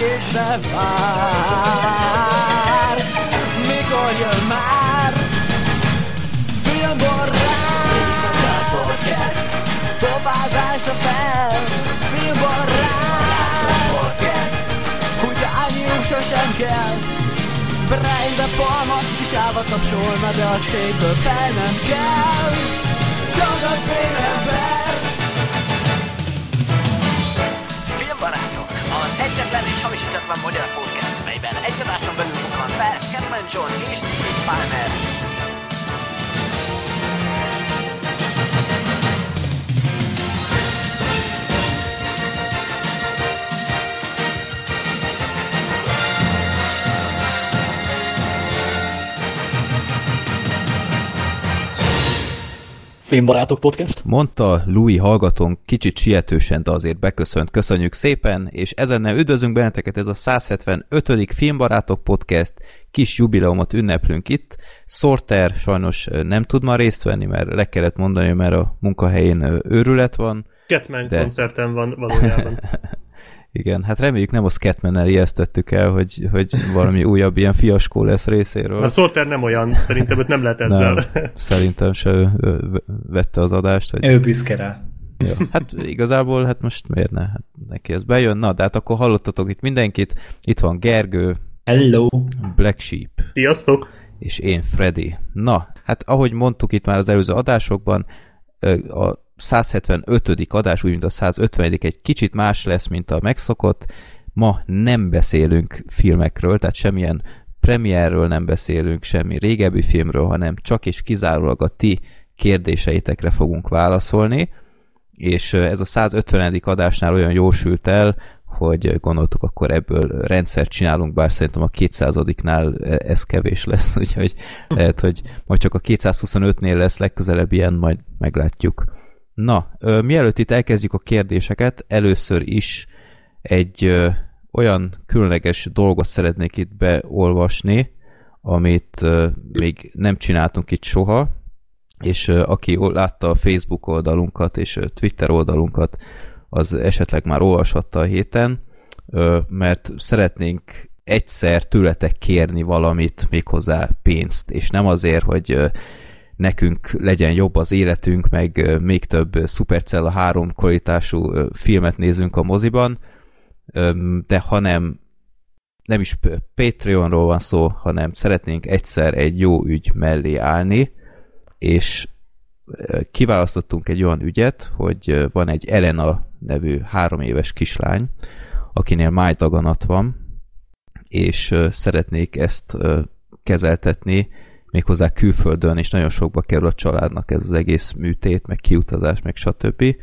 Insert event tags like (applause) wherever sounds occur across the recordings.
Ne vár. Mikor jön már? Filmborrát Podcast Pofázása fel. Filmborrát Podcast Hogy állniuk sosem kell. De Palma is állva tapsolna De a székből fel nem kell. Dagat félember egyetlen és hamisítatlan magyar podcast, melyben egy adáson belül bukkan fel Scatman John és David Palmer. Filmbarátok Podcast. Mondta Louis hallgatónk kicsit sietősen, de azért beköszönt. Köszönjük szépen, és ezennel üdvözlünk benneteket, ez a 175. Filmbarátok Podcast. Kis jubileumot ünneplünk itt. Sorter sajnos nem tud ma részt venni, mert le kellett mondani, mert a munkahelyén őrület van. Catman de... koncerten van valójában. (laughs) Igen, hát reméljük nem a Scatman-nel ijesztettük el, hogy, hogy valami újabb ilyen fiaskó lesz részéről. A Sorter nem olyan, szerintem őt nem lehet ezzel. Nem, szerintem se vette az adást. Hogy... Ő büszke rá. Jó. Hát igazából, hát most miért ne? Hát neki ez bejön. Na, de hát akkor hallottatok itt mindenkit. Itt van Gergő, Hello! Black Sheep, Sziasztok! és én Freddy. Na, hát ahogy mondtuk itt már az előző adásokban, a 175. adás, úgy mint a 150. egy kicsit más lesz, mint a megszokott. Ma nem beszélünk filmekről, tehát semmilyen premierről nem beszélünk, semmi régebbi filmről, hanem csak és kizárólag a ti kérdéseitekre fogunk válaszolni, és ez a 150. adásnál olyan jósült el, hogy gondoltuk, akkor ebből rendszert csinálunk, bár szerintem a 200-nál ez kevés lesz, (laughs) úgyhogy lehet, hogy majd csak a 225-nél lesz legközelebb ilyen, majd meglátjuk. Na, ö, mielőtt itt elkezdjük a kérdéseket, először is egy ö, olyan különleges dolgot szeretnék itt beolvasni, amit ö, még nem csináltunk itt soha, és ö, aki látta a Facebook oldalunkat és ö, Twitter oldalunkat, az esetleg már olvashatta a héten, ö, mert szeretnénk egyszer tőletek kérni valamit, méghozzá pénzt, és nem azért, hogy nekünk legyen jobb az életünk, meg még több Supercella 3 kvalitású filmet nézünk a moziban, de hanem nem is P- Patreonról van szó, hanem szeretnénk egyszer egy jó ügy mellé állni, és kiválasztottunk egy olyan ügyet, hogy van egy Elena nevű három éves kislány, akinél májdaganat van, és szeretnék ezt kezeltetni, méghozzá külföldön, és nagyon sokba kerül a családnak ez az egész műtét, meg kiutazás, meg stb.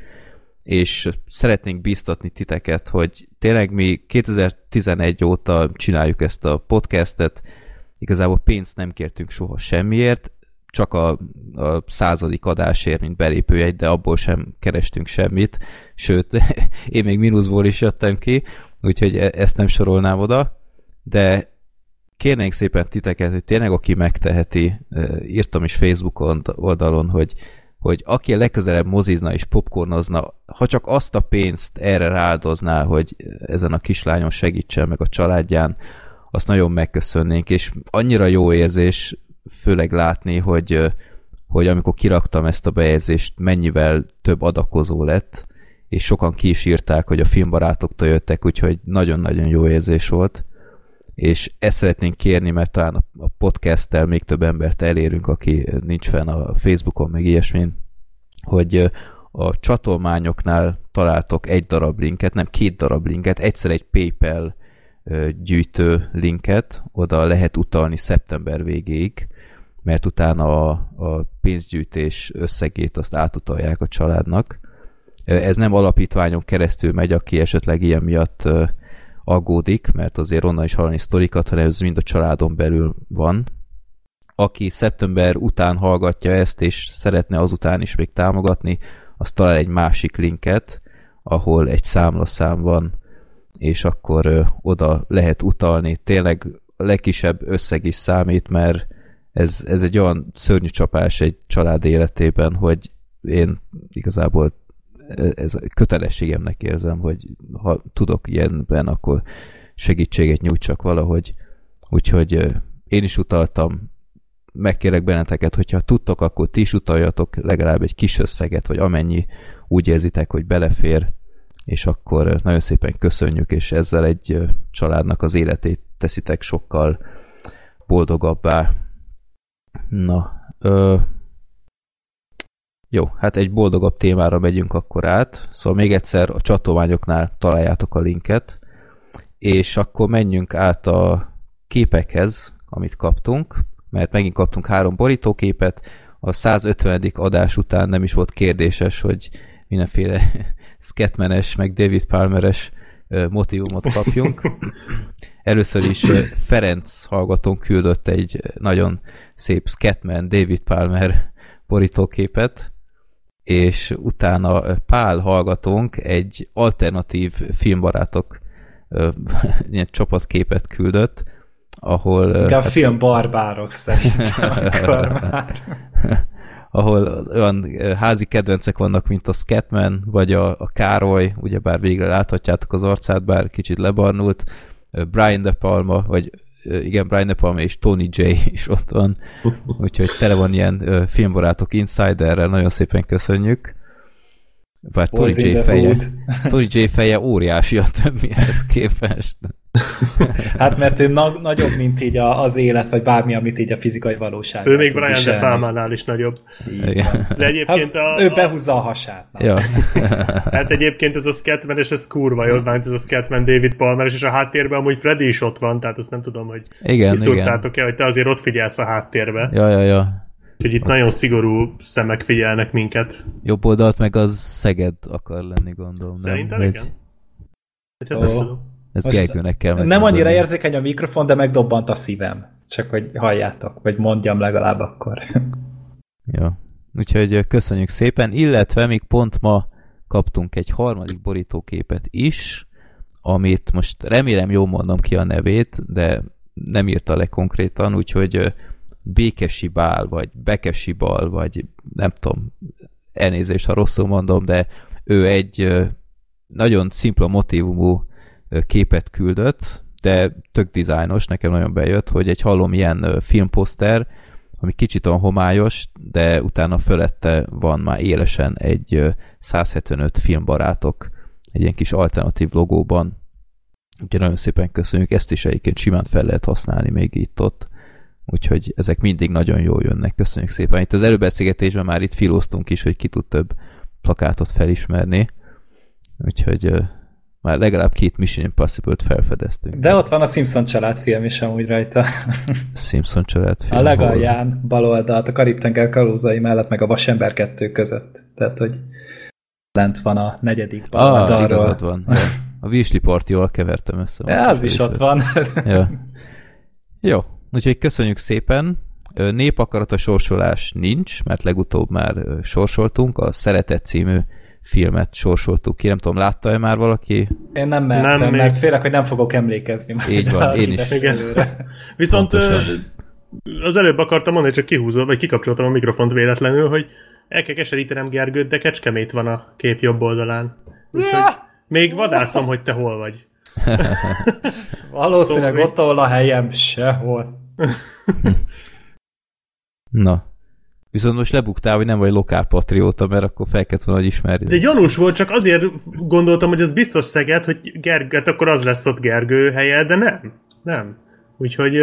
És szeretnénk bíztatni titeket, hogy tényleg mi 2011 óta csináljuk ezt a podcastet, igazából pénzt nem kértünk soha semmiért, csak a, a századik adásért, mint belépőjegy, de abból sem kerestünk semmit, sőt, (laughs) én még mínuszból is jöttem ki, úgyhogy e- ezt nem sorolnám oda, de kérnénk szépen titeket, hogy tényleg aki megteheti, írtam is Facebookon oldalon, hogy, hogy aki a legközelebb mozizna és popcornozna, ha csak azt a pénzt erre ráldozná, hogy ezen a kislányon segítsen meg a családján, azt nagyon megköszönnénk, és annyira jó érzés főleg látni, hogy, hogy amikor kiraktam ezt a bejegyzést, mennyivel több adakozó lett, és sokan ki is írták, hogy a filmbarátoktól jöttek, úgyhogy nagyon-nagyon jó érzés volt és ezt szeretnénk kérni, mert talán a podcasttel még több embert elérünk, aki nincs fenn a Facebookon, meg ilyesmin, hogy a csatolmányoknál találtok egy darab linket, nem két darab linket, egyszer egy PayPal gyűjtő linket, oda lehet utalni szeptember végéig, mert utána a, a pénzgyűjtés összegét azt átutalják a családnak. Ez nem alapítványon keresztül megy, aki esetleg ilyen miatt aggódik, mert azért onnan is hallani sztorikat, hanem ez mind a családon belül van. Aki szeptember után hallgatja ezt, és szeretne azután is még támogatni, az talál egy másik linket, ahol egy számlaszám van, és akkor ö, oda lehet utalni. Tényleg legkisebb összeg is számít, mert ez, ez egy olyan szörnyű csapás egy család életében, hogy én igazából ez kötelességemnek érzem, hogy ha tudok ilyenben, akkor segítséget nyújtsak valahogy. Úgyhogy én is utaltam, megkérek benneteket, hogyha tudtok, akkor ti is utaljatok legalább egy kis összeget, vagy amennyi úgy érzitek, hogy belefér, és akkor nagyon szépen köszönjük, és ezzel egy családnak az életét teszitek sokkal boldogabbá. Na, jó, hát egy boldogabb témára megyünk akkor át. Szóval még egyszer a csatományoknál találjátok a linket, és akkor menjünk át a képekhez, amit kaptunk, mert megint kaptunk három borítóképet, a 150. adás után nem is volt kérdéses, hogy mindenféle (laughs) Scatmanes, meg David Palmeres motivumot kapjunk. (laughs) Először is Ferenc hallgatónk küldött egy nagyon szép Scatman David Palmer borítóképet, és utána Pál hallgatónk egy alternatív filmbarátok (laughs) ilyen csapatképet küldött, ahol... Inkább hát, film barbárok szerintem (laughs) akkor már. ahol olyan házi kedvencek vannak, mint a Scatman, vagy a, a Károly, ugyebár végre láthatjátok az arcát, bár kicsit lebarnult, Brian De Palma, vagy igen, Brian De Palma és Tony J (laughs) is ott van, úgyhogy tele van ilyen filmbarátok insiderrel, nagyon szépen köszönjük. Bár Tony J, feje, Tony J feje óriási a többihez képest. (laughs) hát mert ő na- nagyobb, mint így a, az élet, vagy bármi, amit így a fizikai valóság. Ő még Brian De Palmánál is nagyobb. Igen. De egyébként hát, a, ő behúzza a hasát. Ja. (laughs) hát egyébként ez a Scatman, és ez kurva jó, mert ez a Scatman David Palmer, és a háttérben amúgy Freddy is ott van, tehát azt nem tudom, hogy igen, kiszúrtátok-e, hogy te azért ott figyelsz a háttérbe. Ja, ja, ja. Úgyhogy itt ott. nagyon szigorú szemek figyelnek minket. Jobb oldalt meg az Szeged akar lenni, gondolom. Szerintem nem? igen. Vagy... Hát oh. Ez Gergőnek kell Nem annyira érzékeny a mikrofon, de megdobbant a szívem. Csak hogy halljátok, vagy mondjam legalább akkor. (laughs) Jó. Úgyhogy köszönjük szépen, illetve még pont ma kaptunk egy harmadik borítóképet is, amit most remélem jól mondom ki a nevét, de nem írta le konkrétan, úgyhogy Békesi Bál, vagy Bekesi Bal, vagy nem tudom, elnézést, ha rosszul mondom, de ő egy nagyon szimpla motivumú képet küldött, de tök dizájnos, nekem nagyon bejött, hogy egy hallom ilyen filmposzter, ami kicsit olyan homályos, de utána fölette van már élesen egy 175 filmbarátok egy ilyen kis alternatív logóban. Úgyhogy nagyon szépen köszönjük, ezt is egyébként simán fel lehet használni még itt-ott. Úgyhogy ezek mindig nagyon jól jönnek. Köszönjük szépen. Itt az előbeszélgetésben már itt filóztunk is, hogy ki tud több plakátot felismerni. Úgyhogy már legalább két Mission Impossible-t felfedeztünk. De ott van a Simpson családfilm is amúgy rajta. (laughs) Simpson családfilm. A legalján, bal oldalt, a Karib-tenger kalózai mellett, meg a Vasember kettő között. Tehát, hogy lent van a negyedik bal ah, oldalról. igazad van. Ja. A Vízsli jól kevertem össze. Ja, az is ott van. (laughs) ja. Jó, úgyhogy köszönjük szépen. Népakarata sorsolás nincs, mert legutóbb már sorsoltunk. A Szeretet című filmet sorsoltuk ki. Nem tudom, látta-e már valaki? Én nem mertem, nem, mert félek, hogy nem fogok emlékezni. Így van, én is. Igen. (laughs) Viszont Pontosan. az előbb akartam mondani, csak kihúzom, vagy kikapcsoltam a mikrofont véletlenül, hogy el kell keserítenem Gergőt, de Kecskemét van a kép jobb oldalán. Úgyhogy még vadászom, hogy te hol vagy. (laughs) Valószínűleg szóval ott, ahol a helyem, sehol. Na, Viszont most lebuktál, hogy nem vagy lokálpatrióta, mert akkor fel kellett volna, hogy ismerj. De gyanús volt, csak azért gondoltam, hogy ez biztos Szeged, hogy Gergő, hát akkor az lesz ott Gergő helye, de nem. Nem. Úgyhogy...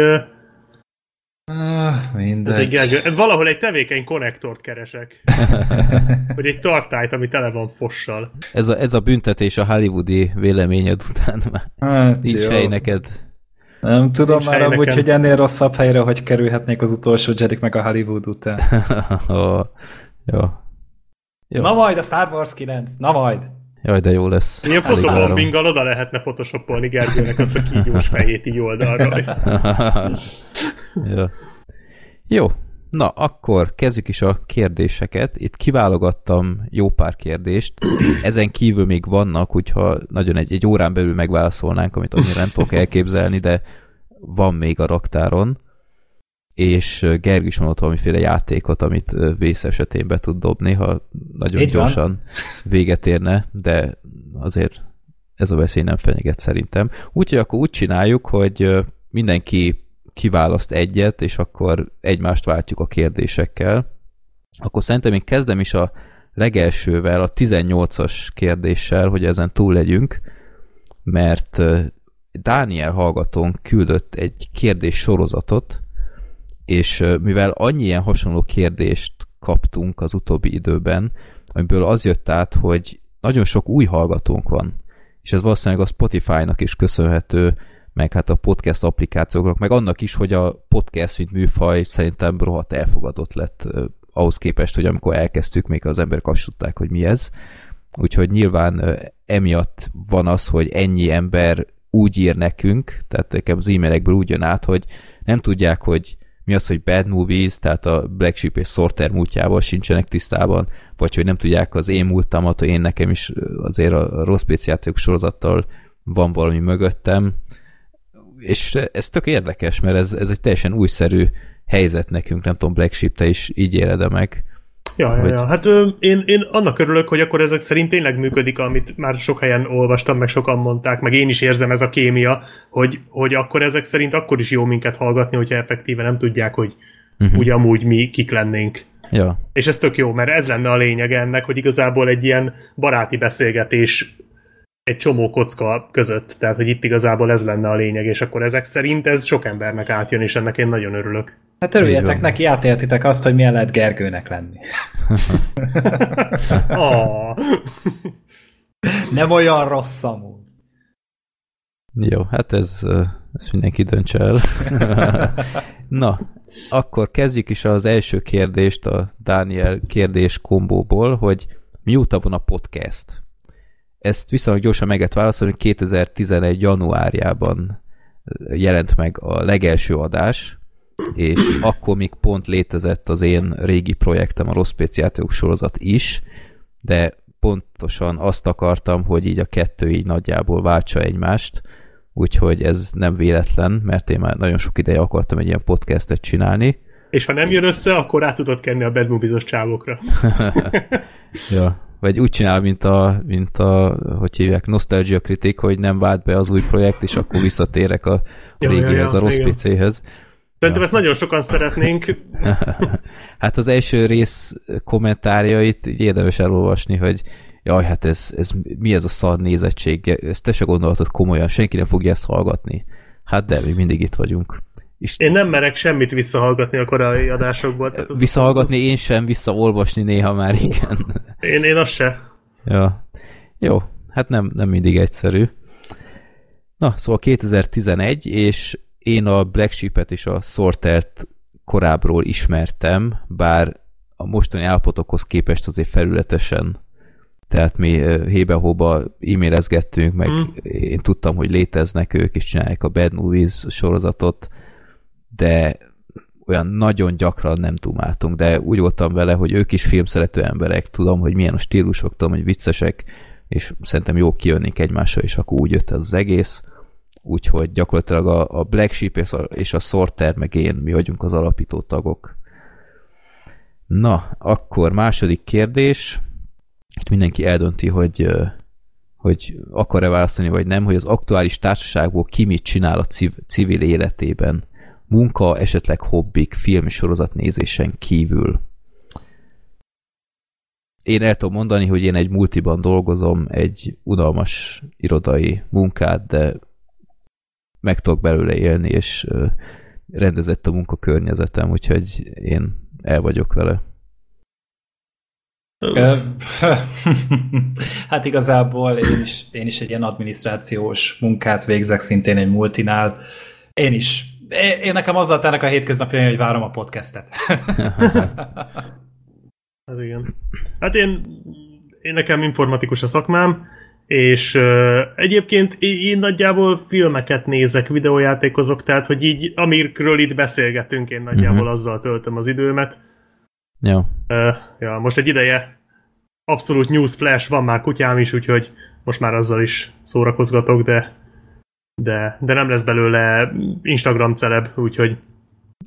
Ah, mindegy. Ez egy Gergő. Valahol egy tevékeny konnektort keresek. (laughs) hogy egy tartályt, ami tele van fossal. Ez a, ez a büntetés a hollywoodi véleményed után már. Hát, Nincs jó. hely neked. Nem tudom Nincs már amúgy, hogy ennél rosszabb helyre, hogy kerülhetnék az utolsó Jedi meg a Hollywood után. (laughs) oh, jó. jó. Na majd a Star Wars 9, na majd. Jaj, de jó lesz. Ilyen fotobombinggal oda lehetne photoshopolni Gergőnek azt a kígyós (laughs) fejét így oldalra. (laughs) jó. jó, Na, akkor kezdjük is a kérdéseket. Itt kiválogattam jó pár kérdést. (clears throat) Ezen kívül még vannak, úgyha nagyon egy, egy órán belül megválaszolnánk, amit annyira nem tudok elképzelni, de van még a raktáron, és Gergő is mondott valamiféle játékot, amit vész esetén be tud dobni, ha nagyon Így gyorsan van. véget érne, de azért ez a veszély nem fenyeget szerintem. Úgyhogy akkor úgy csináljuk, hogy mindenki kiválaszt egyet, és akkor egymást váltjuk a kérdésekkel. Akkor szerintem én kezdem is a legelsővel, a 18-as kérdéssel, hogy ezen túl legyünk, mert Dániel hallgatón küldött egy kérdés sorozatot, és mivel annyi ilyen hasonló kérdést kaptunk az utóbbi időben, amiből az jött át, hogy nagyon sok új hallgatónk van, és ez valószínűleg a Spotify-nak is köszönhető, meg hát a podcast applikációknak, meg annak is, hogy a podcast, mint műfaj szerintem rohadt elfogadott lett ahhoz képest, hogy amikor elkezdtük, még az emberek azt tudták, hogy mi ez. Úgyhogy nyilván emiatt van az, hogy ennyi ember úgy ír nekünk, tehát nekem az e-mailekből úgy jön át, hogy nem tudják, hogy mi az, hogy bad movies, tehát a Black Sheep és Sorter múltjával sincsenek tisztában, vagy hogy nem tudják az én múltamat, hogy én nekem is azért a rossz PC játékok sorozattal van valami mögöttem, és ez tök érdekes, mert ez, ez egy teljesen újszerű helyzet nekünk, nem tudom, Black Sheep, te is így éred -e meg? Ja, hogy... ja, ja. hát ö, én, én annak örülök, hogy akkor ezek szerint tényleg működik, amit már sok helyen olvastam, meg sokan mondták, meg én is érzem ez a kémia, hogy, hogy akkor ezek szerint akkor is jó minket hallgatni, hogyha effektíve nem tudják, hogy uh-huh. ugye amúgy mi kik lennénk. Ja. És ez tök jó, mert ez lenne a lényeg ennek, hogy igazából egy ilyen baráti beszélgetés egy csomó kocka között, tehát hogy itt igazából ez lenne a lényeg, és akkor ezek szerint ez sok embernek átjön, és ennek én nagyon örülök. Hát örüljetek neki, átéltitek azt, hogy milyen lehet Gergőnek lenni. oh. (laughs) (laughs) Nem olyan rossz amúgy. Jó, hát ez, ez mindenki döntse el. (laughs) Na, akkor kezdjük is az első kérdést a Daniel kérdés kombóból, hogy mióta van a podcast? Ezt viszonylag gyorsan meg lehet válaszolni, 2011. januárjában jelent meg a legelső adás, és akkor még pont létezett az én régi projektem, a Rossz játékok sorozat is, de pontosan azt akartam, hogy így a kettő így nagyjából váltsa egymást, úgyhogy ez nem véletlen, mert én már nagyon sok ideje akartam egy ilyen podcastet csinálni. És ha nem jön össze, akkor rá tudod kenni a Bad Movies-os csávokra. (laughs) ja, vagy úgy csinál, mint a, mint a hogy hívják, Nostalgia Critic, hogy nem vált be az új projekt, és akkor visszatérek a (laughs) ja, régihez, ja, ja, a rossz PC-hez. Szerintem ezt nagyon sokan szeretnénk. (laughs) hát az első rész kommentárjait így érdemes elolvasni, hogy jaj, hát ez, ez mi ez a szar nézettség, ezt te se gondoltad komolyan, senki nem fogja ezt hallgatni. Hát de, még mindig itt vagyunk. És én nem merek semmit visszahallgatni a korai adásokból. Tehát az, visszahallgatni az, én sem, visszaolvasni néha már igen. Én, én azt se. Ja. Jó, hát nem, nem mindig egyszerű. Na, szóval 2011, és én a Black Sheep-et és a Sortert korábbról ismertem, bár a mostani állapotokhoz képest azért felületesen tehát mi hébe-hóba e-mailezgettünk, meg mm. én tudtam, hogy léteznek ők, és csinálják a Bad Movies sorozatot, de olyan nagyon gyakran nem dumáltunk, de úgy voltam vele, hogy ők is filmszerető emberek, tudom, hogy milyen a stílusok, tudom, hogy viccesek, és szerintem jó kijönnénk egymással, és akkor úgy jött az egész úgyhogy gyakorlatilag a, a Black Sheep és a, és a Sorter meg én, mi vagyunk az alapító tagok. Na, akkor második kérdés. Itt mindenki eldönti, hogy, hogy akar-e választani, vagy nem, hogy az aktuális társaságból ki mit csinál a civil életében. Munka, esetleg hobbik, film sorozat nézésen kívül. Én el tudom mondani, hogy én egy multiban dolgozom, egy unalmas irodai munkát, de meg tudok belőle élni, és rendezett a munkakörnyezetem, úgyhogy én el vagyok vele. (laughs) hát igazából én is, én is egy ilyen adminisztrációs munkát végzek, szintén egy multinál. Én is. Én, nekem azzal telnek a hétköznapjaim, hogy várom a podcastet. (laughs) hát igen. Hát én, én nekem informatikus a szakmám, és uh, egyébként én nagyjából filmeket nézek, videójátékozok, tehát hogy így, amikről itt beszélgetünk, én nagyjából uh-huh. azzal töltöm az időmet. Jó. Uh, ja, most egy ideje abszolút news flash van már kutyám is, úgyhogy most már azzal is szórakozgatok, de de, de nem lesz belőle Instagram celeb, úgyhogy,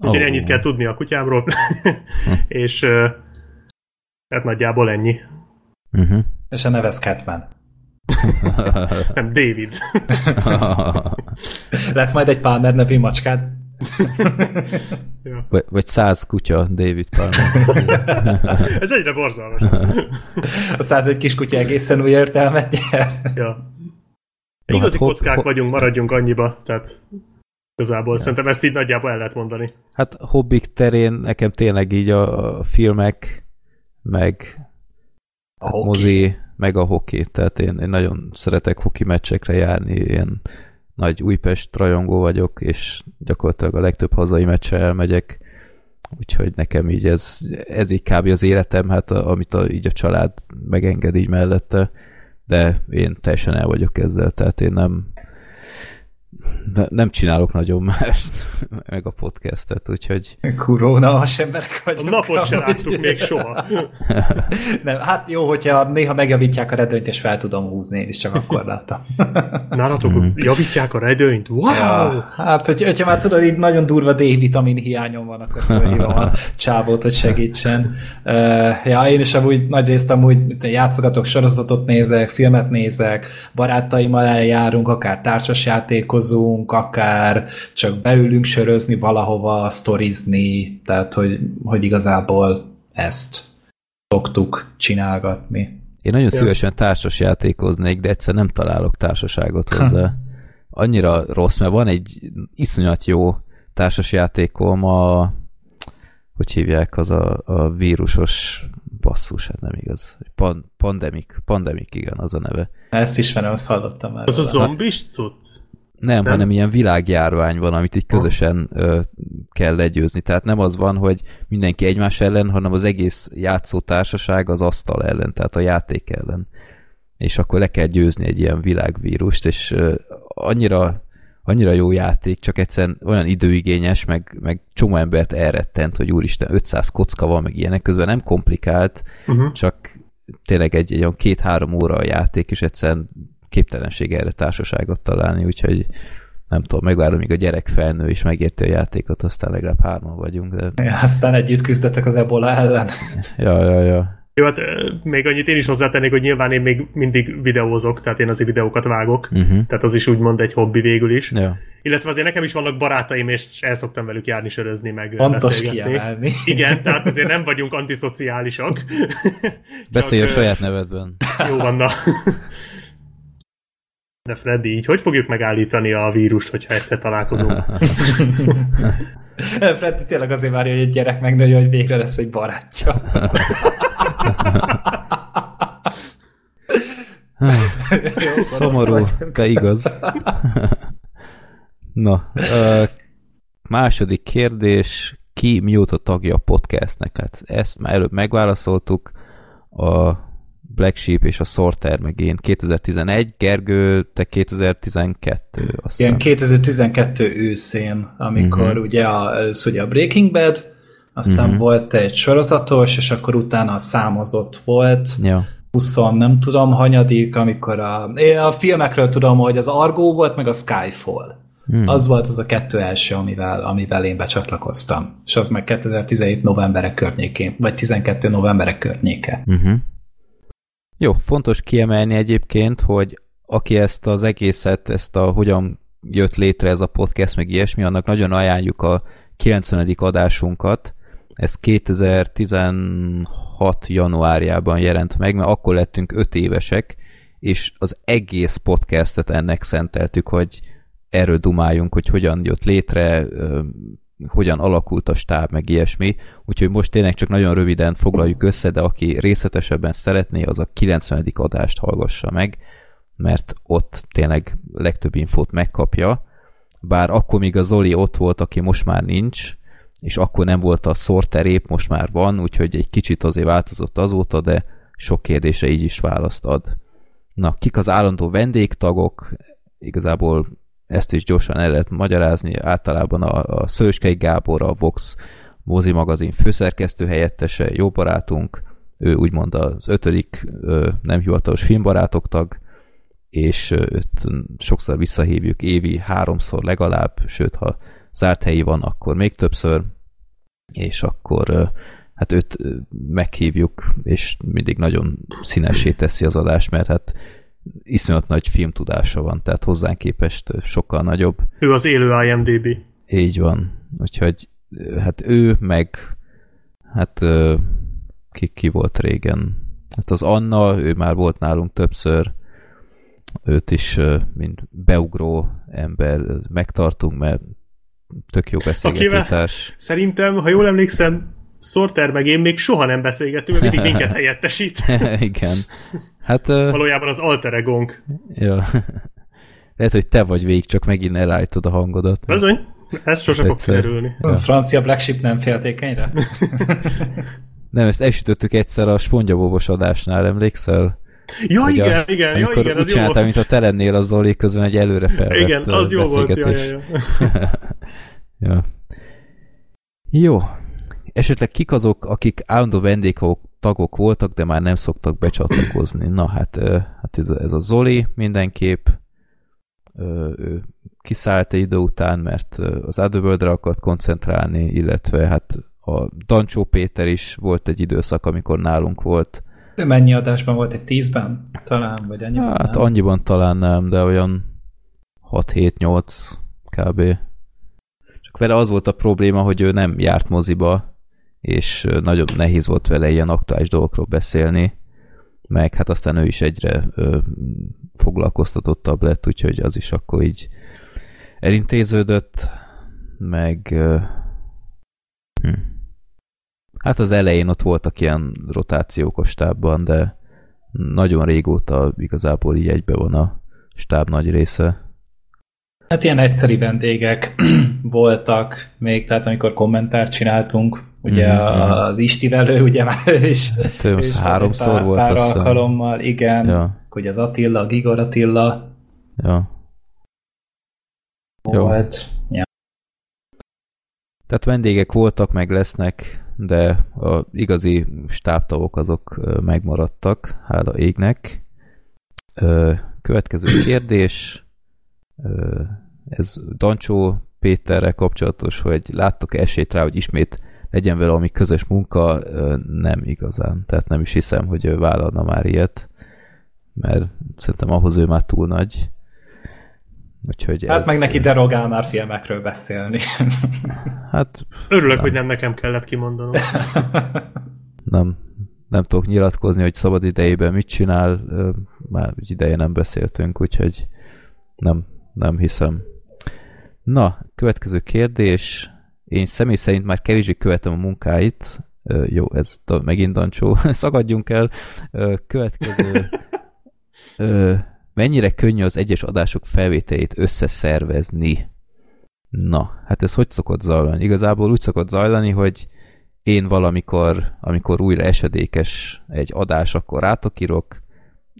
úgyhogy Ó. ennyit kell tudni a kutyámról, (laughs) és ö, hát nagyjából ennyi. Uh-huh. És a neve Scatman. (laughs) Nem, David. (laughs) Lesz majd egy Palmer nevű macskád? ja. vagy, vagy száz kutya David Palmer. Ez egyre borzalmas. Aztán egy kis kutya egészen új értelmet nyer. Ja. No, Igazi hát ho- kockák ho- vagyunk, maradjunk annyiba, tehát igazából ja. szerintem ezt így nagyjából el lehet mondani. Hát hobbik terén nekem tényleg így a, filmek, meg A hát hoki. mozi, meg a hoki. Tehát én, én nagyon szeretek hoki meccsekre járni, ilyen nagy Újpest rajongó vagyok, és gyakorlatilag a legtöbb hazai meccsre elmegyek, úgyhogy nekem így ez, ez így kb. az életem, hát a, amit a, így a család megenged így mellette, de én teljesen el vagyok ezzel, tehát én nem ne- nem csinálok nagyon mást, (laughs) meg a podcastet, úgyhogy Kurva unalmas emberek A vagyunk. napot sem láttuk még (laughs) soha. Nem, hát jó, hogyha néha megjavítják a redőnyt, és fel tudom húzni, én is csak akkor láttam. (laughs) Nálatok javítják a redőnyt? Wow! Ja, hát, hogy, hogyha már tudod, így nagyon durva D-vitamin hiányom van, akkor felhívom a csávót, hogy segítsen. Uh, ja, én is amúgy nagy részt amúgy játszogatok, sorozatot nézek, filmet nézek, barátaimmal eljárunk, akár társasjátékozunk, akár csak beülünk sörözni valahova, sztorizni, tehát hogy, hogy igazából ezt szoktuk csinálgatni. én nagyon Ja. szívesen társas játékoznék, de egyszer nem találok társaságot hozzá. Annyira rossz, mert van egy iszonyat jó társas játékom, a hogy hívják, az a, a vírusos basszus, hát nem igaz. Pan, pandemic, pandemic, igen, az a neve. Ezt ismerem, azt hallottam már. Az a zombis cucc? Nem, Nem? nem, hanem ilyen világjárvány van, amit így közösen ö, kell legyőzni. Tehát nem az van, hogy mindenki egymás ellen, hanem az egész játszó társaság az asztal ellen, tehát a játék ellen. És akkor le kell győzni egy ilyen világvírust, és ö, annyira, annyira jó játék, csak egyszerűen olyan időigényes, meg, meg csomó embert elrettent, hogy úristen, 500 kocka van, meg ilyenek, közben nem komplikált, Uh-huh. csak tényleg egy, egy olyan két-három óra a játék, és egyszerűen képtelenség erre társaságot találni, úgyhogy nem tudom, megvárom, míg a gyerek felnő és megérti a játékot, aztán legalább hárman vagyunk, de Ja, aztán együtt küzdöttek az ebola ellen. ja, ja, ja. Jó, hát még annyit én is hozzátennék, hogy nyilván én még mindig videózok, tehát én azért videókat vágok. Uh-huh. Tehát az is úgymond egy hobbi végül is. ja. Illetve azért nekem is vannak barátaim, és el szoktam velük járni, sörözni, meg Fontos beszélgetni. kiemelni. Igen, tehát azért nem vagyunk antiszociálisak. Beszélj a Csak, saját nevedben. Jó van, na. De Freddy, így hogy fogjuk megállítani a vírust, hogyha egyszer találkozunk? (laughs) Freddy tényleg azért várja, hogy egy gyerek megnőjön, hogy végre lesz egy barátja. Jó, (laughs) Szomorú, de igaz. (laughs) Na, ö, második kérdés, ki mióta tagja a podcastnek? Hát ezt már előbb megválaszoltuk, a Black Sheep és a Sorter meg én 2011, Gergő, te 2012, azt Igen, hiszem. 2012 őszén, amikor uh-huh. ugye a, először ugye a Breaking Bad, aztán uh-huh. volt egy sorozatos, és akkor utána a számozott volt, Ja. 20 nem tudom hanyadik, amikor a, én a filmekről tudom, hogy az Argo volt, meg a Skyfall. Hmm. Az volt az a kettő első, amivel, amivel én becsatlakoztam. És az meg 2017 novemberek környékén, vagy 12 novemberek környéke. Uh-huh. Jó, fontos kiemelni egyébként, hogy aki ezt az egészet, ezt a hogyan jött létre ez a podcast, meg ilyesmi, annak nagyon ajánljuk a 90. adásunkat. Ez 2016 januárjában jelent meg, mert akkor lettünk 5 évesek, és az egész podcastet ennek szenteltük, hogy erről dumáljunk, hogy hogyan jött létre, hogyan alakult a stáb, meg ilyesmi. Úgyhogy most tényleg csak nagyon röviden foglaljuk össze, de aki részletesebben szeretné, az a 90. adást hallgassa meg, mert ott tényleg legtöbb infót megkapja. Bár akkor még a Zoli ott volt, aki most már nincs, és akkor nem volt a szorterép, most már van, úgyhogy egy kicsit azért változott azóta, de sok kérdése így is választ ad. Na, kik az állandó vendégtagok? Igazából ezt is gyorsan el lehet magyarázni. Általában a, a Szőskei Gábor, a Vox mozi magazin főszerkesztő helyettese, jó barátunk, ő úgymond az ötödik nem hivatalos filmbarátok tag, és őt sokszor visszahívjuk évi háromszor legalább, sőt, ha zárt helyi van, akkor még többször, és akkor hát őt meghívjuk, és mindig nagyon színessé teszi az adást, mert hát iszonyat nagy filmtudása van, tehát hozzánk képest sokkal nagyobb. Ő az élő IMDB. Így van. Úgyhogy hát ő meg hát ki, ki volt régen? Hát az Anna, ő már volt nálunk többször, őt is, mint beugró ember megtartunk, mert tök jó beszélgetőtárs. Szerintem, ha jól emlékszem, Sorter meg én még soha nem beszélgettünk, mert mindig minket (laughs) helyettesít. (laughs) Igen. Hát, Valójában az alter egónk. Ja. Lehet, hogy te vagy végig, csak megint elállítod a hangodat. Bizony. Ez sose fog kiderülni. A francia Black Sheep nem féltékenyre? (laughs) nem, ezt elsütöttük egyszer a spongyabobos adásnál, emlékszel? Ja, hogy igen, a, igen, ja, igen, az úgy csináltam, mint a te lennél a Zoli közben egy előre felvett Igen, az jó volt, ja, ja, ja. ja. Jó. Esetleg kik azok, akik állandó vendégok tagok voltak, de már nem szoktak becsatlakozni? Na hát, hát ez a Zoli mindenképp, ő kiszállt egy idő után, mert az Otherworld-re akart koncentrálni, illetve hát a Dancsó Péter is volt egy időszak, amikor nálunk volt. De mennyi adásban volt? Egy tízben? Talán, vagy annyiban Hát nem? annyiban talán nem, de olyan 6-7-8 kb. Csak vele az volt a probléma, hogy ő nem járt moziba, és nagyon nehéz volt vele ilyen aktuális dolgokról beszélni, meg hát aztán ő is egyre ö, foglalkoztatottabb lett, úgyhogy az is akkor így elintéződött, meg ö, hm. hát az elején ott voltak ilyen rotációk a stábban, de nagyon régóta igazából így egybe van a stáb nagy része. Hát ilyen egyszeri vendégek (clears throat) voltak még, tehát amikor kommentárt csináltunk, ugye mm-hmm. az Istivel ő ugye már (laughs) ő is, hát, ő is háromszor pár, volt pár alkalommal, igen, ja. hogy az Attila, Gigor Attila. Ja. Volt. Ja. Tehát vendégek voltak, meg lesznek, de a igazi stábtagok azok megmaradtak, hála égnek. Következő kérdés, ez Dancsó Péterrel kapcsolatos, hogy láttok -e esélyt rá, hogy ismét legyen vele valami közös munka, nem igazán. Tehát nem is hiszem, hogy ő vállalna már ilyet, mert szerintem ahhoz ő már túl nagy. Úgyhogy hát ez... meg neki derogál már filmekről beszélni. (laughs) Hát... Örülök, nem. hogy nem nekem kellett kimondanom. (laughs) nem, nem tudok nyilatkozni, hogy szabad idejében mit csinál, már egy ideje nem beszéltünk, úgyhogy nem, nem hiszem. Na, következő kérdés. Én személy szerint már kevésbé követem a munkáit. Jó, ez megint dancsó. (laughs) Szagadjunk el. Következő. (laughs) Mennyire könnyű az egyes adások felvételét összeszervezni? Na, hát ez hogy szokott zajlani? Igazából úgy szokott zajlani, hogy én valamikor, amikor újra esedékes egy adás, akkor rátokirok,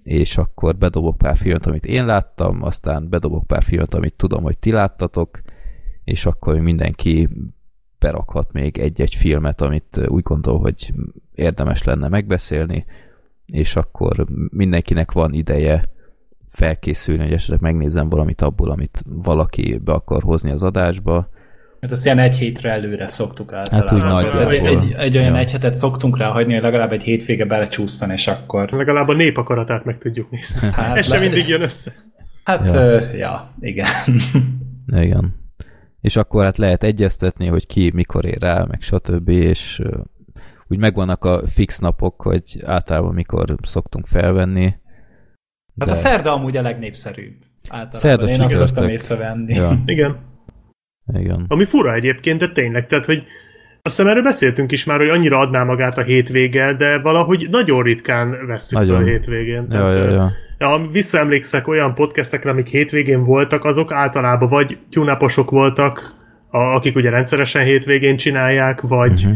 és akkor bedobok pár filmet, amit én láttam, aztán bedobok pár filmet, amit tudom, hogy ti láttatok, és akkor mindenki berakhat még egy-egy filmet, amit úgy gondol, hogy érdemes lenne megbeszélni, és akkor mindenkinek van ideje felkészülni, hogy esetleg megnézem valamit abból, amit valaki be akar hozni az adásba. Hát azt ilyen egy hétre előre szoktuk általában. Hát úgy nagyjából. Egy, egy, egy olyan ja. egy hetet szoktunk rá hagyni, hogy legalább egy hétvége belecsúszson, és akkor... Legalább a nép akaratát meg tudjuk nézni. Hát, Ez le... sem mindig jön össze. Hát, ja, uh, ja igen. (laughs) igen. És akkor hát lehet egyeztetni, hogy ki mikor ér rá, meg stb. És úgy megvannak a fix napok, hogy általában mikor szoktunk felvenni, Hát a szerda amúgy a legnépszerűbb. Általában. Szerda Én azt szoktam észrevenni. Ja. Igen. Igen. Ami fura egyébként, de tényleg, tehát, hogy azt hiszem erről beszéltünk is már, hogy annyira adná magát a hétvége, de valahogy nagyon ritkán veszük nagyon. a hétvégén. Ja, tehát, ja, ja. Ja, visszaemlékszek olyan podcastekre, amik hétvégén voltak, azok általában vagy tyúnáposok voltak, a, akik ugye rendszeresen hétvégén csinálják, vagy uh-huh.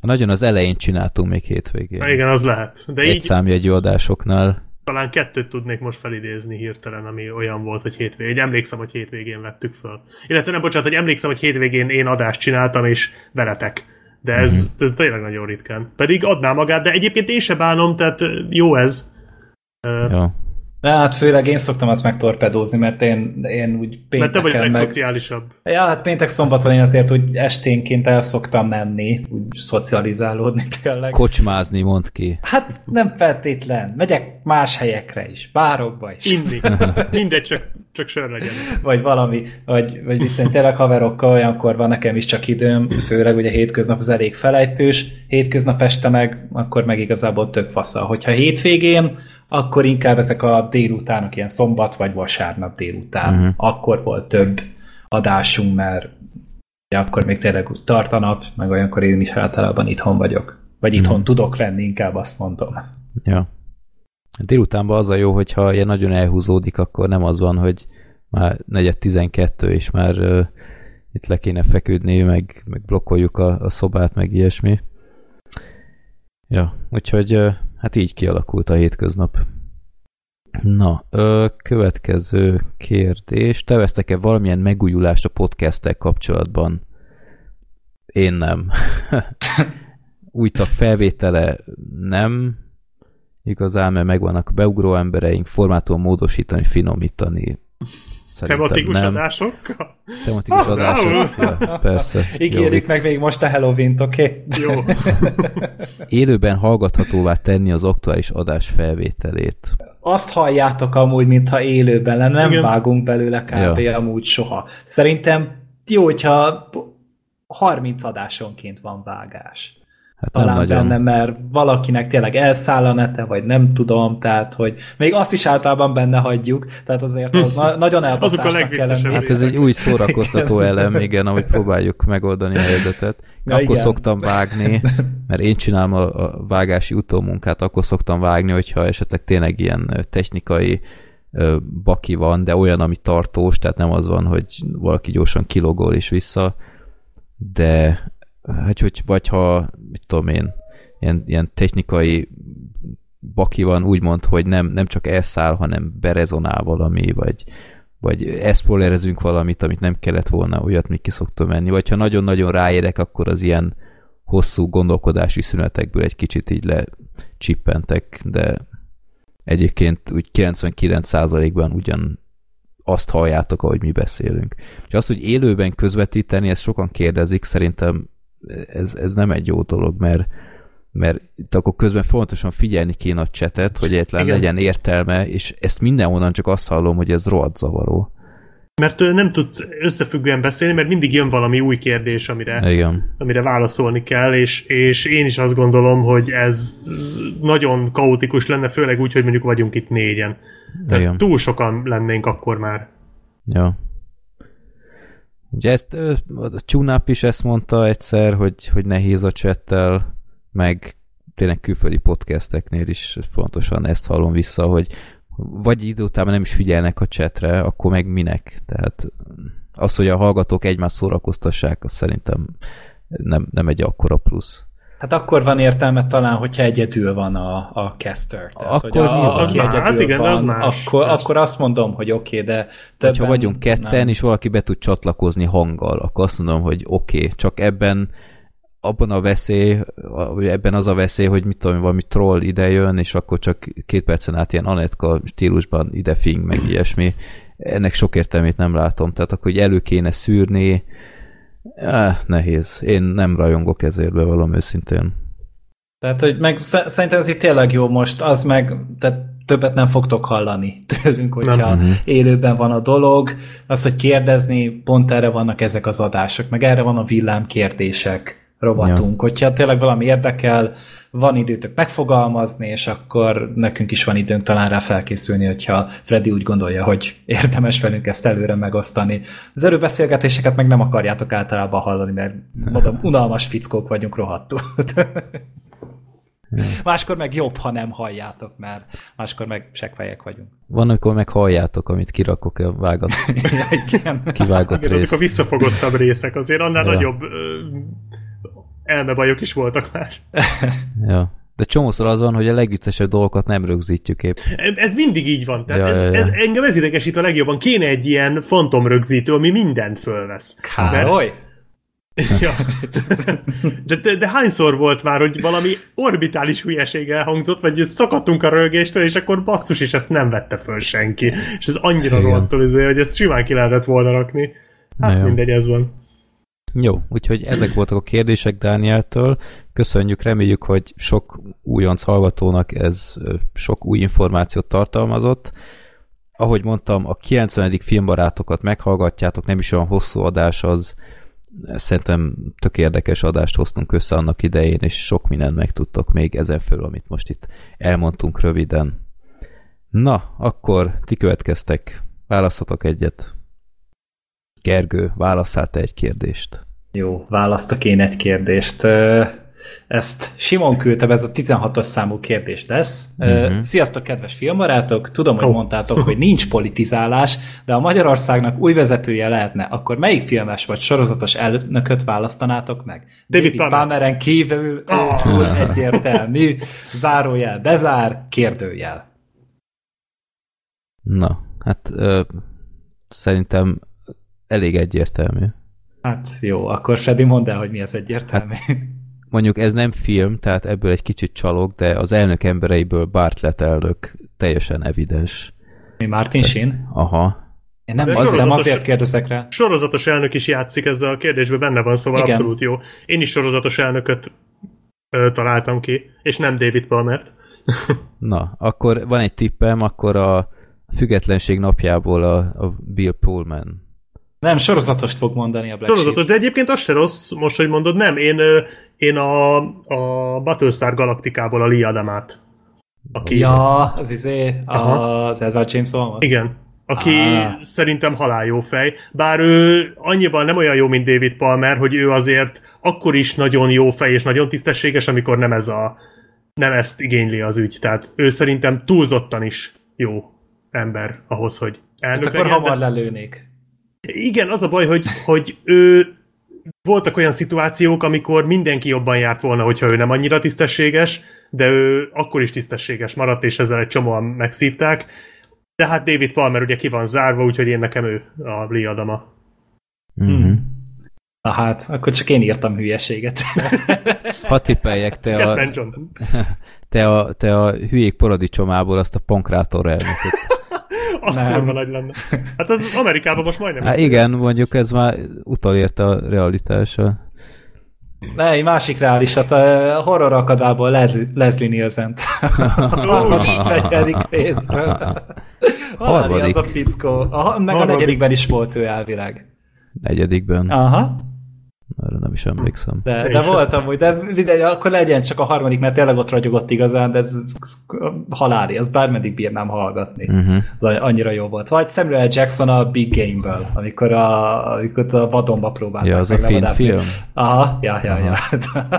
Nagyon az elején csináltunk még hétvégén. Igen, az lehet. De Egy így... számjegyű adásoknál talán kettőt tudnék most felidézni hirtelen, ami olyan volt, hogy hétvégén. Emlékszem, hogy hétvégén vettük föl. Illetve nem, bocsánat, hogy emlékszem, hogy hétvégén én adást csináltam, és veletek. De ez, mm-hmm. ez tényleg nagyon ritkán. Pedig adná magát, de egyébként én se bánom, tehát jó ez. Ja. De hát főleg én szoktam azt megtorpedózni, mert én, én úgy pénteken Mert te vagy a meg... legszociálisabb. Ja, hát péntek szombaton én azért úgy esténként el szoktam menni, úgy szocializálódni (laughs) tényleg. Kocsmázni, mond ki. Hát nem feltétlen. Megyek más helyekre is, bárokba is. Inni. (laughs) Mindegy, csak, csak sör legyen. vagy valami, vagy, vagy mit tudom, tényleg haverokkal olyankor van nekem is csak időm, főleg ugye hétköznap az elég felejtős, hétköznap este meg, akkor meg igazából tök fasza. Hogyha hétvégén, akkor inkább ezek a délutánok, ilyen szombat vagy vasárnap délután, uh-huh. akkor volt több adásunk, mert ugye akkor még tényleg úgy tart a nap, meg olyankor én is általában itthon vagyok. Vagy itthon uh-huh. tudok lenni, inkább azt mondom. Ja. Délutánban az a jó, hogyha ilyen nagyon elhúzódik, akkor nem az van, hogy már negyed 12 és már uh, itt le kéne feküdni, meg, meg blokkoljuk a, a szobát, meg ilyesmi. Ja, úgyhogy uh, hát így kialakult a hétköznap. Na, ö, következő kérdés. Terveztek-e valamilyen megújulást a podcasttel kapcsolatban? Én nem. (laughs) Új tag felvétele nem. Igazán, mert megvannak a beugró embereink, formátum módosítani, finomítani. Szerintem Tematikus nem. adásokkal? Tematikus (laughs) Ah, adások. Ja, persze. Ígérjük meg még most a Halloween-t, oké? Okay? Jó. (laughs) Élőben hallgathatóvá tenni az aktuális adás felvételét. azt halljátok amúgy, mintha élőben lenne, nem Igen. Vágunk belőle kb. Ja. amúgy soha. Szerintem jó, hogyha 30 adásonként van vágás. Hát Talán nem nagyon. benne, mert valakinek tényleg elszáll a nete, vagy nem tudom, tehát, hogy még azt is általában benne hagyjuk, tehát azért az na- nagyon Azok a elbaszásnak kell lenni. Hát ez egy új szórakoztató elem, igen, ahogy próbáljuk megoldani a helyzetet. Ja, akkor igen. szoktam vágni, mert én csinálom a, a vágási utómunkát, akkor szoktam vágni, hogyha esetleg tényleg ilyen technikai baki van, de olyan, ami tartós, tehát nem az van, hogy valaki gyorsan kilogol és vissza, de hát, hogy, vagy ha, mit tudom én, ilyen, ilyen technikai baki van, úgymond, hogy nem, nem csak elszáll, hanem berezonál valami, vagy, vagy eszpolerezünk valamit, amit nem kellett volna, olyat még ki szoktam menni. Vagy ha nagyon-nagyon ráérek, akkor az ilyen hosszú gondolkodási szünetekből egy kicsit így lecsippentek, de egyébként úgy 99%-ban ugyan azt halljátok, ahogy mi beszélünk. És az, hogy élőben közvetíteni, ezt sokan kérdezik, szerintem ez, ez nem egy jó dolog, mert mert itt akkor közben fontosan figyelni kéne a csetet, hogy egyetlen Igen. legyen értelme, és ezt mindenhonnan csak azt hallom, hogy ez rohadt zavaró. Mert nem tudsz összefüggően beszélni, mert mindig jön valami új kérdés, amire, Igen. amire válaszolni kell, és, és én is azt gondolom, hogy ez nagyon kaotikus lenne, főleg úgy, hogy mondjuk vagyunk itt négyen. Tehát Igen. túl sokan lennénk akkor már. Ja. Ugye ezt, a Csunap is ezt mondta egyszer, hogy, hogy nehéz a csettel, meg tényleg külföldi podcasteknél is fontosan ezt hallom vissza, hogy vagy idő után nem is figyelnek a csetre, akkor meg minek? Tehát az, hogy a hallgatók egymást szórakoztassák, az szerintem nem, nem egy akkora plusz. Hát akkor van értelme talán, hogyha egyedül van a, a caster. Tehát, Akkor hogy a, Az már, egyedül hát igen, van, az más. Akkor, Persze. akkor azt mondom, hogy oké, okay, de többen ha vagyunk ketten, nem. és valaki be tud csatlakozni hanggal, akkor azt mondom, hogy oké, okay, csak ebben abban a veszély, vagy ebben az a veszély, hogy mit tudom, valami troll ide jön, és akkor csak két percen át ilyen Anetka stílusban ide fing, meg ilyesmi. Ennek sok értelmét nem látom, tehát akkor hogy elő kéne szűrni, eh, nehéz. Én nem rajongok ezért be valami őszintén. Tehát, hogy meg sz- szerintem ez itt tényleg jó most, az meg, tehát többet nem fogtok hallani tőlünk, hogyha Nem. nem. élőben van a dolog. Az, hogy kérdezni, pont erre vannak ezek az adások, meg erre van a villám kérdések rovatunk. Ja. Hogyha tényleg valami érdekel, van időtök megfogalmazni, és akkor nekünk is van időnk talán rá felkészülni, hogyha Freddy úgy gondolja, hogy érdemes velünk ezt előre megosztani. Az erőbeszélgetéseket meg nem akarjátok általában hallani, mert mondom, (laughs) unalmas fickók vagyunk rohadtul. (laughs) Máskor meg jobb, ha nem halljátok, mert máskor meg seggfejek vagyunk. Van, amikor meg halljátok, amit kirakok a vágat, (laughs) ja, igen. kivágott Igen, azok a részt. visszafogottabb részek, azért annál Ja. nagyobb ö, elmebajok is voltak már. (laughs) Ja. De csomószor az van, hogy a legviccesebb dolgokat nem rögzítjük épp. Ez mindig így van. Tehát Ja, ez, ja, ja. ez engem ez idegesít a legjobban. Kéne egy ilyen fantomrögzítő, ami mindent fölvesz. Károly? (laughs) ja. de, de, de hányszor volt már, hogy valami orbitális hülyeség elhangzott, vagy szakadtunk a rögéstől, és akkor basszus, és ezt nem vette föl senki. És ez annyira rohadtul, izé, hogy ezt simán ki lehetett volna rakni. Hát mindegy, ez van. Jó, úgyhogy ezek voltak a kérdések Dánieltől. Köszönjük, reméljük, hogy sok újonc hallgatónak ez sok új információt tartalmazott. Ahogy mondtam, a 90. filmbarátokat meghallgatjátok, nem is olyan hosszú adás az, szerintem tök érdekes adást hoztunk össze annak idején, és sok mindent megtudtok még ezen föl, amit most itt elmondtunk röviden. Na, akkor ti következtek. Választatok egyet. Gergő, válasszál te egy kérdést. Jó, választok én egy kérdést. Ezt Simon küldte, ez a 16-os számú kérdés lesz. Uh-huh. Sziasztok, kedves filmbarátok! Tudom, hogy mondtátok, hogy (laughs) nincs politizálás, de a Magyarországnak új vezetője lehetne, akkor melyik filmes vagy sorozatos elnököt választanátok meg? David, David Palmeren kívül oh. egyértelmű, zárójel, bezár, kérdőjel. Na, hát ö, szerintem elég egyértelmű. Hát jó, akkor Freddy mondd el, hogy mi az egyértelmű. Hát, mondjuk ez nem film, tehát ebből egy kicsit csalok, de az elnök embereiből Bartlett elnök teljesen evidens. Mi Martin Sheen? Aha. Én nem, az, nem azért kérdezek rá. Sorozatos elnök is játszik ezzel a kérdésben, benne van, szóval Igen. abszolút jó. Én is sorozatos elnököt ö, találtam ki, és nem David Palmert. (laughs) Na, akkor van egy tippem, akkor a függetlenség napjából a, a Bill Pullman nem, sorozatost fog mondani a Black Sorozatos, Sheep. de egyébként az se rossz, most, hogy mondod, nem. Én, én a, a Battlestar Galaktikából a Lee Adamát. Aki... Ja, az izé, az Edward James Olmos. Igen. Aki ah. szerintem halál jó fej. Bár ő annyiban nem olyan jó, mint David Palmer, hogy ő azért akkor is nagyon jó fej és nagyon tisztességes, amikor nem ez a nem ezt igényli az ügy. Tehát ő szerintem túlzottan is jó ember ahhoz, hogy elnök hát akkor legyen, hamar de... lelőnék. Igen, az a baj, hogy, hogy ő voltak olyan szituációk, amikor mindenki jobban járt volna, hogyha ő nem annyira tisztességes, de ő akkor is tisztességes maradt, és ezzel egy csomóan megszívták. De hát David Palmer ugye ki van zárva, úgyhogy én nekem ő a Lee Adama. Mm-hmm. Na hát, akkor csak én írtam hülyeséget. Ha tippeljek, te a, (laughs) te a, te a hülyék paradicsomából azt a pankrátor elnököt. Az kurva nagy lenne. Hát az Amerikában most majdnem. Hát igen, mondjuk ez már utolérte a realitásra. Ne, egy másik reálisat, a horror akadából Leslie Nielsen-t. (laughs) a negyedik részben. (laughs) Harmadik. az a fickó. A, meg a negyedikben is volt ő elvileg. Negyedikben? Aha. Erre nem is emlékszem. De, de volt amúgy, de mindegy, akkor legyen csak a harmadik, mert tényleg ott ragyogott igazán, de ez, ez haláli, az bármeddig bírnám hallgatni. Uh-huh. Az annyira jó volt. Vagy Samuel Jackson a Big Game-ből, amikor a, amikor a vadonba próbált. Ja, az a film film? Aha, ja, ja, Aha. ja.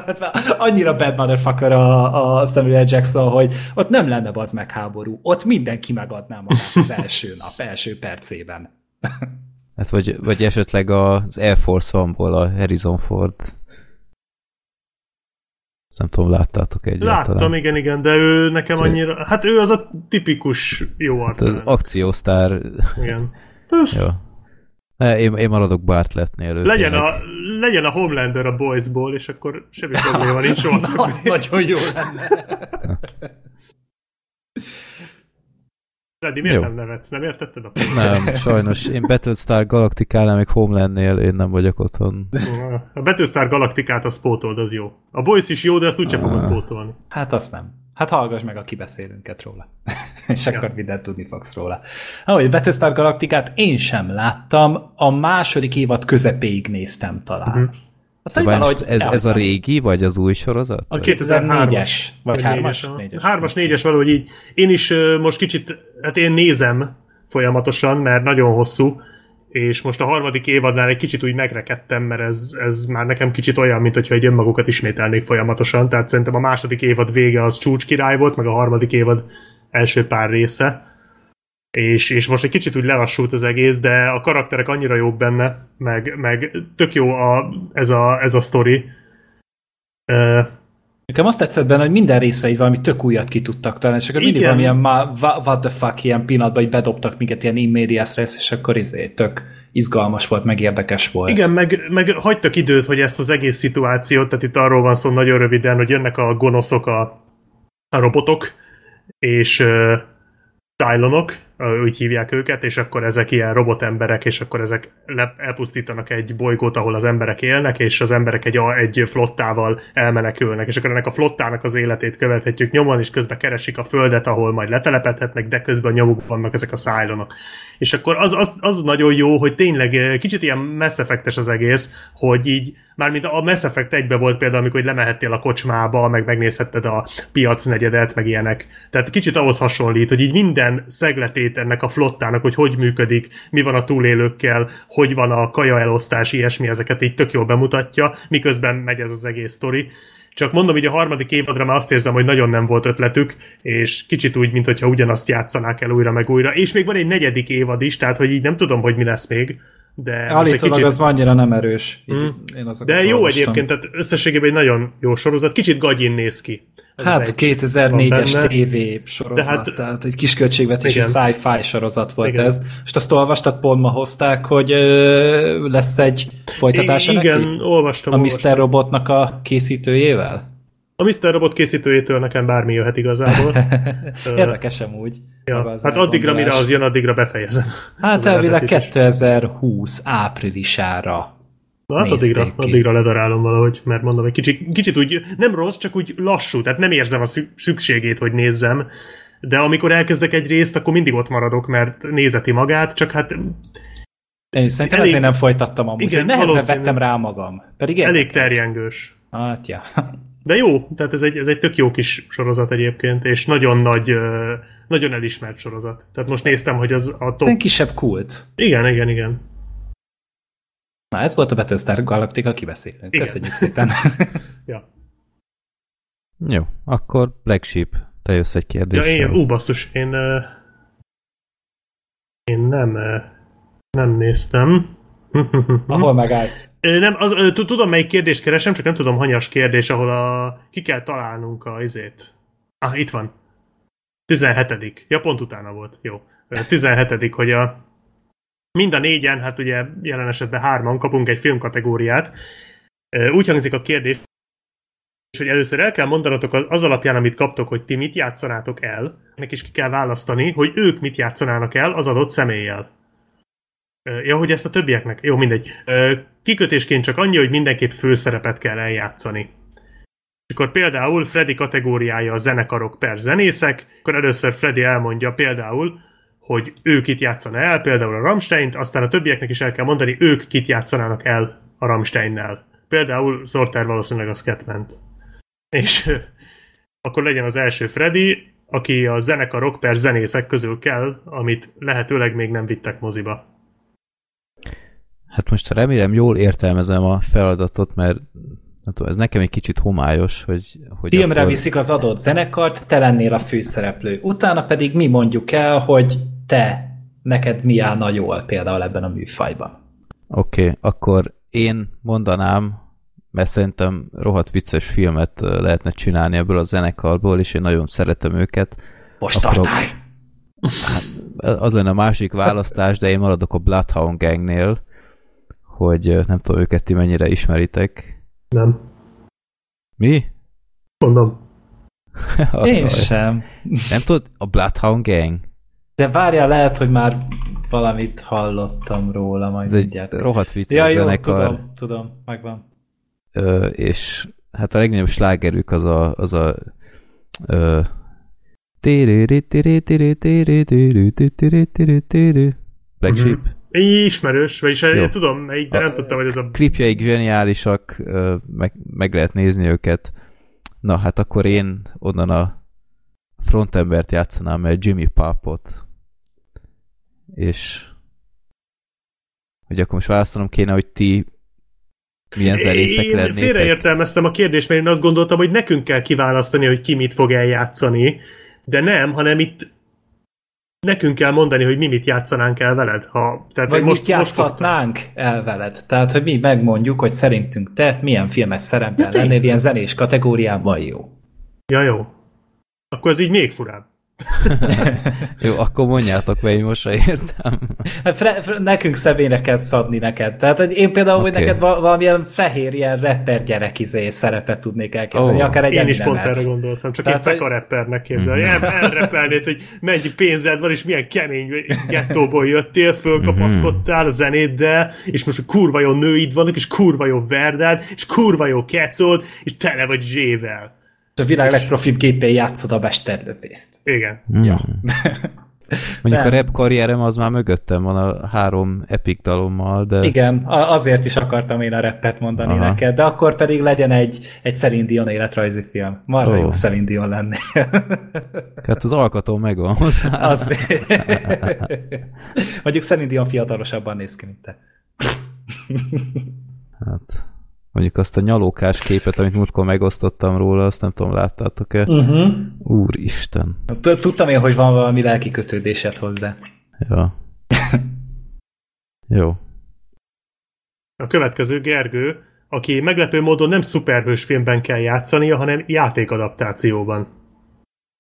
(laughs) annyira bad motherfucker a, a Samuel Jackson, hogy ott nem lenne az meg háború. Ott mindenki megadná magát az első nap, első percében. (laughs) Hát vagy, vagy esetleg az Air Force One-ból a Harrison Ford. Ezt nem tudom, láttátok egyáltalán. Láttam, igen, igen, de ő nekem Csak... annyira... Hát ő az a tipikus jó arc. Hát az akciósztár. Igen. (laughs) jó. Ne, én, én maradok Bartlettnél. Legyen a, legyen a Homelander a Boysból, és akkor semmi probléma nincs. (laughs) Na, az nagyon jó lenne. (laughs) Freddy, miért Jó. nem nevetsz? Nem értetted a Nem, sajnos. Én Battlestar Galacticánál, meg Homelandnél én nem vagyok otthon. A Battlestar Galacticát az pótold, az jó. A Boys is jó, de ezt úgyse fogod pótolni. Hát azt nem. Hát hallgass meg a kibeszélünket róla. (laughs) És ja. akkor mindent tudni fogsz róla. Ahogy Battlestar Galacticát én sem láttam, a második évad közepéig néztem talán. Uh-huh. Aztán valahogy ez, ez a régi, vagy az új sorozat? A 2004-es, vagy 3-as? 3-as, 4-es valahogy így. Én is most kicsit, hát én nézem folyamatosan, mert nagyon hosszú, és most a harmadik évadnál egy kicsit úgy megrekedtem, mert ez, ez már nekem kicsit olyan, mint hogyha egy önmagukat ismételnék folyamatosan, tehát szerintem a második évad vége az csúcs király volt, meg a harmadik évad első pár része és, és most egy kicsit úgy lelassult az egész, de a karakterek annyira jók benne, meg, meg tök jó a, ez, a, ez a sztori. Uh, Nekem azt tetszett benne, hogy minden része így valami tök újat ki tudtak találni, és akkor mindig Igen. valamilyen ma, what the fuck ilyen pillanatban, hogy bedobtak minket ilyen immediate rész, és akkor izé tök izgalmas volt, meg érdekes volt. Igen, meg, meg hagytak időt, hogy ezt az egész szituációt, tehát itt arról van szó nagyon röviden, hogy jönnek a gonoszok, a, a robotok, és uh, Cylonok, úgy hívják őket, és akkor ezek ilyen robotemberek, és akkor ezek le, elpusztítanak egy bolygót, ahol az emberek élnek, és az emberek egy, egy flottával elmenekülnek, és akkor ennek a flottának az életét követhetjük nyomon, és közben keresik a földet, ahol majd letelepedhetnek, de közben nyomuk vannak ezek a Cylonok. És akkor az, az, az nagyon jó, hogy tényleg kicsit ilyen Mass Effect-es az egész, hogy így, mármint a Mass Effect egybe volt például, amikor lemehettél a kocsmába, meg megnézhetted a piacnegyedet, meg ilyenek. Tehát kicsit ahhoz hasonlít, hogy így minden szegletét ennek a flottának, hogy hogy működik, mi van a túlélőkkel, hogy van a kaja elosztás, ilyesmi, ezeket így tök jól bemutatja, miközben megy ez az egész sztori. Csak mondom, hogy a harmadik évadra már azt érzem, hogy nagyon nem volt ötletük, és kicsit úgy, mintha ugyanazt játszanák el újra meg újra. És még van egy negyedik évad is, tehát hogy így nem tudom, hogy mi lesz még. De Állítólag kicsit... az annyira nem erős. Mm. én De jó olvastam. egyébként, tehát összességében egy nagyon jó sorozat. Kicsit gagyin néz ki. Ez Hát az egy. 2004-es van benne. TV sorozat, De hát- hát, tehát egy kis költségvetésű sci-fi sorozat volt Igen. Igen. ez. És azt olvastad, pont ma hozták, hogy ö, lesz egy folytatása I- igen, neki? olvastam, A olvastam. Mr. Robotnak a készítőjével? A Mr. Robot készítőjétől nekem bármi jöhet igazából. (laughs) Ö, Érdekesem úgy. ja. Hát addigra, mire az jön, addigra befejezem. Hát elvileg eredetit is. 2020 áprilisára. Na, hát addigra, ki. addigra ledarálom valahogy, mert mondom, egy kicsit, kicsit úgy, nem rossz, csak úgy lassú, tehát nem érzem a szü- szükségét, hogy nézzem, de amikor elkezdek egy részt, akkor mindig ott maradok, mert nézeti magát, csak hát Én is szerintem Elég- ezért nem folytattam amúgy. Igen, nehezen vettem rá magam. Pedig elég terjengős. Hát, ja. De jó, tehát ez egy, ez egy tök jó kis sorozat egyébként, és nagyon nagy, nagyon elismert sorozat. Tehát most néztem, hogy az a top... Egy kisebb kult. Igen, igen, igen. Na, ez volt a Battlestar Galactica, kibeszélünk. Igen. Köszönjük szépen. (laughs) (laughs) Ja. Jó, akkor Black Sheep, te jössz egy Ja, kérdéssel. én, ú, basszus, én, én nem, nem néztem. Ahol megállsz. Nem, az, tudom, melyik kérdést keresem, csak nem tudom, hanyas kérdés, ahol a, ki kell találnunk a izét. Ah, itt van. 17. Ja, pont utána volt. Jó. Ö, 17. hogy a mind a négyen, hát ugye jelen esetben hárman kapunk egy filmkategóriát. Úgy hangzik a kérdés, hogy először el kell mondanatok az- alapján, amit kaptok, hogy ti mit játszanátok el, nek is ki kell választani, hogy ők mit játszanának el az adott személlyel. Ja, hogy ezt a többieknek. Jó, mindegy. Kikötésként csak annyi, hogy mindenképp főszerepet kell eljátszani. És akkor például Freddy kategóriája a zenekarok per zenészek, akkor először Freddy elmondja például, hogy ő kit játszana el, például a Rammsteint, aztán a többieknek is el kell mondani, ők kit játszanának el a Rammsteinnel. Például Sorter valószínűleg a Scatman-t. És akkor legyen az első Freddy, aki a zenekarok per zenészek közül kell, amit lehetőleg még nem vittek moziba. Hát most remélem jól értelmezem a feladatot, mert nem tudom, ez nekem egy kicsit homályos, hogy... hogy Filmre akkor... viszik az adott zenekart, te lennél a főszereplő. Utána pedig mi mondjuk el, hogy te, neked mi állna jól például ebben a műfajban. Oké, okay, akkor én mondanám, mert szerintem rohadt vicces filmet lehetne csinálni ebből a zenekarból, és én nagyon szeretem őket. Most Akkor- tartály! Az lenne a másik választás, de én maradok a Bloodhound Gangnél, hogy nem tudom őket ti mennyire ismeritek. Nem. Mi? Mondom. (laughs) Én sem. Nem tudod, a Bloodhound Gang? De várjál, lehet, hogy már valamit hallottam róla, majd Ez egy mindjárt. rohadt vicces Ja, jó, zenekar. tudom, tudom, megvan. Ö, és hát a legnagyobb slágerük az a, az a ö, Black Sheep. Ismerős, vagyis Jó. Jó. tudom melyik, de nem tudtam, hogy ez a... Klipjeik zseniálisak, meg, meg lehet nézni őket. Na, hát akkor én onnan a frontembert játszanám el, Jimmy Papot. És hogy akkor most választanom kéne, hogy ti milyen zenészek Én lennétek. félreértelmeztem a kérdést, mert én azt gondoltam, hogy nekünk kell kiválasztani, hogy ki mit fog eljátszani, de nem, hanem itt nekünk kell mondani, hogy mi mit játszanánk el veled. Ha, tehát Vagy most, mit játszhatnánk most el veled. Tehát, hogy mi megmondjuk, hogy szerintünk te milyen filmes szerepben ja, lennél ilyen zenés kategóriában jó. Ja, jó. Akkor ez így még furább. (laughs) Jó, akkor mondjátok, mert én most se értem. Hát fre, fre, nekünk személyre kell szabni neked. Tehát, hogy én például, okay. hogy neked valamilyen fehér, ilyen rapper gyerek izé szerepet tudnék elképzelni, oh. akár egy Én is pont erre gondoltam, csak Tehát, én feka rappernek képzelni. Mm-hmm. Elrepelnéd, hogy mennyi pénzed van, és milyen kemény gettóból jöttél, fölkapaszkodtál a zenéddel, és most kurva jó nőid vannak, és kurva jó verdád, és kurva jó kecód, és tele vagy zsével. A világ legprofibb gépén játszod a mesterlöpészt. Igen. Mm. Ja. (laughs) Mondjuk Nem. a rap karrierem az már mögöttem van a három epic dalommal, de... Igen, azért is akartam én a rappet mondani Aha. neked, de akkor pedig legyen egy, egy Celine Dion életrajzi film. Marra oh. jó Celine Dion lenni. (laughs) hát az alkató megvan hozzá. Az... (laughs) Mondjuk Celine Dion fiatalosabban néz ki, mint te. hát... Mondjuk azt a nyalókás képet, amit múltkor megosztottam róla, azt nem tudom, láttátok-e? Uh-huh. Úristen. Tudtam én, hogy van valami lelki kötődésed hozzá. Ja. (laughs) Jó. A következő Gergő, aki meglepő módon nem szuperhős filmben kell játszania, hanem játékadaptációban.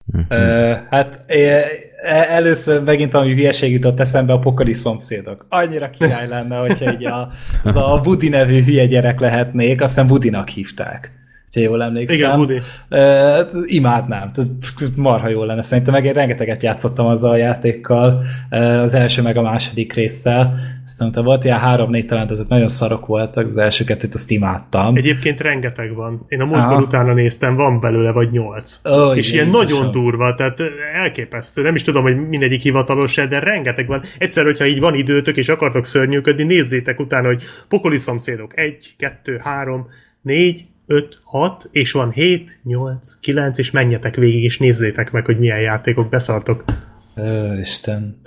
Uh-huh. hát E, először megint valami hülyeség jutott eszembe a pokoli szomszédok. Annyira király lenne, hogyha így a, az a Budi nevű hülye gyerek lehetnék, aztán Budinak hívták ha jól emlékszem. Igen, Woody. Uh, imádnám, marha jó lenne. Szerintem meg én rengeteget játszottam azzal a játékkal, uh, az első meg a második résszel. Szerintem volt ilyen három-négy talán, azok nagyon szarok voltak, az első kettőt azt imádtam. Egyébként rengeteg van. Én a múltkor utána néztem, van belőle vagy nyolc. Oh, és ilyen nagyon durva, tehát elképesztő. Nem is tudom, hogy mindegyik hivatalos de rengeteg van. Egyszer, hogyha így van időtök, és akartok szörnyűködni, nézzétek utána, hogy pokoli szomszédok. Egy, kettő, három, négy, 5, 6, és van 7, 8, 9, és menjetek végig, és nézzétek meg, hogy milyen játékok beszartok. Ö, Isten.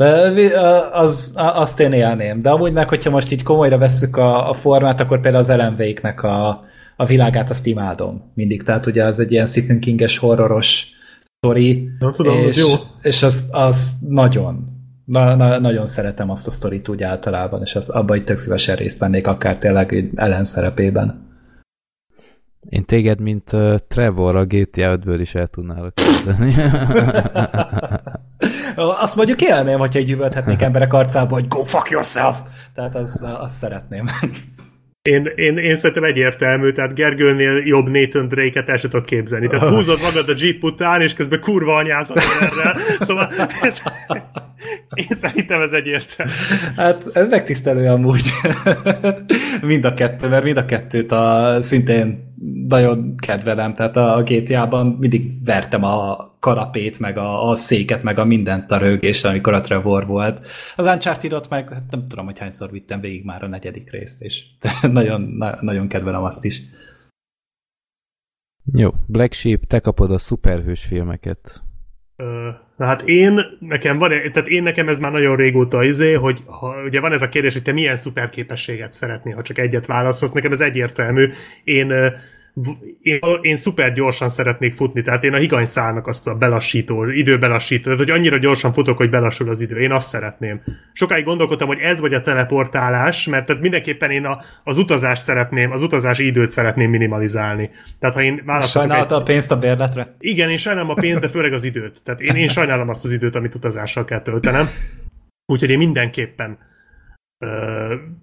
Az, azt én élném. De amúgy meg, hogyha most így komolyra vesszük a, a formát, akkor például az Ellen a, a világát azt imádom mindig. Tehát ugye az egy ilyen Stephen King-es horroros sztori. Na, tudom, és, az jó. És az, az nagyon, na, na, nagyon szeretem azt a sztorit úgy általában, és az, abban hogy tök szívesen részt vennék, akár tényleg ellen szerepében. Én téged, mint uh, Trevor a GTA 5-ből is el tudnálok kezdeni. (laughs) Azt mondjuk élném, hogyha egy üvölthetnék (laughs) emberek arcába, hogy go fuck yourself! Tehát azt, azt szeretném. Én, én, én szerintem egyértelmű, tehát Gergőnél jobb Nathan Drake-et el sem tudok képzelni. Tehát húzod magad a Jeep után, és közben kurva anyázod erre. Szóval ez, én szerintem ez egyértelmű. Hát ez megtisztelő amúgy. mind a kettő, mert mind a kettőt a, szintén nagyon kedvelem, tehát a GTA-ban mindig vertem a karapét, meg a, a széket, meg a mindent a rögés, amikor a Trevor volt. Az uncharted meg hát nem tudom, hogy hányszor vittem végig már a negyedik részt, és (laughs) nagyon, na, nagyon kedvelem azt is. Jó, Black Sheep, te kapod a szuperhős filmeket. Na hát én, nekem van, tehát én nekem ez már nagyon régóta izé, hogy ha, ugye van ez a kérdés, hogy te milyen szuperképességet szeretnél, ha csak egyet válaszolsz, nekem ez egyértelmű. Én én, én szuper gyorsan szeretnék futni, tehát én a higanyszálnak azt a belassító, időbelassító, tehát hogy annyira gyorsan futok, hogy belassul az idő. Én azt szeretném. Sokáig gondolkodtam, hogy ez vagy a teleportálás, mert tehát mindenképpen én a, az utazást szeretném, az utazási időt szeretném minimalizálni. Tehát ha én Sajnálta egy... a pénzt a bérletre? Igen, én sajnálom a pénzt, de főleg az időt. Tehát én, én sajnálom azt az időt, amit utazással kell töltenem. Úgyhogy én mindenképpen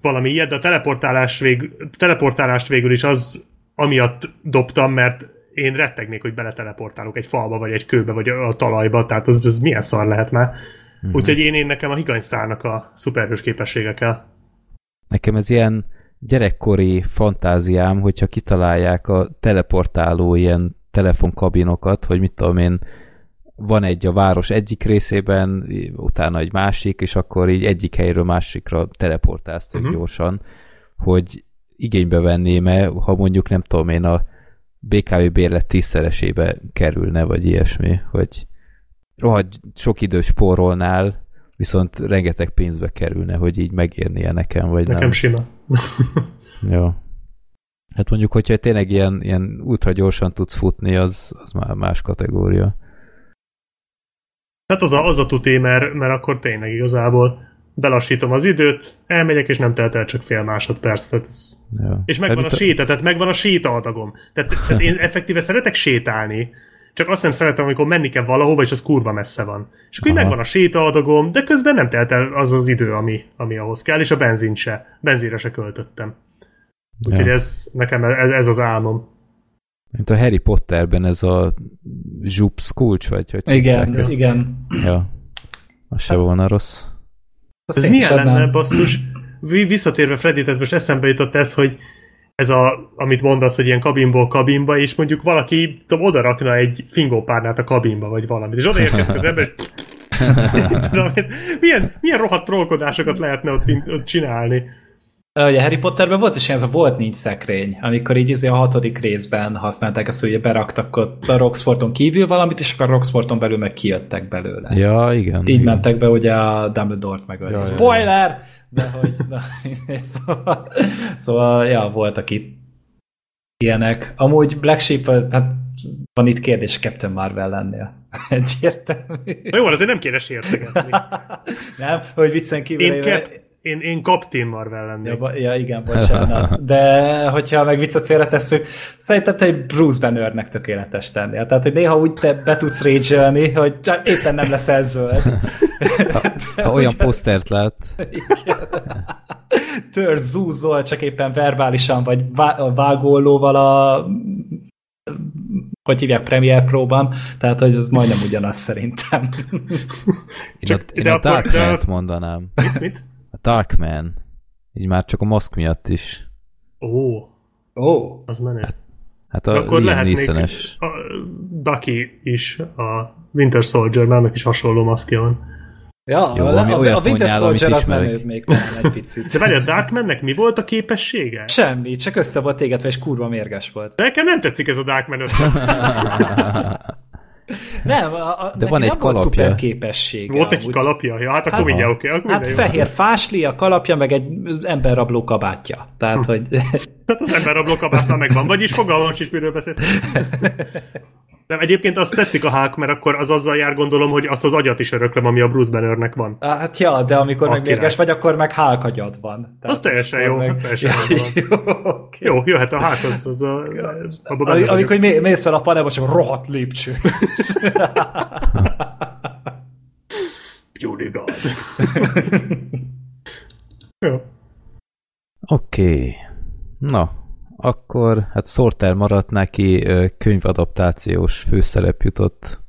valami ilyet, de a teleportálás vég, teleportálást végül is az amiatt dobtam, mert én rettegnék, hogy beleteleportálok egy falba, vagy egy kőbe, vagy a talajba, tehát az, az milyen szar lehet már. Mm-hmm. Úgyhogy én, én nekem a higanyszárnak a szuperhős képességekkel. Nekem ez ilyen gyerekkori fantáziám, hogyha kitalálják a teleportáló ilyen telefonkabinokat, hogy mit tudom én, van egy a város egyik részében, utána egy másik, és akkor így egyik helyről másikra teleportálsz uh-huh. gyorsan, hogy igénybe venném-e, ha mondjuk nem tudom én a BKV bérlet tízszeresébe kerülne, vagy ilyesmi, hogy rohadt sok idő spórolnál, viszont rengeteg pénzbe kerülne, hogy így megérnie nekem, vagy nekem nem. sima. (laughs) Jó. Hát mondjuk, hogyha tényleg ilyen, ilyen ultra gyorsan tudsz futni, az, az már más kategória. Hát az a, az a tuti, mert, mert akkor tényleg igazából belassítom az időt, elmegyek, és nem telt el csak fél másodperc. Tehát ez... Ja. És megvan a Hát, séta, tehát megvan a séta adagom. Tehát, tehát én effektíve szeretek sétálni, csak azt nem szeretem, amikor menni kell valahova, és az kurva messze van. És akkor megvan a séta adagom, de közben nem telt el az az idő, ami, ami ahhoz kell, és a benzin se. Benzinre se költöttem. Úgyhogy Ja. ez nekem ez, ez az álmom. Mint a Harry Potterben ez a zsupsz kulcs, vagy hogy Igen, igen. Ja. Az se volna rossz. Azt Ez milyen lenne, adnám. basszus? Vi- Visszatérve Freddy, tehát most eszembe jutott ez, hogy ez a, amit mondasz, hogy ilyen kabinból kabinba, és mondjuk valaki tudom, oda rakna egy fingópárnát a kabinba, vagy valamit, és odaérkezik az ember, (laughs) (laughs) és milyen, milyen rohadt trollkodásokat lehetne ott, ott csinálni. Ugye Harry Potterben volt is ilyen, ez a volt nincs szekrény, amikor így izé a hatodik részben használták ezt, hogy beraktak ott a Roxforton kívül valamit, és akkor a Roxforton belül meg kijöttek belőle. Ja, igen. Így igen. mentek be ugye a Dumbledore-t meg. Ja, Ja, ja, Spoiler! De hogy, na, (laughs) szóval, szóval, ja, voltak itt ilyenek. Amúgy Black Sheep, hát van itt kérdés Captain Marvel lennél. (laughs) Egyértelmű. Na jó, azért nem kéne sértegetni. (laughs) Nem, hogy viccen kívül Én, éve- Cap, én, én Captain Marvel lennék. Ja, ba- ja, igen, bocsánat. De hogyha meg viccet félretesszük, szerintem te egy Bruce Bannernek tökéletes tennél. Tehát, hogy néha úgy te be tudsz rage hogy csak éppen nem leszel zöld. Ha olyan posztert lát, Tör, zúzol, csak éppen verbálisan, vagy vá- vágólóval a hogy hívják, Premiere Pro-ban, tehát, hogy az majdnem ugyanaz szerintem. én Csak- a, én de a akkor- Darkman-t de- mondanám. Mit? mit? Darkman. Így már csak a maszk miatt is. Ó, Ó, az menő. Hát a Akkor Liam Neeson-es. a Bucky is, a Winter Soldier, mert annak is hasonló maszkja van. ja, Jó, a, a, a Winter Soldier az menőbb még talán egy picit. De várj, a Darkmannek mi volt a képessége? Semmi, csak össze volt égetve, és kurva mérges volt. Nekem nem tetszik ez a Darkman ötlet. (laughs) Nem, a, a, De van egy nem volt kalapja. szuper képessége. Volt egy amúgy. kalapja? Ja, hát akkor Hát- mindjárt oké. akkor Hát minden jó. fehér fásli, a kalapja, meg egy emberrabló kabátja. Tehát, hogy... Tehát az ember rabló kabátnál megvan, vagyis fogalmam is, miről beszélt. (laughs) De egyébként azt tetszik a Hulk, mert akkor az azzal jár gondolom, hogy azt az agyat is öröklöm, ami a Bruce Bannernek van. Hát ja, de amikor A meg király. mérges vagy, akkor meg hálkagyad van. Az teljesen jó, teljesen ja, (laughs) jó van. jó, jöhet a Hulk, az, az a... abba vagyok. Amikor mé- mész fel a panelba, csak rohadt lépcső. (laughs) Beauty God. (laughs) jó. Oké. Okay. Na, akkor hát Sorter maradt neki, könyvadaptációs főszerep jutott,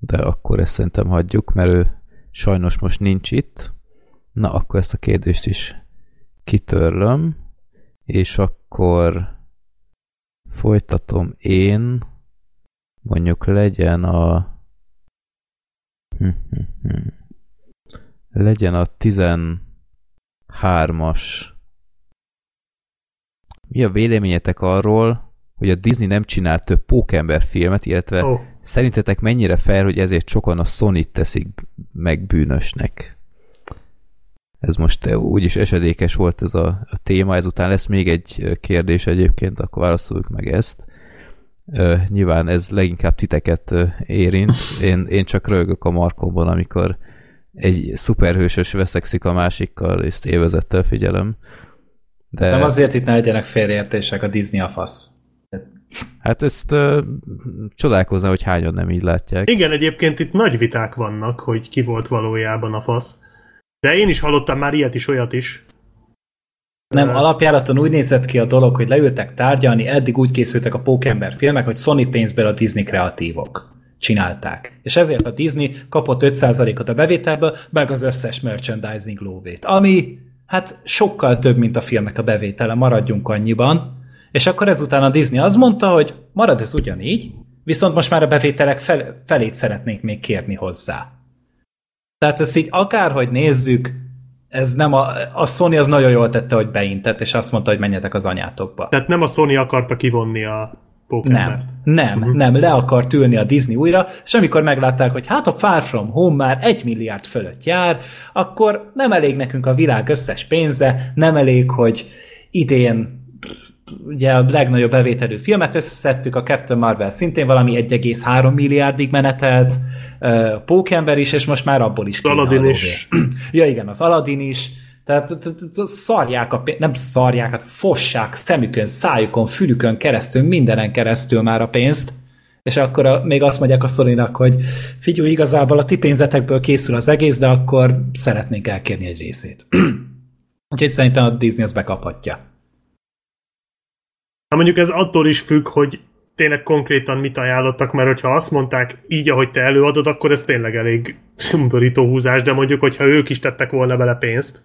de akkor ezt szerintem hagyjuk, mert ő sajnos most nincs itt. Na, akkor ezt a kérdést is kitörlöm, és akkor folytatom én, mondjuk legyen a Hm, hm, hm. legyen a 13-as mi a véleményetek arról, hogy a Disney nem csinál több Pókember filmet, illetve oh. szerintetek mennyire fel, hogy ezért sokan a sony teszik meg bűnösnek? Ez most eh, úgyis esedékes volt ez a, a téma, ezután lesz még egy eh, kérdés egyébként, akkor válaszoljuk meg ezt. Uh, nyilván ez leginkább titeket uh, érint. Én, én csak rögök a markomban, amikor egy szuperhősös veszekszik a másikkal, és élvezettel figyelem. De... Nem azért itt ne legyenek félreértések, a Disney a fasz. Hát ezt uh, csodálkozna, hogy hányan nem így látják. Igen, egyébként itt nagy viták vannak, hogy ki volt valójában a fasz. De én is hallottam már ilyet is, olyat is. Nem, alapjáraton úgy nézett ki a dolog, hogy leültek tárgyalni, eddig úgy készültek a Pókember filmek, hogy Sony pénzből a Disney kreatívok csinálták. És ezért a Disney kapott 5%-ot a bevételből, meg az összes merchandising lóvét. Ami, hát sokkal több, mint a filmnek a bevétele, maradjunk annyiban. És akkor ezután a Disney azt mondta, hogy marad ez ugyanígy, viszont most már a bevételek fel, felét szeretnék még kérni hozzá. Tehát ezt így akárhogy nézzük, ez nem a, a Sony az nagyon jól tette, hogy beintett, és azt mondta, hogy menjetek az anyátokba. Tehát nem a Sony akarta kivonni a Pokémon. Nem, nem, uh-huh. nem, le akart ülni a Disney újra, és amikor meglátták, hogy hát a Far From Home már egy milliárd fölött jár, akkor nem elég nekünk a világ összes pénze, nem elég, hogy idén ugye a legnagyobb bevételű filmet összeszedtük, a Captain Marvel szintén valami 1,3 milliárdig menetelt, Pókember is, és most már abból is Aladdin is. (clears throat) ja igen, az Aladdin is, tehát szarják a pénzt, nem szarják, hát fossák szemükön, szájukon, fülükön keresztül, mindenen keresztül már a pénzt, és akkor a, még azt mondják a sony hogy figyelj, igazából a ti pénzetekből készül az egész, de akkor szeretnénk elkérni egy részét. (clears throat) Úgyhogy szerintem a Disney az bekaphatja. Na mondjuk ez attól is függ, hogy tényleg konkrétan mit ajánlottak, mert hogyha azt mondták így, ahogy te előadod, akkor ez tényleg elég (laughs) undorító húzás, de mondjuk, hogyha ők is tettek volna bele pénzt,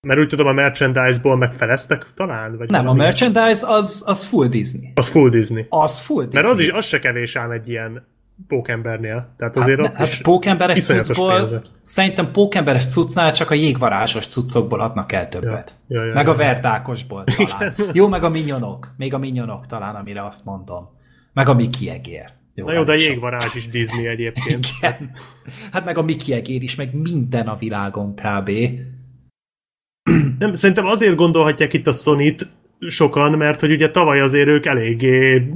mert úgy tudom, a merchandise-ból megfeleztek talán? Vagy nem, a merchandise az, az full Disney. Az full Disney. Az full Disney. Mert az is, az se kevés ám egy ilyen pókembernél. Tehát azért hát, hát pókemberes cuccból, szerintem pókemberes cuccnál csak a jégvarázsos cuccokból adnak el többet. Ja, ja, ja, meg ja. a verdákosból (laughs) talán. Jó, meg a minyonok. Még a minyonok talán, amire azt mondom. Meg a Mickey egér. Jó, Na jó, de a jégvarázs is Disney egyébként. (laughs) Igen. Hát meg a Mickey egér is, meg minden a világon kb. (clears throat) Nem, szerintem azért gondolhatják itt a sony sokan, mert hogy ugye tavaly azért ők eléggé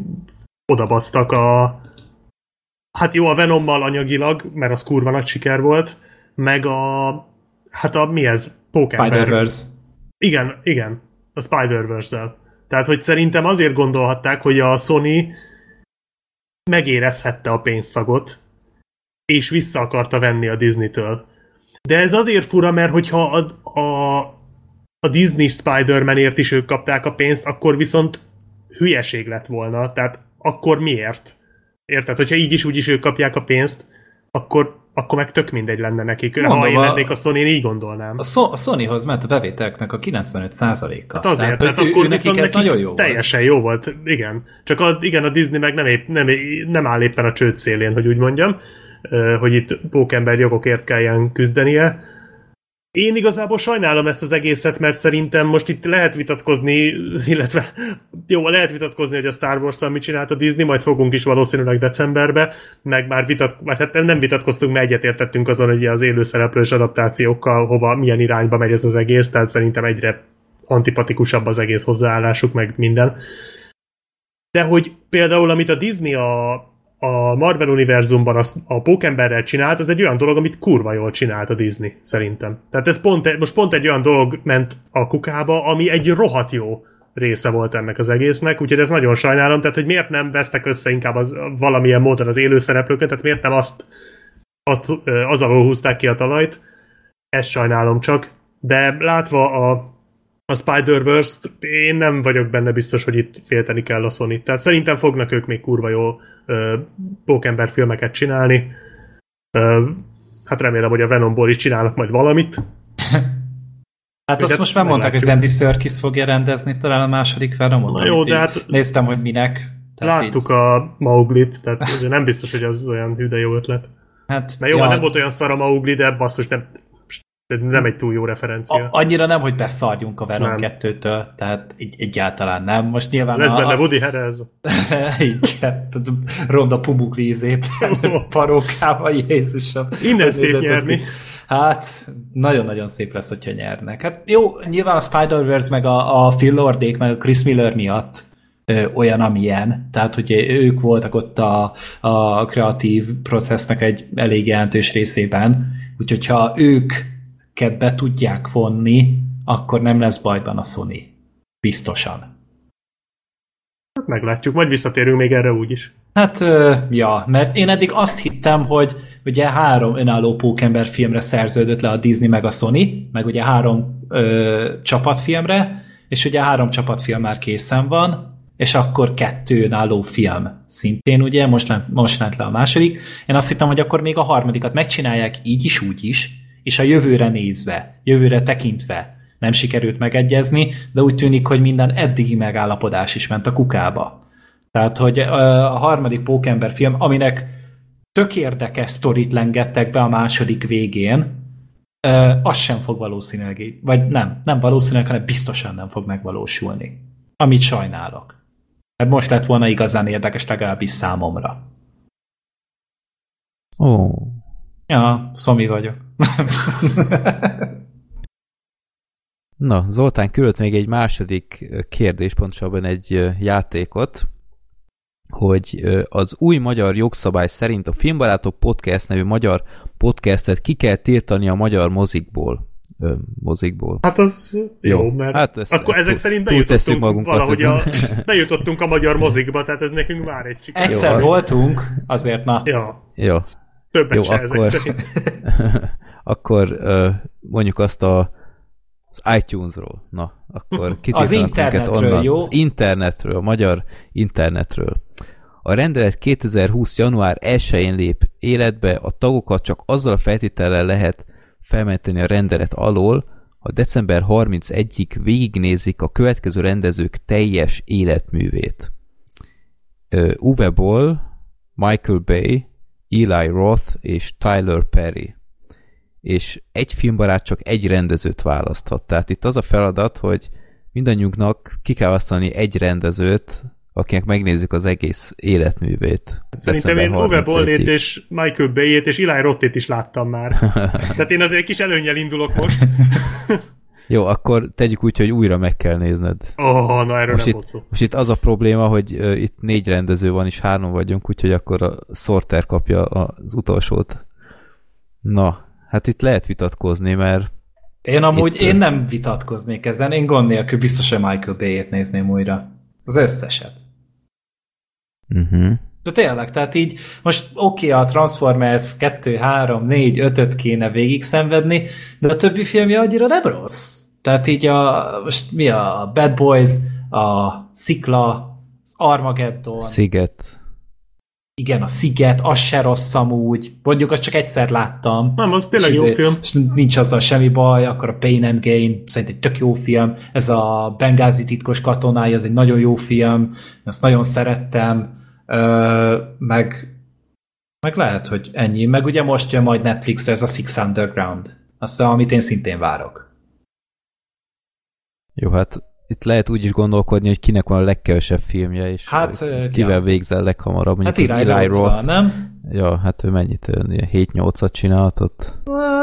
odabasztak a hát jó, a Venommal anyagilag, mert az kurva nagy siker volt, meg a hát a mi ez? Spider-Verse. Igen, igen, a Spider-Verse-el. Tehát, hogy szerintem azért gondolhatták, hogy a Sony megérezhette a pénzszagot, és vissza akarta venni a Disney-től. De ez azért fura, mert hogyha a, a, a Disney Spider-Manért is ők kapták a pénzt, akkor viszont hülyeség lett volna. Tehát akkor miért? Érted? Hogyha így is úgy is ők kapják a pénzt, akkor, akkor meg tök mindegy lenne nekik. Mondom, ha én lennék a sony így gondolnám. A, so- a Sonyhoz ment a bevételeknek a 95%-a. Hát azért, tehát, tehát akkor ő, viszont ez nagyon jó teljesen volt. jó volt, igen. Csak a, igen, a Disney meg nem, épp, nem, nem áll éppen a csőd szélén, hogy úgy mondjam, hogy itt pókember jogokért kelljen küzdenie én igazából sajnálom ezt az egészet, mert szerintem most itt lehet vitatkozni, (laughs) illetve jó, lehet vitatkozni, hogy a Star wars mit csinált a Disney, majd fogunk is valószínűleg decemberbe, meg már vitat, már hát nem vitatkoztunk, mert egyetértettünk azon, hogy az élőszereplős adaptációkkal hova, milyen irányba megy ez az egész, tehát szerintem egyre antipatikusabb az egész hozzáállásuk, meg minden. De hogy például, amit a Disney a a Marvel univerzumban az, a Pókemberrel csinált, az egy olyan dolog, amit kurva jól csinált a Disney, szerintem. Tehát ez pont, most pont egy olyan dolog ment a kukába, ami egy rohadt jó része volt ennek az egésznek, úgyhogy ez nagyon sajnálom, tehát hogy miért nem vesztek össze inkább az, valamilyen módon az élőszereplőket, tehát miért nem azt, azt az alól húzták ki a talajt, ezt sajnálom csak, de látva a a Spider-Verse-t én nem vagyok benne biztos, hogy itt félteni kell a sony Tehát szerintem fognak ők még kurva jó pókember filmeket csinálni. Hát remélem, hogy a Venomból is csinálnak majd valamit. (laughs) Hát azt most már mondták, hogy Andy Serkis fogja rendezni talán a második Venomot. Na jó, de hát... Néztem, hogy minek. Tehát láttuk így... a Mauglit, tehát azért nem biztos, hogy az olyan hű, de jó ötlet. Hát, Mert jó, ja. nem volt olyan szar a Maugli, de basszus, nem, nem egy túl jó referencia. A, annyira nem, hogy beszarjunk a Venom 2-től, tehát egy, egyáltalán nem. Most nyilván... Lesz a, benne Woody Harrez. (laughs) Igen, ronda pumukli izében, (laughs) parókával, Jézusom. Innen szép nyerni. Hát, nagyon-nagyon szép lesz, hogyha nyernek. Hát jó, nyilván a Spider-Verse meg a, a Phil Lordék, meg a Chris Miller miatt ö, olyan, amilyen. Tehát, hogy ők voltak ott a, a kreatív processznek egy elég jelentős részében. Úgyhogy ha ők be tudják vonni, akkor nem lesz bajban a Sony. Biztosan. Hát meglátjuk, majd visszatérünk még erre úgyis. Hát, ja, mert én eddig azt hittem, hogy ugye három önálló pókember filmre szerződött le a Disney meg a Sony, meg ugye három ö, csapatfilmre, és ugye három csapatfilm már készen van, és akkor kettő önálló film szintén, ugye, most lent, most lent le a második. Én azt hittem, hogy akkor még a harmadikat megcsinálják így is, úgy is, és a jövőre nézve, jövőre tekintve nem sikerült megegyezni, de úgy tűnik, hogy minden eddigi megállapodás is ment a kukába. Tehát, hogy a harmadik Pókember film, aminek tök érdekes sztorit lengettek be a második végén, az sem fog valószínűleg, vagy nem, nem valószínűleg, hanem biztosan nem fog megvalósulni. Amit sajnálok. Mert most lett volna igazán érdekes, legalábbis számomra. Ó. Ja, szomi vagyok. (laughs) Na, Zoltán küldött még egy második kérdés, pontosabban egy játékot, hogy az új magyar jogszabály szerint a Filmbarátok Podcast nevű magyar podcastet ki kell tiltani a magyar mozikból. Ö, mozikból. Hát az jó, mert hát ezt, akkor ezek szerint bejutottunk magunkat valahogy a, (laughs) bejutottunk a magyar mozikba, tehát ez nekünk már egy siker. Egyszer jó, voltunk, azért na. Ja. Jó. Többet jó, se akkor, ezek akkor (laughs) mondjuk azt a az iTunes-ról. Na, akkor (laughs) az internetről, onnan. jó? Az internetről, a magyar internetről. A rendelet 2020. január 1-én lép életbe, a tagokat csak azzal a feltétellel lehet felmenteni a rendelet alól, ha december 31-ig végignézik a következő rendezők teljes életművét. Uwe Boll, Michael Bay, Eli Roth és Tyler Perry és egy filmbarát csak egy rendezőt választhat. Tehát itt az a feladat, hogy mindannyiunknak ki kell választani egy rendezőt, akinek megnézzük az egész életművét. Szerintem én Uwe Bollét és Michael Bay-ét és Eli Roth-ét is láttam már. (laughs) Tehát én azért kis előnyel indulok most. (laughs) Jó, akkor tegyük úgy, hogy újra meg kell nézned. Oh, na erről most nem itt, szó. Most itt az a probléma, hogy uh, itt négy rendező van, és hárman vagyunk, úgyhogy akkor a Sorter kapja az utolsót. Na, Hát itt lehet vitatkozni, mert... Én amúgy, itt... én nem vitatkoznék ezen, én gond nélkül biztos, hogy Michael Bay-et nézném újra. Az összeset. Uh-huh. De tényleg, tehát így most oké, okay, a Transformers 2, 3, 4, 5-öt kéne végig szenvedni, de a többi filmje annyira nem rossz. Tehát így a, most mi a Bad Boys, a Szikla, az Armageddon. Sziget. Igen, a Sziget, az se rossz amúgy. Mondjuk azt csak egyszer láttam. Nem, az tényleg jó izé- film. És nincs azzal semmi baj, akkor a Pain and Gain szerintem egy tök jó film. Ez a Bengázi titkos katonája, ez egy nagyon jó film. Ezt nagyon szerettem. Ö, meg, meg lehet, hogy ennyi. Meg ugye most jön majd Netflixre ez a Six Underground. Azt, amit én szintén várok. Jó, hát itt lehet úgy is gondolkodni, hogy kinek van a legkevesebb filmje, és hát, kivel ja. végzel leghamarabb. Mondjuk hát Eli Roth, nem? Ja, hát ő mennyit? 7-8-at csinálhatott?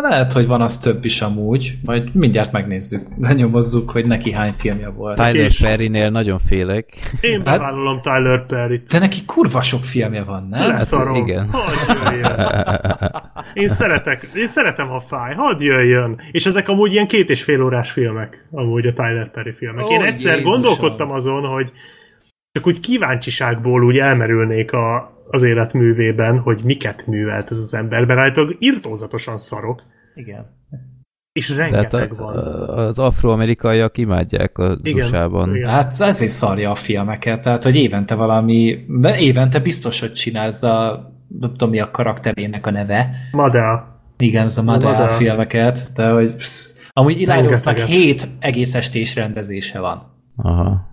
Lehet, hogy van az több is amúgy. Majd mindjárt megnézzük. (laughs) Lenyomozzuk, hogy neki hány filmje volt. Tyler Perry-nél nagyon félek. Én hát- bevállalom hát, Tyler Perry-t. De neki kurva sok filmje van, nem? Hát, igen. én szeretek, én szeretem, ha fáj. Hadd jöjjön. És ezek amúgy ilyen két és fél órás filmek, amúgy a Tyler Perry filmek. Ó, én egyszer Jézusom. gondolkodtam azon, hogy csak úgy kíváncsiságból úgy elmerülnék a, az életművében, hogy miket művelt ez az ember, mert állítólag irtózatosan szarok. Igen. És rengeteg a, van. Az afroamerikaiak imádják az igen, USA-ban. Igen. Hát ezért szarja a filmeket, tehát hogy évente valami, évente biztos, hogy csinálsz a, nem tudom mi a karakterének a neve. Madea. Igen, ez a Madea, Madea. filmeket, de hogy psz, amúgy Ilányosnak hét egész estés rendezése van. Aha.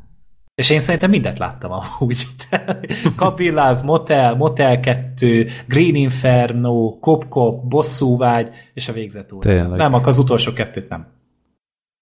És én szerintem mindent láttam amúgy. (laughs) Kabilláz, Motel, Motel 2, Green Inferno, Kop Kop, Bosszúvágy, és a végzett óra. Tényleg. Nem, akkor az utolsó kettőt nem.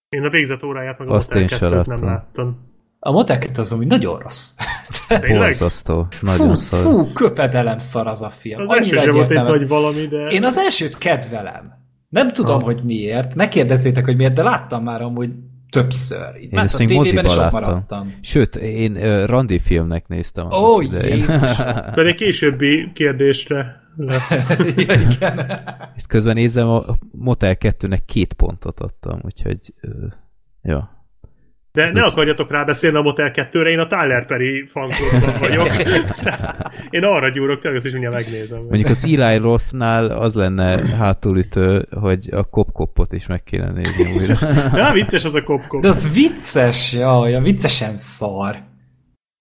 Én a végzett óráját meg a Azt Motel 2 nem láttam. A Motel 2 az amúgy nagyon rossz. (laughs) Borzasztó. Nagyon fú, szar. Fú, köpedelem szar az a film. Az első sem volt egy nagy valami, de... Én az elsőt kedvelem. Nem tudom, ha. hogy miért. Ne kérdezzétek, hogy miért, de láttam már amúgy többször. Így én ezt még moziba láttam. Maradtam. Sőt, én uh, randi filmnek néztem. Ó, oh, Jézus! (laughs) egy későbbi kérdésre lesz. (laughs) ja, igen. És közben nézem, a Motel 2-nek két pontot adtam, úgyhogy uh, ja. De ne Ez... akarjatok rá beszélni a Motel 2-re, én a Tyler Perry fanklubban vagyok. (laughs) én arra gyúrok, tényleg azt is mindjárt megnézem. Mondjuk az Eli Rothnál az lenne hátulütő, hogy a kopkopot is meg kéne nézni újra. (laughs) ja, vicces az a kopkop. De az vicces, ja, viccesen szar.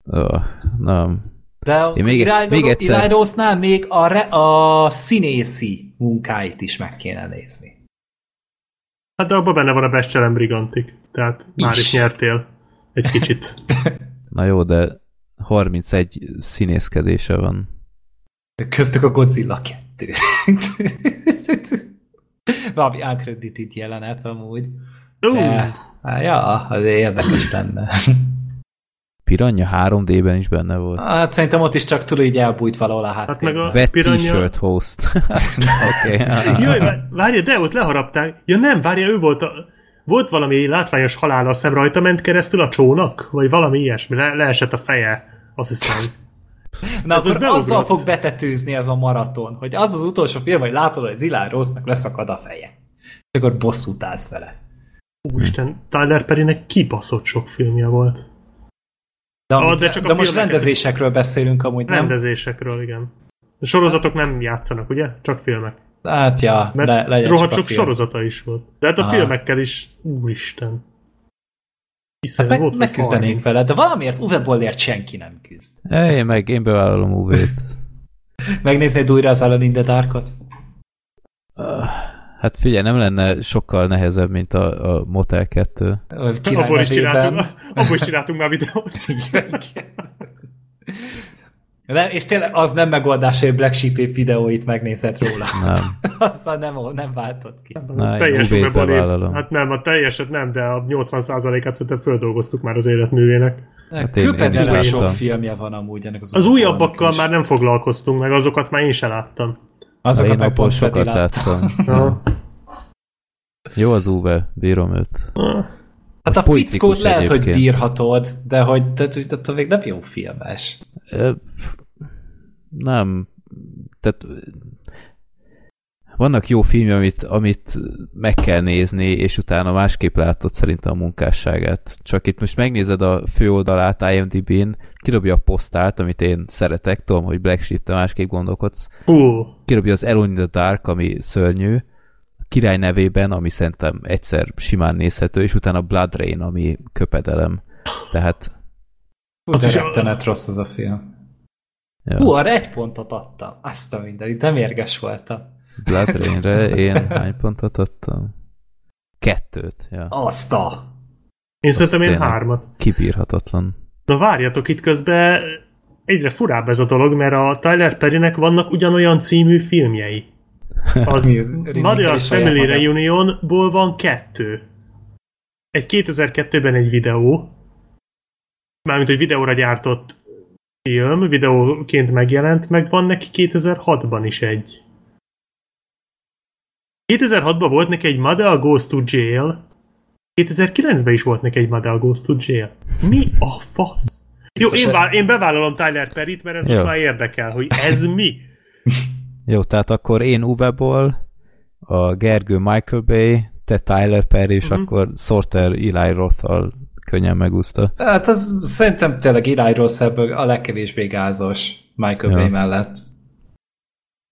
Oh, nem. De Én még, Eli, még egyszer... Eli Rossnál még a, re, a színészi munkáit is meg kéne nézni. Hát de abban benne van a Bestselem Brigantik, tehát is. már is nyertél egy kicsit. (laughs) Na jó, de 31 színészkedése van. Köztük a Godzilla 2. (laughs) Valami uncredited jelenet amúgy. Uh. De, hát, ja, az érdekes lenne. Piranya 3D-ben is benne volt. Hát szerintem ott is csak tudod, így elbújt valahol a háttérben. Hát meg a Wet piranya... t-shirt host. (laughs) Oké. Jaj, várja, de ott leharapták. Ja nem, várja, ő volt a... volt valami látványos halál, azt hiszem rajta ment keresztül a csónak? Vagy valami ilyesmi, le, leesett a feje, azt hiszem. Na Ez akkor most azzal fog betetőzni ez a maraton, hogy az az utolsó film, hogy látod, hogy Zilár Rossnak leszakad a feje. És akkor bosszút állsz vele. Úristen, Tyler Perrynek kibaszott sok filmje volt. De, amit, Ah, de de, csak a de most rendezésekről beszélünk amúgy, nem? Rendezésekről, igen. A sorozatok nem játszanak, ugye? Csak filmek. Hát ja, Mert le, legyen rohadt csak a sok film. sorozata is volt. De hát a Aha. filmekkel is, úristen. Hiszen Hát volt, meg, hogy megküzdenénk 30. vele, de valamiért Uwe Bollért senki nem küzd. Én meg, én bevállalom UV-t. (laughs) Megnéznéd újra az Alan in the Darkot? Hát figyelj, nem lenne sokkal nehezebb, mint a, a Motel 2. Vagy Király Abból is, csináltunk, (laughs) abból is csináltunk már videót. (laughs) De, és tényleg az nem megoldás, hogy Black Sheep videóit megnézed róla. Nem. (laughs) Azt már nem, nem váltott ki. Na, teljes bevállalom. Hát nem, a teljeset nem, de a 80%-át szerintem földolgoztuk már az életművének. Hát én- én is Köpedelen sok láttam. filmje van amúgy ennek az Az újabbakkal már nem foglalkoztunk meg, azokat már én se láttam. Azokat Én meg abból sokat Freddy látta. láttam. Jó az UV, bírom őt. Hát a Az fickót lehet, hogy egyébként. bírhatod, de hogy de, de, de még nem jó filmes. Nem. Tehát vannak jó filmje, amit, amit meg kell nézni, és utána másképp látod szerintem a munkásságát. Csak itt most megnézed a főoldalát IMDb-n, kidobja a posztált, amit én szeretek, tudom, hogy Black Sheep, te másképp gondolkodsz, Hú, kidobja az Alone in the Dark, ami szörnyű, király nevében, ami szerintem egyszer simán nézhető, és utána Blood Rain, ami köpedelem. Tehát, Az de is- rettenet rossz az a film. ja, Hú, arra egy pontot adtam. Azt a mindenit, de mérges voltam. Blood (laughs) Rainre én hány pontot adtam? Kettőt, ja. Azt a... én Az szerintem én hármat. Kibírhatatlan. Na várjatok, itt közben egyre furább ez a dolog, mert a Tyler Perrynek vannak ugyanolyan című filmjei. Az saját Family. Reunionból van kettő. Egy 2002-ben egy videó, mármint egy videóra gyártott film, videóként megjelent, meg van neki 2006-ban is egy. 2006-ban volt neki egy Mother Goes to Jail, 2009-ben is volt neki egy Mother Goes to Jail. Mi a fasz? Jó, én, hogy- vá- én bevállalom Tyler Perryt, mert ez Jó. most már érdekel, hogy ez mi? (laughs) Jó, tehát akkor én Uwe-ból, a Gergő Michael Bay, te Tyler Perry, és Mhm. akkor Sorter Eli Roth-al könnyen megúszta. Hát az szerintem tényleg Eli Ross ebből a legkevésbé gázos Michael Ja. Bay mellett.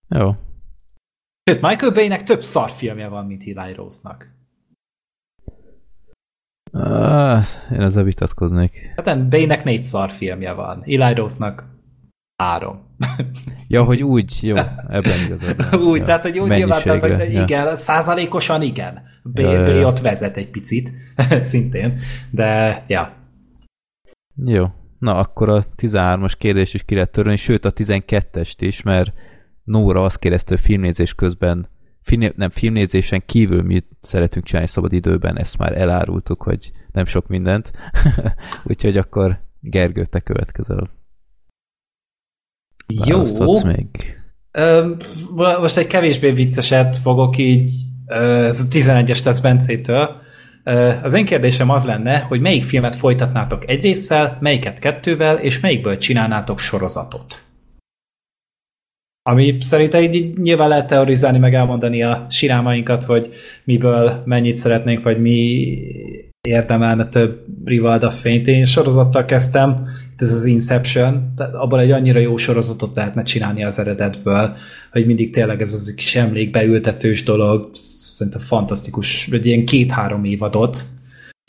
Jó. Sőt, Michael Bay-nek több szarfilmje van, mint Eli Rossnak. Ah, én ezzel vitatkoznék. Hát nem, Bay-nek négy szarfilmje van. Eli Rossnak három. (laughs) Ja, hogy úgy, jó, ebben igazad. (laughs) úgy, ja. tehát, hogy úgy nyilván, tehát, hogy ja. igen, százalékosan igen. Bay, Ja, Bay ja. ott vezet egy picit, (laughs) szintén, de ja. Jó. Na, akkor a 13-as kérdés is ki lehet törölni, sőt a 12-est is, mert Nóra azt kérdezte, hogy filmnézés közben, film, nem, filmnézésen kívül mit szeretünk csinálni szabad időben, ezt már elárultuk, hogy nem sok mindent. Úgyhogy akkor Gergő, te következel. Jó. Még. Öm, most egy kevésbé vicceset fogok így, ö, ez a 11-es lesz Bencétől. Ö, Az én kérdésem az lenne, hogy melyik filmet folytatnátok egy résszel, melyiket kettővel, és melyikből csinálnátok sorozatot? Ami szerintem így, nyilván lehet teorizálni, meg elmondani a sirámainkat, hogy miből mennyit szeretnénk, vagy mi érdemelne több Rivalda fényt. Én sorozattal kezdtem, ez az Inception, abból egy annyira jó sorozatot lehetne csinálni az eredetből, hogy mindig tényleg ez az kis emlékbeültetős dolog, szerintem fantasztikus, egy ilyen két-három évadot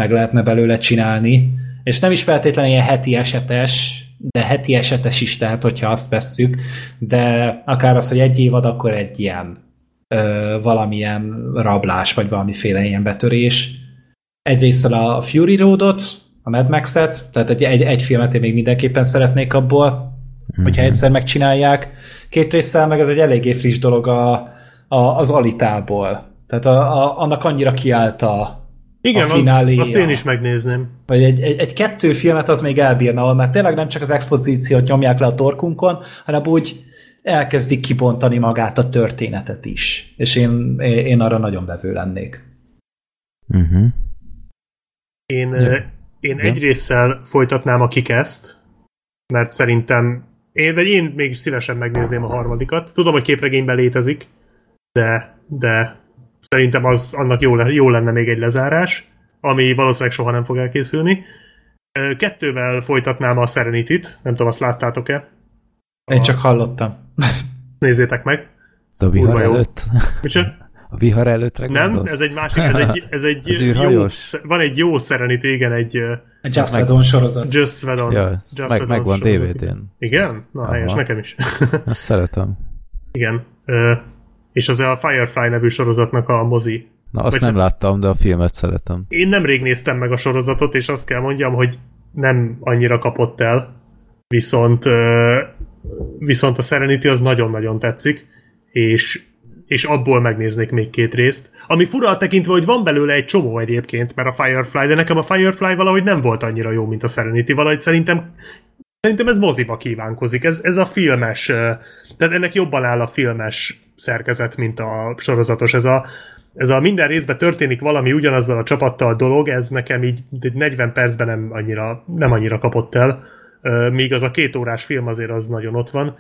meg lehetne belőle csinálni, és nem is feltétlenül ilyen heti esetes, de heti esetes is tehát, hogyha azt vesszük, de akár az, hogy egy évad, akkor egy ilyen ö, valamilyen rablás, vagy valamiféle ilyen betörés. Egyrészt a Fury Roadot, a Mad Max-et, tehát egy, egy, egy filmet én még mindenképpen szeretnék abból, hogyha egyszer megcsinálják. Két résszel meg ez egy eléggé friss dolog a, a, az Alitából. Tehát a, a, annak annyira kiállt a, Igen, a az, fináléja. azt én is megnézném. Vagy egy, egy, egy kettő filmet az még elbírna, ahol már tényleg nem csak az expozíciót nyomják le a torkunkon, hanem úgy elkezdik kibontani magát a történetet is. És én, én arra nagyon vevő lennék. Uh-huh. Én. Én egy résszel folytatnám a kikeszt, mert szerintem én, vagy én még szívesen megnézném a harmadikat. Tudom, hogy képregényben létezik, de, de szerintem az annak jó, jó lenne még egy lezárás, ami valószínűleg soha nem fog elkészülni. Kettővel folytatnám a Serenity-t, nem tudom, azt láttátok-e? Én csak hallottam. Nézzétek meg. De a vihar előtt? Micsoda? A vihar előttre Nem, gondolsz? ez egy másik, ez egy, ez egy (laughs) Az jó, van egy jó Serenity, igen, egy A Just Whedon sorozat. Just Vedon. Ja, Just meg, Vedon megvan. DVD-n. Igen? Na, Aha. helyes, nekem is. (laughs) Azt szeretem. Igen. Ö, és az a Firefly nevű sorozatnak a mozi. Na, azt Vagy nem láttam, de a filmet szeretem. Én nemrég néztem meg a sorozatot, és azt kell mondjam, hogy nem annyira kapott el, viszont ö, viszont a Serenity az nagyon-nagyon tetszik, és, és abból megnéznék még két részt. Ami fura tekintve, hogy van belőle egy csomó egyébként, mert a Firefly, de nekem a Firefly valahogy nem volt annyira jó, mint a Serenity, valahogy szerintem Szerintem ez moziba kívánkozik. Ez, ez a filmes, tehát ennek jobban áll a filmes szerkezet, mint a sorozatos. Ez a, ez a minden részben történik valami ugyanazzal a csapattal dolog, ez nekem így egy 40 percben nem annyira, nem annyira kapott el, míg az a két órás film azért az nagyon ott van.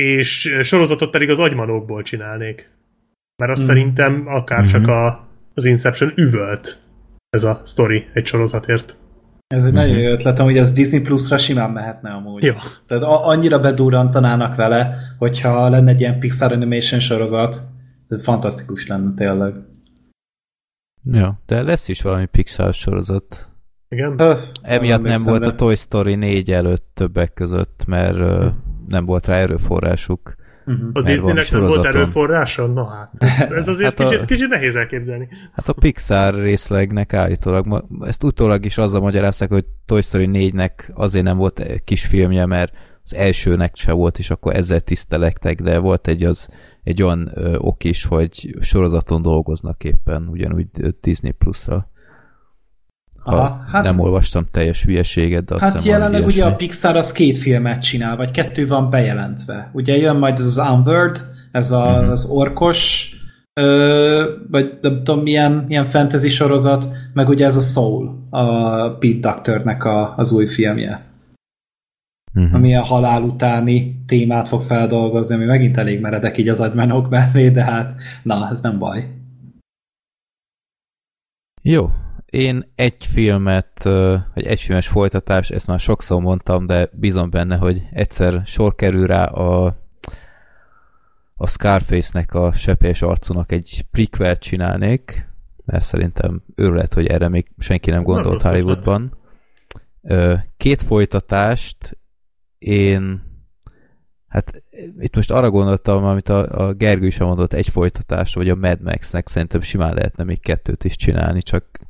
És sorozatot pedig az agymanókból csinálnék. Mert azt Mm. szerintem akár csak a, az Inception üvölt ez a story egy sorozatért. Ez egy nagyon jó ötletem, hogy az Disney Plus-ra simán mehetne amúgy. Ja. Tehát a- annyira bedurrantanának vele, hogyha lenne egy ilyen Pixar Animation sorozat, fantasztikus lenne tényleg. Ja, de lesz is valami Pixar sorozat. Igen? Öh, Emiatt nem emlékszem, volt a Toy Story 4 előtt többek között, mert ö, nem volt rá erőforrásuk. Mhm. A Disneynek nem volt erőforrása? Na hát, ez, ez (laughs) azért Hát a- kicsit, kicsit nehéz elképzelni. Hát a Pixar részlegnek állítólag, ezt utólag is azzal magyarázták, hogy Toy Story 4-nek azért nem volt kis filmje, mert az elsőnek se volt, és akkor ezzel tisztelektek, de volt egy az egy olyan ö, ok is, hogy sorozaton dolgoznak éppen, ugyanúgy Disney Plus-ra. Ha Aha, hát- nem olvastam teljes hülyeséget, de azt Hát jelenleg ugye a Pixar az két filmet csinál, vagy kettő van bejelentve. Ugye jön majd ez az Onward, ez a, Mhm. az orkos, ö, vagy nem tudom milyen, milyen fantasy sorozat, meg ugye ez a Soul, a Pete Doctornek a, az új filmje, Mhm. ami a halál utáni témát fog feldolgozni, ami megint elég meredek így az agymenok mellé, de hát na, ez nem baj. Jó. Én egy filmet, vagy egy filmes folytatás, ezt már sokszor mondtam, de bízom benne, hogy egyszer sor kerül rá a, a Scarface-nek, a sepés arcúnak egy prequel csinálnék, mert szerintem őrület, hogy erre még senki nem gondolt ötlet. Hollywoodban. Két folytatást én Hát itt most arra gondoltam, amit a, a Gergő is mondott, egy folytatást, vagy a Mad Max-nek szerintem simán lehetne még kettőt is csinálni, csak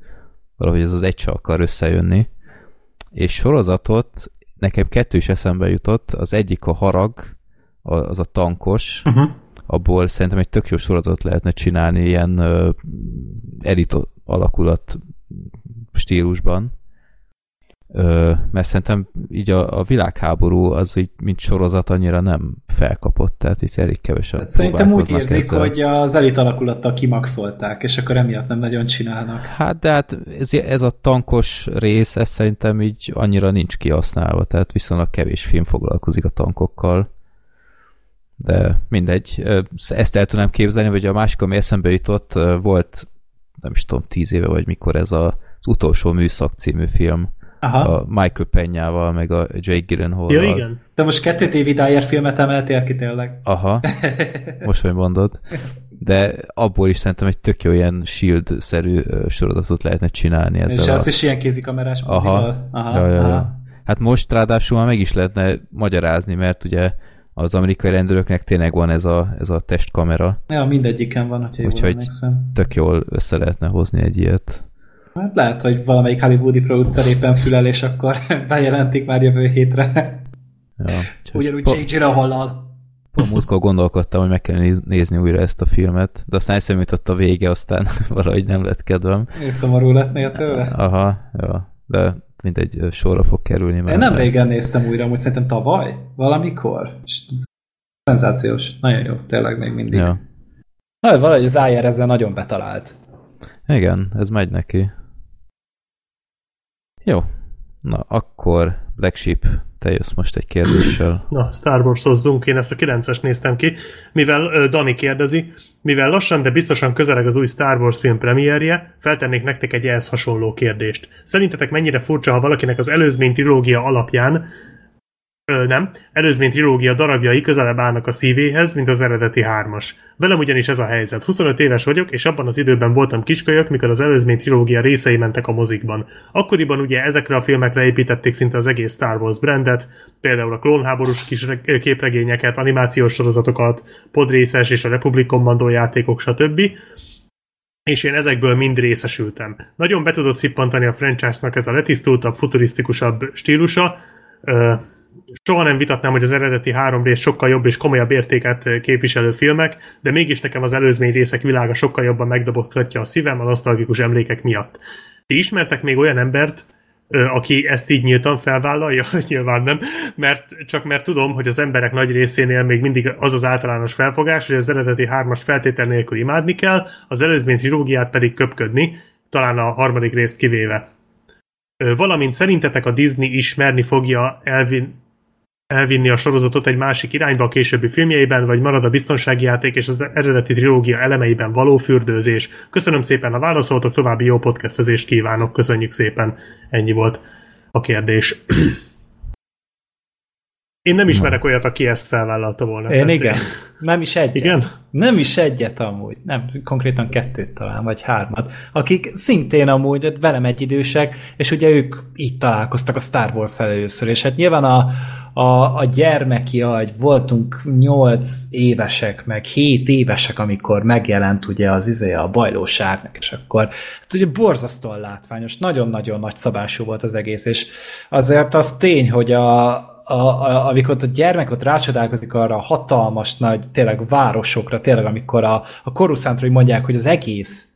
valahogy ez az egy se akar összejönni. És sorozatot nekem kettő is eszembe jutott, az egyik a harag, az a tankos, Uh-huh. abból szerintem egy tök jó sorozatot lehetne csinálni ilyen uh, elit alakulat stílusban. Ö, mert szerintem így a, a világháború az így, mint sorozat annyira nem felkapott, tehát itt elég kevesen Hát szerintem úgy érzik, ezzel. hogy az elit alakulattal kimaxolták, és akkor emiatt nem nagyon csinálnak. Hát de hát ez, ez a tankos rész, ez szerintem így annyira nincs kihasználva, tehát viszonylag kevés film foglalkozik a tankokkal. De mindegy, ezt el tudnám képzelni, vagy a másik, ami eszembe jutott, volt, nem is tudom, tíz éve, vagy mikor ez a, az utolsó műszak című film, Aha. a Michael Penyával, meg a Jake Gyllenhaal. Ja, igen. De most kettő David Ayer filmet emeltél ki tényleg. Aha, (laughs) most, hogy mondod. De abból is szerintem egy tök jó ilyen Shield-szerű sorozatot lehetne csinálni ezzel És a... azt is ilyen kézikamerás Aha. Aha. ja, ja, aha. ja. Hát most ráadásul már meg is lehetne magyarázni, mert ugye az amerikai rendőröknek tényleg van ez a, ez a testkamera, Ja, mindegyiken van, hogyha jól Úgyhogy- emlékszem. tök jól össze lehetne hozni egy ilyet. Hát lehet, hogy valamelyik hollywoodi producer éppen fülel, és akkor (laughs) bejelentik már jövő hétre. Ja, (laughs) Ugyanúgy Jake Gyllenhaal-lal. pont múltkor gondolkodtam, hogy meg kell né- nézni újra ezt a filmet, de aztán eszembe jutott a vége, aztán (laughs) valahogy nem lett kedvem. Én szomorú letnél tőle. Aha, ja, de mindegy, sorra fog kerülni. Én nem régen néztem újra, amúgy szerintem tavaly, valamikor. Szenzációs. Nagyon jó, tényleg még mindig. Ja. Na, valahogy az Ayer ezzel nagyon betalált. Igen, ez megy neki. Jó. Na, akkor Black Sheep, te jössz most egy kérdéssel. (clears throat) Na, Star Wars-ozzunk, én ezt a 9-es néztem ki, mivel Dani kérdezi, mivel lassan, de biztosan közeleg az új Star Wars film premierje, feltennék nektek egy ehhez hasonló kérdést. Szerintetek mennyire furcsa, ha valakinek az előzmény trilógia alapján Ö, nem. Előzmény trilógia darabjai közelebb állnak a szívéhez, mint az eredeti hármas. Velem ugyanis ez a helyzet. 25 éves vagyok, és abban az időben voltam kiskölyök, mikor az előzmény trilógia részei mentek a mozikban. Akkoriban ugye ezekre a filmekre építették szinte az egész Star Wars brandet, például a klónháborús kis képregényeket, animációs sorozatokat, podrészes és a Republic Commando játékok, stb és én ezekből mind részesültem. Nagyon be tudott szippantani a franchise-nak ez a letisztultabb, futurisztikusabb stílusa, soha nem vitatnám, hogy az eredeti három rész sokkal jobb és komolyabb értéket képviselő filmek, de mégis nekem az előzmény részek világa sokkal jobban megdobogtatja a szívem a nosztalgikus emlékek miatt. Ti ismertek még olyan embert, aki ezt így nyíltan felvállalja? (laughs) Nyilván nem, mert, csak mert tudom, hogy az emberek nagy részénél még mindig az az általános felfogás, hogy az eredeti hármast feltétel nélkül imádni kell, az előzmény trilógiát pedig köpködni, talán a harmadik részt kivéve. Valamint szerintetek a Disney ismerni fogja Elvin, elvinni a sorozatot egy másik irányba a későbbi filmjeiben, vagy marad a biztonsági játék és az eredeti trilógia elemeiben való fürdőzés. Köszönöm szépen, a válaszoltok, további jó podcastezést kívánok, köszönjük szépen, ennyi volt a kérdés. Én nem ismerek olyat, aki ezt felvállalta volna. Én igen. Nem is egyet. Igen? Nem is egyet amúgy. Nem, konkrétan kettőt talán, vagy hármat. Akik szintén amúgy velem egyidősek, és ugye ők így találkoztak a Star Wars először, és hát nyilván a, a, a gyermeki agy, voltunk 8 évesek, meg 7 évesek, amikor megjelent ugye az izé a bajlósárnak, és akkor hát ugye borzasztóan látványos, nagyon-nagyon nagy szabású volt az egész, és azért az tény, hogy a, a, a, amikor a gyermek ott rácsodálkozik arra a hatalmas nagy, tényleg városokra, tényleg amikor a, a koruszántról mondják, hogy az egész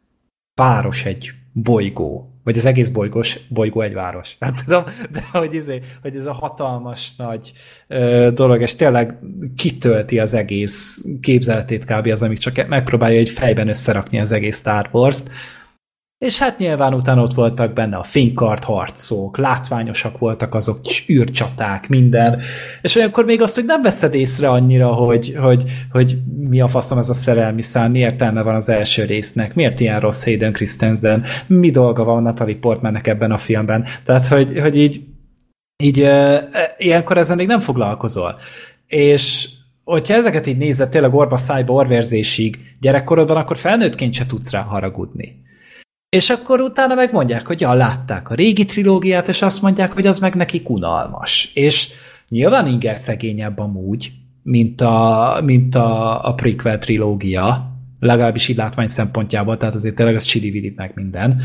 város egy bolygó, vagy az egész bolygós, bolygó egy város. Hát tudom, de hogy, izé, hogy ez a hatalmas nagy ö, dolog, és tényleg kitölti az egész képzeletét kb. az, amik csak megpróbálja egy fejben összerakni az egész Star Wars-t. És hát nyilván utána ott voltak benne a fénykart harcok, látványosak voltak azok kis űrcsaták, minden. És olyankor még azt, hogy nem veszed észre annyira, hogy, hogy, hogy mi a faszom ez a szerelmi szám, mi értelme van az első résznek, miért ilyen rossz Hayden Christensen, mi dolga van Natalie Portmannek ebben a filmben. Tehát, hogy, hogy így, így uh, ilyenkor ezzel még nem foglalkozol. És hogyha ezeket így nézed tényleg orba szájba orvérzésig gyerekkorodban, akkor felnőttként se tudsz rá haragudni. És akkor utána megmondják, hogy ja, látták a régi trilógiát, és azt mondják, hogy az meg nekik unalmas. És nyilván inger szegényebb amúgy, mint a, mint a, a prequel trilógia, legalábbis így látvány szempontjából, tehát azért tényleg az csili meg minden.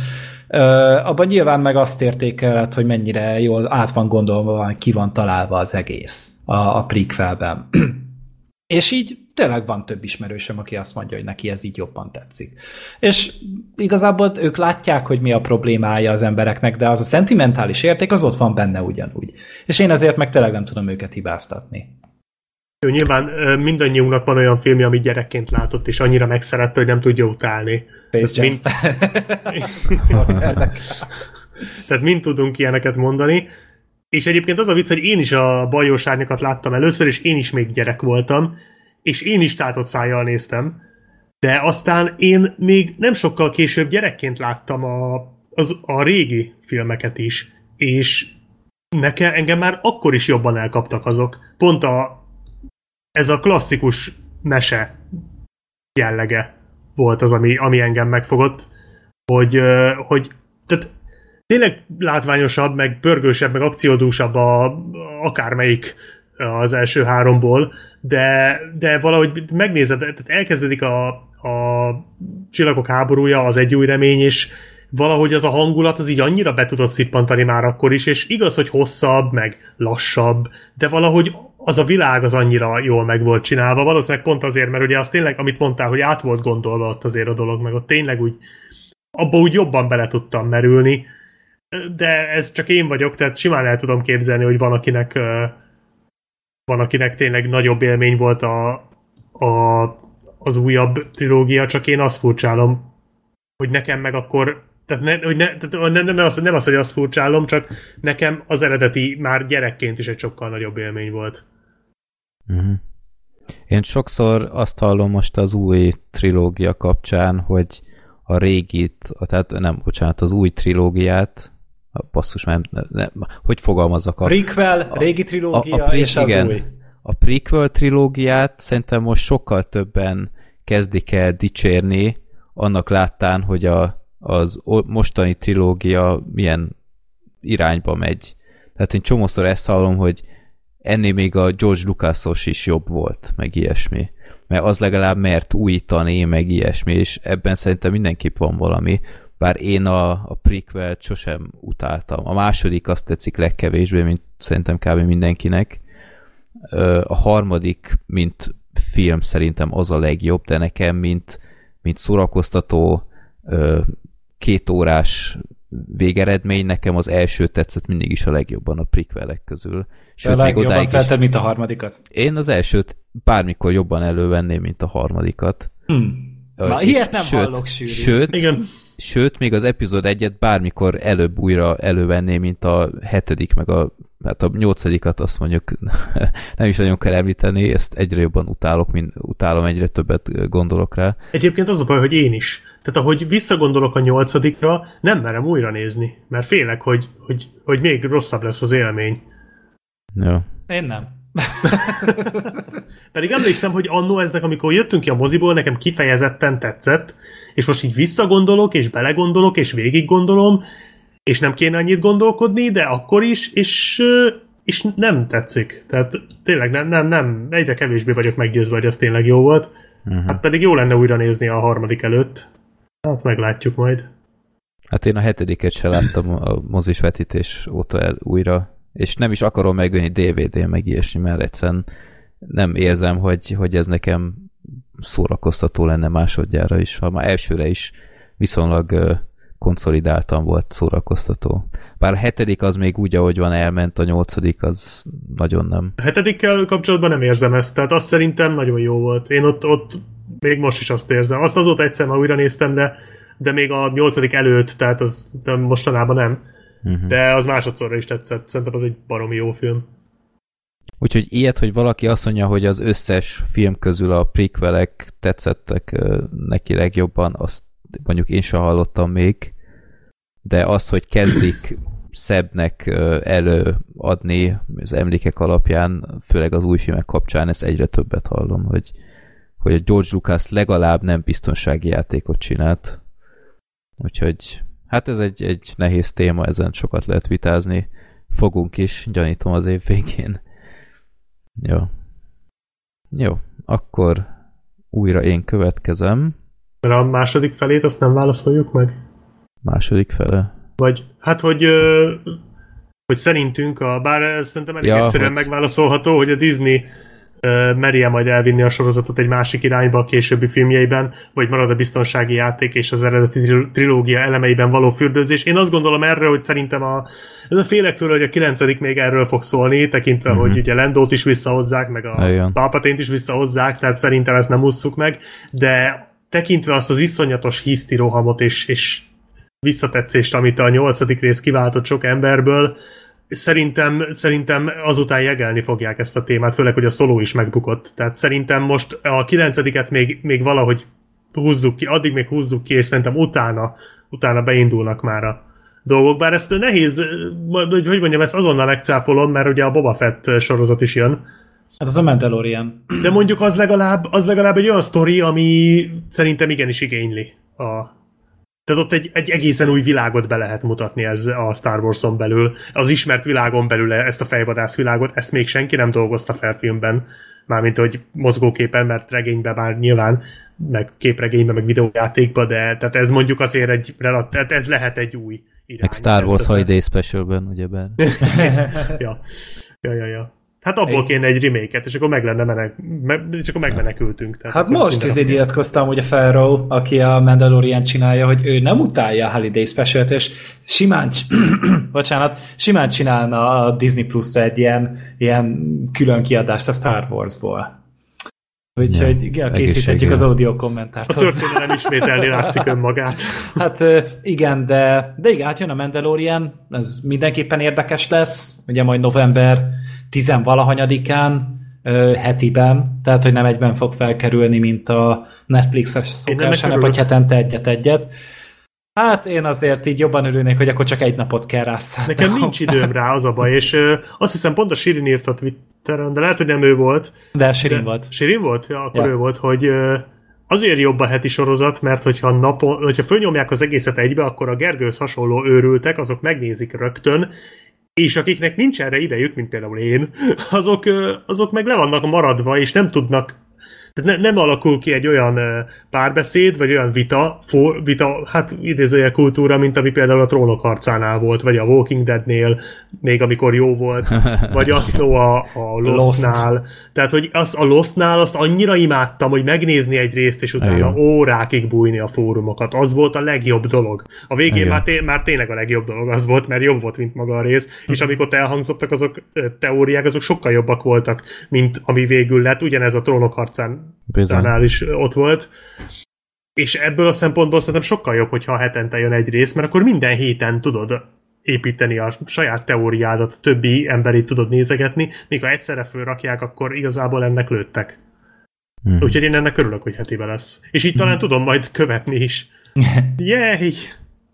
Ö, abban nyilván meg azt értékelhet, hogy mennyire jól át van gondolva, ki van találva az egész a, a prequelben. (clears throat) És így tényleg van több ismerősöm, aki azt mondja, hogy neki ez így jobban tetszik. És igazából ők látják, hogy mi a problémája az embereknek, de az a szentimentális érték az ott van benne ugyanúgy. És én ezért meg tényleg nem tudom őket hibáztatni. Jó, nyilván mindannyiunknak van olyan filmje, amit gyerekként látott, és annyira megszerette, hogy nem tudja utálni. Mind... (laughs) Tehát mind tudunk ilyeneket mondani. És egyébként az a vicc, hogy én is a bajós árnyakat láttam először, és én is még gyerek voltam, és én is tátott szájjal néztem, de aztán én még nem sokkal később gyerekként láttam a, az, a régi filmeket is, és nekem engem már akkor is jobban elkaptak azok. Pont a, ez a klasszikus mese jellege volt az, ami, ami engem megfogott, hogy, hogy tehát tényleg látványosabb, meg pörgősebb, meg akciódúsabb a, akármelyik az első háromból, de, de valahogy megnézed, tehát elkezdődik a, a csillagok háborúja, az egy új remény, és valahogy az a hangulat az így annyira be tudott szippantani már akkor is, és igaz, hogy hosszabb, meg lassabb, de valahogy az a világ az annyira jól meg volt csinálva, valószínűleg pont azért, mert ugye az tényleg, amit mondtál, hogy át volt gondolva ott azért a dolog, meg ott tényleg úgy, abba úgy jobban bele tudtam merülni, de ez csak én vagyok, tehát simán el tudom képzelni, hogy van akinek van akinek tényleg nagyobb élmény volt a, a, az újabb trilógia, csak én azt furcsálom, hogy nekem meg akkor Tehát, ne, hogy ne, tehát nem, nem, az, nem az, hogy azt furcsálom, csak nekem az eredeti már gyerekként is egy sokkal nagyobb élmény volt. Uh-huh. Én sokszor azt hallom most az új trilógia kapcsán, hogy a régit, tehát nem, bocsánat, az új trilógiát, basszus, nem, nem, hogy fogalmazzak? A prequel, a, régi trilógia a, a, a, és az igen, új. A prequel trilógiát szerintem most sokkal többen kezdik el dicsérni, annak láttán, hogy a, az mostani trilógia milyen irányba megy. Tehát én csomószor ezt hallom, hogy ennél még a George Lucasos is jobb volt, meg ilyesmi. Mert az legalább mert újítani, meg ilyesmi, és ebben szerintem mindenképp van valami. Bár én a, a prequel sosem utáltam. A második azt tetszik legkevésbé, mint szerintem kb. mindenkinek. A harmadik, mint film szerintem az a legjobb, de nekem, mint, mint szórakoztató két órás végeredmény, nekem az első tetszett mindig is a legjobban a prequelek közül. Sőt, még odáig is. mint a harmadikat? Én az elsőt bármikor jobban elővenném, mint a harmadikat. Hmm. Na, ilyet nem sőt, hallok sűrű. Sőt, Igen. sőt, még az epizód egyet bármikor előbb újra elővenném, mint a hetedik, meg a, hát a nyolcadikat azt mondjuk (laughs) nem is nagyon kell említeni, ezt egyre jobban utálok, mint utálom, egyre többet gondolok rá. Egyébként az a baj, hogy én is. Tehát ahogy visszagondolok a nyolcadikra, nem merem újra nézni, mert félek, hogy, hogy, hogy még rosszabb lesz az élmény. Ja. Én nem. (laughs) Pedig emlékszem, hogy annó eznek, amikor jöttünk ki a moziból, nekem kifejezetten tetszett, és most így visszagondolok, és belegondolok, és végig gondolom, és nem kéne annyit gondolkodni, de akkor is, és, és nem tetszik. Tehát tényleg nem, nem, nem, egyre kevésbé vagyok meggyőzve, hogy az tényleg jó volt. Uh-huh. Hát pedig jó lenne újra nézni a harmadik előtt. Hát meglátjuk majd. Hát én a hetediket se láttam a mozis vetítés óta el újra, és nem is akarom megvenni DVD meg ilyesmi, mert egyszerűen nem érzem, hogy, hogy ez nekem szórakoztató lenne másodjára is, ha már elsőre is viszonylag konszolidáltan volt szórakoztató. Bár a hetedik az még úgy, ahogy van, elment, a nyolcadik az nagyon nem. A hetedikkel kapcsolatban nem érzem ezt, tehát azt szerintem nagyon jó volt. Én ott, ott még most is azt érzem. Azt azóta egyszer már újra néztem, de, de még a nyolcadik előtt, tehát az mostanában nem uh-huh. de az másodszorra is tetszett. Szerintem az egy baromi jó film. Úgyhogy ilyet, hogy valaki azt mondja, hogy az összes film közül a prequelek tetszettek neki legjobban, azt mondjuk én sem hallottam még, de az, hogy kezdik (clears throat) szebbnek előadni az emlékek alapján, főleg az új filmek kapcsán, ezt egyre többet hallom, hogy, hogy a George Lucas legalább nem biztonsági játékot csinált. Úgyhogy Hát ez egy, egy nehéz téma, ezen sokat lehet vitázni. Fogunk is, gyanítom az év végén. Jó. Jó, akkor újra én következem. Mert a második felét azt nem válaszoljuk meg? Második fele? Vagy, hát hogy, hogy szerintünk, a, bár ez szerintem elég ja, egyszerűen hogy... megválaszolható, hogy a Disney merje majd elvinni a sorozatot egy másik irányba a későbbi filmjeiben, vagy marad a biztonsági játék és az eredeti trilógia elemeiben való fürdőzés. Én azt gondolom erre, hogy szerintem a, a félek tőle, hogy a kilencedik még erről fog szólni, tekintve, uh-huh. hogy ugye Lendót is visszahozzák, meg a Palpatént is visszahozzák, tehát szerintem ezt nem ússzuk meg, de tekintve azt az iszonyatos hisztirohamot és, és visszatetszést, amit a nyolcadik rész kiváltott sok emberből, szerintem, szerintem azután jegelni fogják ezt a témát, főleg, hogy a szoló is megbukott. Tehát szerintem most a kilencediket még, még valahogy húzzuk ki, addig még húzzuk ki, és szerintem utána, utána beindulnak már a dolgok. Bár ezt nehéz, hogy, hogy mondjam, ezt azonnal megcáfolom, mert ugye a Boba Fett sorozat is jön. Hát az a Mandalorian. De mondjuk az legalább, az legalább egy olyan sztori, ami szerintem igenis igényli a, tehát ott egy, egy egészen új világot be lehet mutatni ez a Star Wars-on belül. Az ismert világon belül ezt a fejvadász világot, ezt még senki nem dolgozta fel filmben. Mármint, hogy mozgóképen, mert regényben már nyilván, meg képregényben, meg videójátékban, de tehát ez mondjuk azért egy, tehát ez lehet egy új irány. Meg Star Wars Holiday Specialben, ugyebár. (laughs) ja. ja, ja, ja. Hát abból kéne egy remake és akkor meg lenne menek, me, és akkor megmenekültünk. Tehát hát most ezért iratkoztam, hogy a Ferro, aki a Mandalorian csinálja, hogy ő nem utálja a Holiday special és simán, (clears throat) bocsánat, simán csinálna a Disney Plus-ra egy ilyen, ilyen külön kiadást a Star Wars-ból. Úgyhogy ja, készíthetjük az audio kommentárt. A történelem ismételni látszik önmagát. (laughs) Hát igen, de, de igen, hát jön a Mandalorian, ez mindenképpen érdekes lesz, ugye majd november tizenvalahanyadikán, hetiben, tehát hogy nem egyben fog felkerülni, mint a Netflix-es szokás, hanem hogy hetente egyet-egyet. Hát én azért így jobban örülnék, hogy akkor csak egy napot kell rászállni. Nekem nincs (laughs) időm rá, az a baj, és ö, azt hiszem pont a Sirin írt a Twitteren, de lehet, hogy nem ő volt. De Sirin de, volt. Sirin volt? Ja, akkor ja. ő volt, hogy ö, azért jobb a heti sorozat, mert hogyha, napon, hogyha fölnyomják az egészet egybe, akkor a Gergőhöz hasonló őrültek, azok megnézik rögtön, és akiknek nincs erre idejük, mint például én, azok, azok meg le vannak maradva, és nem tudnak tehát ne, nem alakul ki egy olyan párbeszéd, vagy olyan vita, for, vita hát idézője kultúra, mint ami például a trónok harcánál volt, vagy a Walking Deadnél, még amikor jó volt, vagy a, (laughs) no, a, a Lostnál. Lost. Tehát, hogy az, a Lostnál azt annyira imádtam, hogy megnézni egy részt, és utána Igen. órákig bújni a fórumokat. Az volt a legjobb dolog. A végén már, té- már tényleg a legjobb dolog az volt, mert jobb volt, mint maga a rész, és amikor elhangzottak azok teóriák, azok sokkal jobbak voltak, mint ami végül lett. Ugyanez a trónok harcán Bizony. is ott volt. És ebből a szempontból szerintem sokkal jobb, hogyha hetente jön egy rész, mert akkor minden héten tudod építeni a saját teóriádat, a többi emberit tudod nézegetni, míg ha egyszerre fölrakják, akkor igazából ennek lőttek. Mm. Úgyhogy én ennek örülök, hogy hetibe lesz. És így talán mm. tudom majd követni is. (laughs) Yay!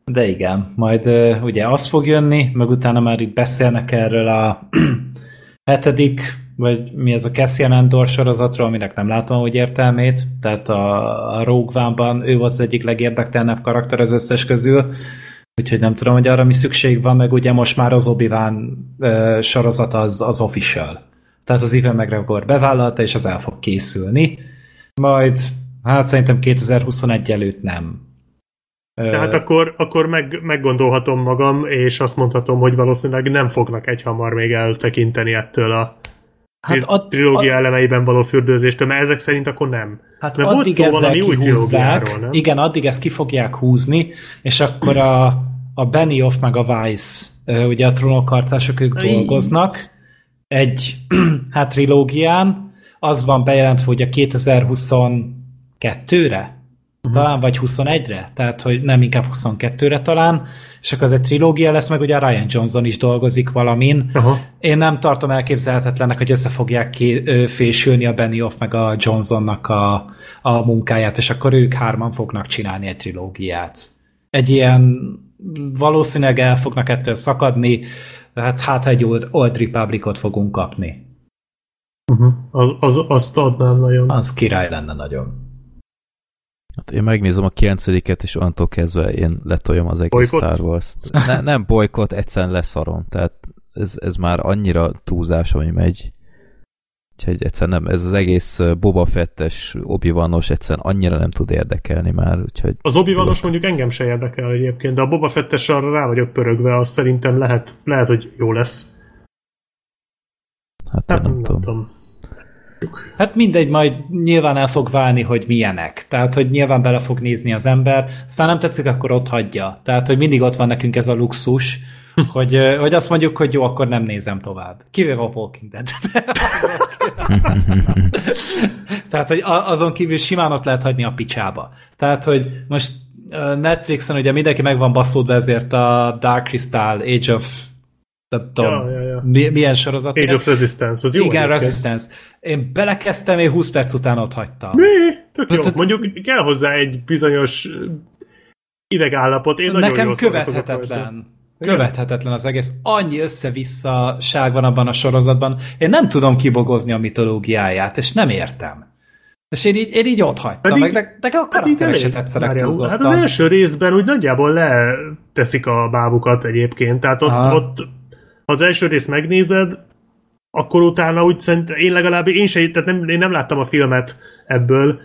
De igen, majd uh, ugye az fog jönni, meg utána már itt beszélnek erről a (clears throat) hetedik, vagy mi ez a Cassian Andor sorozatról, aminek nem látom, hogy értelmét, tehát a, a Rogue One-ban ő volt az egyik legérdektelenebb karakter az összes közül, úgyhogy nem tudom, hogy arra mi szükség van, meg ugye most már az Obi-Wan uh, sorozat az, az official. Tehát az Ivan McGregor bevállalta, és az el fog készülni. Majd, hát szerintem 2021 előtt nem. Tehát akkor, akkor meg, meggondolhatom magam, és azt mondhatom, hogy valószínűleg nem fognak egyhamar még eltekinteni ettől a hát a trilógia ad, elemeiben való fürdőzéstől, mert ezek szerint akkor nem. Hát mert addig volt szó valami új trilógiáról, nem? Igen, addig ezt ki fogják húzni, és akkor a, a Benioff meg a Weiss, ugye a trónokharcások ők dolgoznak egy (clears throat) hát trilógián, az van bejelentve, hogy a 2022-re uh-huh. talán, vagy 21-re, tehát hogy nem inkább 22-re talán, és akkor az egy trilógia lesz, meg ugye Ryan Johnson is dolgozik valamin. Uh-huh. Én nem tartom elképzelhetetlennek, hogy össze fogják ö, fésülni a Benioff meg a Johnsonnak a, a munkáját, és akkor ők hárman fognak csinálni egy trilógiát. Egy ilyen valószínűleg el fognak ettől szakadni, hát hát egy Old, Old Republicot fogunk kapni. Uh-huh. Az, az, azt adnám nagyon. Az király lenne nagyon. Hát én megnézem a 9 és onnantól kezdve én letoljam az egész boykott? Star Wars-t. Ne, nem bolykot, egyszerűen leszarom. Tehát ez, ez már annyira túlzás, ami megy. Úgyhogy egyszerűen nem, ez az egész Boba Fettes, obi egyszerűen annyira nem tud érdekelni már, úgyhogy... Az obi mondjuk engem se érdekel egyébként, de a Boba Fettes arra rá vagyok pörögve, azt szerintem lehet, lehet hogy jó lesz. Hát, hát nem, nem tudom. tudom. Hát mindegy, majd nyilván el fog válni, hogy milyenek. Tehát, hogy nyilván bele fog nézni az ember, aztán nem tetszik, akkor ott hagyja. Tehát, hogy mindig ott van nekünk ez a luxus, hogy, hogy azt mondjuk, hogy jó, akkor nem nézem tovább. Kivéve a Walking Dead. (laughs) Tehát, hogy azon kívül simán ott lehet hagyni a picsába. Tehát, hogy most Netflixen ugye mindenki meg van baszódva ezért a Dark Crystal Age of nem tudom, ja, ja, ja. milyen sorozat. Age of Resistance, az jó. Igen, Resistance. Én belekezdtem, én 20 perc után ott hagytam. Mi? Tök jó. Mondjuk kell hozzá egy bizonyos idegállapot. Én Nekem követhetetlen. Követhetetlen az egész. Annyi össze-visszaság van abban a sorozatban. Én nem tudom kibogozni a mitológiáját, és nem értem. És én így, én így ott hagytam, pedig, meg de, de a karakterek se tetszenek Hát az első részben úgy nagyjából leteszik a bábukat egyébként, tehát ott, ott az első részt megnézed, akkor utána úgy szerint, én legalább, én, se, tehát nem, én nem láttam a filmet ebből,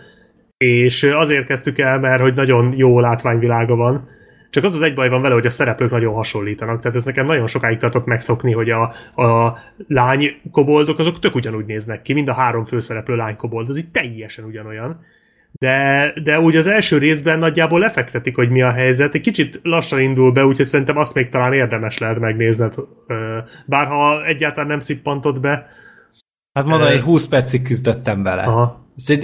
és azért kezdtük el, mert hogy nagyon jó látványvilága van. Csak az az egy baj van vele, hogy a szereplők nagyon hasonlítanak. Tehát ez nekem nagyon sokáig tartott megszokni, hogy a, a lány koboldok azok tök ugyanúgy néznek ki, mind a három főszereplő lány kobold, az így teljesen ugyanolyan de, de úgy az első részben nagyjából lefektetik, hogy mi a helyzet. Egy kicsit lassan indul be, úgyhogy szerintem azt még talán érdemes lehet megnézned. Bárha egyáltalán nem szippantod be. Hát mondom, hogy 20 percig küzdöttem vele. Aha.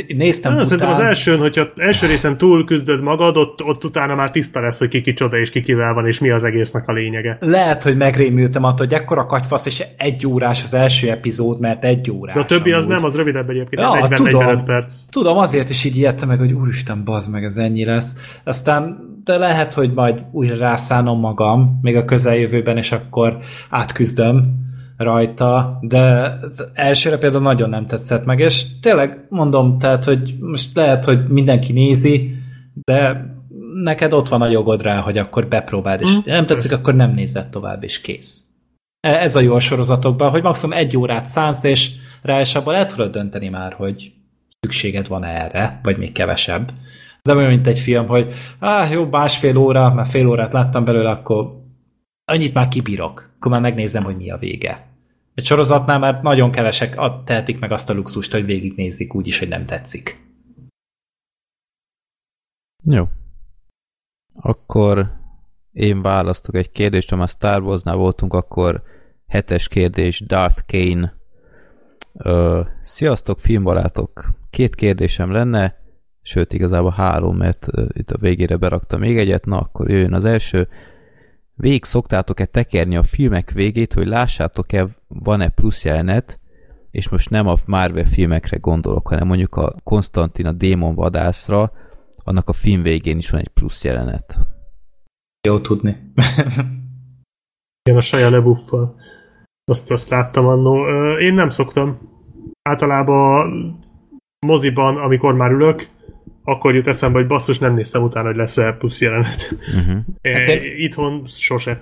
Néztem Nem, után... szerintem az elsőn, hogyha első részen túl küzdöd magad, ott, ott utána már tiszta lesz, hogy ki kicsoda és ki kivel van, és mi az egésznek a lényege. Lehet, hogy megrémültem attól, hogy ekkora kagyfasz, és egy órás az első epizód, mert egy órás. De a többi az amúgy. nem, az rövidebb egyébként, Ja, 40-45 tudom. perc. Tudom, azért is így ijedtem meg, hogy úristen, bazd meg, ez ennyi lesz. Aztán de lehet, hogy majd újra rászánom magam, még a közeljövőben, és akkor átküzdöm rajta, de elsőre például nagyon nem tetszett meg, és tényleg mondom, tehát, hogy most lehet, hogy mindenki nézi, de neked ott van a jogod rá, hogy akkor bepróbáld, és Mm, nem tetszik, akkor nem nézed tovább, és kész. E- Ez a jó a sorozatokban, hogy maximum egy órát szánsz, és rá és abban el tudod dönteni már, hogy szükséged van erre, vagy még kevesebb. Ez nem olyan, mint egy film, hogy ah, jó, másfél óra, már fél órát láttam belőle, akkor annyit már kibírok, akkor már megnézem, hogy mi a vége. Egy sorozatnál már nagyon kevesek tehetik meg azt a luxust, hogy végignézik úgy is, hogy nem tetszik. Jó. Akkor én választok egy kérdést, ha már Star Wars-nál voltunk, akkor hetes kérdés, Darth Kane. Ö, sziasztok, filmbarátok! Két kérdésem lenne, sőt, igazából három, mert itt a végére beraktam még egyet, na akkor jöjjön az első. Végig szoktátok-e tekerni a filmek végét, hogy lássátok-e, van-e plusz jelenet, és most nem a Marvel filmekre gondolok, hanem mondjuk a Konstantin a démon vadászra, annak a film végén is van egy plusz jelenet. Jó tudni. (laughs) Igen, a Shia LaBeouf-val. Azt, azt láttam annó. Én nem szoktam. Általában moziban, amikor már ülök, akkor jut eszembe, hogy basszus, nem néztem utána, hogy lesz-e plusz jelenet. Uh-huh. Hát É, én- Itthon sose.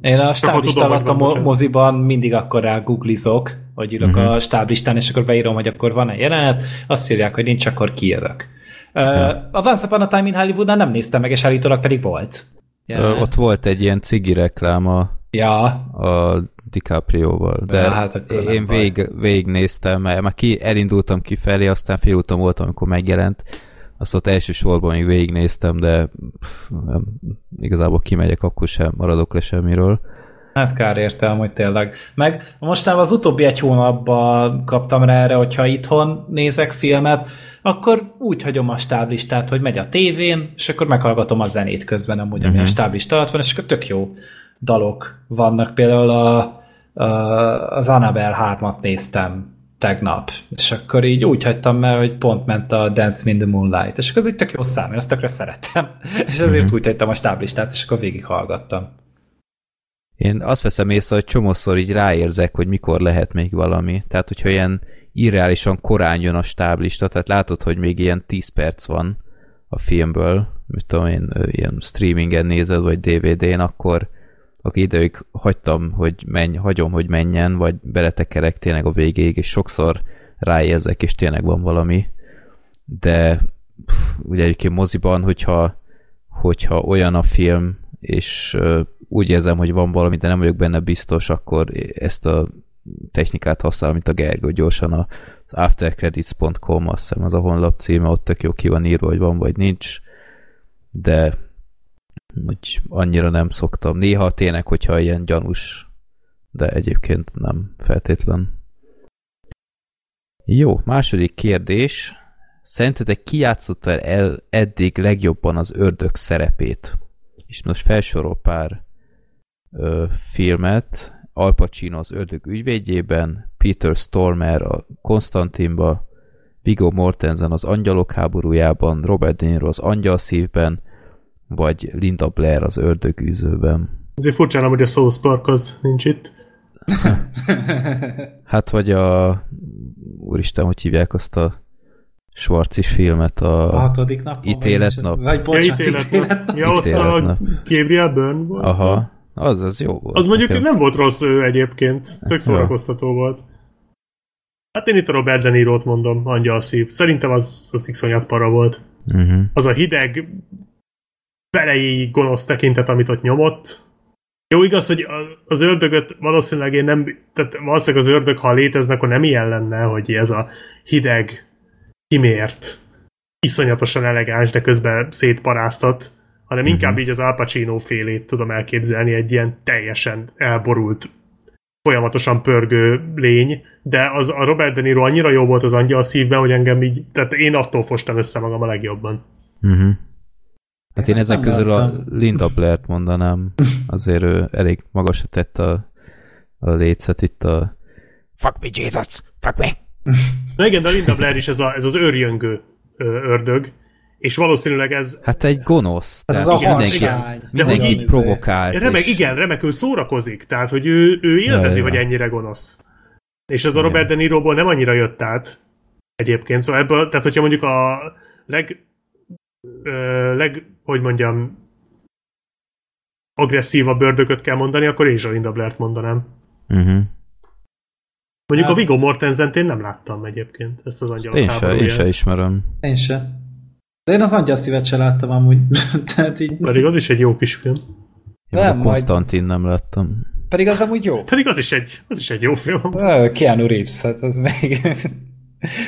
Én a stáblista alatt a mo- moziban mindig akkor rá googlizok, hogy írok Mhm. a stáblistán, és akkor beírom, hogy akkor van-e jelenet, azt írják, hogy nincs, akkor kijövök. Uh, a Once Upon a Time in Hollywoodnál nem néztem meg, és állítólag pedig volt. Ö, Ott volt egy ilyen cigi reklám a, Ja, a DiCaprio-val, de Ja, hát én vég, végignéztem, mert már ki, elindultam kifelé, aztán félúton voltam, amikor megjelent, azt ott elsősorban még végignéztem, de pff, nem, igazából kimegyek, akkor sem maradok le semmiről. ez kár értelme, hogy tényleg. Meg mostában az utóbbi egy hónapban kaptam rá erre, hogyha itthon nézek filmet, akkor úgy hagyom a stáblistát, hogy megy a tévén, és akkor meghallgatom a zenét közben, amúgy, ami Mhm. a stáblista alatt van, és akkor tök jó dalok vannak. Például a, a, az Annabelle 3-at néztem tegnap, és akkor így úgy hagytam el, hogy pont ment a Dancing in the Moonlight, és akkor az így tök jó szám, én azt tökre szerettem, (laughs) és ezért Mhm. úgy hagytam a stáblistát, és akkor végighallgattam. Én azt veszem észre, hogy csomószor így ráérzek, hogy mikor lehet még valami. Tehát, hogyha ilyen irreálisan korán jön a stáblista, tehát látod, hogy még ilyen 10 perc van a filmből, mit tudom én, ilyen streamingen nézed, vagy DVD-n, akkor, akkor ideig hagytam, hogy menj, hagyom, hogy menjen, vagy beletekerek tényleg a végéig, és sokszor ráérzek, és tényleg van valami. De pff, ugye egyébként moziban, hogyha, hogyha olyan a film, és ö, úgy érzem, hogy van valami, de nem vagyok benne biztos, akkor ezt a technikát használom, mint a Gergő, gyorsan a aftercredits.com, azt hiszem az a honlap címe, ott tök jó ki van írva, hogy van vagy nincs, de úgy annyira nem szoktam. Néha tényleg, hogyha ilyen gyanús, de egyébként nem feltétlen. Jó, második kérdés. Szerintetek ki játszotta el eddig legjobban az ördög szerepét? És most felsorol pár ö, filmet. Al Pacino az ördög ügyvédjében, Peter Stormer a Konstantinba, Viggo Mortensen az Angyalok háborújában, Robert De Niro az Angyal szívben, vagy Linda Blair az ördögűzőben. Azért furcsálom, hogy a South Park az nincs itt. (laughs) Hát vagy a... Úristen, hogy hívják azt a Schwarzis filmet, a... A hatodik nap? Ítéletnap. Vagy Ja, bocsánat, ítélet, ítélet. ja, ott a Ítéletnap. Gabriel Byrne volt. Aha, az, az jó volt. Az mondjuk nekem. nem volt rossz ő egyébként. Tök szórakoztató volt. Hát én itt a Robert De Niro-t mondom, angyal szív. Szerintem az, az iszonyat para volt. Uh-huh. Az a hideg, belejéig gonosz tekintet, amit ott nyomott. Jó, igaz, hogy az ördögöt valószínűleg én nem, tehát valószínűleg az ördög, ha létezne, akkor nem ilyen lenne, hogy ez a hideg, kimért, iszonyatosan elegáns, de közben szétparáztat, hanem Mhm. inkább így az Al Pacino félét tudom elképzelni, egy ilyen teljesen elborult folyamatosan pörgő lény, de az a Robert De Niro annyira jó volt az angyal szívben, hogy engem így, tehát én attól fostam össze magam a legjobban. Uh-huh. Hát én, Én ezek közül a láttam. Linda Blair-t mondanám. (laughs) Azért ő elég magasra tett a, a lécet itt a Fuck me, Jesus! Fuck me! Na igen, de a Linda Blair is ez, a, ez az őrjöngő ördög, és valószínűleg ez Hát egy gonosz. Hát ez Tehát a mindenki, harsány. mindenki hogy így provokált. remek, és- igen, remekül szórakozik, tehát hogy ő, ő élvezi, Ja, ja. hogy ennyire gonosz. És ez a Igen. Robert De Niroból nem annyira jött át egyébként, szóval ebből, tehát hogyha mondjuk a leg, ö, leg hogy mondjam, agresszívabb ördögöt kell mondani, akkor én is a Linda Blair-t mondanám. Uh-huh. Mondjuk Hát- a Viggo Mortensen én nem láttam egyébként, ezt az angyalok Én se, én se ismerem. Én se. De én az angyal szívet se láttam amúgy. (laughs) Tehát így, Pedig az is egy jó kis film. Én Nem, a majd- Konstantin nem láttam. pedig az amúgy jó. Pedig az is egy, az is egy jó film. Keanu Reeves, hát az még...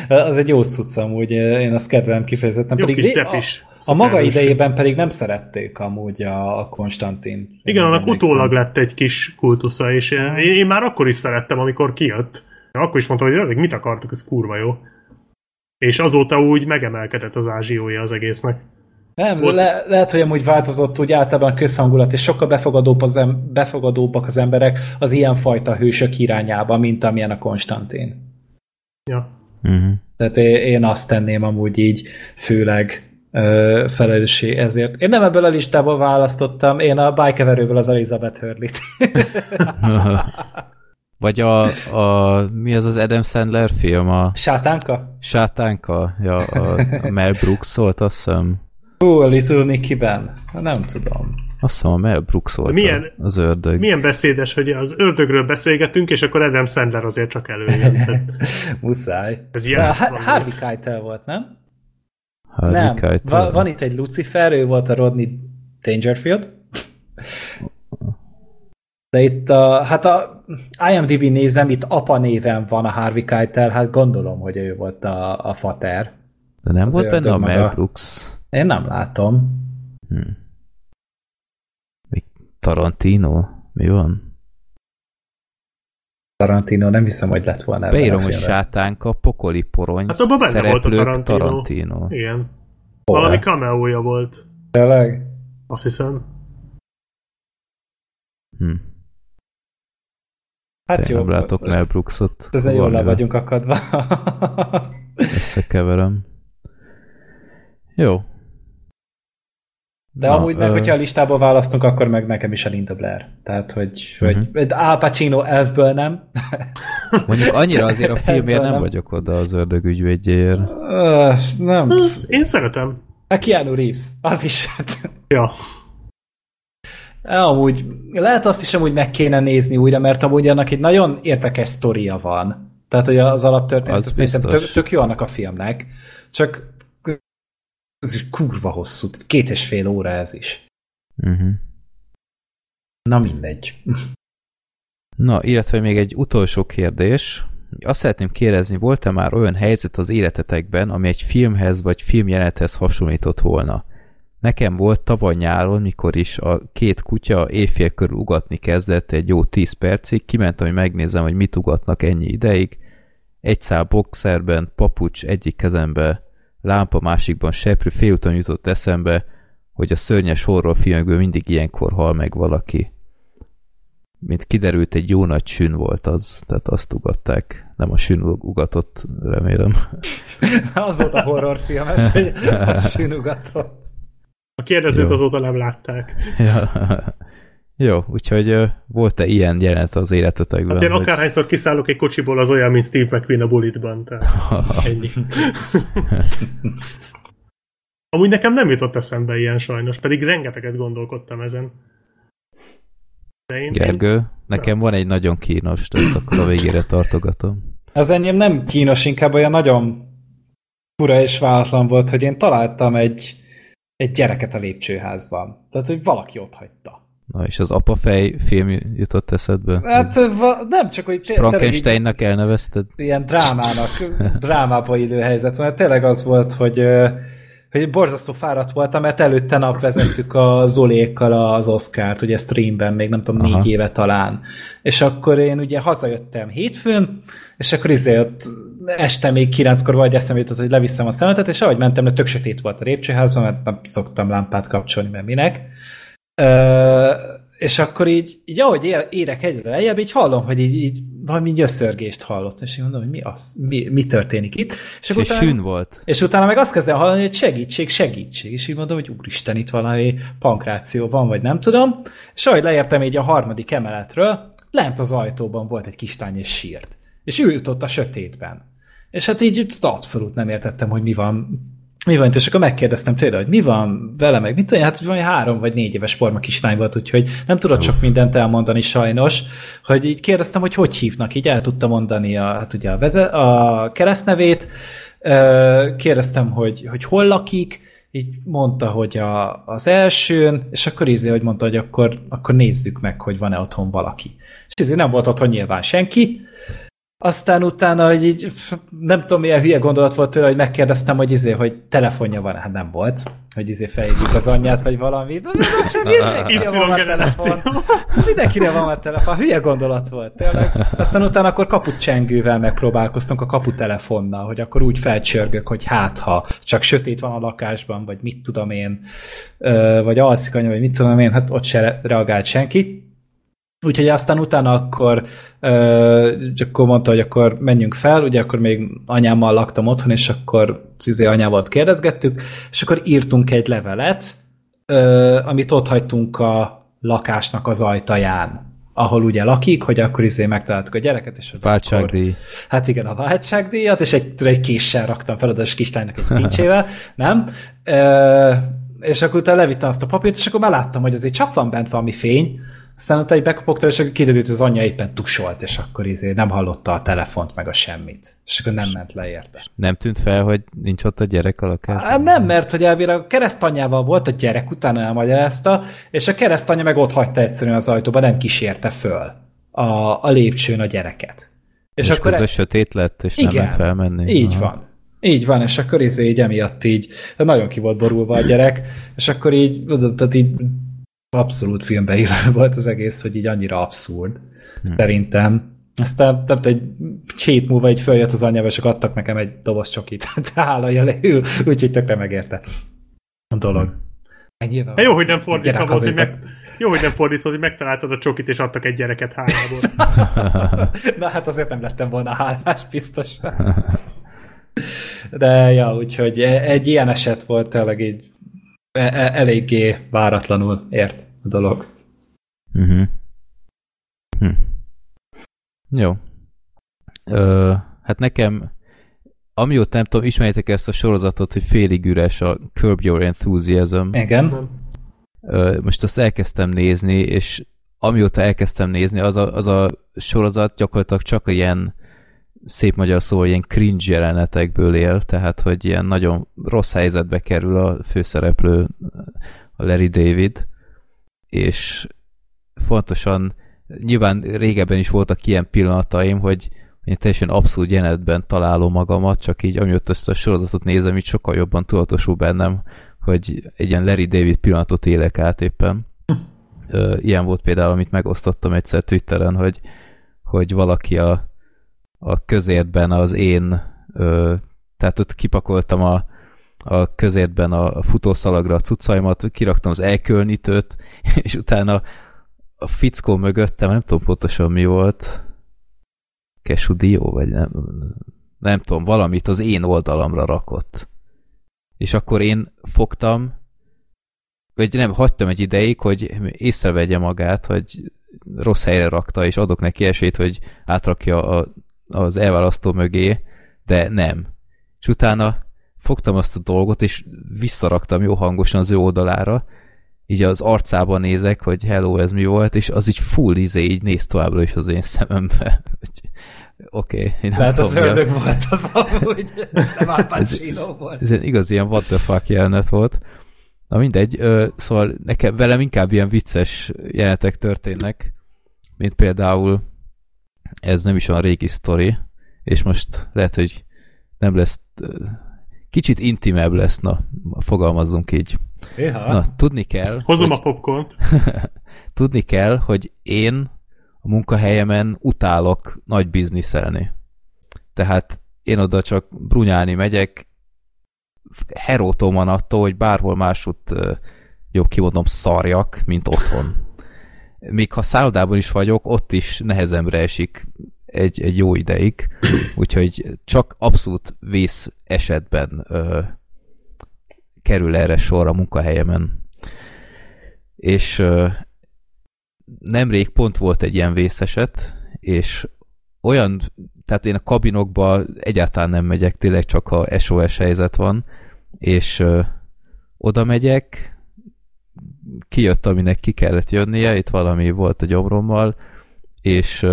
az egy jó cucc amúgy, én azt kedvelem kifejezetten. Jó pedig kis depp is. a, a maga idejében pedig nem szerették amúgy a, a Konstantin. Igen, annak utólag lett egy kis kultusza, és én, én már akkor is szerettem, amikor kijött. Akkor is mondtam, hogy ezek mit akartak, ez kurva jó. És azóta úgy megemelkedett az ázsiója az egésznek. Nem, Volt- le, lehet, hogy amúgy változott úgy általában a közhangulat, és sokkal befogadóbb az em, befogadóbbak az emberek az ilyenfajta hősök irányába, mint amilyen a Konstantin. Ja. Uh-huh. Tehát én, azt tenném amúgy így, főleg ö, felelőssé ezért. Én nem ebből a listából választottam, én a bájkeverőből az Elizabeth Hurley-t. (laughs) Vagy a, a, mi az az Adam Sandler film, a Sátánka? Sátánka, ja, a, a Mel Brooks szólt, azt hiszem. Hú, a Little Nicky-ben? Nem tudom. Azt hiszem a Mel Brooks volt Milyen- az ördög. Milyen beszédes, hogy az ördögről beszélgetünk, és akkor Adam Sandler azért csak előjön. (laughs) Muszáj. Ez ilyen Ha-. Harvey Keitel volt, nem? Harvey nem. Keitel. Va- van itt egy Lucifer, ő volt a Rodney Dangerfield. De itt a, hát a IMDb nézem, itt apa néven van a Harvey Keitel, hát gondolom, hogy ő volt a, a fater. De nem az volt benne a Mel. Brooks? Én nem látom. Mi Tarantino? Mi van? Tarantino, nem hiszem, hogy lett volna ebben Beírom, a hogy sátánka, pokoli porony, Hát abban benne volt a Tarantino. Tarantino. igen. Hol? Valami cameója volt, Tényleg? azt hiszem. Hm. Hát Te jó. nem látok Mel Brooksot. Ezen jól le vagyunk akadva. (laughs) Összekeverem. Jó. De Na, amúgy meg, ö- hogyha a listából választunk, akkor meg nekem is a Linda Blair. Tehát, hogy, uh-huh. hogy Al Pacino elfből nem. (laughs) Mondjuk annyira azért a filmért nem Nem. vagyok oda az ördög ügyvédjéért. Ö, nem. Én szeretem. A Keanu Reeves, az is. (laughs) Ja. amúgy, lehet azt is amúgy meg kéne nézni újra, mert amúgy annak egy nagyon érdekes sztoria van. Tehát, hogy az alaptörténet, Az szerintem tök, tök jó annak a filmnek, csak ez is kurva hosszú, két és fél óra ez is. Uh-huh. Na mindegy. Na, illetve még egy utolsó kérdés. Azt szeretném kérdezni, volt-e már olyan helyzet az életetekben, ami egy filmhez vagy filmjelenethez hasonlított volna? Nekem volt tavaly nyáron, mikor is a két kutya éjfél körül ugatni kezdett egy jó 10 percig, kimentem, hogy megnézem, hogy mit ugatnak ennyi ideig. Egy szál boxerben, papucs egyik kezembe, lámpa másikban seprű, félúton jutott eszembe, hogy a szörnyes horrorfilmekből mindig ilyenkor hal meg valaki. Mint kiderült, egy jó nagy sün volt az, tehát azt ugatták. Nem a sün ugatott, remélem. (laughs) Az volt a horrorfilmes, hogy a sünugatott. A kérdezőt Jó. azóta nem látták. Ja. Jó, úgyhogy volt-e ilyen jelenet az életetekben? Hát én hogy- akárhányszor kiszállok egy kocsiból, az olyan, mint Steve McQueen a bulitban. Tehát (laughs) ennyi. Amúgy nekem nem jutott eszembe ilyen sajnos, pedig rengeteget gondolkodtam ezen. De én, én Gergő, nekem van egy nagyon kínos, de ezt akkor a végére tartogatom. Az enyém nem kínos, inkább olyan nagyon fura és váratlan volt, hogy én találtam egy, egy gyereket a lépcsőházban. Tehát, hogy valaki ott hagyta. Na, és az apafej film jutott eszedbe? Hát nem csak, hogy té- Frankensteinnak elnevezted? ilyen drámának, drámába illő helyzet van. Hát tényleg az volt, hogy, hogy borzasztó fáradt voltam, mert előtte nap vezettük a Zolékkal az Oscárt, ugye streamben, még nem tudom, Aha. négy éve talán. És akkor én ugye hazajöttem hétfőn, és akkor izé ott este még kilenckor vagy eszembe jutott, hogy leviszem a szemetet, és ahogy mentem, mert tök sötét volt a lépcsőházban, mert nem szoktam lámpát kapcsolni, mert minek. Ö, és akkor így, így ahogy érek egyre lejjebb, így hallom, hogy így, így valami gyöszörgést hallott, és én mondom, hogy mi, az, mi, mi történik itt. És, és utána, sűn volt. És utána meg azt kezdem hallani, hogy segítség, segítség, és így mondom, hogy úristen, itt valami pankráció van, vagy nem tudom, és ahogy leértem így a harmadik emeletről, lent az ajtóban volt egy kislány, és sírt. És ő jutott a sötétben. És hát így abszolút nem értettem, hogy mi van mi van, és akkor megkérdeztem tőle, hogy mi van vele, meg? Mit tudom, hát valami három vagy négy éves forma kislány volt, úgyhogy nem tudott sok mindent elmondani sajnos, hogy így kérdeztem, hogy hogy hívnak, így el tudta mondani a, hát ugye a, veze, a keresztnevét, kérdeztem, hogy, hogy hol lakik, így mondta, hogy a, az elsőn, és akkor ízé, hogy mondta, hogy akkor, akkor nézzük meg, hogy van-e otthon valaki. És ezért nem volt otthon nyilván senki, aztán utána, hogy így nem tudom, milyen hülye gondolat volt tőle, hogy megkérdeztem, hogy izé, hogy telefonja van, hát nem volt, hogy izé fejlődik az anyját, vagy valami. De az sem mindenkire van a telefon. Mindenkire van a telefon. Hülye gondolat volt, tényleg. Aztán utána akkor kapucsengővel megpróbálkoztunk a kaputelefonnal, hogy akkor úgy felcsörgök, hogy hát ha csak sötét van a lakásban, vagy mit tudom én, vagy alszik anya, vagy mit tudom én, hát ott se reagált senki. Úgyhogy aztán utána akkor, uh, akkor mondta, hogy akkor menjünk fel, ugye akkor még anyámmal laktam otthon, és akkor izé anyával kérdezgettük, és akkor írtunk egy levelet, uh, amit ott hagytunk a lakásnak az ajtaján ahol ugye lakik, hogy akkor izé megtaláltuk a gyereket, és váltságdíj. Akkor, hát igen, a váltságdíjat, és egy, egy késsel raktam fel oda a kislánynak egy pincsével, (laughs) nem? E, és akkor utána levittem azt a papírt, és akkor már láttam, hogy azért csak van bent valami fény, aztán ott egy bekopogta, és akkor kiderült, hogy az anyja éppen tusolt, és akkor izé nem hallotta a telefont, meg a semmit. És akkor nem ment le érte. Nem tűnt fel, hogy nincs ott a gyerek a lakásban? Hát nem, mert hogy elvére a keresztanyjával volt a gyerek, utána elmagyarázta, és a keresztanyja meg ott hagyta egyszerűen az ajtóba, nem kísérte föl a, a lépcsőn a gyereket. És, és akkor e... sötét lett, és igen, nem ment felmenni. Így Aha. van. Így van, és akkor izé így emiatt így, nagyon ki volt borulva a gyerek, és akkor így, tehát így abszolút filmbe (laughs) volt az egész, hogy így annyira abszurd. Hmm. Szerintem. Aztán nem egy hét múlva egy följött az anyja, és adtak nekem egy doboz csokit. (laughs) Hála jeléül, úgyhogy tökre megérte a dolog. Nyilván, hát jó, hogy nem fordítva volt, hogy meg, jó, hogy nem fordítva, hogy megtaláltad a csokit, és adtak egy gyereket hálából. (laughs) Na hát azért nem lettem volna hálás, biztos. De ja, úgyhogy egy ilyen eset volt tényleg így E, e, eléggé váratlanul ért a dolog. Uh-huh. Hm. Jó. Ö, hát nekem, amióta nem tudom, ismerjétek ezt a sorozatot, hogy félig üres a Curb Your Enthusiasm. Igen. Ö, most azt elkezdtem nézni, és amióta elkezdtem nézni, az a, az a sorozat gyakorlatilag csak ilyen szép magyar szó, ilyen cringe jelenetekből él, tehát hogy ilyen nagyon rossz helyzetbe kerül a főszereplő, a Larry David, és fontosan nyilván régebben is voltak ilyen pillanataim, hogy én teljesen abszolút jelenetben találom magamat, csak így amióta ezt a sorozatot nézem, így sokkal jobban tudatosul bennem, hogy egy ilyen Larry David pillanatot élek át éppen. Ilyen volt például, amit megosztottam egyszer Twitteren, hogy, hogy valaki a a közértben az én, ö, tehát ott kipakoltam a, a közértben a futószalagra a cuccaimat, kiraktam az elkülönítőt, (laughs) és utána a fickó mögöttem, nem tudom pontosan mi volt, Kesudió, vagy nem, nem tudom, valamit az én oldalamra rakott. És akkor én fogtam, vagy nem, hagytam egy ideig, hogy észrevegye magát, hogy rossz helyre rakta, és adok neki esélyt, hogy átrakja a az elválasztó mögé, de nem. És utána fogtam azt a dolgot, és visszaraktam jó hangosan az ő oldalára, így az arcába nézek, hogy hello, ez mi volt, és az így full izé, így néz továbbra is az én szemembe. (laughs) Oké. Okay, Tehát az ördög volt az amúgy, (laughs) nem Al Pacino volt. Ez, ez igaz ilyen what the fuck jelenet volt. Na mindegy, ö, szóval nekem velem inkább ilyen vicces jelenetek történnek, mint például ez nem is olyan régi sztori, és most lehet, hogy nem lesz kicsit intimebb lesz, na, fogalmazzunk így. Éha. Na, tudni kell... Hozom hogy, a popcornt. (laughs) tudni kell, hogy én a munkahelyemen utálok nagy bizniszelni. Tehát én oda csak brunyálni megyek, herótom van attól, hogy bárhol másút jobb kimondom szarjak, mint otthon. Még ha szállodában is vagyok, ott is nehezemre esik egy, egy jó ideig, úgyhogy csak abszolút vész esetben ö, kerül erre sor a munkahelyemen. És ö, nemrég pont volt egy ilyen vészeset, és olyan, tehát én a kabinokba egyáltalán nem megyek, tényleg csak ha SOS helyzet van, és ö, oda megyek, kijött, aminek ki kellett jönnie, itt valami volt a gyomrommal, és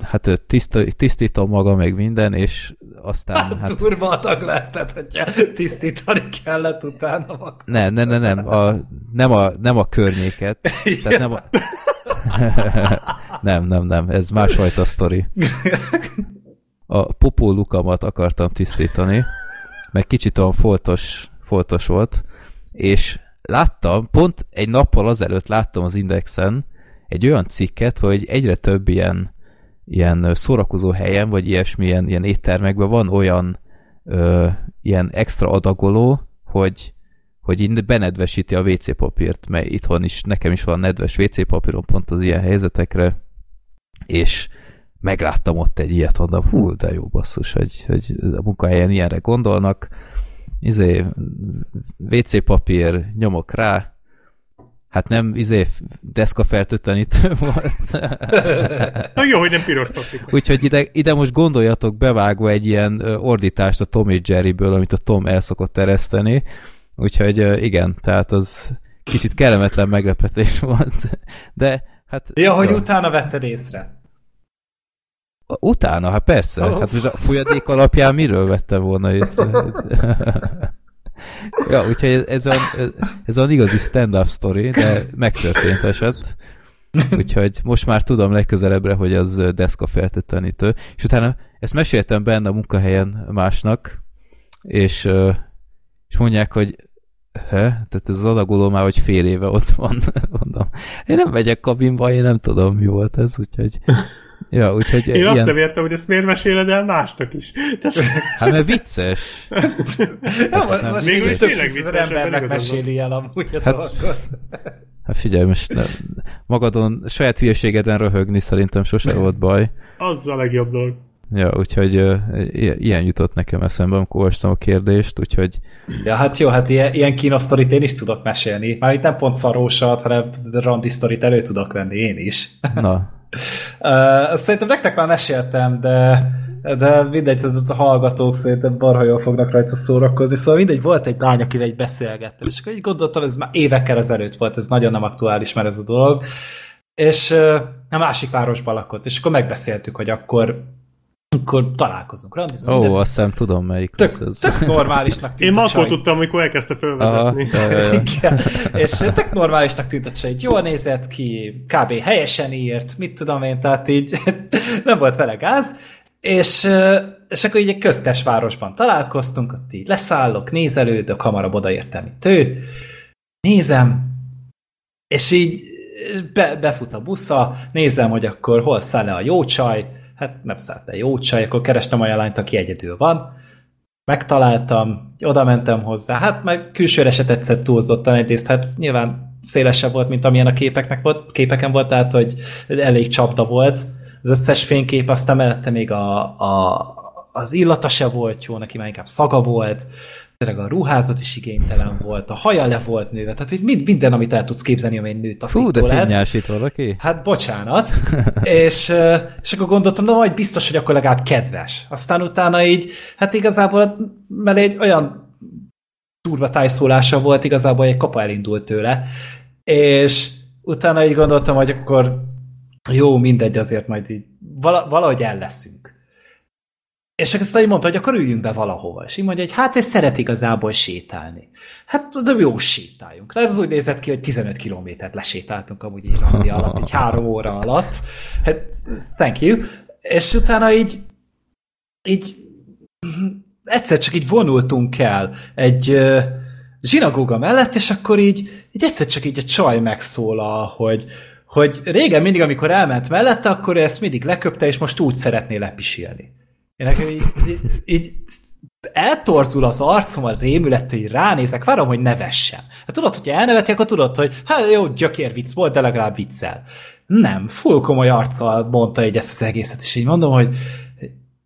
hát tiszta, tisztítom maga meg minden, és aztán... (laughs) Hát, hát adag lehetett, hogyha tisztítani kellett utána magam. Nem, nem, nem, nem, a, nem, a, nem a környéket. Tehát nem, a... (laughs) nem, nem, nem, ez másfajta sztori. A popólukamat akartam tisztítani, meg kicsit olyan foltos, foltos volt, és láttam, pont egy nappal azelőtt láttam az Indexen egy olyan cikket, hogy egyre több ilyen ilyen szórakozó helyen, vagy ilyesmi ilyen, éttermekben van olyan ö, ilyen extra adagoló, hogy, hogy benedvesíti a WC papírt, mert itthon is, nekem is van nedves WC papírom pont az ilyen helyzetekre, és megláttam ott egy ilyet, mondom, hú, de jó basszus, hogy, hogy a munkahelyen ilyenre gondolnak, izé, WC papír, nyomok rá, Hát nem izé deszka fertőtlenítő volt. Na jó, hogy nem piros papír. Úgyhogy ide, ide most gondoljatok bevágva egy ilyen ordítást a Tom és Jerryből, amit a Tom el szokott tereszteni. Úgyhogy igen, tehát az kicsit kellemetlen meglepetés volt. De hát... Ja, hogy utána vetted észre. Utána, hát persze. Oh. Hát most a folyadék alapján miről vette volna észre? (laughs) ja, úgyhogy ez, ez, a, ez a igazi stand-up story, de megtörtént eset. Úgyhogy most már tudom legközelebbre, hogy az deszka feltétlenítő. És utána ezt meséltem benne a munkahelyen másnak, és, és mondják, hogy he, tehát ez az adagoló már, hogy fél éve ott van. Mondom, én nem megyek kabinba, én nem tudom, mi volt ez, úgyhogy Ja, úgyhogy Én ilyen... azt nem értem, hogy ezt miért meséled el másnak is. Tehát... Hát mert vicces. (laughs) hát, nem, most még is tényleg vicces. embernek meséli el amúgy a hát, dolgot. Hát figyelj, most nem. magadon, saját hülyeségeden röhögni szerintem sose volt baj. Az a legjobb dolog. Ja, úgyhogy ilyen jutott nekem eszembe, amikor olvastam a kérdést, úgyhogy... Ja, hát jó, hát ilyen, ilyen kínosztorit én is tudok mesélni. Már itt nem pont szarósat, hanem randi sztorit elő tudok venni én is. Na, (laughs) szerintem nektek már meséltem, de, de mindegy, a hallgatók szerintem barha jól fognak rajta szórakozni. Szóval mindegy, volt egy lány, akivel egy beszélgettem, és akkor így gondoltam, ez már évekkel ezelőtt volt, ez nagyon nem aktuális már ez a dolog. És a másik városban lakott, és akkor megbeszéltük, hogy akkor akkor találkozunk, randizunk. Ó, oh, azt hiszem tudom, melyik tök, ez. Tök normálisnak (laughs) tűnt Én ma akkor tudtam, amikor elkezdte felvezetni. Igen. És tök normálisnak tűnt a csaj, jól nézett ki, kb. helyesen írt, mit tudom én, tehát így (laughs) nem volt vele gáz, és, és akkor így egy köztes városban találkoztunk, ott így leszállok, nézelődök, hamarabb odaértem, mint ő, nézem, és így be, befut a busza, nézem, hogy akkor hol száll le a jó csaj, hát nem szállt le jó csaj, akkor kerestem olyan lányt, aki egyedül van, megtaláltam, oda mentem hozzá, hát meg külsőre se tetszett túlzottan egyrészt, hát nyilván szélesebb volt, mint amilyen a képeknek volt, képeken volt, tehát hogy elég csapda volt. Az összes fénykép, aztán mellette még a, a, az illata se volt jó, neki már inkább szaga volt, tényleg a ruházat is igénytelen volt, a haja le volt nőve, tehát itt mind, minden, amit el tudsz képzelni, ami egy nőt a Hú, de finnyás itt valaki. Hát bocsánat. (laughs) és, és akkor gondoltam, na majd biztos, hogy akkor legalább kedves. Aztán utána így, hát igazából, mert egy olyan durva tájszólása volt, igazából egy kapa elindult tőle, és utána így gondoltam, hogy akkor jó, mindegy, azért majd így valahogy el leszünk. És aztán így mondta, hogy akkor üljünk be valahova. És így mondja, hogy hát ő szeret igazából sétálni. Hát de jó sétáljunk. Ez az úgy nézett ki, hogy 15 kilométert lesétáltunk amúgy így randi alatt, egy három óra alatt. Hát, thank you. És utána így így egyszer csak így vonultunk el egy uh, zsinagóga mellett, és akkor így, így egyszer csak így a csaj megszólal, hogy, hogy régen mindig, amikor elment mellette, akkor ezt mindig leköpte, és most úgy szeretné lepisilni. Én nekem így, így, így eltorzul az arcom a rémülettől, hogy ránézek, várom, hogy nevessen. Hát tudod, hogy elneveti, akkor tudod, hogy hát jó, vicc volt, de legalább viccel. Nem, full komoly arccal mondta így ezt az egészet, és így mondom, hogy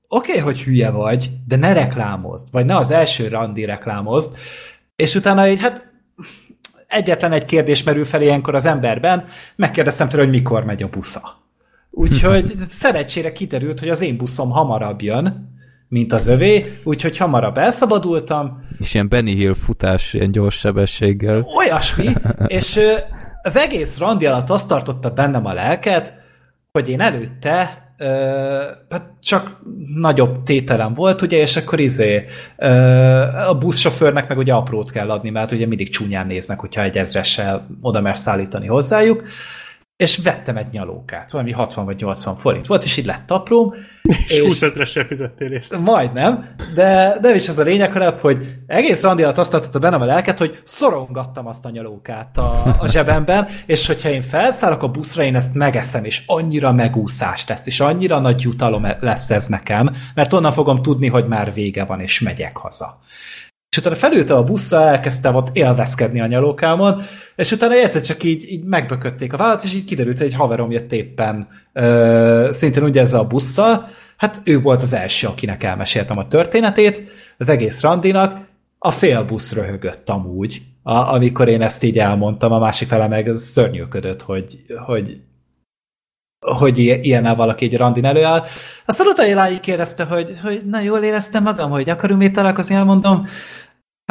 oké, okay, hogy hülye vagy, de ne reklámozd, vagy ne az első randi reklámozd, és utána így, hát egyetlen egy kérdés merül fel ilyenkor az emberben, megkérdeztem tőle, hogy mikor megy a busza. Úgyhogy szerencsére kiderült, hogy az én buszom hamarabb jön, mint az övé, úgyhogy hamarabb elszabadultam. És ilyen Benny Hill futás ilyen gyors sebességgel. Olyasmi, és az egész randi alatt azt tartotta bennem a lelket, hogy én előtte hát csak nagyobb tételem volt, ugye, és akkor izé a buszsofőrnek meg ugye aprót kell adni, mert ugye mindig csúnyán néznek, hogyha egy ezressel oda mer szállítani hozzájuk, és vettem egy nyalókát, valami 60 vagy 80 forint volt, és így lett apróm. És, és 20 ezresre fizettél és... Majdnem, de nem is ez a lényeg, hanem, hogy egész randi alatt azt tartotta bennem a lelket, hogy szorongattam azt a nyalókát a, a zsebemben, és hogyha én felszállok a buszra, én ezt megeszem, és annyira megúszás lesz, és annyira nagy jutalom lesz ez nekem, mert onnan fogom tudni, hogy már vége van, és megyek haza. És utána felültem a buszra, elkezdtem ott élvezkedni a nyalókámon, és utána egyszer csak így, így megbökötték a vállat, és így kiderült, hogy egy haverom jött éppen ö, szintén ugye ezzel a busszal, hát ő volt az első, akinek elmeséltem a történetét, az egész randinak, a fél busz röhögött amúgy, a, amikor én ezt így elmondtam, a másik fele meg szörnyűködött, hogy, hogy hogy ilyen valaki egy randin előáll. Aztán utána így kérdezte, hogy, hogy na jól éreztem magam, hogy akarunk még találkozni, elmondom,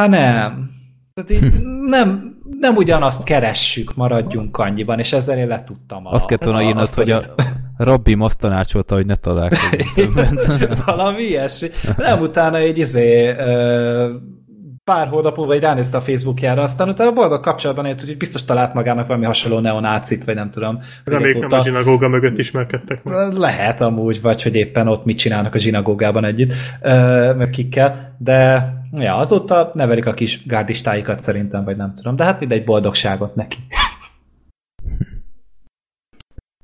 Hát nem. Tehát így nem, nem ugyanazt keressük, maradjunk annyiban, és ezzel én letudtam. Azt kellett volna írnod, hogy a Rabbi azt tanácsolta, hogy ne találkozunk (laughs) többet. Valami ilyesmi. Nem utána egy izé, pár hónap múlva egy ránézte a Facebookjára, aztán utána boldog kapcsolatban élt, hogy biztos talált magának valami hasonló neonácit, vagy nem tudom. Reméljük nem a zsinagóga mögött ismerkedtek meg. Lehet amúgy, vagy hogy éppen ott mit csinálnak a zsinagógában együtt, meg kikkel, de ja, azóta nevelik a kis gárdistáikat szerintem, vagy nem tudom, de hát mindegy boldogságot neki. (laughs)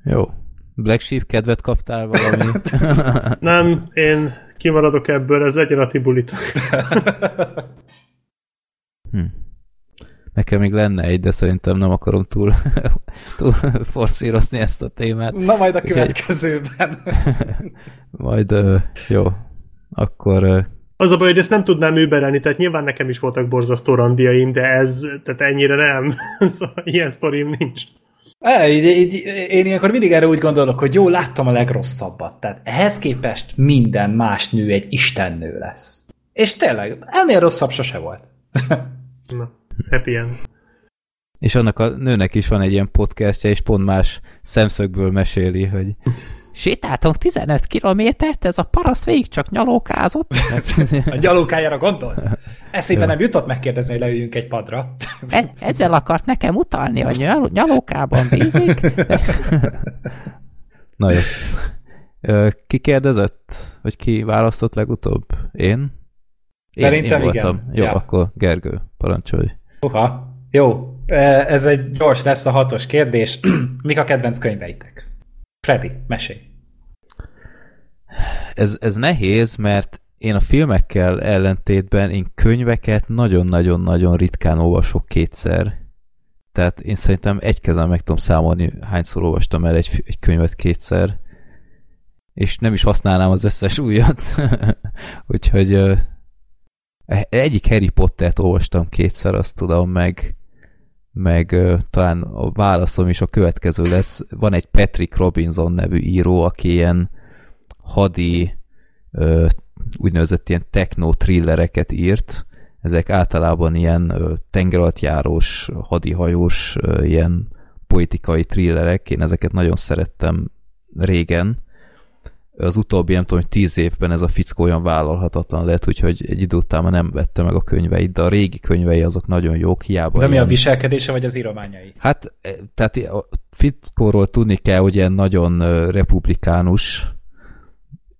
Jó. Black Sheep kedvet kaptál valami? nem, én kimaradok ebből, ez legyen a tibulitok. (laughs) Hm. Nekem még lenne egy, de szerintem nem akarom túl, (laughs) túl forszírozni ezt a témát. Na majd a következőben. (laughs) majd, jó. Akkor... Az a baj, hogy ezt nem tudnám überelni, tehát nyilván nekem is voltak borzasztó randiaim, de ez, tehát ennyire nem. (laughs) szóval ilyen sztorim nincs. É, így, így, én ilyenkor mindig erre úgy gondolok, hogy jó, láttam a legrosszabbat. Tehát ehhez képest minden más nő egy istennő lesz. És tényleg, ennél rosszabb sose volt. Na, happy end. És annak a nőnek is van egy ilyen podcastja, és pont más szemszögből meséli, hogy sétáltunk 15 kilométert, ez a paraszt végig csak nyalókázott. a nyalókájára gondolt? Eszébe nem jutott megkérdezni, hogy leüljünk egy padra. E- ezzel akart nekem utalni, hogy nyal- nyalókában bízik. Na jó. Ki kérdezett? Vagy ki választott legutóbb? Én? Én, Szerintem én voltam. igen. Jó, ja. akkor Gergő, parancsolj. Uha, jó. Ez egy gyors lesz a hatos kérdés. (clears throat) Mik a kedvenc könyveitek? Freddy, mesélj. Ez, ez nehéz, mert én a filmekkel ellentétben én könyveket nagyon-nagyon-nagyon ritkán olvasok kétszer. Tehát én szerintem egy kezen meg tudom számolni, hányszor olvastam el egy, egy könyvet kétszer, és nem is használnám az összes újat. (laughs) Úgyhogy egyik Harry Pottert olvastam kétszer, azt tudom, meg, meg talán a válaszom is a következő lesz. Van egy Patrick Robinson nevű író, aki ilyen hadi úgynevezett ilyen techno-thrillereket írt. Ezek általában ilyen tengeralattjárós, hadihajós, ilyen politikai thrillerek. Én ezeket nagyon szerettem régen, az utóbbi, nem tudom, hogy tíz évben ez a fickó olyan vállalhatatlan lett, úgyhogy egy idő után már nem vette meg a könyveit, de a régi könyvei azok nagyon jók, hiába. De mi a viselkedése, vagy az írományai? Hát, tehát a fickóról tudni kell, hogy ilyen nagyon republikánus,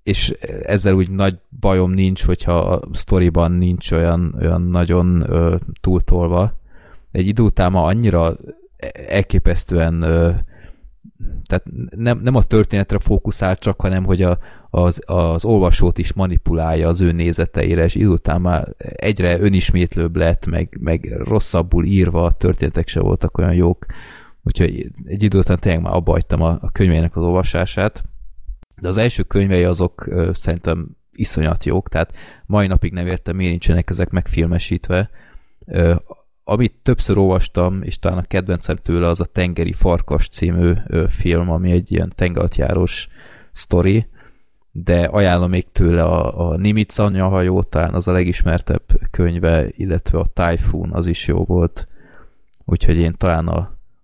és ezzel úgy nagy bajom nincs, hogyha a sztoriban nincs olyan, olyan nagyon ö, túltolva. Egy idő után ma annyira elképesztően ö, tehát nem, nem a történetre fókuszál csak, hanem hogy a, az, az olvasót is manipulálja az ő nézeteire, és idő után már egyre önismétlőbb lett, meg, meg rosszabbul írva, a történetek se voltak olyan jók, úgyhogy egy idő után tényleg már abba hagytam a, a könyvének az olvasását, de az első könyvei azok szerintem iszonyat jók, tehát mai napig nem értem, miért nincsenek ezek megfilmesítve. Amit többször olvastam, és talán a kedvencem tőle az a Tengeri Farkas című film, ami egy ilyen tengeratjárós sztori, de ajánlom még tőle a, a Nimitz anyahajó, talán az a legismertebb könyve, illetve a Typhoon az is jó volt. Úgyhogy én talán a,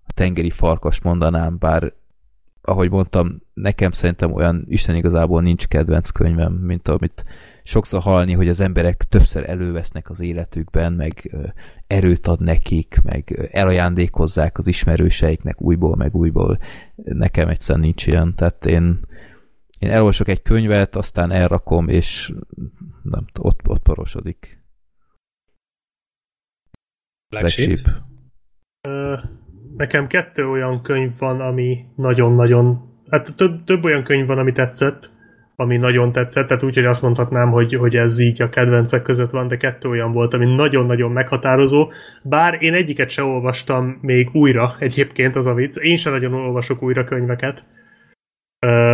a tengeri farkas mondanám, bár ahogy mondtam, nekem szerintem olyan Isten igazából nincs kedvenc könyvem, mint amit sokszor hallani, hogy az emberek többször elővesznek az életükben, meg erőt ad nekik, meg elajándékozzák az ismerőseiknek újból, meg újból. Nekem egyszerűen nincs ilyen, tehát én, én elolvasok egy könyvet, aztán elrakom, és nem ott, ott parosodik. Black Sheep. Nekem kettő olyan könyv van, ami nagyon-nagyon... Hát több, több olyan könyv van, ami tetszett, ami nagyon tetszett, tehát úgy, hogy azt mondhatnám, hogy, hogy ez így a kedvencek között van, de kettő olyan volt, ami nagyon-nagyon meghatározó, bár én egyiket se olvastam még újra, egyébként az a vicc, én sem nagyon olvasok újra könyveket. Ö,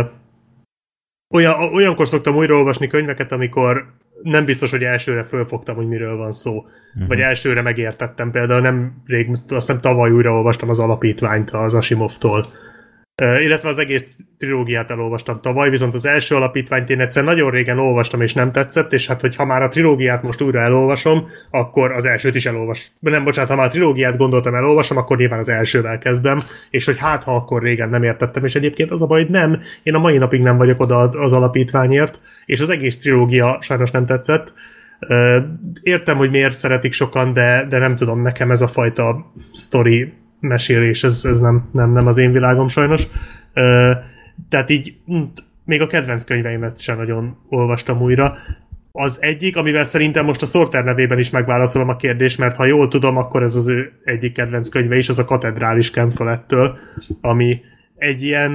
olyan, olyankor szoktam újraolvasni könyveket, amikor nem biztos, hogy elsőre fölfogtam, hogy miről van szó. Uh-huh. Vagy elsőre megértettem. Például nem rég, azt hiszem tavaly újraolvastam az alapítványt az Asimovtól illetve az egész trilógiát elolvastam tavaly, viszont az első alapítványt én egyszer nagyon régen olvastam, és nem tetszett, és hát, hogyha már a trilógiát most újra elolvasom, akkor az elsőt is elolvas. Nem, bocsánat, ha már a trilógiát gondoltam elolvasom, akkor nyilván az elsővel kezdem, és hogy hát, ha akkor régen nem értettem, és egyébként az a baj, hogy nem, én a mai napig nem vagyok oda az alapítványért, és az egész trilógia sajnos nem tetszett. Értem, hogy miért szeretik sokan, de, de nem tudom, nekem ez a fajta story mesélés, ez, ez nem, nem, nem az én világom sajnos. Tehát így hm, még a kedvenc könyveimet sem nagyon olvastam újra. Az egyik, amivel szerintem most a Sorter nevében is megválaszolom a kérdést, mert ha jól tudom, akkor ez az ő egyik kedvenc könyve is, az a katedrális Kemfelettől, ami egy ilyen,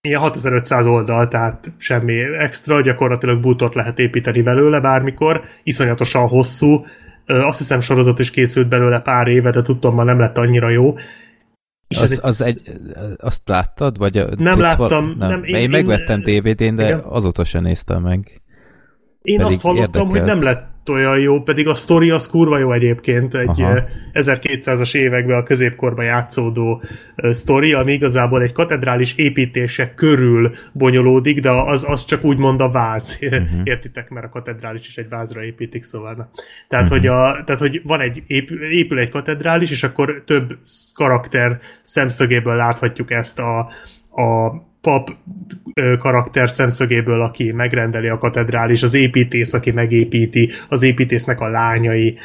ilyen 6500 oldal, tehát semmi extra, gyakorlatilag bútort lehet építeni belőle bármikor, iszonyatosan hosszú, azt hiszem sorozat is készült belőle pár éve, de tudtam, már nem lett annyira jó. És az, egy... az egy, azt láttad? Vagy nem láttam. Val... Nem. Nem, én, én megvettem DVD-n, de igen. azóta sem néztem meg. Én Pedig azt hallottam, érdekelt. hogy nem lett olyan jó, pedig a sztori az kurva jó egyébként, egy Aha. 1200-as években a középkorban játszódó sztori, ami igazából egy katedrális építése körül bonyolódik, de az, az csak úgy mond a váz. Uh-huh. (laughs) Értitek, mert a katedrális is egy vázra építik, szóval. Na. Tehát, uh-huh. hogy a, tehát, hogy van egy, épül, épül egy katedrális, és akkor több karakter szemszögéből láthatjuk ezt a, a pap karakter szemszögéből, aki megrendeli a katedrális, az építész, aki megépíti, az építésznek a lányai,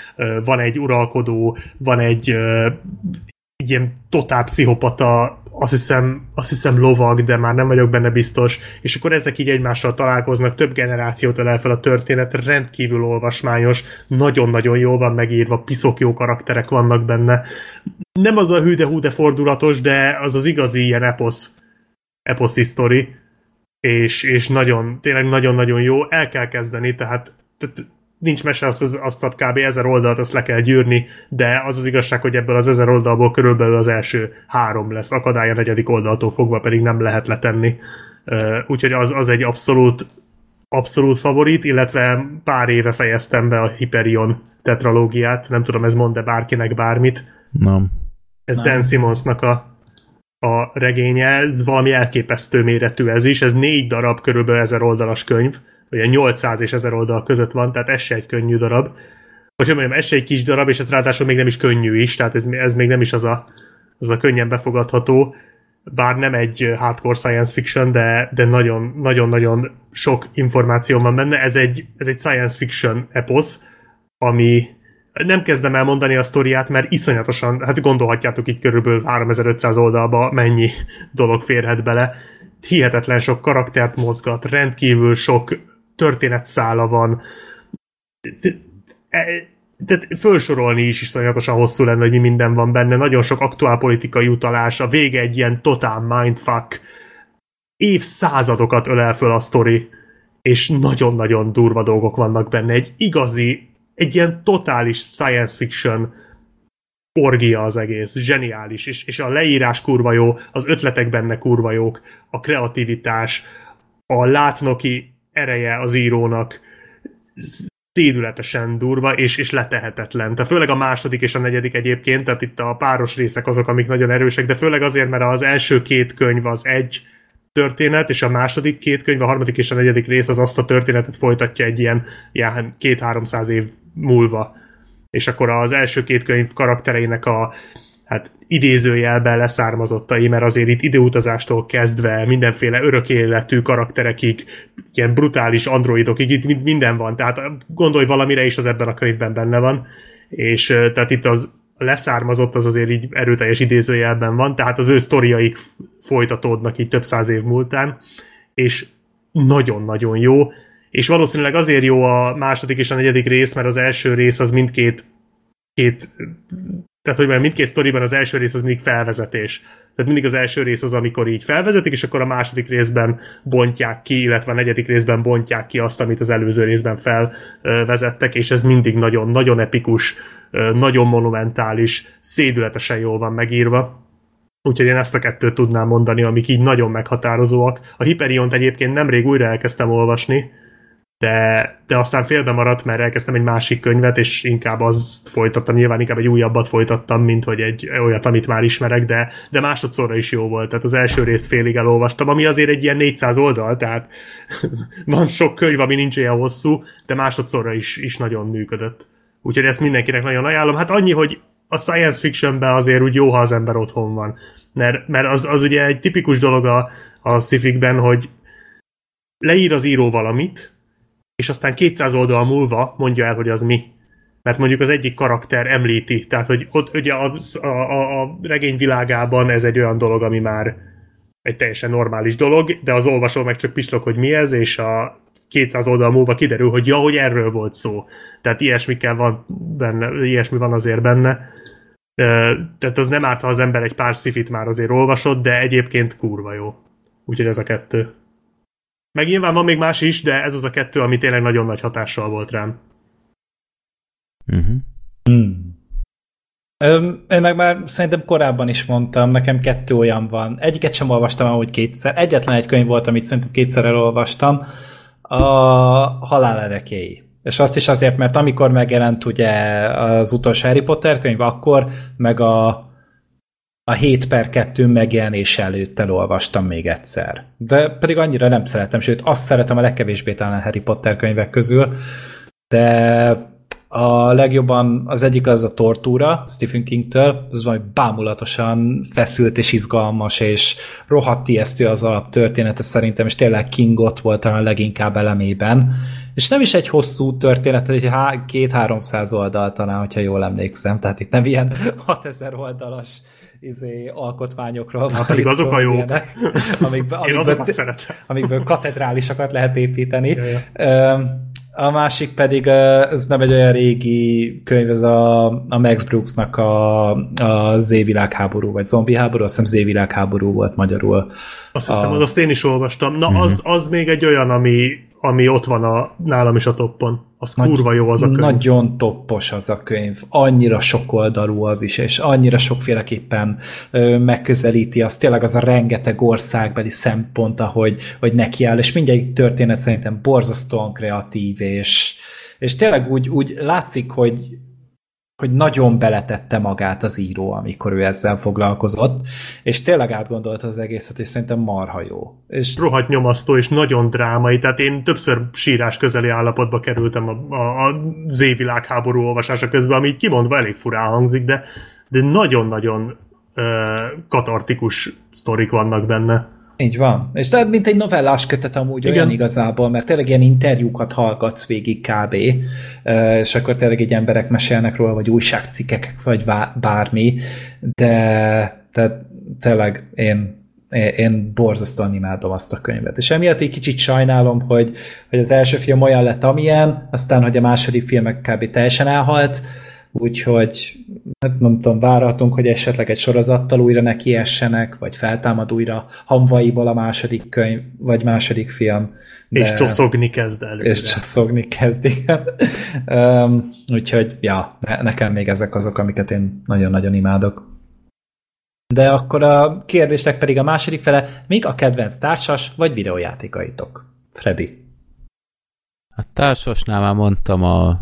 van egy uralkodó, van egy, egy ilyen totál pszichopata, azt hiszem, azt hiszem lovag, de már nem vagyok benne biztos, és akkor ezek így egymással találkoznak, több generációt ölel fel a történet, rendkívül olvasmányos, nagyon-nagyon jól van megírva, piszok jó karakterek vannak benne. Nem az a hű de hú de fordulatos, de az az igazi ilyen eposz eposzi sztori, és, és nagyon, tényleg nagyon-nagyon jó, el kell kezdeni, tehát, tehát nincs mese, azt, azt a kb. ezer oldalt, azt le kell gyűrni, de az az igazság, hogy ebből az ezer oldalból körülbelül az első három lesz, akadálya negyedik oldaltól fogva pedig nem lehet letenni. Úgyhogy az, az egy abszolút abszolút favorit, illetve pár éve fejeztem be a Hyperion tetralógiát, nem tudom, ez mond-e bárkinek bármit. Nem. Ez nem. Dan Simmonsnak a a regénye, ez valami elképesztő méretű ez is, ez négy darab körülbelül ezer oldalas könyv, vagy 800 és 1000 oldal között van, tehát ez se egy könnyű darab. Vagy mondjam, ez se egy kis darab, és ez ráadásul még nem is könnyű is, tehát ez, ez még nem is az a, az a könnyen befogadható, bár nem egy hardcore science fiction, de, de nagyon, nagyon-nagyon sok információ van benne. Ez egy, ez egy science fiction eposz, ami, nem kezdem el mondani a sztoriát, mert iszonyatosan, hát gondolhatjátok így körülbelül 3500 oldalba mennyi (laughs) dolog férhet bele. hihetetlen sok karaktert mozgat, rendkívül sok történetszála van. Tehát felsorolni is iszonyatosan hosszú lenne, hogy mi minden van benne. Nagyon sok aktuálpolitikai utalás, a vége egy ilyen totál mindfuck. Évszázadokat ölel föl a sztori, és nagyon-nagyon durva dolgok vannak benne. Egy igazi, egy ilyen totális science fiction orgia az egész, zseniális, és, és a leírás kurva jó, az ötletek benne kurva jók, a kreativitás, a látnoki ereje az írónak szédületesen durva, és, és letehetetlen. Tehát főleg a második és a negyedik egyébként, tehát itt a páros részek azok, amik nagyon erősek, de főleg azért, mert az első két könyv az egy történet, és a második két könyv, a harmadik és a negyedik rész az azt a történetet folytatja egy ilyen, ilyen két-háromszáz év múlva. És akkor az első két könyv karaktereinek a hát idézőjelben leszármazottai, mert azért itt időutazástól kezdve mindenféle örök életű karakterekig, ilyen brutális androidokig, itt minden van, tehát gondolj valamire is, az ebben a könyvben benne van, és tehát itt az leszármazott az azért így erőteljes idézőjelben van, tehát az ő sztoriaik folytatódnak így több száz év múltán, és nagyon-nagyon jó, és valószínűleg azért jó a második és a negyedik rész, mert az első rész az mindkét két, tehát hogy mindkét sztoriban az első rész az mindig felvezetés. Tehát mindig az első rész az, amikor így felvezetik, és akkor a második részben bontják ki, illetve a negyedik részben bontják ki azt, amit az előző részben felvezettek, és ez mindig nagyon, nagyon epikus, nagyon monumentális, szédületesen jól van megírva. Úgyhogy én ezt a kettőt tudnám mondani, amik így nagyon meghatározóak. A Hyperiont egyébként nemrég újra elkezdtem olvasni, de, de aztán félbe maradt, mert elkezdtem egy másik könyvet, és inkább azt folytattam, nyilván inkább egy újabbat folytattam, mint hogy egy olyat, amit már ismerek, de, de másodszorra is jó volt, tehát az első részt félig elolvastam, ami azért egy ilyen 400 oldal, tehát (laughs) van sok könyv, ami nincs ilyen hosszú, de másodszorra is, is nagyon működött. Úgyhogy ezt mindenkinek nagyon ajánlom. Hát annyi, hogy a science fictionben azért úgy jó, ha az ember otthon van. Mert, mert az, az ugye egy tipikus dolog a, a sci hogy leír az író valamit, és aztán 200 oldal múlva mondja el, hogy az mi. Mert mondjuk az egyik karakter említi, tehát hogy ott ugye a, a, a regény világában ez egy olyan dolog, ami már egy teljesen normális dolog, de az olvasó meg csak pislog, hogy mi ez, és a 200 oldal múlva kiderül, hogy ja, hogy erről volt szó. Tehát ilyesmikkel van benne, ilyesmi van azért benne. Tehát az nem árt, ha az ember egy pár szifit már azért olvasott, de egyébként kurva jó. Úgyhogy ez a kettő. Meg nyilván van még más is, de ez az a kettő, ami tényleg nagyon nagy hatással volt rám. Uh-huh. Hmm. Én meg már szerintem korábban is mondtam, nekem kettő olyan van. Egyiket sem olvastam ahogy kétszer. Egyetlen egy könyv volt, amit szerintem kétszer elolvastam. A Halál erekéi. És azt is azért, mert amikor megjelent ugye az utolsó Harry Potter könyv, akkor meg a a 7 per 2 megjelenés előtt elolvastam még egyszer. De pedig annyira nem szeretem, sőt azt szeretem a legkevésbé talán Harry Potter könyvek közül, de a legjobban az egyik az a Tortúra Stephen King-től, az majd bámulatosan feszült és izgalmas, és rohadt ijesztő az alaptörténete szerintem, és tényleg King ott volt talán leginkább elemében. És nem is egy hosszú történet, egy két-háromszáz oldal talán, hogyha jól emlékszem, tehát itt nem ilyen (laughs) 6000 oldalas izé, alkotmányokról van. Pedig azok a jók. Ilyenek, (laughs) amikből, Én azokat szeretem. Amikből katedrálisokat lehet építeni. Ja, ja. A másik pedig, ez nem egy olyan régi könyv, ez a, a Max Brooksnak a, a Z-világháború, vagy zombi háború, azt hiszem Z-világháború volt magyarul. Azt hiszem, a... azt én is olvastam. Na, uh-huh. az, az még egy olyan, ami, ami ott van a, nálam is a toppon. Az Nagy, kurva jó az a könyv. Nagyon toppos az a könyv. Annyira sok oldalú az is, és annyira sokféleképpen ö, megközelíti azt. Tényleg az a rengeteg országbeli szempont, ahogy hogy nekiáll, és mindegyik történet szerintem borzasztóan kreatív, és, és tényleg úgy, úgy látszik, hogy hogy nagyon beletette magát az író, amikor ő ezzel foglalkozott, és tényleg átgondolta az egészet, és szerintem marha jó. És... Rohadt nyomasztó, és nagyon drámai, tehát én többször sírás közeli állapotba kerültem a, a, a Z-világháború olvasása közben, ami így kimondva elég furán hangzik, de, de nagyon-nagyon uh, katartikus sztorik vannak benne. Így van. És tehát mint egy novellás kötet amúgy Igen. olyan igazából, mert tényleg ilyen interjúkat hallgatsz végig kb. És akkor tényleg egy emberek mesélnek róla, vagy újságcikkek, vagy bármi, de tehát tényleg én én borzasztóan imádom azt a könyvet. És emiatt egy kicsit sajnálom, hogy, hogy az első film olyan lett, amilyen, aztán, hogy a második filmek kb. teljesen elhalt, úgyhogy hát nem tudom, várhatunk, hogy esetleg egy sorozattal újra nekiessenek, vagy feltámad újra hamvaiból a második könyv, vagy második film. De... És csoszogni kezd előre. És csoszogni kezd, igen. um, úgyhogy, ja, nekem még ezek azok, amiket én nagyon-nagyon imádok. De akkor a kérdésnek pedig a második fele, mik a kedvenc társas vagy videójátékaitok? Freddy. A társasnál már mondtam a,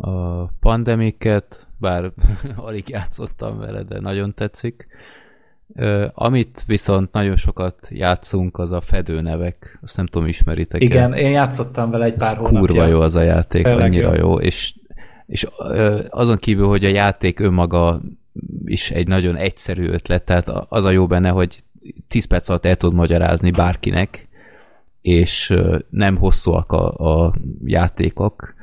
a pandemiket, bár (laughs) alig játszottam vele, de nagyon tetszik. Amit viszont nagyon sokat játszunk, az a fedőnevek. Azt nem tudom, ismeritek Igen, én játszottam vele egy pár hónapja. Kurva jó az a játék, Tényleg annyira jó. jó. És, és azon kívül, hogy a játék önmaga is egy nagyon egyszerű ötlet, tehát az a jó benne, hogy 10 perc alatt el tud magyarázni bárkinek, és nem hosszúak a, a játékok,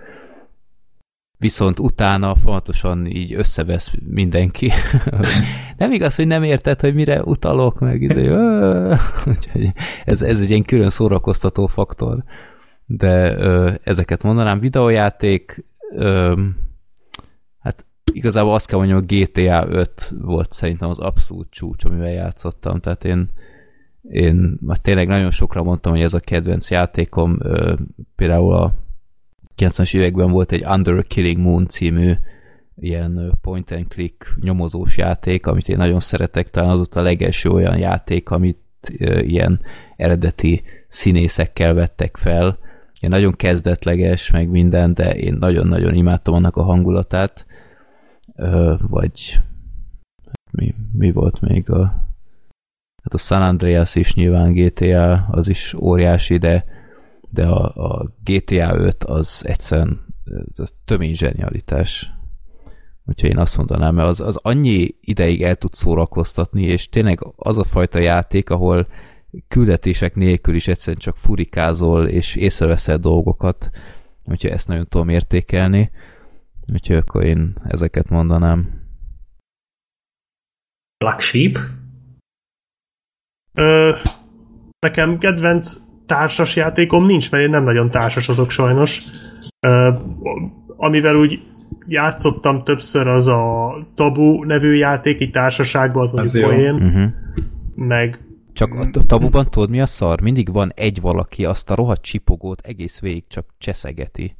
viszont utána fontosan így összevesz mindenki. (laughs) nem igaz, hogy nem érted, hogy mire utalok meg. Izé, (laughs) ez, ez egy ilyen külön szórakoztató faktor. De ö, ezeket mondanám. Videójáték ö, igazából azt kell mondjam, hogy GTA 5 volt szerintem az abszolút csúcs, amivel játszottam, tehát én én már tényleg nagyon sokra mondtam, hogy ez a kedvenc játékom, például a 90-es években volt egy Under a Killing Moon című ilyen point and click nyomozós játék, amit én nagyon szeretek, talán az ott a legelső olyan játék, amit ilyen eredeti színészekkel vettek fel. Ilyen nagyon kezdetleges, meg minden, de én nagyon-nagyon imádtam annak a hangulatát vagy mi, mi volt még a hát a San Andreas is nyilván GTA, az is óriási, de, de a, a GTA 5 az egyszerűen az tömény zsenialitás. Úgyhogy én azt mondanám, mert az, az annyi ideig el tud szórakoztatni, és tényleg az a fajta játék, ahol küldetések nélkül is egyszerűen csak furikázol, és észreveszel dolgokat, úgyhogy ezt nagyon tudom értékelni. Úgyhogy akkor én ezeket mondanám. Black Sheep? Ö, nekem kedvenc társas játékom nincs, mert én nem nagyon társas azok sajnos. Ö, amivel úgy játszottam többször az a Tabu nevű játék, egy társaságban, az, az mondjuk poén. Uh-huh. Meg csak a tabuban tudod mi a szar? Mindig van egy valaki, azt a rohadt csipogót egész végig csak cseszegeti.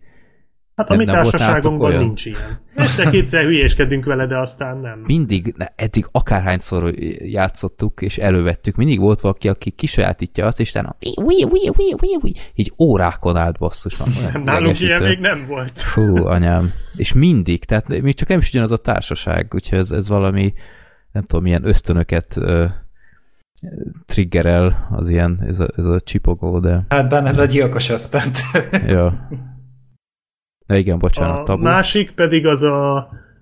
Hát a mi társaságunkban nincs ilyen. Egyszer-kétszer hülyéskedünk vele, de aztán nem. Mindig, ne, eddig akárhányszor játszottuk, és elővettük, mindig volt valaki, aki kisajátítja azt, és utána így órákon át basszus. Nem, (laughs) nálunk ilyen még nem volt. Fú, anyám. És mindig, tehát még csak nem is ugyanaz a társaság, úgyhogy ez, ez valami, nem tudom, milyen ösztönöket triggerel az ilyen, ez a, ez a csipogó, de... Hát benne a gyilkos aztán. ja. (laughs) Na igen, bocsánat, tabu. A másik pedig az a,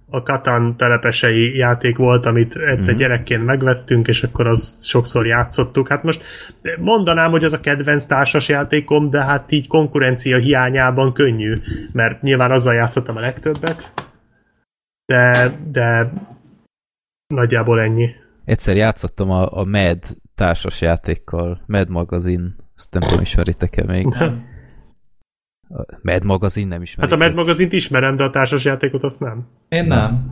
a Katan telepesei játék volt, amit egyszer uh-huh. gyerekként megvettünk, és akkor az sokszor játszottuk. Hát most mondanám, hogy az a kedvenc társas játékom, de hát így konkurencia hiányában könnyű, mert nyilván azzal játszottam a legtöbbet, de, de nagyjából ennyi. Egyszer játszottam a, a Med társas játékkal, Med magazin, azt nem tudom, ismeritek-e még. Nem. A Mad magazin nem ismerem. Hát a Mad magazint ismerem, de a társasjátékot azt nem. Én nem.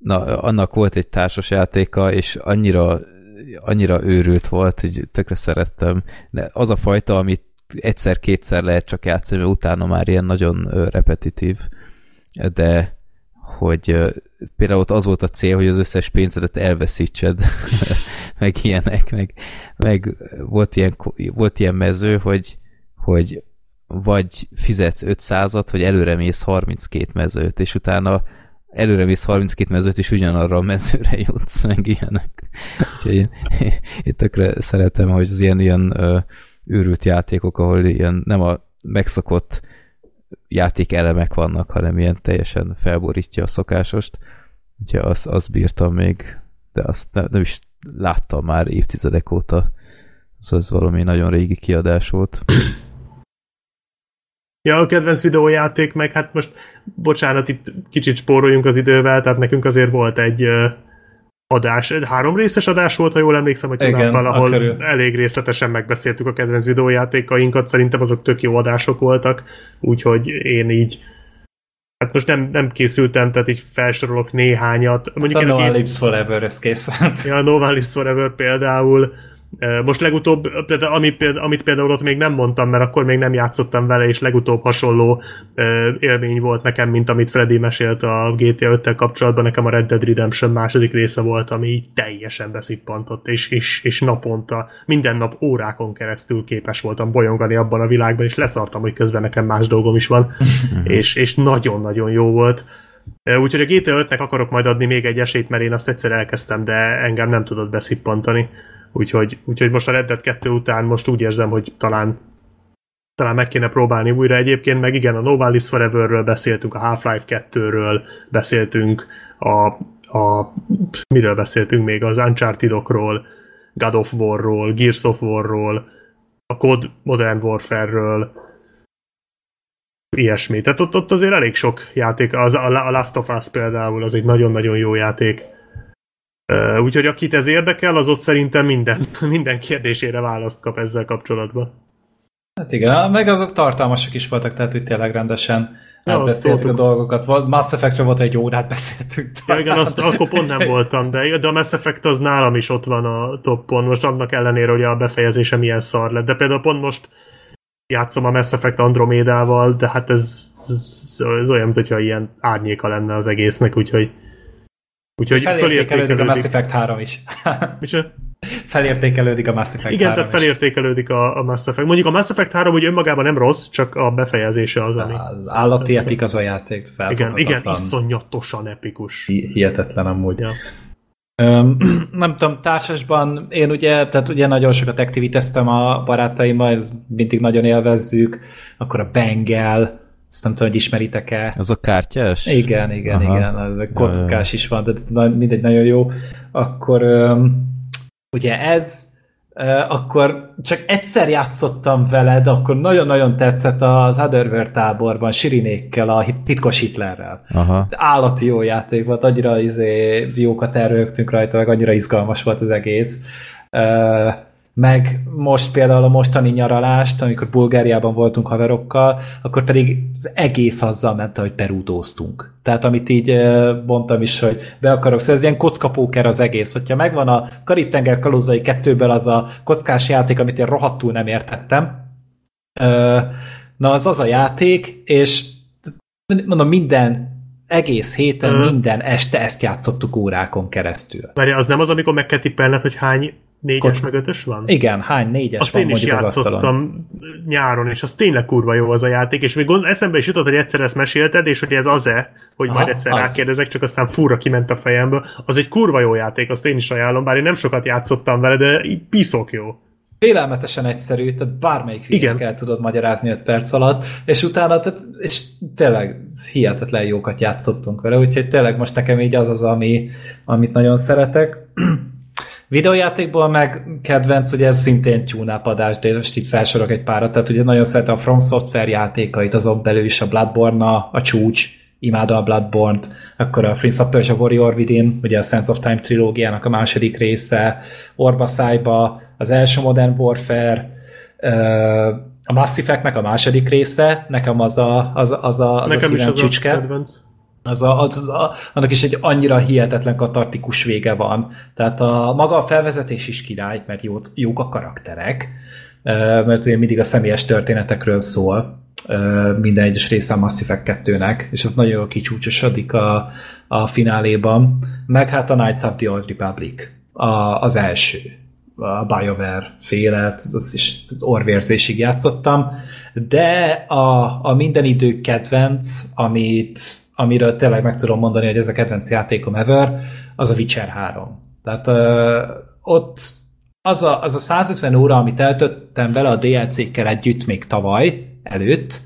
Na, annak volt egy társasjátéka, és annyira, annyira őrült volt, hogy tökre szerettem. De az a fajta, amit egyszer-kétszer lehet csak játszani, mert utána már ilyen nagyon repetitív. De hogy például ott az volt a cél, hogy az összes pénzedet elveszítsed, (laughs) meg ilyenek, meg, meg volt, ilyen, volt ilyen mező, hogy, hogy vagy fizetsz 500-at, vagy előre mész 32 mezőt, és utána előre mész 32 mezőt, és ugyanarra a mezőre (laughs) jutsz, meg ilyenek. Úgyhogy én, én tökre szeretem, hogy az ilyen, ilyen őrült játékok, ahol ilyen nem a megszokott játékelemek vannak, hanem ilyen teljesen felborítja a szokásost. Úgyhogy azt, azt bírtam még, de azt nem, nem is láttam már évtizedek óta. Szóval ez valami nagyon régi kiadás volt. Ja, a kedvenc videójáték, meg hát most, bocsánat, itt kicsit spóroljunk az idővel, tehát nekünk azért volt egy adás. Három részes adás volt, ha jól emlékszem, hogy Tunáppal, ahol körül. elég részletesen megbeszéltük a kedvenc videójátékainkat, szerintem azok tök jó adások voltak, úgyhogy én így Hát most nem, nem készültem, tehát így felsorolok néhányat. Mondjuk én a a No One Lives Forever, ez kész. Ja, No One Lives Forever például. Most legutóbb, ami, amit például ott még nem mondtam, mert akkor még nem játszottam vele, és legutóbb hasonló élmény volt nekem, mint amit Freddy mesélt a GTA 5-tel kapcsolatban, nekem a Red Dead Redemption második része volt, ami így teljesen beszippantott, és, és, és naponta, minden nap órákon keresztül képes voltam bolyongani abban a világban, és leszartam, hogy közben nekem más dolgom is van, és, és nagyon-nagyon jó volt. Úgyhogy a GTA 5-nek akarok majd adni még egy esélyt, mert én azt egyszer elkezdtem, de engem nem tudott beszippantani. Úgyhogy, úgyhogy most a Red Dead 2 után most úgy érzem, hogy talán talán meg kéne próbálni újra egyébként, meg igen, a No One Lives Foreverről beszéltünk, a Half-Life 2-ről beszéltünk, a, a miről beszéltünk még, az Uncharted-okról, God of War-ról, Gears of War-ról, a COD Modern Warfare-ről, ilyesmi. Tehát ott, ott azért elég sok játék, az, a Last of Us például, az egy nagyon-nagyon jó játék. Úgyhogy akit ez érdekel, az ott szerintem minden, (laughs) minden kérdésére választ kap ezzel kapcsolatban. Hát igen, meg azok tartalmasak is voltak, tehát hogy tényleg rendesen Ja, beszéltük a dolgokat. Mass Effectről volt egy órát beszéltünk. Ja, igen, azt akkor pont nem voltam, de, de a Mass Effect az nálam is ott van a toppon, most annak ellenére, hogy a befejezése milyen szar lett. De például pont most játszom a Mass Effect Andromédával, de hát ez, ez, ez olyan, mintha ilyen árnyéka lenne az egésznek, úgyhogy úgyhogy Felértékelődik a Mass. Effect 3 is. (laughs) Micsoda? felértékelődik a Mass Effect Igen, 3 tehát felértékelődik a, a Mass Effect. Mondjuk a Mass Effect 3 hogy önmagában nem rossz, csak a befejezése az, ami... Az állati epik az a játék. Igen, igen, iszonyatosan epikus. Hi- Hihetetlen amúgy. Ja. Öm, (clears throat) nem tudom, társasban én ugye, tehát ugye nagyon sokat aktiviteztem a barátaimmal, mindig nagyon élvezzük, akkor a Bengal, ezt nem tudom, hogy ismeritek-e. Az a kártyás? Igen, igen, Aha. igen, kockás is van, de mindegy, nagyon jó. Akkor ugye ez, akkor csak egyszer játszottam veled, akkor nagyon-nagyon tetszett az Otherworld táborban Sirinékkel, a titkos Hitlerrel. Aha. Állati jó játék volt, annyira izé, jókat elrögtünk rajta, meg annyira izgalmas volt az egész. Meg most például a mostani nyaralást, amikor Bulgáriában voltunk haverokkal, akkor pedig az egész azzal ment, hogy perúdóztunk. Tehát amit így mondtam is, hogy be akarok, szóval ez ilyen kockapóker az egész. Hogyha megvan a Karib-tenger kalózai kettőből az a kockás játék, amit én rohadtul nem értettem, na az az a játék, és mondom, minden egész héten, Mhm. minden este ezt játszottuk órákon keresztül. Várj, az nem az, amikor meg kell tippelned, hogy hány négyes meg ötös van? Igen, hány négyes Azt van én is mondjuk az játszottam nyáron, és az tényleg kurva jó az a játék, és még gond, eszembe is jutott, hogy egyszer ezt mesélted, és hogy ez az-e, hogy Aha, majd egyszer az. rákérdezek, csak aztán furra kiment a fejemből. Az egy kurva jó játék, azt én is ajánlom, bár én nem sokat játszottam vele, de így piszok jó. Félelmetesen egyszerű, tehát bármelyik Igen. el tudod magyarázni 5 perc alatt, és utána, tehát, és tényleg hihetetlen jókat játszottunk vele, úgyhogy tényleg most nekem így az az, ami, amit nagyon szeretek. (clears throat) Videójátékból meg kedvenc, ugye szintén tune adás, de most itt felsorok egy párat, tehát ugye nagyon szeretem a From Software játékait, azon belül is a Bloodborne a, a csúcs, imádom a Bloodborne-t, akkor a Prince of Persia Warrior Within, ugye a Sense of Time trilógiának a második része, Orba Szájba, az első Modern Warfare, a Mass Effect-nek a második része, nekem az a, az, az a, az Nekem a is az a csücske kedvenc. Az a, az, a, annak is egy annyira hihetetlen katartikus vége van. Tehát a maga a felvezetés is király, mert jó, jók a karakterek, mert ugye mindig a személyes történetekről szól minden egyes része a Mass Effect 2-nek, és az nagyon jól kicsúcsosodik a, a fináléban. Meg hát a Knights of the Old Republic, a, az első a BioWare félet, azt is orvérzésig játszottam, de a, a minden idő kedvenc, amit, amiről tényleg meg tudom mondani, hogy ez a kedvenc játékom ever, az a Witcher 3. Tehát ö, ott az a, az a 150 óra, amit eltöttem vele a DLC-kkel együtt még tavaly előtt,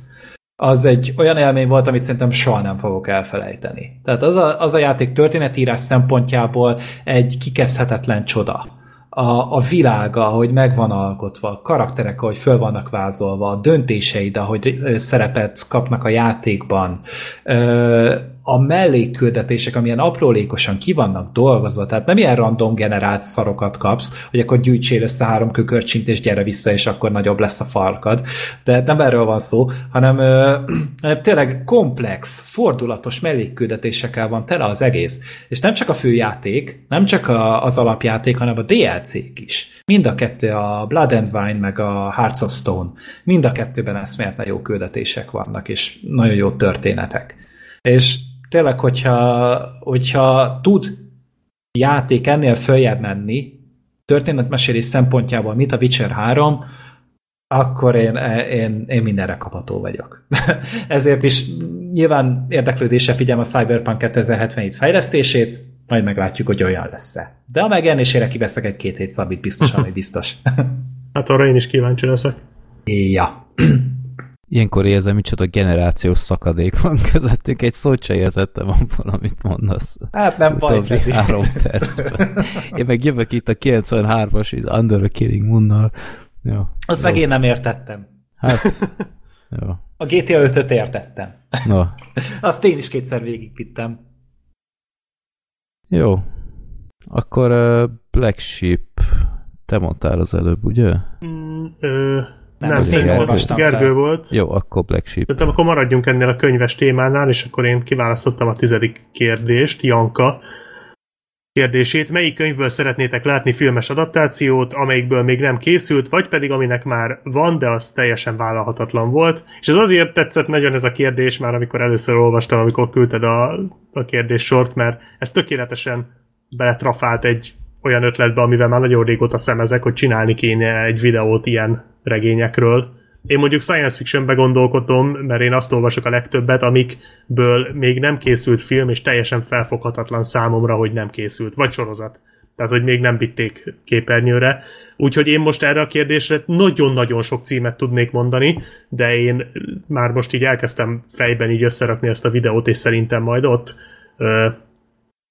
az egy olyan élmény volt, amit szerintem soha nem fogok elfelejteni. Tehát az a, az a játék történetírás szempontjából egy kikezdhetetlen csoda. A, a világa, ahogy meg van alkotva, a karakterek, ahogy föl vannak vázolva, a döntéseid, ahogy szerepet kapnak a játékban, a mellékküldetések, amilyen aprólékosan ki vannak dolgozva, tehát nem ilyen random generált szarokat kapsz, hogy akkor gyűjtsél össze három kökörcsint, és gyere vissza, és akkor nagyobb lesz a farkad. De nem erről van szó, hanem, (clears throat) hanem tényleg komplex, fordulatos mellékküldetésekkel van tele az egész. És nem csak a főjáték, nem csak a, az alapjáték, hanem a DLC-k is. Mind a kettő, a Blood and Wine, meg a Hearts of Stone, mind a kettőben eszméletlen jó küldetések vannak, és nagyon jó történetek. És tényleg, hogyha, hogyha tud játék ennél följebb menni, történetmesélés szempontjából, mint a Witcher 3, akkor én, én, én mindenre kapható vagyok. (laughs) Ezért is nyilván érdeklődése figyelem a Cyberpunk 2077 fejlesztését, majd meglátjuk, hogy olyan lesz-e. De a megjelenésére kiveszek egy két hét szabít, biztosan, (laughs) hogy biztos. hát arra én is kíváncsi leszek. Ja. (clears throat) Ilyenkor érzem, micsoda generációs szakadék van (laughs) közöttük. Egy szót se értettem, valamit mondasz. Hát nem baj, három (laughs) percben. Én meg jövök itt a 93-as Under the Killing Moon-nal. Jó. Azt jó. meg én nem értettem. Hát, (laughs) jó. A GTA 5-öt értettem. No. Azt én is kétszer végigvittem. Jó. Akkor uh, Black Sheep te mondtál az előbb, ugye? Mm, ö, nem, nem én Gergő. Gergő fel. volt. Jó, akkor Black Sheep. Szerintem akkor maradjunk ennél a könyves témánál, és akkor én kiválasztottam a tizedik kérdést, Janka kérdését. Melyik könyvből szeretnétek látni filmes adaptációt, amelyikből még nem készült, vagy pedig aminek már van, de az teljesen vállalhatatlan volt. És ez azért tetszett nagyon ez a kérdés, már amikor először olvastam, amikor küldted a, a kérdés sort, mert ez tökéletesen beletrafált egy olyan ötletbe, amivel már nagyon régóta szemezek, hogy csinálni kéne egy videót ilyen regényekről. Én mondjuk science fictionbe gondolkodom, mert én azt olvasok a legtöbbet, amikből még nem készült film, és teljesen felfoghatatlan számomra, hogy nem készült. Vagy sorozat. Tehát, hogy még nem vitték képernyőre. Úgyhogy én most erre a kérdésre nagyon-nagyon sok címet tudnék mondani, de én már most így elkezdtem fejben így összerakni ezt a videót, és szerintem majd ott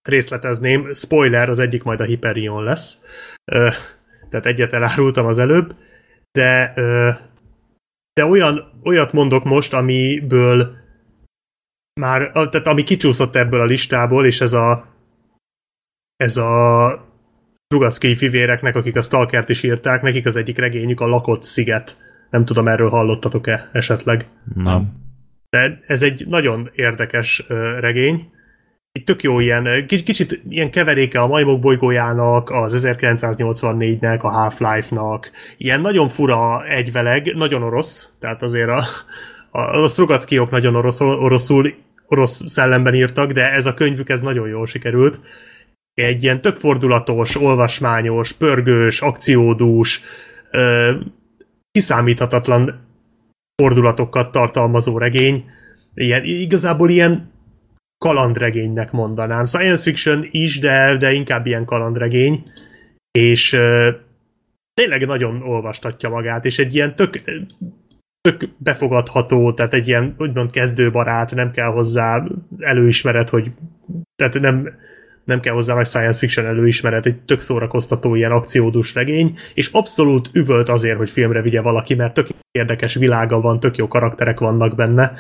részletezném. Spoiler, az egyik majd a Hyperion lesz. Ö, tehát egyet elárultam az előbb de, de olyan, olyat mondok most, amiből már, tehát ami kicsúszott ebből a listából, és ez a ez a Rugacki fivéreknek, akik a Stalkert is írták, nekik az egyik regényük a Lakott sziget. Nem tudom, erről hallottatok-e esetleg? Nem. De ez egy nagyon érdekes regény, egy tök jó ilyen, kicsit ilyen keveréke a majmok bolygójának, az 1984-nek, a Half-Life-nak, ilyen nagyon fura egyveleg, nagyon orosz, tehát azért a, a, a Strugackiok nagyon orosz, oroszul, orosz szellemben írtak, de ez a könyvük ez nagyon jól sikerült. Egy ilyen tök fordulatos, olvasmányos, pörgős, akciódús, ö, kiszámíthatatlan fordulatokat tartalmazó regény. Ilyen, igazából ilyen kalandregénynek mondanám. Science fiction is, de, de inkább ilyen kalandregény. És uh, tényleg nagyon olvastatja magát, és egy ilyen tök, tök befogadható, tehát egy ilyen úgymond kezdőbarát, nem kell hozzá előismeret, hogy tehát nem, nem kell hozzá meg science fiction előismeret, egy tök szórakoztató ilyen akciódús regény, és abszolút üvölt azért, hogy filmre vigye valaki, mert tök érdekes világa van, tök jó karakterek vannak benne,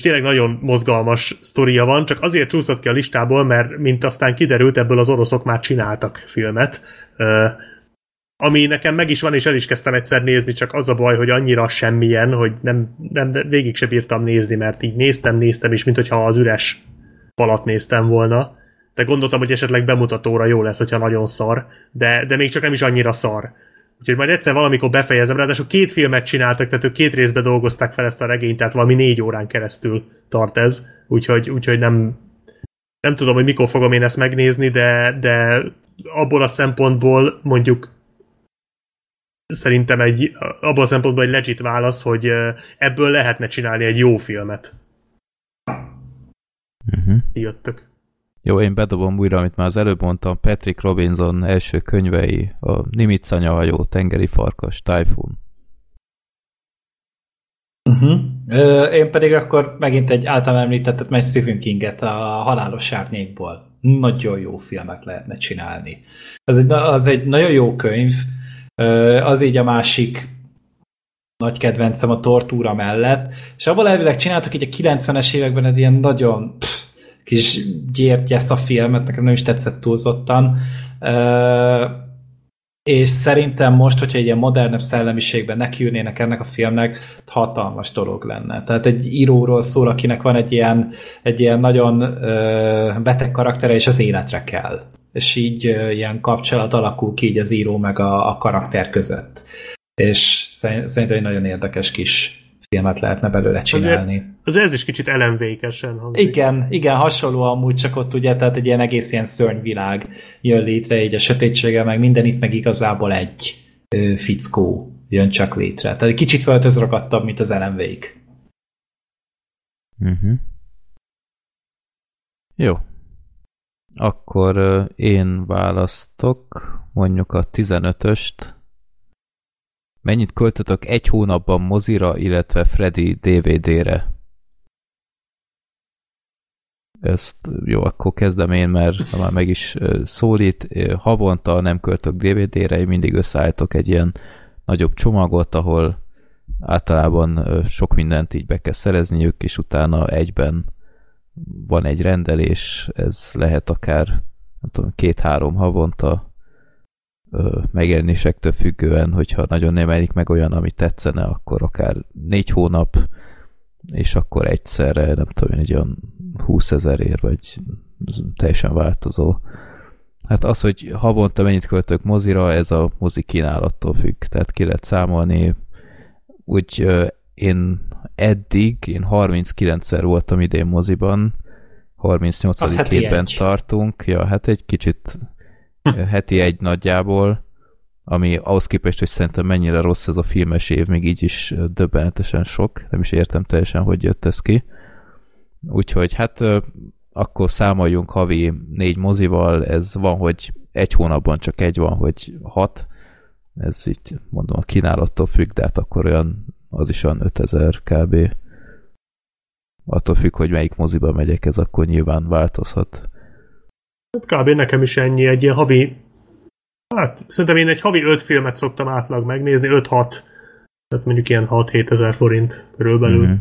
tényleg nagyon mozgalmas sztoria van, csak azért csúszott ki a listából, mert mint aztán kiderült, ebből az oroszok már csináltak filmet, ami nekem meg is van, és el is kezdtem egyszer nézni, csak az a baj, hogy annyira semmilyen, hogy nem, nem végig se bírtam nézni, mert így néztem, néztem, és mintha az üres falat néztem volna. De gondoltam, hogy esetleg bemutatóra jó lesz, hogyha nagyon szar, de, de még csak nem is annyira szar. Úgyhogy majd egyszer valamikor befejezem, ráadásul két filmet csináltak, tehát ők két részbe dolgozták fel ezt a regényt, tehát valami négy órán keresztül tart ez, úgyhogy, úgyhogy nem, nem tudom, hogy mikor fogom én ezt megnézni, de, de abból a szempontból mondjuk szerintem egy, abból a szempontból egy legit válasz, hogy ebből lehetne csinálni egy jó filmet. Uh-huh. Jöttök. Jó, én bedobom újra, amit már az előbb mondtam, Patrick Robinson első könyvei, a Nimitz anyahajó, Tengeri farkas, Typhoon. Uh-huh. Ö, én pedig akkor megint egy általán említettet meg Stephen Kinget a Halálos Sárnyékból. nagyon jó filmet lehetne csinálni. Az egy, az egy nagyon jó könyv, az így a másik nagy kedvencem a tortúra mellett, és abból elvileg csináltak így a 90-es években egy ilyen nagyon pff, kis gyértyesz a filmet, nekem nem is tetszett túlzottan, és szerintem most, hogyha egy ilyen modernebb szellemiségben nekiülnének ennek a filmnek, hatalmas dolog lenne. Tehát egy íróról szól, akinek van egy ilyen, egy ilyen nagyon ö, beteg karaktere, és az életre kell. És így ilyen kapcsolat alakul ki így az író meg a, a karakter között. És szerintem egy nagyon érdekes kis filmet lehetne belőle csinálni. Azért, azért ez is kicsit elemvékesen hangzik. Igen, igen, hasonló amúgy, csak ott ugye, tehát egy ilyen egész ilyen szörnyvilág jön létre, így a sötétsége, meg minden itt meg igazából egy ö, fickó jön csak létre. Tehát egy kicsit feltözragadtabb, mint az elemvék. Uh-huh. Jó. Akkor én választok mondjuk a 15-öst, Mennyit költötök egy hónapban mozira, illetve Freddy DVD-re? Ezt jó, akkor kezdem én, mert már meg is szólít. Havonta nem költök DVD-re, én mindig összeállítok egy ilyen nagyobb csomagot, ahol általában sok mindent így be kell szerezniük, és utána egyben van egy rendelés, ez lehet akár két-három havonta, megjelenésektől függően, hogyha nagyon nem elik meg olyan, ami tetszene, akkor akár négy hónap, és akkor egyszerre, nem tudom, egy olyan 20 ér, vagy teljesen változó. Hát az, hogy havonta mennyit költök mozira, ez a mozi kínálattól függ, tehát ki lehet számolni. Úgy én eddig, én 39-szer voltam idén moziban, 38. hétben tartunk, ja, hát egy kicsit (laughs) heti egy nagyjából, ami ahhoz képest, hogy szerintem mennyire rossz ez a filmes év, még így is döbbenetesen sok, nem is értem teljesen, hogy jött ez ki. Úgyhogy hát akkor számoljunk havi négy mozival, ez van, hogy egy hónapban csak egy van, hogy hat, ez így mondom a kínálattól függ, de hát akkor olyan, az is olyan 5000 kb. Attól függ, hogy melyik moziba megyek, ez akkor nyilván változhat. Hát kb. nekem is ennyi, egy ilyen havi, hát szerintem én egy havi öt filmet szoktam átlag megnézni, 5-6, tehát mondjuk ilyen 6-7 ezer forint körülbelül. Mm-hmm.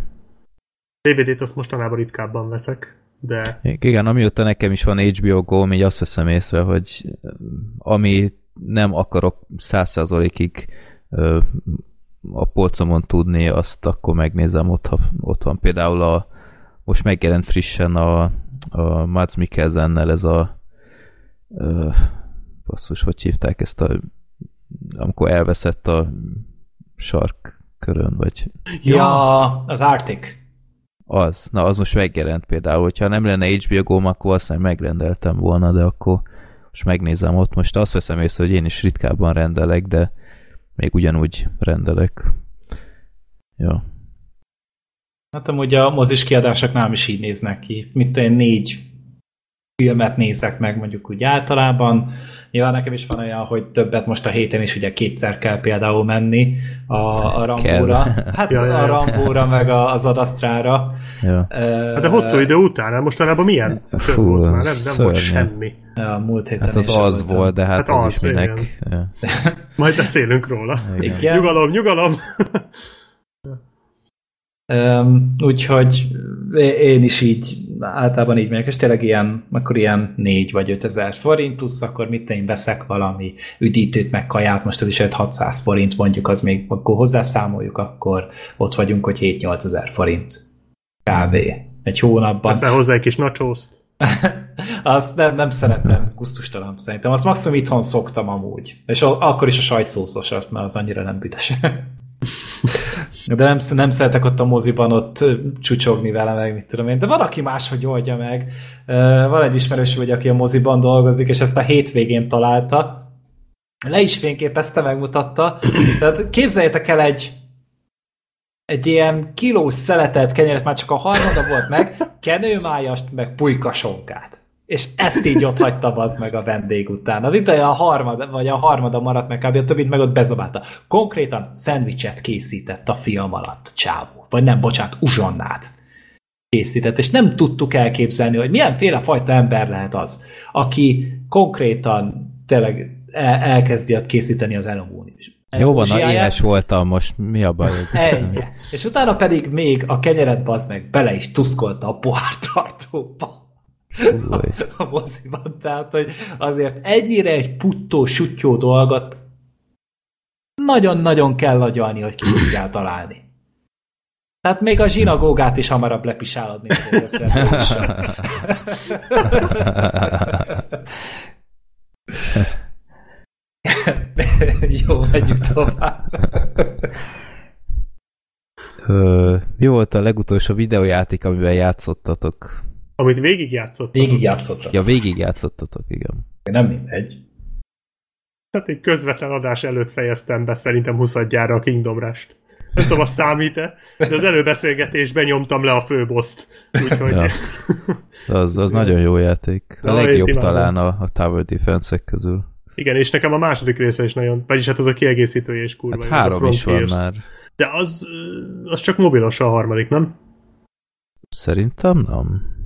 DVD-t azt mostanában ritkábban veszek, de... Igen, amióta nekem is van HBO Go, így azt veszem észre, hogy ami nem akarok száz százalékig a polcomon tudni, azt akkor megnézem, ott, ha, ott van például a most megjelent frissen a, a Mads Mikkelsennel ez a uh, basszus, hogy hívták ezt a amikor elveszett a sarkkörön, vagy... Ja, az Arctic. Az, na az most megjelent például, hogyha nem lenne HBO Go, akkor azt nem megrendeltem volna, de akkor most megnézem ott. Most azt veszem észre, hogy én is ritkábban rendelek, de még ugyanúgy rendelek. Ja. Hát amúgy a mozis kiadások nem is így néznek ki. Mit én négy filmet nézek meg mondjuk úgy általában. Nyilván nekem is van olyan, hogy többet most a héten is ugye kétszer kell például menni a, a Rambóra. (laughs) Hát ja, a Rambóra meg az Adasztrára. Ja. Hát de hosszú idő után, mostanában milyen Fú, volt már? Nem, nem volt semmi. Ja, múlt héten hát az az volt, volt, de hát, hát az, az is minek. Ja. Majd beszélünk róla. Igen. Nyugalom, nyugalom! Um, úgyhogy én is így általában így megyek, és tényleg ilyen, akkor ilyen 4 vagy 5 ezer forint, plusz akkor mit én veszek valami üdítőt, meg kaját, most ez is 5-600 forint mondjuk, az még akkor hozzászámoljuk, akkor ott vagyunk, hogy 7-8 ezer forint kb. egy hónapban. Veszel hozzá egy kis nacsózt? (laughs) azt nem, nem szeretem, gusztustalan szerintem. Azt maximum itthon szoktam amúgy. És akkor is a sajtszószosat, mert az annyira nem büdös. (laughs) De nem, nem szeretek ott a moziban ott csúcsogni vele, meg mit tudom én. De van, aki máshogy oldja meg. Van egy ismerős, vagy aki a moziban dolgozik, és ezt a hétvégén találta. Le is fényképezte, megmutatta. (clears throat) Tehát képzeljétek el egy egy ilyen kilós szeletet kenyeret, már csak a harmada volt meg, kenőmájast, meg pulykasonkát és ezt így ott hagyta az meg a vendég után. A vita a harmada, vagy a harmada maradt meg, kb. a többit meg ott bezabálta. Konkrétan szendvicset készített a film alatt, csávó. Vagy nem, bocsánat, uzsonnát. készített, és nem tudtuk elképzelni, hogy milyenféle fajta ember lehet az, aki konkrétan tényleg el- elkezdi ott készíteni az Enomóni. Jó van, na éhes voltam most, mi a baj? Ennyi. És utána pedig még a kenyeret bazd meg bele is tuszkolta a pohártartóba A moziban. Tehát, hogy azért ennyire egy puttó, sutyó dolgot nagyon-nagyon kell agyalni, hogy ki tudjál találni. Tehát még a zsinagógát is hamarabb lepisálod, mint. (laughs) Jó, menjünk tovább. Ö, mi volt a legutolsó videójáték, amivel játszottatok? Amit végigjátszott. Végig játszottam. Ja, végig játszottatok, igen. Nem mindegy. Tehát egy közvetlen adás előtt fejeztem be szerintem 20 gyára a Kingdom Rush-t. Nem tudom, azt számít-e, de az előbeszélgetésben nyomtam le a főboszt. Úgyhogy Ja. Az, az nagyon jó játék. A legjobb talán a, a Tower Defense-ek közül. igen, és nekem a második része is nagyon, vagyis hát az a kiegészítője is kurva. Hát három is van már. De az, az csak mobilos a harmadik, nem? Szerintem nem.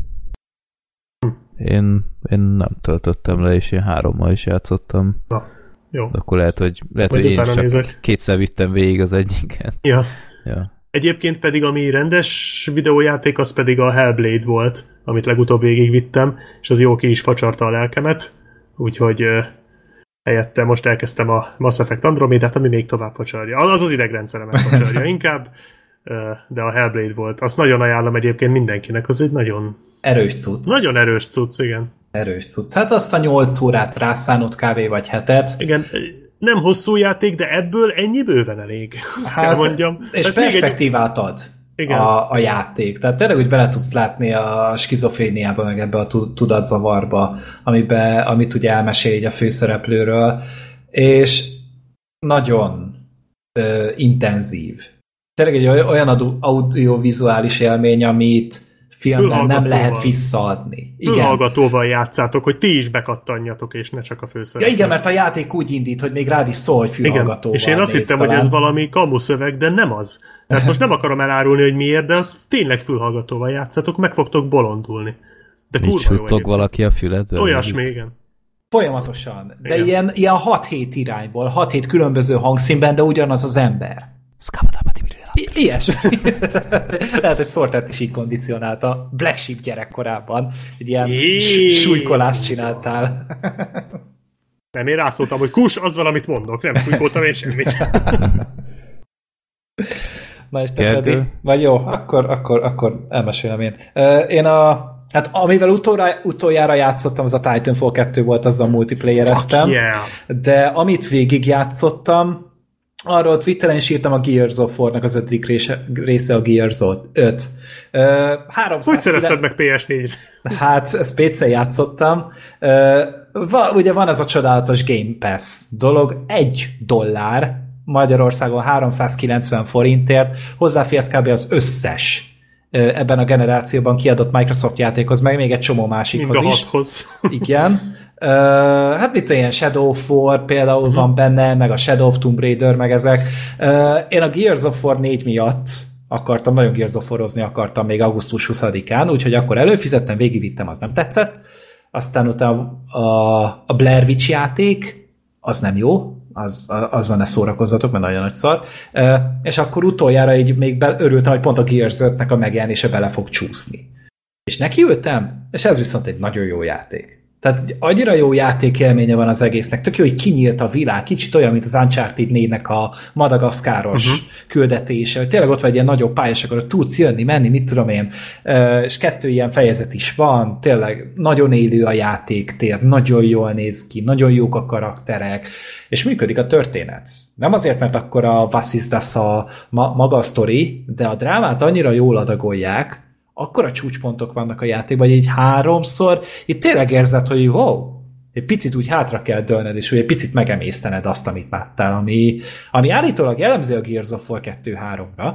Én, én nem töltöttem le, és én hárommal is játszottam. Na, jó. De akkor lehet, hogy, lehet, Majd hogy én csak nézek. kétszer vittem végig az egyiket. Ja. Ja. Egyébként pedig, ami rendes videójáték, az pedig a Hellblade volt, amit legutóbb végigvittem, és az jó ki is facsarta a lelkemet, úgyhogy helyette most elkezdtem a Mass Effect Andromedát, ami még tovább facsarja. Az az idegrendszeremet facsarja (laughs) inkább, de a Hellblade volt. Azt nagyon ajánlom egyébként mindenkinek, az egy nagyon, Erős cucc. nagyon erős cucc, igen. Erős cucc. Hát azt a 8 órát rászánott kávé vagy hetet. Igen, nem hosszú játék, de ebből ennyi bőven elég. (laughs) Azt hát, kell mondjam. És Ez még egy- perspektívát ad Igen. a, a játék. Tehát tényleg úgy bele tudsz látni a skizofréniába, meg ebbe a tu- tudatzavarba, amibe, amit ugye elmesél így a főszereplőről, és nagyon ö, intenzív. Tényleg egy oly- olyan audiovizuális élmény, amit filmben nem lehet visszaadni. Igen. Fülhallgatóval játszátok, hogy ti is bekattanjatok, és ne csak a Ja főszereplő. igen, mert a játék úgy indít, hogy még rád is szól, hogy Igen, fülhallgatóval és én azt hittem, hogy talán. ez valami kamuszöveg, de nem az. Tehát most nem akarom elárulni, hogy miért, de az tényleg fülhallgatóval játszatok, meg fogtok bolondulni. De Mit kurva suttog valaki a füledbe? Olyasmi, igen. Folyamatosan. De Igen. ilyen, ilyen 6-7 irányból, 6-7 különböző hangszínben, de ugyanaz az ember. I- ilyesmi. (laughs) Lehet, hogy Sortert is így kondicionálta. Black Sheep gyerekkorában. Egy ilyen súlykolást csináltál. (laughs) Nem, én rászóltam, hogy kus, az van, amit mondok, nem fújkoltam én semmit. (laughs) Na és te? Freddy? Vagy jó, akkor, akkor, akkor elmesélem én. Én a Hát amivel utoljára, utoljára játszottam, az a Titanfall 2 volt, azzal multiplayereztem. yeah. De amit végig játszottam, arról Twitteren is írtam a Gears of War-nak az ötödik része, része a Gears of 5. Uh, 300 Hogy szerezted meg PS4-re? Hát, ezt PC játszottam. Uh, va, ugye van ez a csodálatos Game Pass dolog, egy dollár, Magyarországon 390 forintért, hozzáférsz kb. az összes ebben a generációban kiadott Microsoft játékhoz, meg még egy csomó Mind másikhoz a is. hathoz. (laughs) Igen. Uh, hát mit ilyen Shadow of War például Mhm. uh-huh. van benne, meg a Shadow of Tomb Raider, meg ezek. Uh, én a Gears of War 4 miatt akartam, nagyon Gears of War-ozni akartam még augusztus 20-án, úgyhogy akkor előfizettem, végigvittem, az nem tetszett. Aztán utána a, a Blair Witch játék, az nem jó, az, a- azzal ne szórakozzatok, mert nagyon nagy szar. És akkor utoljára így még be, örültem, hogy pont a Gears 5-nek a megjelenése bele fog csúszni. És nekiültem, és ez viszont egy nagyon jó játék. Tehát egy annyira jó játékélménye van az egésznek, tök jó, hogy kinyílt a világ, kicsit olyan, mint az Uncharted 4-nek a madagaszkáros uh-huh. küldetése, hogy tényleg ott vagy egy ilyen nagyobb pályás, akkor tudsz jönni, menni, mit tudom én, és kettő ilyen fejezet is van, tényleg nagyon élő a játéktér, nagyon jól néz ki, nagyon jók a karakterek, és működik a történet. Nem azért, mert akkor a Was ist das a ma- maga a sztori, de a drámát annyira jól adagolják, akkora csúcspontok vannak a játékban, hogy így háromszor, itt tényleg érzed, hogy wow, egy picit úgy hátra kell dőlned, és úgy egy picit megemésztened azt, amit láttál, ami, ami állítólag jellemző a Gears of War 2-3-ra.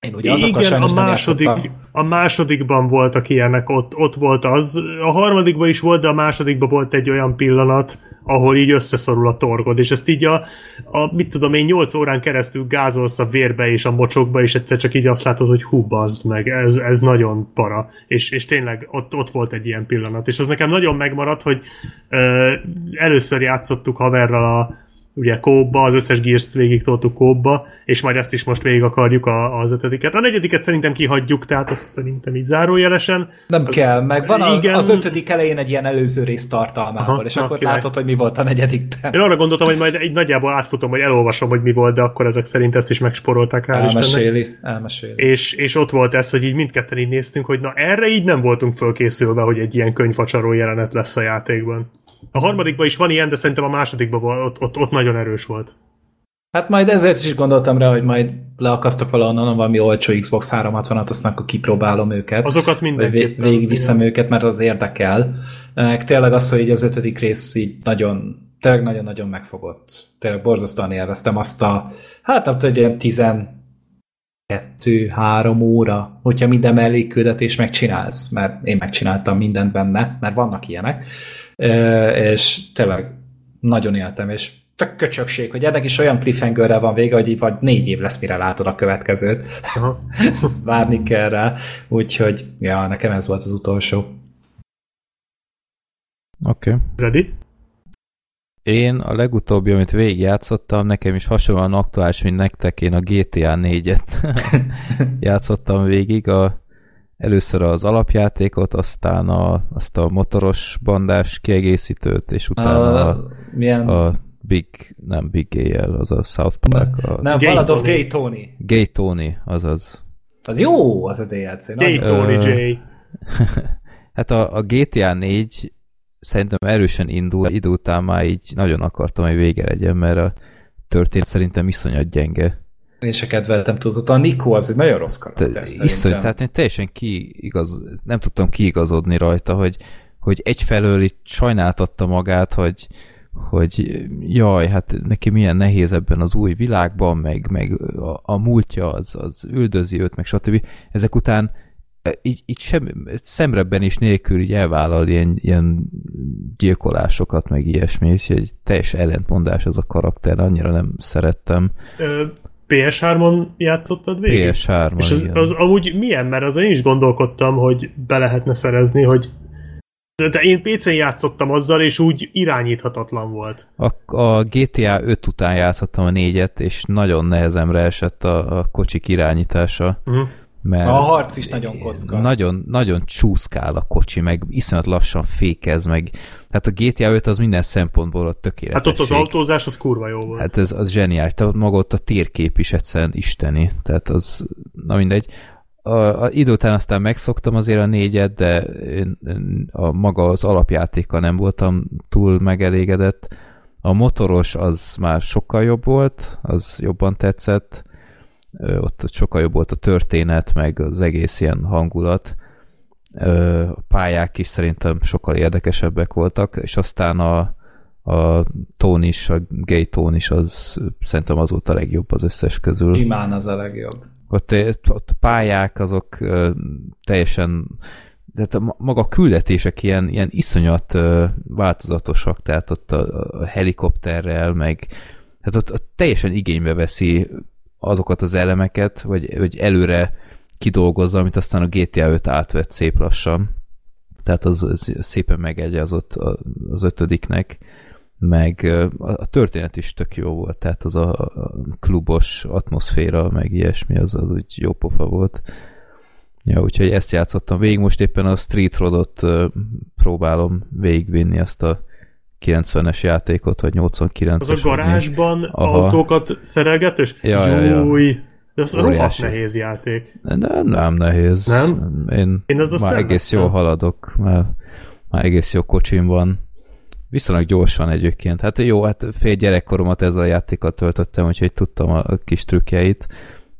Én ugye Igen, a, nem második, a másodikban voltak ilyenek, ott, ott volt az. A harmadikban is volt, de a másodikban volt egy olyan pillanat, ahol így összeszorul a torgod, és ezt így a, a mit tudom én, 8 órán keresztül gázolsz a vérbe és a mocsokba, és egyszer csak így azt látod, hogy hú, bazd meg, ez, ez nagyon para. És, és tényleg ott, ott volt egy ilyen pillanat. És az nekem nagyon megmaradt, hogy ö, először játszottuk haverral a ugye kóba, az összes Gears-t végig toltuk kóba, és majd ezt is most végig akarjuk a, az ötödiket. A negyediket szerintem kihagyjuk, tehát azt szerintem így zárójelesen. Nem az, kell, meg van az, igen. az ötödik elején egy ilyen előző rész tartalmával, Aha, és na, akkor király. látod, hogy mi volt a negyedikben. Én arra gondoltam, hogy majd egy nagyjából átfutom, hogy elolvasom, hogy mi volt, de akkor ezek szerint ezt is megsporolták, hál' Istennek. Elmeséli, elmeséli. És, és ott volt ez, hogy így mindketten így néztünk, hogy na erre így nem voltunk fölkészülve, hogy egy ilyen könyvfacsaró jelenet lesz a játékban. A harmadikban is van ilyen, de szerintem a másodikban ott, ott, ott nagyon erős volt. Hát majd ezért is gondoltam rá, hogy majd leakasztok valahonnan valami olcsó Xbox 360-at, aztán akkor kipróbálom őket. Azokat mindenképpen. vég- végigviszem őket, mert az érdekel. Meg tényleg az, hogy így az ötödik rész így nagyon, tényleg nagyon-nagyon megfogott. Tényleg borzasztóan élveztem azt a, hát nem tudom, egy ilyen 12-3 óra, hogyha minden mellékküldetés megcsinálsz, mert én megcsináltam mindent benne, mert vannak ilyenek, és tényleg nagyon éltem, és tök köcsökség, hogy ennek is olyan cliffhangerrel van vége, hogy így vagy négy év lesz, mire látod a következőt. Aha. (laughs) Várni kell rá, úgyhogy ja, nekem ez volt az utolsó. Oké. Okay. Ready? Én a legutóbbi, amit végigjátszottam, nekem is hasonlóan aktuális, mint nektek, én a GTA 4-et (laughs) (laughs) játszottam végig, a, először az alapjátékot, aztán a, azt a motoros bandás kiegészítőt, és utána a, milyen... a Big, nem Big GL, az a South Park, a nem, Gay Ballad of. Gay Tony. Gay Tony, azaz. Az jó, az a DLC. Gay Tony J. (laughs) Hát a, a GTA 4 szerintem erősen indul, idő után már így nagyon akartam, hogy vége legyen, mert a történet szerintem iszonyat gyenge. Én se kedveltem túlzottan. A Nico az egy nagyon rossz Te, karakter iszony, szerintem. tehát én teljesen kiigaz, nem tudtam kiigazodni rajta, hogy, hogy egyfelől itt sajnáltatta magát, hogy, hogy jaj, hát neki milyen nehéz ebben az új világban, meg, meg a, a múltja az, az üldözi őt, meg stb. Ezek után e, így, így sem, szemrebben is nélkül így elvállal ilyen, ilyen gyilkolásokat, meg ilyesmi, és egy teljes ellentmondás az a karakter, annyira nem szerettem. Ö, PS3-on játszottad végig? PS3 És az, igen. az amúgy milyen? Mert az én is gondolkodtam, hogy be lehetne szerezni, hogy de én PC-n játszottam azzal, és úgy irányíthatatlan volt. A, a GTA 5 után játszottam a négyet, és nagyon nehezemre esett a, a kocsik irányítása. Uh-huh. Mert A harc is nagyon kocka. Nagyon, nagyon csúszkál a kocsi, meg iszonyat lassan fékez, meg hát a GTA 5 az minden szempontból a Hát tökéletesség. ott az autózás, az kurva jó volt. Hát ez az zseniális. Tehát maga ott a térkép is egyszerűen isteni. Tehát az, na mindegy. A, a idő után aztán megszoktam azért a négyet, de én, a maga az alapjátékkal nem voltam túl megelégedett. A motoros az már sokkal jobb volt, az jobban tetszett. Ott sokkal jobb volt a történet, meg az egész ilyen hangulat. A pályák is szerintem sokkal érdekesebbek voltak, és aztán a, a tón is, a gay tón is, az szerintem az volt a legjobb az összes közül. Simán az a legjobb. Ott, ott a pályák azok teljesen tehát a ma- maga a küldetések ilyen, ilyen iszonyat változatosak, tehát ott a, a helikopterrel, meg hát ott, ott teljesen igénybe veszi azokat az elemeket, vagy, vagy előre kidolgozza, amit aztán a GTA 5 átvett szép lassan. Tehát az, az szépen megegyezott az ötödiknek, meg a történet is tök jó volt, tehát az a, klubos atmoszféra, meg ilyesmi, az, az úgy jó pofa volt. Ja, úgyhogy ezt játszottam végig, most éppen a Street Rodot próbálom végigvinni ezt a 90-es játékot, vagy 89-es. Az a garázsban Aha. autókat szerelgetős? Ja, ja, ja. Júj! De az rohadt nehéz játék. Nem, nem nehéz. Nem? Én, Én azzal már egész jól haladok, mert már egész jó kocsim van. Viszonylag gyorsan egyébként. Hát jó, hát fél gyerekkoromat ezzel a játékkal töltöttem, úgyhogy tudtam a kis trükkjeit,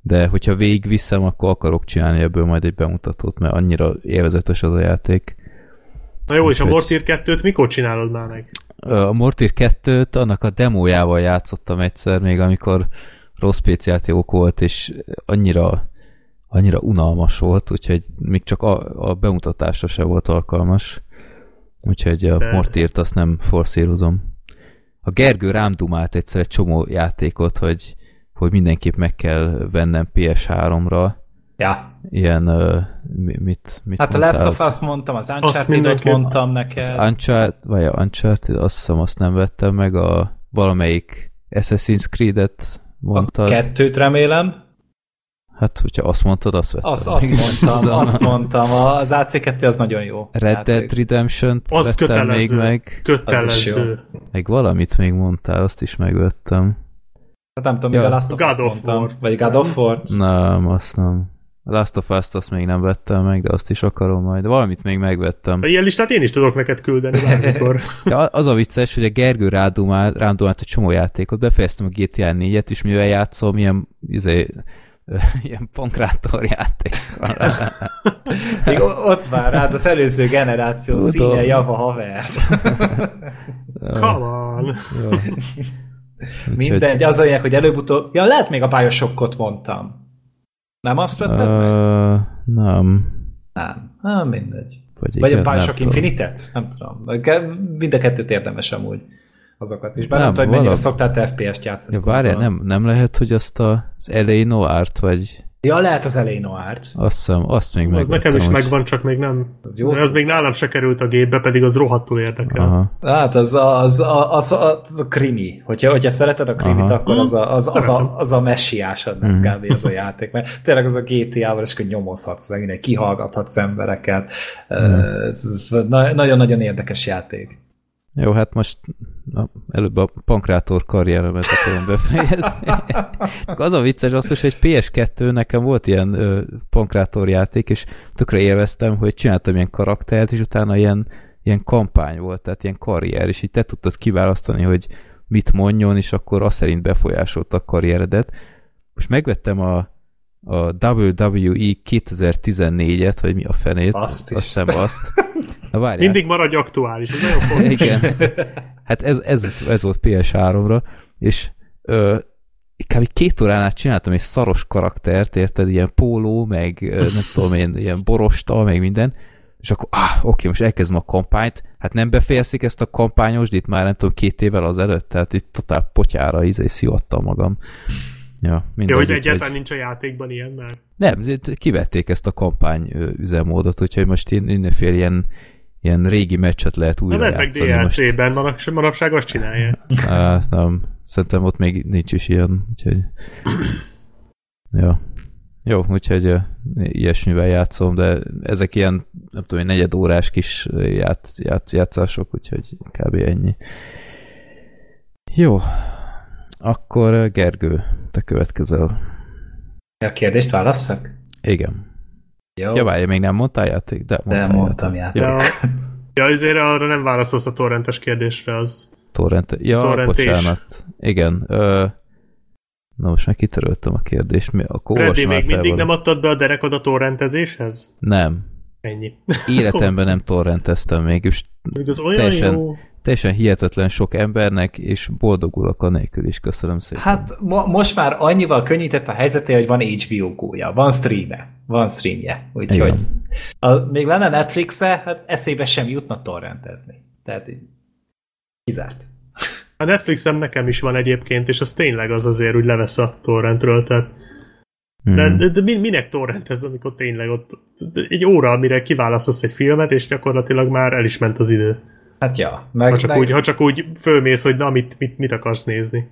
de hogyha végigviszem, akkor akarok csinálni ebből majd egy bemutatót, mert annyira élvezetes az a játék. Na jó, és a Mortir 2-t mikor csinálod már meg? A Mortir 2-t annak a demójával játszottam egyszer, még amikor rossz PC játékok volt, és annyira annyira unalmas volt, úgyhogy még csak a, a bemutatásra se volt alkalmas. Úgyhogy a Mortírt azt nem forszírozom. A Gergő rám dumált egyszer egy csomó játékot, hogy, hogy mindenképp meg kell vennem PS3-ra. Ja. Ilyen, uh, mit, mit Hát a mondtál? Last of Us mondtam, az Uncharted-ot mondtam neked. Az Uncharted, vagy a Uncharted, azt hiszem azt nem vettem meg, a valamelyik Assassin's Creed-et a mondtad. kettőt remélem. Hát, hogyha azt mondtad, azt vettem. Azt, azt mondtam, (laughs) azt mondtam. Az AC2 az nagyon jó. Red játék. Dead redemption Az vettem kötelező. még meg. Kötelező. Meg valamit még mondtál, azt is megvettem. Hát nem tudom, Ja. ja. a Last of God Us of mondtam. War. Vagy God of War. Nem, azt nem. A Last of Us-t azt még nem vettem meg, de azt is akarom majd. De valamit még megvettem. Ilyen listát én is tudok neked küldeni bármikor. (laughs) Ja, az a vicces, hogy a Gergő rádumált, rám dumált egy csomó játékot, befejeztem a GTA 4-et, és mivel játszom, ilyen, izé, (laughs) ilyen pankrátor játék. (laughs) Még ott vár rád az előző generáció Tudom. színe java havert. Come on. Jó. Mindegy, az a lényeg, hogy előbb-utóbb... Ja, lehet még a Bioshokot mondtam. Nem azt vetted meg? Ö, nem. Nem. Hát mindegy. Vagy, Vagy igen, a Bioshock nem. Infinite-et? Nem tudom. Mind a kettőt érdemes amúgy azokat is. Bár nem, Nem, tudom, hogy mennyire valami- szoktál te FPS-t játszani. Ja, várjál, nem, nem lehet, hogy azt a, az LA Noir-t, vagy Ja, lehet az elején Noir-t. azt hiszem, azt még Az megvettem. nekem is hogy- megvan, csak még nem. Az jó az még nálam se került a gépbe, pedig az rohadtul érdekel. Aha. Hát az a, az, a, az, a, az a krimi. Hogyha, hogyha szereted a krimit, Aha. akkor az a, az, az, a, az a messiásod lesz Mhm. kb. az a játék. Mert tényleg az a GTA-val, és akkor nyomozhatsz meg, kihallgathatsz embereket. Ez na- nagyon-nagyon érdekes játék. Jó, hát most na, előbb a pankrátor karrieremet akarom befejezni. az a vicces az, hogy egy PS2 nekem volt ilyen ö, pankrátor játék, és tökre élveztem, hogy csináltam ilyen karaktert, és utána ilyen, ilyen kampány volt, tehát ilyen karrier, és így te tudtad kiválasztani, hogy mit mondjon, és akkor azt szerint befolyásolta a karrieredet. Most megvettem a, a WWE 2014-et, vagy mi a fenét. Azt is. Azt hiszem azt. Na várjál. Mindig maradj aktuális, ez nagyon fontos. Igen. (laughs) Hát ez, ez, ez volt PS3-ra, és ö, kb. két órán át csináltam egy szaros karaktert, érted, ilyen póló, meg nem tudom én, ilyen borosta, meg minden, és akkor, ah, oké, most elkezdem a kampányt, hát nem befejezik ezt a kampányos, itt már nem tudom, két évvel azelőtt, tehát itt totál potyára izé szivattam magam. Ja, mindegy, Ja, hogy egyáltalán nincs a játékban ilyen már. nem, kivették ezt a kampány üzemmódot, úgyhogy most én mindenféle ilyen, ilyen régi meccset lehet Na, újra meg játszani. Most, DLC-ben, manapság, manapság azt csinálja. á, nem, szerintem ott még nincs is ilyen, úgyhogy... Ja. Jó, úgyhogy ö, ilyesmivel játszom, de ezek ilyen, nem tudom, egy negyed órás kis ját, ját, játszások, úgyhogy kb. ennyi. Jó. Akkor ö, Gergő, te következel. A kérdést válasszak? Igen. Jó. Ja, várj, még nem mondtál játék? De, De mondtál mondtam játék. Jó. Ja, ja azért arra nem válaszolsz a torrentes kérdésre, az. Torrent. Ja, Torrentés. bocsánat. Igen. Ö, na most meg kitöröltem a kérdést. Mi, Freddy, olvasom még már mindig nem valami. adtad be a derekod a torrentezéshez? Nem. Ennyi. Életemben nem torrenteztem még, és Még az olyan Teljesen- jó. Teljesen hihetetlen sok embernek, és boldogulok a nélkül is. Köszönöm szépen. Hát mo- most már annyival könnyített a helyzeté, hogy van HBO gólya, van streame, van streamje. Úgyhogy a, még lenne Netflixe, hát eszébe sem jutna torrentezni. Tehát így kizárt. A Netflixem nekem is van egyébként, és az tényleg az azért, hogy levesz a torrentről, tehát de, Mhm. de, de mi- minek torrentez, amikor tényleg ott egy óra, amire kiválasztasz egy filmet, és gyakorlatilag már el is ment az idő. Hát ja, meg, Ha csak, meg úgy, ha csak úgy fölmész, hogy na, mit, mit, mit akarsz nézni.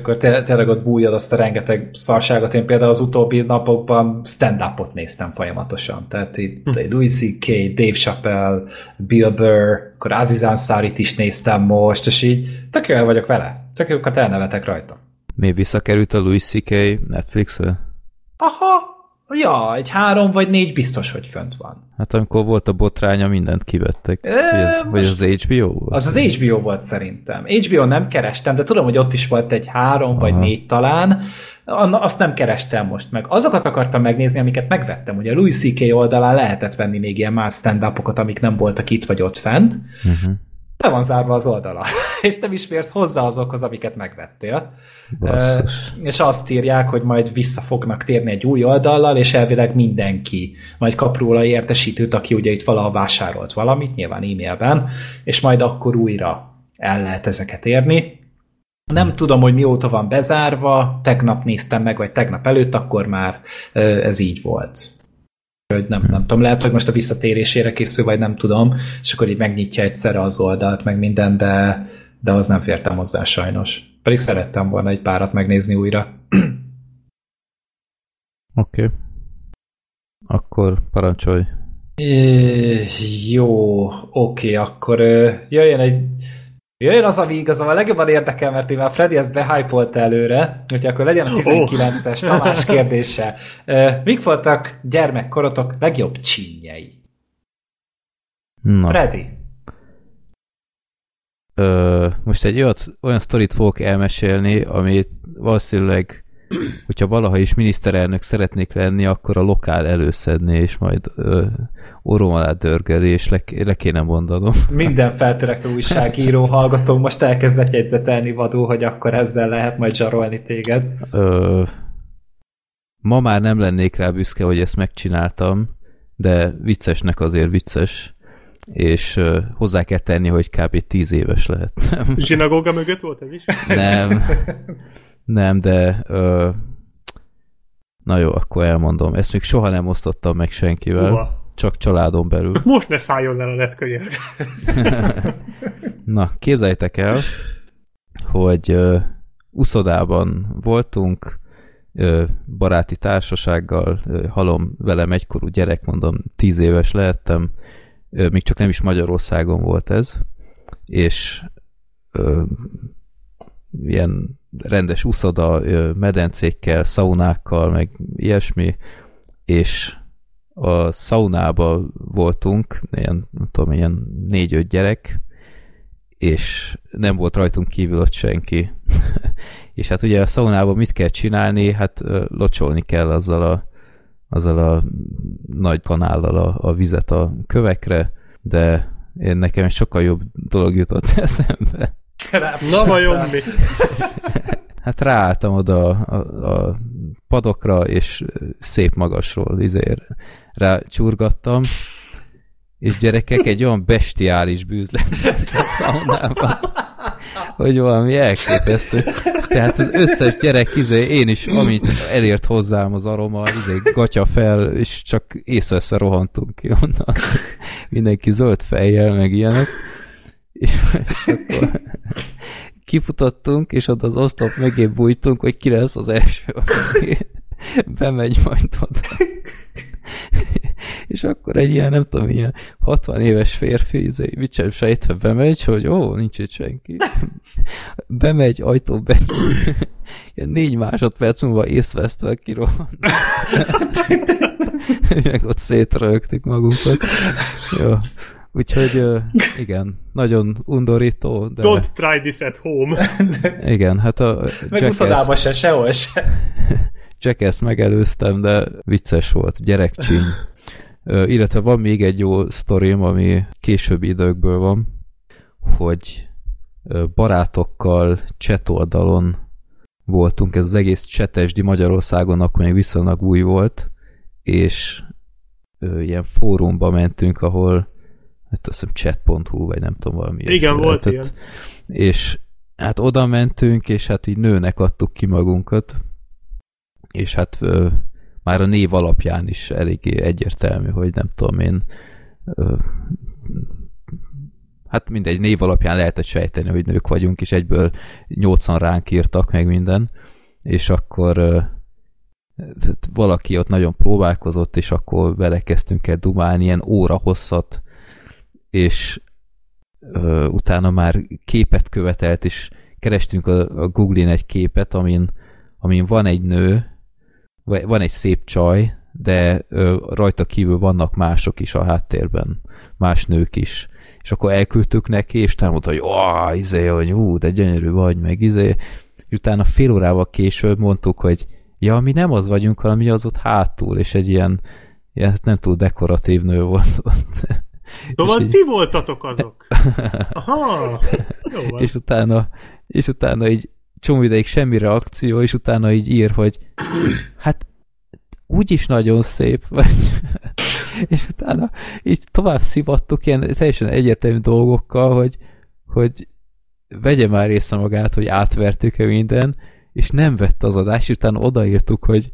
akkor tényleg ott bújod azt a rengeteg szarságot. Én például az utóbbi napokban stand-upot néztem folyamatosan. Tehát itt hm. Louis C.K., Dave Chappelle, Bill Burr, akkor Aziz Ansari-t is néztem most, és így tök jó el vagyok vele. Tök jókat elnevetek rajta. Mi visszakerült a Louis C.K. Netflixre? Aha, ja, egy három vagy négy biztos, hogy fönt van. Hát amikor volt a botránya, mindent kivettek. Ö, Vagy ez, vagy az HBO volt? Az az HBO volt szerintem. HBO nem kerestem, de tudom, hogy ott is volt egy három vagy Aha. négy talán. Azt nem kerestem most meg. Azokat akartam megnézni, amiket megvettem. Ugye a Louis C.K. oldalán lehetett venni még ilyen más stand amik amik nem voltak itt vagy ott fent. Uh-huh. Le van zárva az oldala, (laughs) és nem is férsz hozzá azokhoz, amiket megvettél. Basszus. Uh, és azt írják, hogy majd vissza fognak térni egy új oldallal, és elvileg mindenki majd kap róla értesítőt, aki ugye itt valahol vásárolt valamit, nyilván e-mailben, és majd akkor újra el lehet ezeket érni. Nem tudom, hogy mióta van bezárva, tegnap néztem meg, vagy tegnap előtt, akkor már ez így volt. Hogy nem, nem tudom, lehet, hogy most a visszatérésére készül, vagy nem tudom, és akkor így megnyitja egyszerre az oldalt, meg minden, de, de az nem fértem hozzá sajnos. Pedig szerettem volna egy párat megnézni újra. (clears throat) Oké. Okay. Akkor parancsolj. É, jó, oké, okay, akkor jöjjön egy Jöjjön az, ami igazából legjobban érdekel, mert én már Freddy ezt behypolt előre, úgyhogy akkor legyen a 19-es oh. Tamás kérdése. Mik voltak gyermekkorotok legjobb csínyei? Na. Freddy. Ö, most egy olyat, olyan sztorit fogok elmesélni, amit valószínűleg, hogyha valaha is miniszterelnök szeretnék lenni, akkor a lokál előszedni, és majd ö, orrom alá dörgeli, és le, le kéne mondanom. Minden feltörekvő újságíró hallgató most elkezdett jegyzetelni vadul, hogy akkor ezzel lehet majd zsarolni téged. Ö, ma már nem lennék rá büszke, hogy ezt megcsináltam, de viccesnek azért vicces, és hozzá kell tenni, hogy kb. tíz éves lehet. Zsinagóga mögött volt ez is? Nem, (laughs) nem, de ö, na jó, akkor elmondom. Ezt még soha nem osztottam meg senkivel. Uha csak családon belül. (laughs) Most ne szálljon el a netkönyök. Na, képzeljétek el, hogy uh, uszodában voltunk, uh, baráti társasággal, uh, halom velem egykorú gyerek, mondom, tíz éves lehettem, uh, még csak nem is Magyarországon volt ez, és ilyen rendes uszoda, medencékkel, szaunákkal, meg ilyesmi, és a szaunába voltunk, ilyen, nem tudom, ilyen négy-öt gyerek, és nem volt rajtunk kívül ott senki. (laughs) és hát ugye a szaunában mit kell csinálni? Hát locsolni kell azzal a, azzal a nagy kanállal a, a vizet a kövekre, de én nekem sokkal jobb dolog jutott (laughs) eszembe. Na vajon mi? (laughs) hát ráálltam oda a, a, a padokra, és szép magasról izér rá csurgattam, és gyerekek egy olyan bestiális bűz lett a szaunában, hogy valami elképesztő. Tehát az összes gyerek, izé, én is, amit elért hozzám az aroma, izé, gatya fel, és csak észre rohantunk ki onnan. Mindenki zöld fejjel, meg ilyenek. És, és akkor (laughs) kifutottunk, és ott az osztop mögé bújtunk, hogy ki lesz az első, aki (laughs) bemegy majd oda. (laughs) és akkor egy ilyen, nem tudom, ilyen 60 éves férfi, izé, mit sem sejtve bemegy, hogy ó, nincs itt senki. bemegy, ajtó be, ilyen négy másodperc múlva észvesztve kirohan. Meg ott szétrögtük magunkat. Jó. Úgyhogy (laughs) igen, nagyon undorító. De... Don't try this at home. (laughs) Igen, hát a Meg Jackass... se, sehol se. (laughs) Jackass megelőztem, de vicces volt, gyerekcsíny. illetve van még egy jó sztorim, ami későbbi időkből van, hogy barátokkal chat oldalon voltunk, ez az egész csetesdi Magyarországon akkor még viszonylag új volt, és ilyen fórumba mentünk, ahol hát azt hiszem chat.hu, vagy nem tudom, valami Igen, volt lehetett. ilyen. És hát oda mentünk, és hát így nőnek adtuk ki magunkat, és hát ö, már a név alapján is eléggé egyértelmű, hogy nem tudom én ö, hát mindegy, név alapján lehetett sejteni, hogy nők vagyunk, és egyből nyolcan ránk írtak meg minden, és akkor ö, valaki ott nagyon próbálkozott, és akkor vele kezdtünk el dumálni ilyen óra hosszat, és ö, utána már képet követelt, és kerestünk a, a Google-in egy képet, amin, amin van egy nő, van egy szép csaj, de ö, rajta kívül vannak mások is a háttérben, más nők is. És akkor elküldtük neki, és utána mondta, hogy ó, izé, hogy ú, de gyönyörű vagy, meg izé. És utána fél órával később mondtuk, hogy ja, mi nem az vagyunk, hanem mi az ott hátul, és egy ilyen, ilyen nem túl dekoratív nő volt ott. Szóval így... ti voltatok azok. (laughs) Aha, jó van. És utána, és utána így csomó ideig semmi reakció, és utána így ír, hogy hát úgyis nagyon szép vagy. (laughs) és utána így tovább szivattuk ilyen teljesen egyértelmű dolgokkal, hogy, hogy vegye már észre magát, hogy átvertük-e minden, és nem vett az adás, és utána odaírtuk, hogy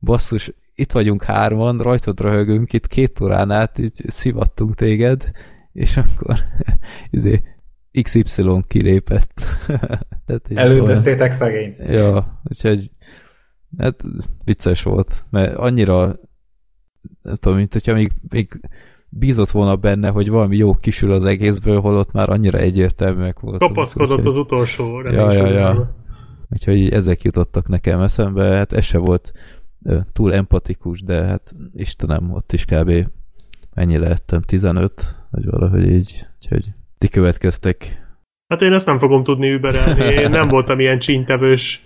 basszus, itt vagyunk hárman, rajtad röhögünk, itt két órán át így szivattunk téged, és akkor (laughs) izé, XY kilépett. (laughs) Elüldöztétek szegény. Ja, úgyhogy hát vicces volt, mert annyira nem tudom, mint hogyha még, még bízott volna benne, hogy valami jó kisül az egészből, holott már annyira egyértelműek volt. Kapaszkodott úgyhogy... az utolsó ja, ja, ja. Úgyhogy ezek jutottak nekem eszembe, hát ez se volt túl empatikus, de hát Istenem, ott is kb. ennyi lehettem, 15, vagy valahogy így, úgyhogy ti következtek. Hát én ezt nem fogom tudni überelni, én nem (laughs) voltam ilyen csíntevős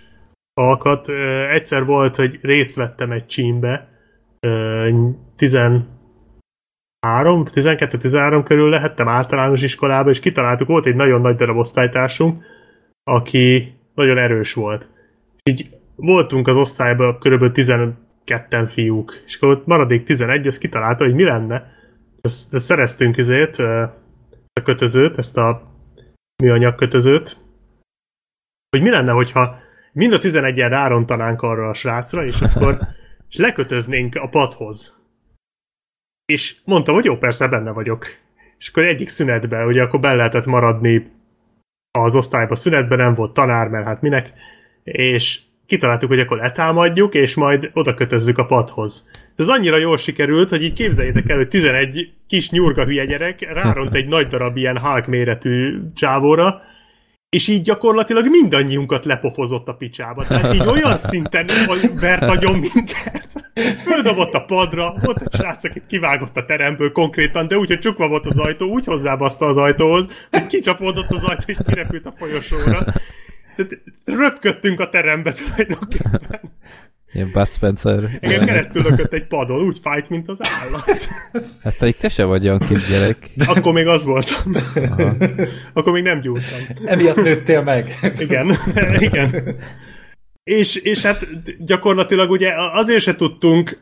alkat. Egyszer volt, hogy részt vettem egy csímbe, 13, 12-13 körül lehettem általános iskolába, és kitaláltuk, volt egy nagyon nagy darab osztálytársunk, aki nagyon erős volt. így voltunk az osztályban kb. 12 fiúk, és akkor ott maradék 11, azt kitalálta, hogy mi lenne. Ezt, ezt szereztünk ezért, a kötözőt, ezt a műanyag kötözőt, hogy mi lenne, hogyha mind a 11-en rárontanánk arra a srácra, és akkor (laughs) és lekötöznénk a padhoz. És mondtam, hogy jó, persze, benne vagyok. És akkor egyik szünetben, ugye akkor be lehetett maradni az osztályba szünetben, nem volt tanár, mert hát minek, és kitaláltuk, hogy akkor letámadjuk, és majd oda kötözzük a padhoz. Ez annyira jól sikerült, hogy így képzeljétek el, hogy 11 kis nyurga hülye gyerek ráront egy nagy darab ilyen Hulk méretű csávóra, és így gyakorlatilag mindannyiunkat lepofozott a picsába. Tehát így olyan szinten vert agyon minket. Földobott a padra, volt egy srác, akit kivágott a teremből konkrétan, de úgy, hogy csukva volt az ajtó, úgy hozzábaszta az ajtóhoz, hogy kicsapódott az ajtó, és kirepült a folyosóra. Röpködtünk a terembe tulajdonképpen. Ilyen Bud Spencer. Igen, keresztül lökött egy padon, úgy fájt, mint az állat. Hát pedig te se vagy olyan kisgyerek. Akkor még az voltam. Aha. Akkor még nem gyúrtam. Emiatt nőttél meg. Igen, igen. És, és hát gyakorlatilag ugye azért se tudtunk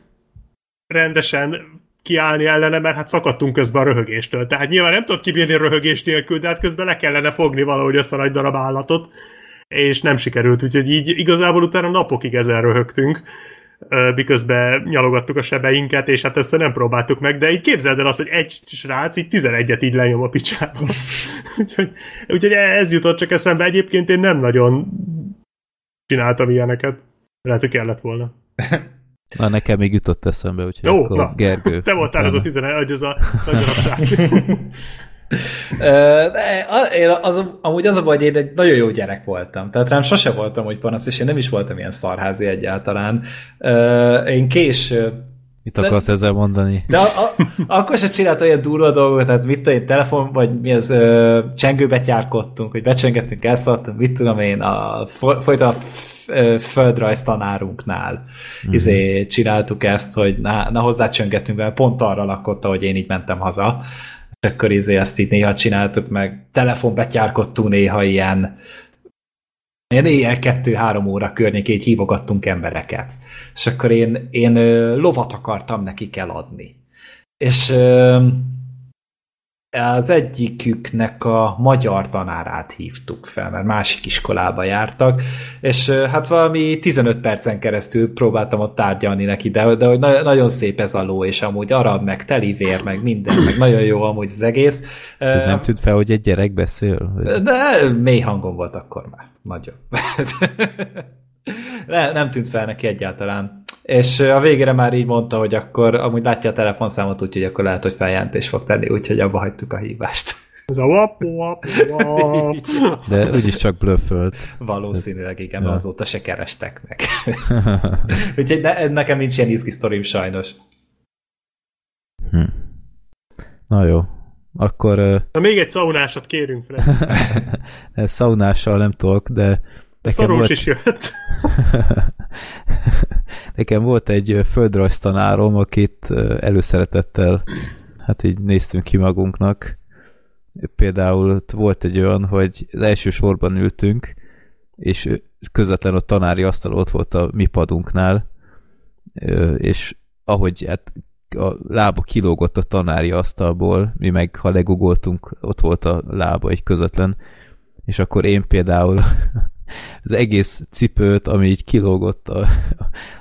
rendesen kiállni ellene, mert hát szakadtunk közben a röhögéstől. Tehát nyilván nem tudod kibírni a röhögés nélkül, de hát közben le kellene fogni valahogy ezt a nagy darab állatot és nem sikerült, úgyhogy így igazából utána napokig ezen röhögtünk, miközben nyalogattuk a sebeinket, és hát össze nem próbáltuk meg, de így képzeld el azt, hogy egy srác így 11-et így lenyom a picsába. (laughs) úgyhogy, úgyhogy ez jutott csak eszembe. Egyébként én nem nagyon csináltam ilyeneket. Lehet, hogy kellett volna. (laughs) Na, nekem még jutott eszembe, úgyhogy Jó, akkor na. Gergő. Te voltál az a 11, az a nagyon srác. (laughs) De én az, amúgy az a baj, hogy én egy nagyon jó gyerek voltam. Tehát rám sose voltam, hogy panasz, és én nem is voltam ilyen szarházi egyáltalán. Én később Mit akarsz de, ezzel mondani? De a, a, akkor se csinált olyan durva dolgokat, tehát mit tudom én, telefon, vagy mi az, ö, csengőbe tyárkodtunk, hogy becsengettünk, elszaladtunk, mit tudom én, a, folyton a földrajz tanárunknál uh-huh. izé, csináltuk ezt, hogy na, na hozzácsöngettünk, mert pont arra lakott, hogy én így mentem haza és akkor izé ezt így néha csináltuk meg, telefonbetyárkodtunk néha ilyen ilyen éjjel kettő-három óra környékét hívogattunk embereket. És akkor én, én lovat akartam nekik eladni. És az egyiküknek a magyar tanárát hívtuk fel, mert másik iskolába jártak, és hát valami 15 percen keresztül próbáltam ott tárgyalni neki, de, de hogy na- nagyon szép ez a ló, és amúgy arab, meg telivér, meg minden, meg nagyon jó amúgy az egész. És ez nem tűnt fel, hogy egy gyerek beszél? Vagy? De mély hangon volt akkor már. Nagyon. (laughs) ne, nem tűnt fel neki egyáltalán. És a végére már így mondta, hogy akkor amúgy látja a telefonszámot, úgyhogy akkor lehet, hogy feljelentés fog tenni, úgyhogy abba hagytuk a hívást. Ez a wap, wap, wap. De úgyis csak blöffölt. Valószínűleg igen, ja. azóta se kerestek meg. (laughs) úgyhogy ne, nekem nincs ilyen izgi sztorim sajnos. Hm. Na jó. Akkor... Na még egy szaunásat kérünk, Fred. (laughs) Szaunással nem tudok, de Nekem Szarós volt... is jött. (laughs) (laughs) Nekem volt egy földrajztanárom, akit előszeretettel hát így néztünk ki magunknak. Például ott volt egy olyan, hogy az első sorban ültünk, és közvetlen a tanári asztal ott volt a mi padunknál, és ahogy hát a lába kilógott a tanári asztalból, mi meg ha legugoltunk, ott volt a lába egy közvetlen, és akkor én például az egész cipőt, ami így kilógott a,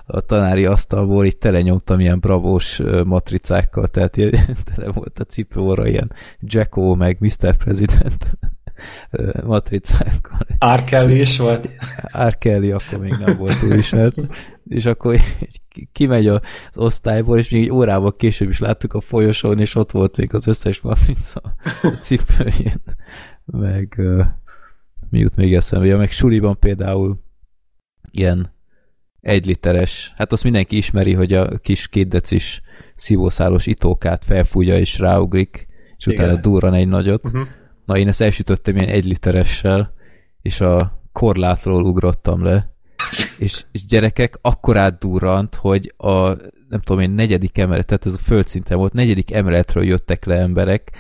a tanári asztalból, így telenyomtam ilyen bravós matricákkal, tehát ilyen, (laughs) tele volt a cipő orra ilyen Jacko, meg Mr. President matricákkal. R. Kelly is volt. R. Kelly akkor még nem volt túl ismert. És akkor kimegy az osztályból, és még egy órával később is láttuk a folyosón, és ott volt még az összes matrica a cipőjén. Meg mi jut még eszembe? Ja, meg suliban például ilyen egy literes, hát azt mindenki ismeri, hogy a kis két decis szívószálos itókát felfújja és ráugrik, és Igen. utána durran egy nagyot. Uh-huh. Na, én ezt elsütöttem ilyen egy literessel, és a korlátról ugrottam le, és, és gyerekek akkor átdurrant, hogy a nem tudom én, negyedik emelet, tehát ez a földszinten volt, negyedik emeletről jöttek le emberek,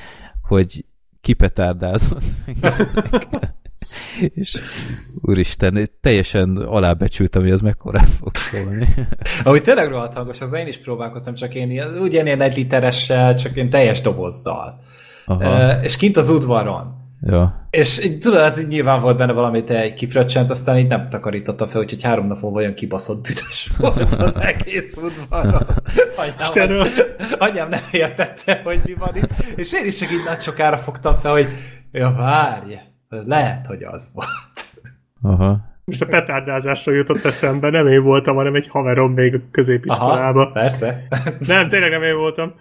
hogy kipetárdázott. (laughs) és úristen, teljesen alábecsültem, hogy az mekkorát fog szólni. (laughs) Ahogy tényleg rohadt hangos, az én is próbálkoztam, csak én ugyanilyen egy literessel, csak én teljes dobozzal. Aha. és kint az udvaron. Ja. És tudod, hát nyilván volt benne valami te kifröccsent, aztán így nem takarította fel, úgyhogy három napon olyan kibaszott büdös (laughs) volt az egész udvaron. Anyám, anyám nem értette, hogy mi van itt. És én is csak így nagy sokára fogtam fel, hogy ja, várj, lehet, hogy az volt. Aha. Most a petárdázásra jutott eszembe, nem én voltam, hanem egy haverom még a középiskolába. Aha, persze. Nem, tényleg nem én voltam.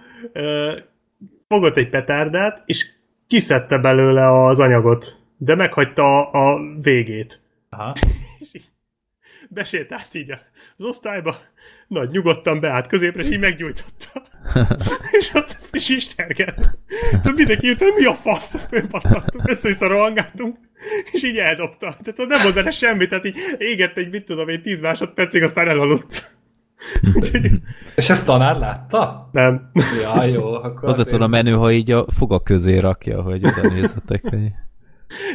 Fogott egy petárdát, és kiszedte belőle az anyagot, de meghagyta a, a végét. Aha. (laughs) Besétált így az osztályba, nagy nyugodtan beállt középre, és így meggyújtotta. (laughs) és ott is istergett. De mindenki írta, hogy mi a fasz, fölpattantunk, össze-vissza rohangáltunk, és így eldobta. Tehát nem volt benne semmit, tehát így égett egy, mit tudom egy tíz másodpercig, aztán elaludt. (laughs) És ezt tanár látta? Nem. Ja, jó. Akkor az lett volna menő, ha így a foga közé rakja, hogy oda nézzetek.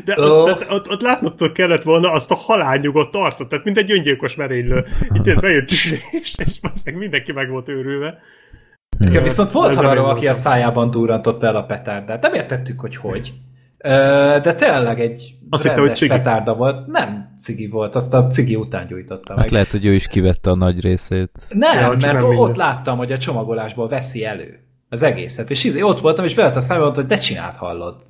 De oh. ott, ott, ott látnotok kellett volna azt a halálnyugodt arcot, tehát mint egy öngyilkos merénylő. Itt bejött, és, és, és mindenki meg volt őrülve. Nekem viszont volt haveró, aki a szájában durrantotta el a petárdát. Nem értettük, hogy hogy. De tényleg egy Azt hitte, hogy cigi. petárda volt. Nem cigi volt, azt a cigi után gyújtotta meg. Hát lehet, hogy ő is kivette a nagy részét. Nem, ja, mert nem ott minden. láttam, hogy a csomagolásból veszi elő az egészet. És izé, ott voltam, és beadta a számba, hogy de csinált hallott,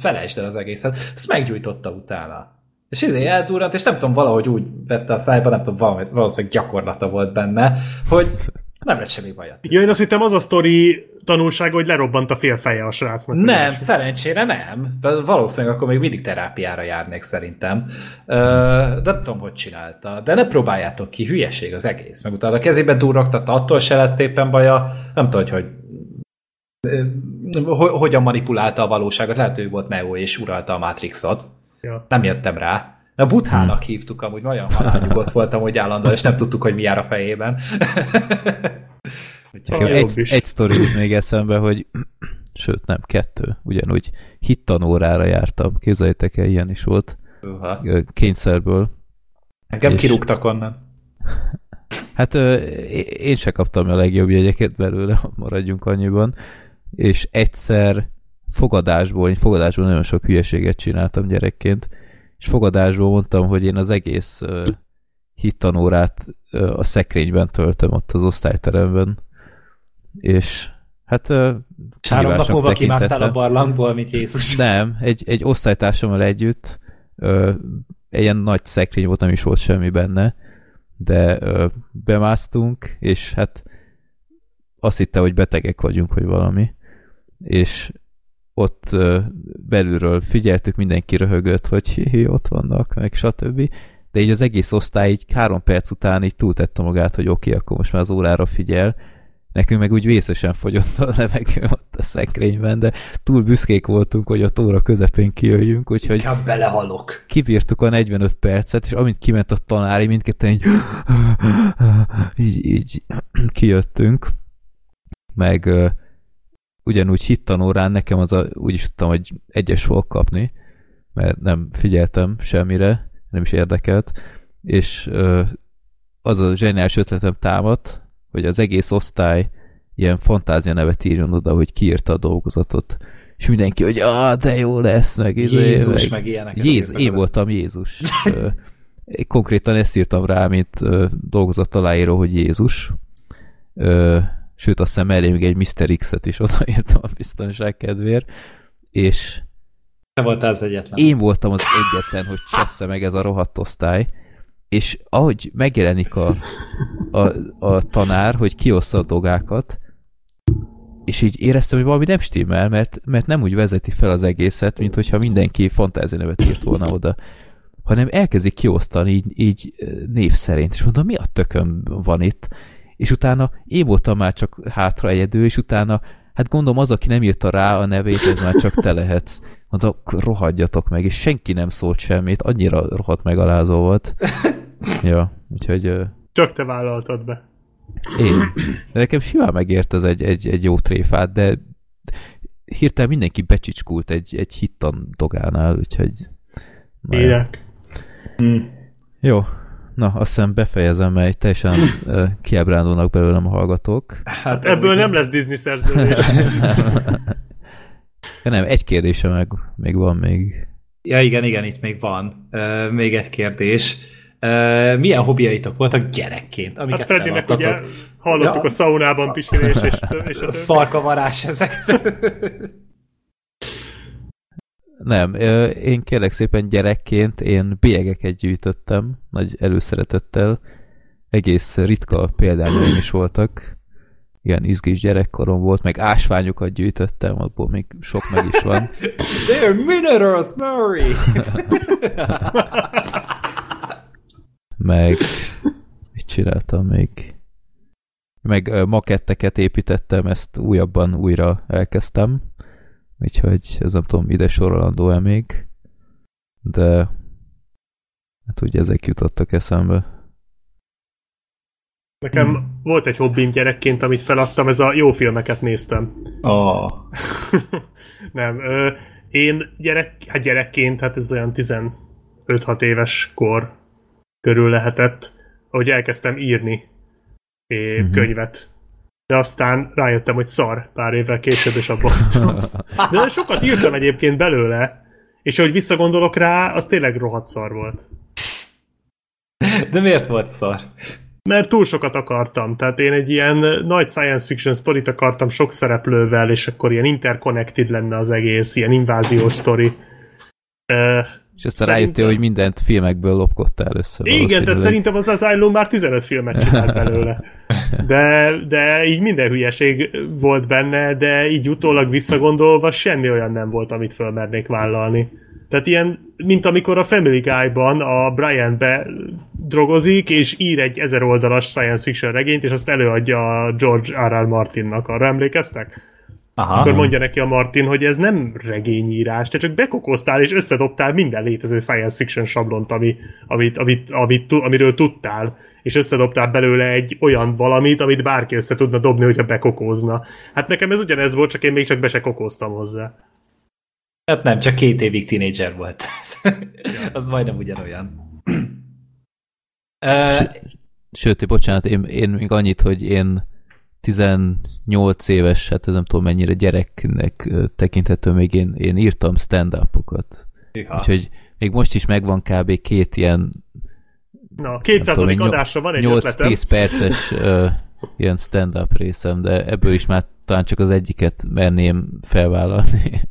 felejtsd el az egészet. Ezt meggyújtotta utána. És izé eldurrant, és nem tudom, valahogy úgy vette a szájba, nem tudom, valami, valószínűleg gyakorlata volt benne, hogy nem lett semmi baj. Ja, én azt hittem az a sztori tanulsága, hogy lerobbant a fél feje a srácnak. Nem, szerencsére nem. Valószínűleg akkor még mindig terápiára járnék szerintem. De nem tudom, hogy csinálta. De ne próbáljátok ki, hülyeség az egész. Meg utána a kezébe durrogtatta, attól se lett éppen baja. Nem tudom, hogy hogyan manipulálta a valóságot. Lehet, hogy volt Neo és uralta a Matrixot. Ja. Nem jöttem rá. A Buthának hmm. hívtuk amúgy, olyan halányugot voltam, hogy állandóan, és nem tudtuk, hogy mi jár a fejében. Nekem egy, egy sztori jut még eszembe, hogy sőt nem, kettő, ugyanúgy hittanórára jártam, képzeljétek el, ilyen is volt. Uh-huh. Kényszerből. Engem és... kirúgtak onnan. Hát én se kaptam a legjobb jegyeket belőle, (laughs) maradjunk annyiban, és egyszer fogadásból, én fogadásból nagyon sok hülyeséget csináltam gyerekként, és fogadásból mondtam, hogy én az egész uh, hittanórát uh, a szekrényben töltöm ott az osztályteremben, és hát uh, Három nap múlva kimásztál a barlangból, mint Jézus. Nem, egy, egy osztálytársammal együtt uh, egy ilyen nagy szekrény volt, nem is volt semmi benne, de uh, bemásztunk, és hát azt hitte, hogy betegek vagyunk, hogy valami, és ott belülről figyeltük, mindenki röhögött, hogy hi, ott vannak, meg stb. De így az egész osztály így három perc után így túltette magát, hogy oké, okay, akkor most már az órára figyel. Nekünk meg úgy vészesen fogyott a levegő ott a szekrényben, de túl büszkék voltunk, hogy a óra közepén kijöjjünk, úgyhogy Inkább belehalok. Kibírtuk a 45 percet, és amint kiment a tanári, mindketten így, így, így kijöttünk. Meg ugyanúgy hittanórán nekem az a, úgy is tudtam, hogy egyes fogok kapni, mert nem figyeltem semmire, nem is érdekelt, és ö, az a zseniális ötletem támadt, hogy az egész osztály ilyen fantázia nevet írjon oda, hogy kiírta a dolgozatot. És mindenki, hogy ah, de jó lesz, meg izé, Jézus, meg, meg ilyeneket. Jéz, én voltam Jézus. (laughs) Konkrétan ezt írtam rá, mint dolgozat aláíró, hogy Jézus. Sőt, azt hiszem elé még egy Mr. X-et is odaírtam a biztonság kedvéért. És Te voltál az egyetlen. én voltam az egyetlen, hogy csessze meg ez a rohadt osztály, és ahogy megjelenik a, a, a tanár, hogy kioszta a dogákat, és így éreztem, hogy valami nem stimmel, mert, mert nem úgy vezeti fel az egészet, mint hogyha mindenki fantázianevet írt volna oda, hanem elkezdik kiosztani így, így név szerint, és mondom, mi a tököm van itt? És utána én voltam már csak hátra egyedül, és utána, hát gondolom az, aki nem írta rá a nevét, ez már csak te lehetsz. Akkor rohadjatok meg, és senki nem szólt semmit, annyira rohadt megalázó volt. Ja, úgyhogy Csak te vállaltad be. én. De nekem simán megért ez egy, egy, egy jó tréfát, de hirtelen mindenki becsicskult egy, egy hittan dogánál, úgyhogy... Na jó. Jó, na azt hiszem befejezem, mert teljesen uh, kiábrándulnak belőlem a hallgatók. Hát Ebből nem lesz Disney szerződés. (laughs) Ja, nem, egy kérdése meg még van még. Ja, igen, igen, itt még van. Uh, még egy kérdés. Uh, milyen hobbiaitok voltak gyerekként, amiket Hát Freddynek ugye hallottuk Ja. a szaunában pisilés és, és a. (laughs) Szarkavarás ezek. Nem, én kérlek szépen gyerekként én bélyegeket gyűjtöttem, nagy előszeretettel. Egész ritka példányaim is voltak. Igen, izgis gyerekkorom volt, meg ásványokat gyűjtöttem, abból még sok meg is van. (laughs) They're minerals, Murray! meg mit csináltam még? Meg maketteket építettem, ezt újabban újra elkezdtem, úgyhogy ez nem tudom, ide sorolandó-e még, de hát ugye ezek jutottak eszembe. Nekem volt egy hobbim gyerekként, amit feladtam, ez a jó filmeket néztem. Oh. (laughs) Nem, ö, én gyerek, hát gyerekként, hát ez olyan 15-6 éves kor körül lehetett, hogy elkezdtem írni é, Mhm. uh-huh. könyvet. De aztán rájöttem, hogy szar pár évvel később, és abba hagytam. De sokat írtam egyébként belőle, és ahogy visszagondolok rá, az tényleg rohadt szar volt. De miért volt szar? Mert túl sokat akartam. Tehát én egy ilyen nagy science fiction sztorit akartam sok szereplővel, és akkor ilyen interconnected lenne az egész, ilyen inváziós sztori. Uh, És aztán Szerintem- rájöttél, hogy mindent filmekből lopkodtál össze. igen, tehát szerintem az Asylum már 15 filmet csinált belőle. De, de így minden hülyeség volt benne, de így utólag visszagondolva semmi olyan nem volt, amit fölmernék vállalni. Tehát ilyen, mint amikor a Family Guy-ban a Brian be drogozik, és ír egy ezer oldalas science fiction regényt, és azt előadja a George R. R. Martinnak. Arra emlékeztek? Aha. Akkor mondja neki a Martin, hogy ez nem regényírás, te csak bekokoztál és összedobtál minden létező science fiction sablont, ami, amit, amit, amit, amiről tudtál, és összedobtál belőle egy olyan valamit, amit bárki össze tudna dobni, hogyha bekokózna. Hát nekem ez ugyanez volt, csak én még csak be se kokóztam hozzá. Hát nem, csak két évig tínédzser volt. (laughs) az majdnem ugyanolyan. Ö, Sőt, bocsánat, én, én még annyit, hogy én 18 éves, hát ez nem tudom mennyire gyereknek tekinthető, még én, én írtam stand-upokat. Úgyhogy még most is megvan kb. két ilyen Na, 200. tudom, adásra van egy ötletem. 8-10 perces ö, ilyen stand-up részem, de ebből is már talán csak az egyiket merném felvállalni.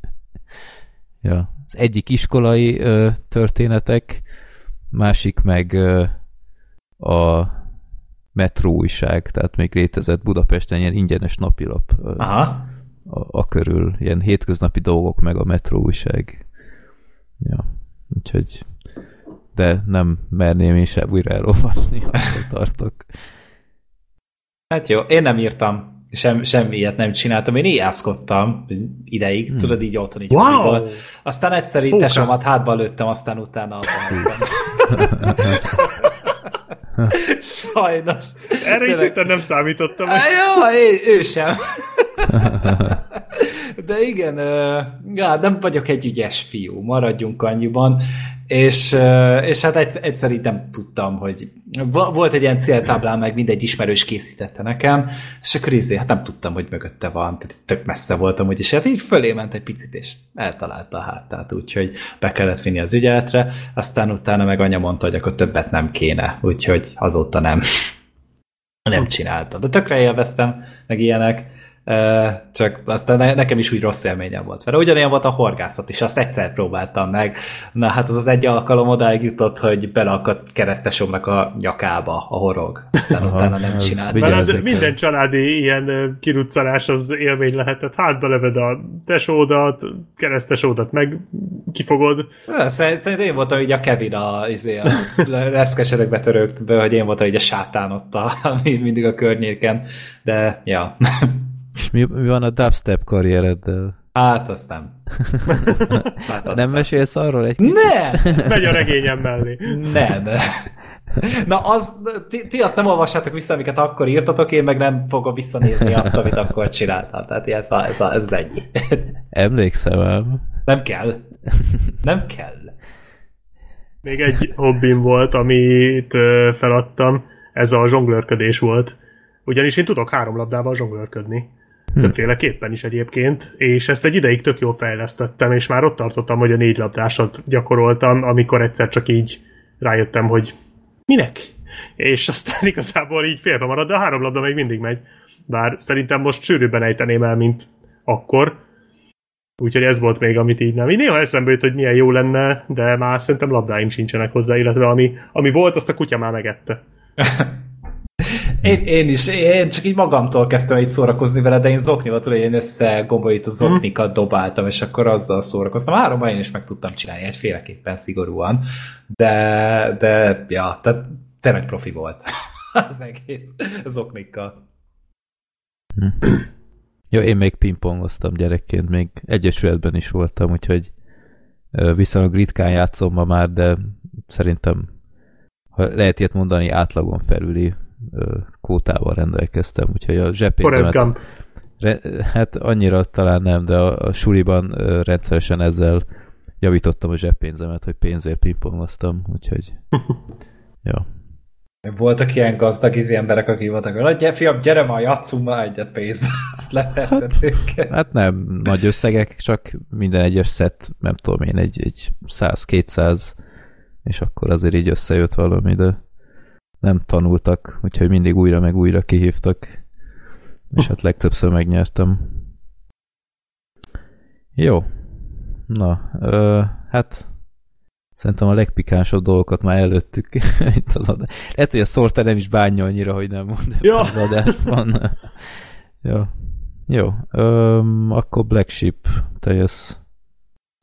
(laughs) ja. Az egyik iskolai ö, történetek, másik meg ö, a metró újság, tehát még létezett Budapesten ilyen ingyenes napilap ö, Aha. a, a körül, ilyen hétköznapi dolgok, meg a metró újság. Ja, úgyhogy de nem merném én sem újra elolvasni, (laughs) attól tartok. Hát jó, én nem írtam. Sem, semmi ilyet nem csináltam. Én éjjászkodtam ideig, hmm. tudod, így otthon így Wow! holiból. Aztán egyszer így Póka. tesómat hátba lőttem, aztán utána abba hagytam. (laughs) Sajnos. Erre is nem számítottam. Á, Jó, ő, ő sem. (laughs) de igen, já, nem vagyok egy ügyes fiú, maradjunk annyiban, és, és hát egyszer így nem tudtam, hogy volt egy ilyen céltáblám, meg mindegy ismerős készítette nekem, és akkor izé, hát nem tudtam, hogy mögötte van, tehát tök messze voltam, hogy is, hát így fölé ment egy picit, és eltalálta a hátát, úgyhogy be kellett vinni az ügyeletre, aztán utána meg anya mondta, hogy akkor többet nem kéne, úgyhogy azóta nem. (laughs) Nem csináltam. De tökre élveztem, meg ilyenek, csak aztán nekem is úgy rossz élményem volt vele. Ugyanilyen volt a horgászat is, azt egyszer próbáltam meg. Na hát az az egy alkalom odáig jutott, hogy beleakadt keresztesomnak a nyakába a horog. Aztán Aha, utána nem csináltam. Hát minden családi ilyen kiruccanás az élmény lehetett. Hát beleved a tesódat, keresztesódat meg kifogod. Szerintem én voltam így a Kevin a, izé, a (laughs) reszkeserekbe töröktből, hogy én voltam így a sátán ott a, (laughs) mindig a környéken. De, ja. (laughs) És mi, mi van a dubstep karriereddel? Hát azt (laughs) nem. Hát azt nem mesélsz arról egy kicsit? Nem! Ez megy a regényem mellé. Nem. Na, az, ti, ti azt nem olvassátok vissza, amiket akkor írtatok, én meg nem fogom visszanézni azt, amit akkor csináltam. Tehát ez, a, ez, a, ez ennyi. Emlékszem ám. Nem kell. Nem kell. Még egy hobbim volt, amit feladtam, ez a zsonglőrködés volt. Ugyanis én tudok három labdával zsonglőrködni. Hm. Többféleképpen is egyébként, és ezt egy ideig tök jól fejlesztettem, és már ott tartottam, hogy a négy labdásat gyakoroltam, amikor egyszer csak így rájöttem, hogy minek? És aztán (laughs) igazából így félbe marad, de a három labda még mindig megy. Bár szerintem most sűrűbben ejteném el, mint akkor. Úgyhogy ez volt még, amit így nem. Így néha eszembe jut, hogy milyen jó lenne, de már szerintem labdáim sincsenek hozzá, illetve ami, ami volt, azt a kutya már megette. (laughs) Én, én is, én csak így magamtól kezdtem így szórakozni vele, de én zoknival tudod, én összegombolító zoknikat dobáltam, és akkor azzal szórakoztam. Három én is meg tudtam csinálni, egyféleképpen szigorúan, de, de ja, tehát te nagy profi volt (laughs) az egész zoknikkal. Jó, én még pingpongoztam gyerekként, még egyesületben is voltam, úgyhogy viszonylag ritkán játszom ma már, de szerintem ha lehet ilyet mondani, átlagon felüli kótával rendelkeztem, úgyhogy a zseppénzemet... Re, hát annyira talán nem, de a, a suliban rendszeresen ezzel javítottam a zseppénzemet, hogy pénzért pingpongoztam, úgyhogy... (laughs) ja. Voltak ilyen gazdag izi emberek, akik voltak, hogy gyere, fiam, gyere már, játszunk már egyet pénzbe, (laughs) azt hát, hát nem nagy összegek, csak minden egyes szett, nem tudom én, egy, egy 100-200, és akkor azért így összejött valami, de nem tanultak, úgyhogy mindig újra meg újra kihívtak, és hát legtöbbször megnyertem. Jó. Na, ö, hát szerintem a legpikánsabb dolgokat már előttük (laughs) itt az adás. Lehet, hogy a Sorter nem is bánja annyira, hogy nem mond ja. az adásban. Jó. Jó. Ö, akkor Black Sheep, te jössz.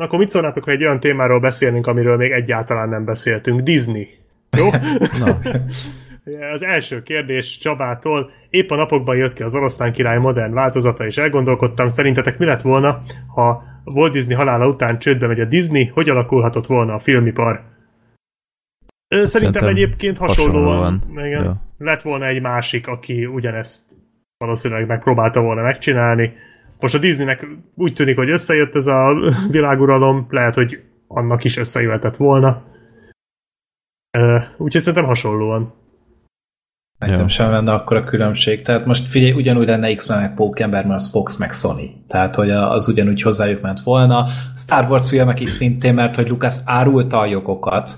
Akkor mit szólnátok, ha egy olyan témáról beszélnénk, amiről még egyáltalán nem beszéltünk? Disney. Jó? Na. (laughs) Az első kérdés Csabától. Épp a napokban jött ki az Oroszlán király modern változata, és elgondolkodtam, szerintetek mi lett volna, ha Walt Disney halála után csődbe megy a Disney, hogy alakulhatott volna a filmipar? Szerintem, Szerintem egyébként hasonlóan, hasonlóan. Igen, ja. lett volna egy másik, aki ugyanezt valószínűleg megpróbálta volna megcsinálni. Most a Disneynek úgy tűnik, hogy összejött ez a (laughs) világuralom, lehet, hogy annak is összejöhetett volna. Úgyhogy szerintem hasonlóan. Szerintem ja. sem lenne akkor a különbség. Tehát most figyelj, ugyanúgy lenne X-Men meg Pókember, mert az Fox meg Sony. Tehát, hogy az ugyanúgy hozzájuk ment volna. Star Wars filmek is szintén, mert hogy Lucas árulta a jogokat,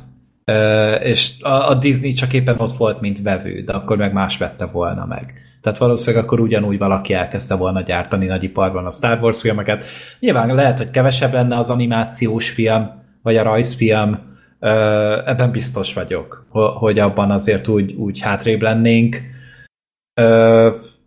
és a Disney csak éppen ott volt, mint vevő, de akkor meg más vette volna meg. Tehát valószínűleg akkor ugyanúgy valaki elkezdte volna gyártani nagyiparban a Star Wars filmeket. Nyilván lehet, hogy kevesebb lenne az animációs film, vagy a rajzfilm, Ebben biztos vagyok, hogy abban azért úgy, úgy hátrébb lennénk.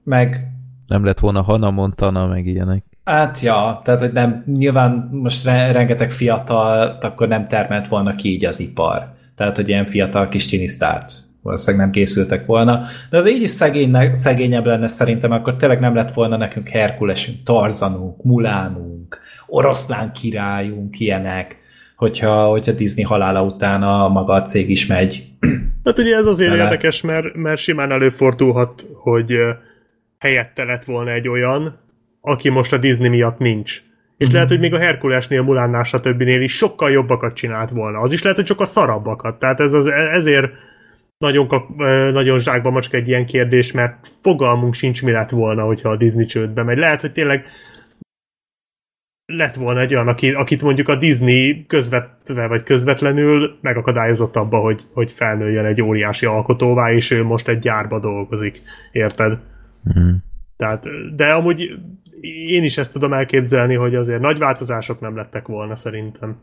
Meg... Nem lett volna Hana Montana, meg ilyenek. Hát ja, tehát hogy nem, nyilván most rengeteg fiatal, akkor nem termelt volna ki így az ipar. Tehát, hogy ilyen fiatal kis tinisztárt valószínűleg nem készültek volna. De az így is szegény, szegényebb lenne szerintem, akkor tényleg nem lett volna nekünk Herkulesünk, Tarzanunk, Mulánunk, Oroszlán királyunk, ilyenek hogyha, hogyha Disney halála után a maga a cég is megy. Hát ugye ez azért Vele. érdekes, mert, mert simán előfordulhat, hogy helyette lett volna egy olyan, aki most a Disney miatt nincs. És mm. lehet, hogy még a Herkulesnél, Mulánnál, stb. is sokkal jobbakat csinált volna. Az is lehet, hogy sokkal szarabbakat. Tehát ez az, ezért nagyon, nagyon zsákba macska egy ilyen kérdés, mert fogalmunk sincs, mi lett volna, hogyha a Disney csődbe megy. Lehet, hogy tényleg lett volna egy olyan, aki, akit mondjuk a Disney közvetve vagy közvetlenül megakadályozott abba, hogy, hogy felnőjön egy óriási alkotóvá, és ő most egy gyárba dolgozik. Érted? Mm. Tehát, de amúgy én is ezt tudom elképzelni, hogy azért nagy változások nem lettek volna szerintem.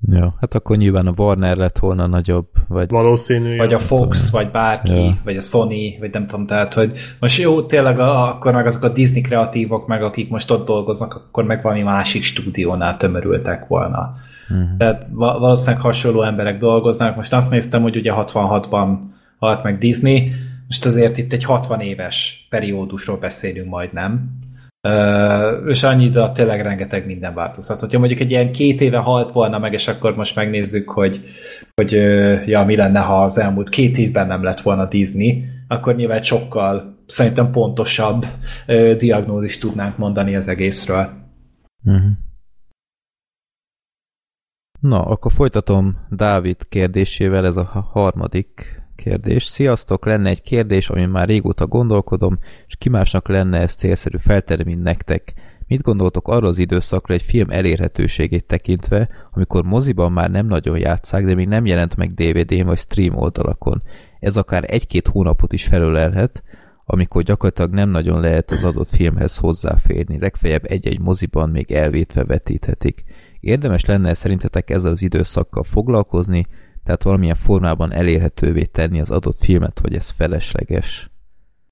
Ja, hát akkor nyilván a Warner lett volna nagyobb, vagy... Valószínű. Vagy a Fox, tudom. vagy bárki, ja. vagy a Sony, vagy nem tudom, tehát, hogy most jó, tényleg a, akkor meg azok a Disney kreatívok, meg akik most ott dolgoznak, akkor meg valami másik stúdiónál tömörültek volna. Uh-huh. Tehát valószínűleg hasonló emberek dolgoznak. Most azt néztem, hogy ugye 66-ban halt meg Disney, most azért itt egy 60 éves periódusról beszélünk majd, nem? Uh, és annyi, de tényleg rengeteg minden változhat. Hogyha mondjuk egy ilyen két éve halt volna meg, és akkor most megnézzük, hogy, hogy ja, mi lenne, ha az elmúlt két évben nem lett volna Disney, akkor nyilván sokkal szerintem pontosabb uh, diagnózist tudnánk mondani az egészről. Uh-huh. Na, akkor folytatom Dávid kérdésével, ez a harmadik Kérdés. Sziasztok, lenne egy kérdés, amin már régóta gondolkodom, és ki másnak lenne ez célszerű feltenni, mint nektek. Mit gondoltok arról az időszakra egy film elérhetőségét tekintve, amikor moziban már nem nagyon játszák, de még nem jelent meg DVD-n vagy stream oldalakon? Ez akár egy-két hónapot is felölelhet, amikor gyakorlatilag nem nagyon lehet az adott filmhez hozzáférni, legfeljebb egy-egy moziban még elvétve vetíthetik. Érdemes lenne szerintetek ezzel az időszakkal foglalkozni, tehát valamilyen formában elérhetővé tenni az adott filmet, hogy ez felesleges?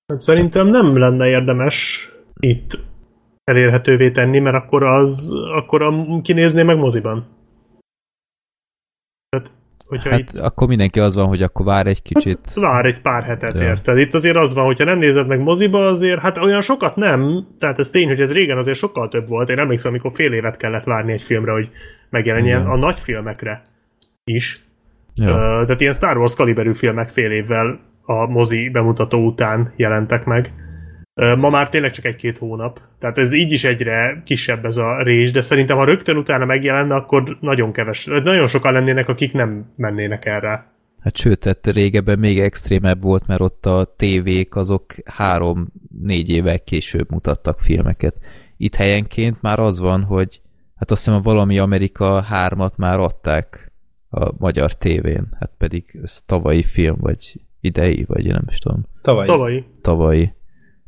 Hát szerintem nem lenne érdemes itt elérhetővé tenni, mert akkor az, akkor a, kinézné meg moziban. Tehát, hogyha hát itt... akkor mindenki az van, hogy akkor vár egy kicsit. Hát, vár egy pár hetet, ja. érted? Itt azért az van, hogyha nem nézed meg moziba, azért hát olyan sokat nem, tehát ez tény, hogy ez régen azért sokkal több volt. Én emlékszem, amikor fél évet kellett várni egy filmre, hogy megjelenjen mm. a nagy filmekre is. Uh, tehát ilyen Star Wars kaliberű filmek fél évvel a mozi bemutató után jelentek meg. Ma már tényleg csak egy-két hónap. Tehát ez így is egyre kisebb ez a rés, de szerintem ha rögtön utána megjelenne, akkor nagyon keves, nagyon sokan lennének, akik nem mennének erre. Hát sőt, tehát régebben még extrémebb volt, mert ott a tévék azok három-négy évvel később mutattak filmeket. Itt helyenként már az van, hogy hát azt hiszem a valami Amerika hármat már adták a magyar tévén, hát pedig ez tavalyi film, vagy idei, vagy én nem is tudom. Tavalyi. Tavalyi. Tavalyi.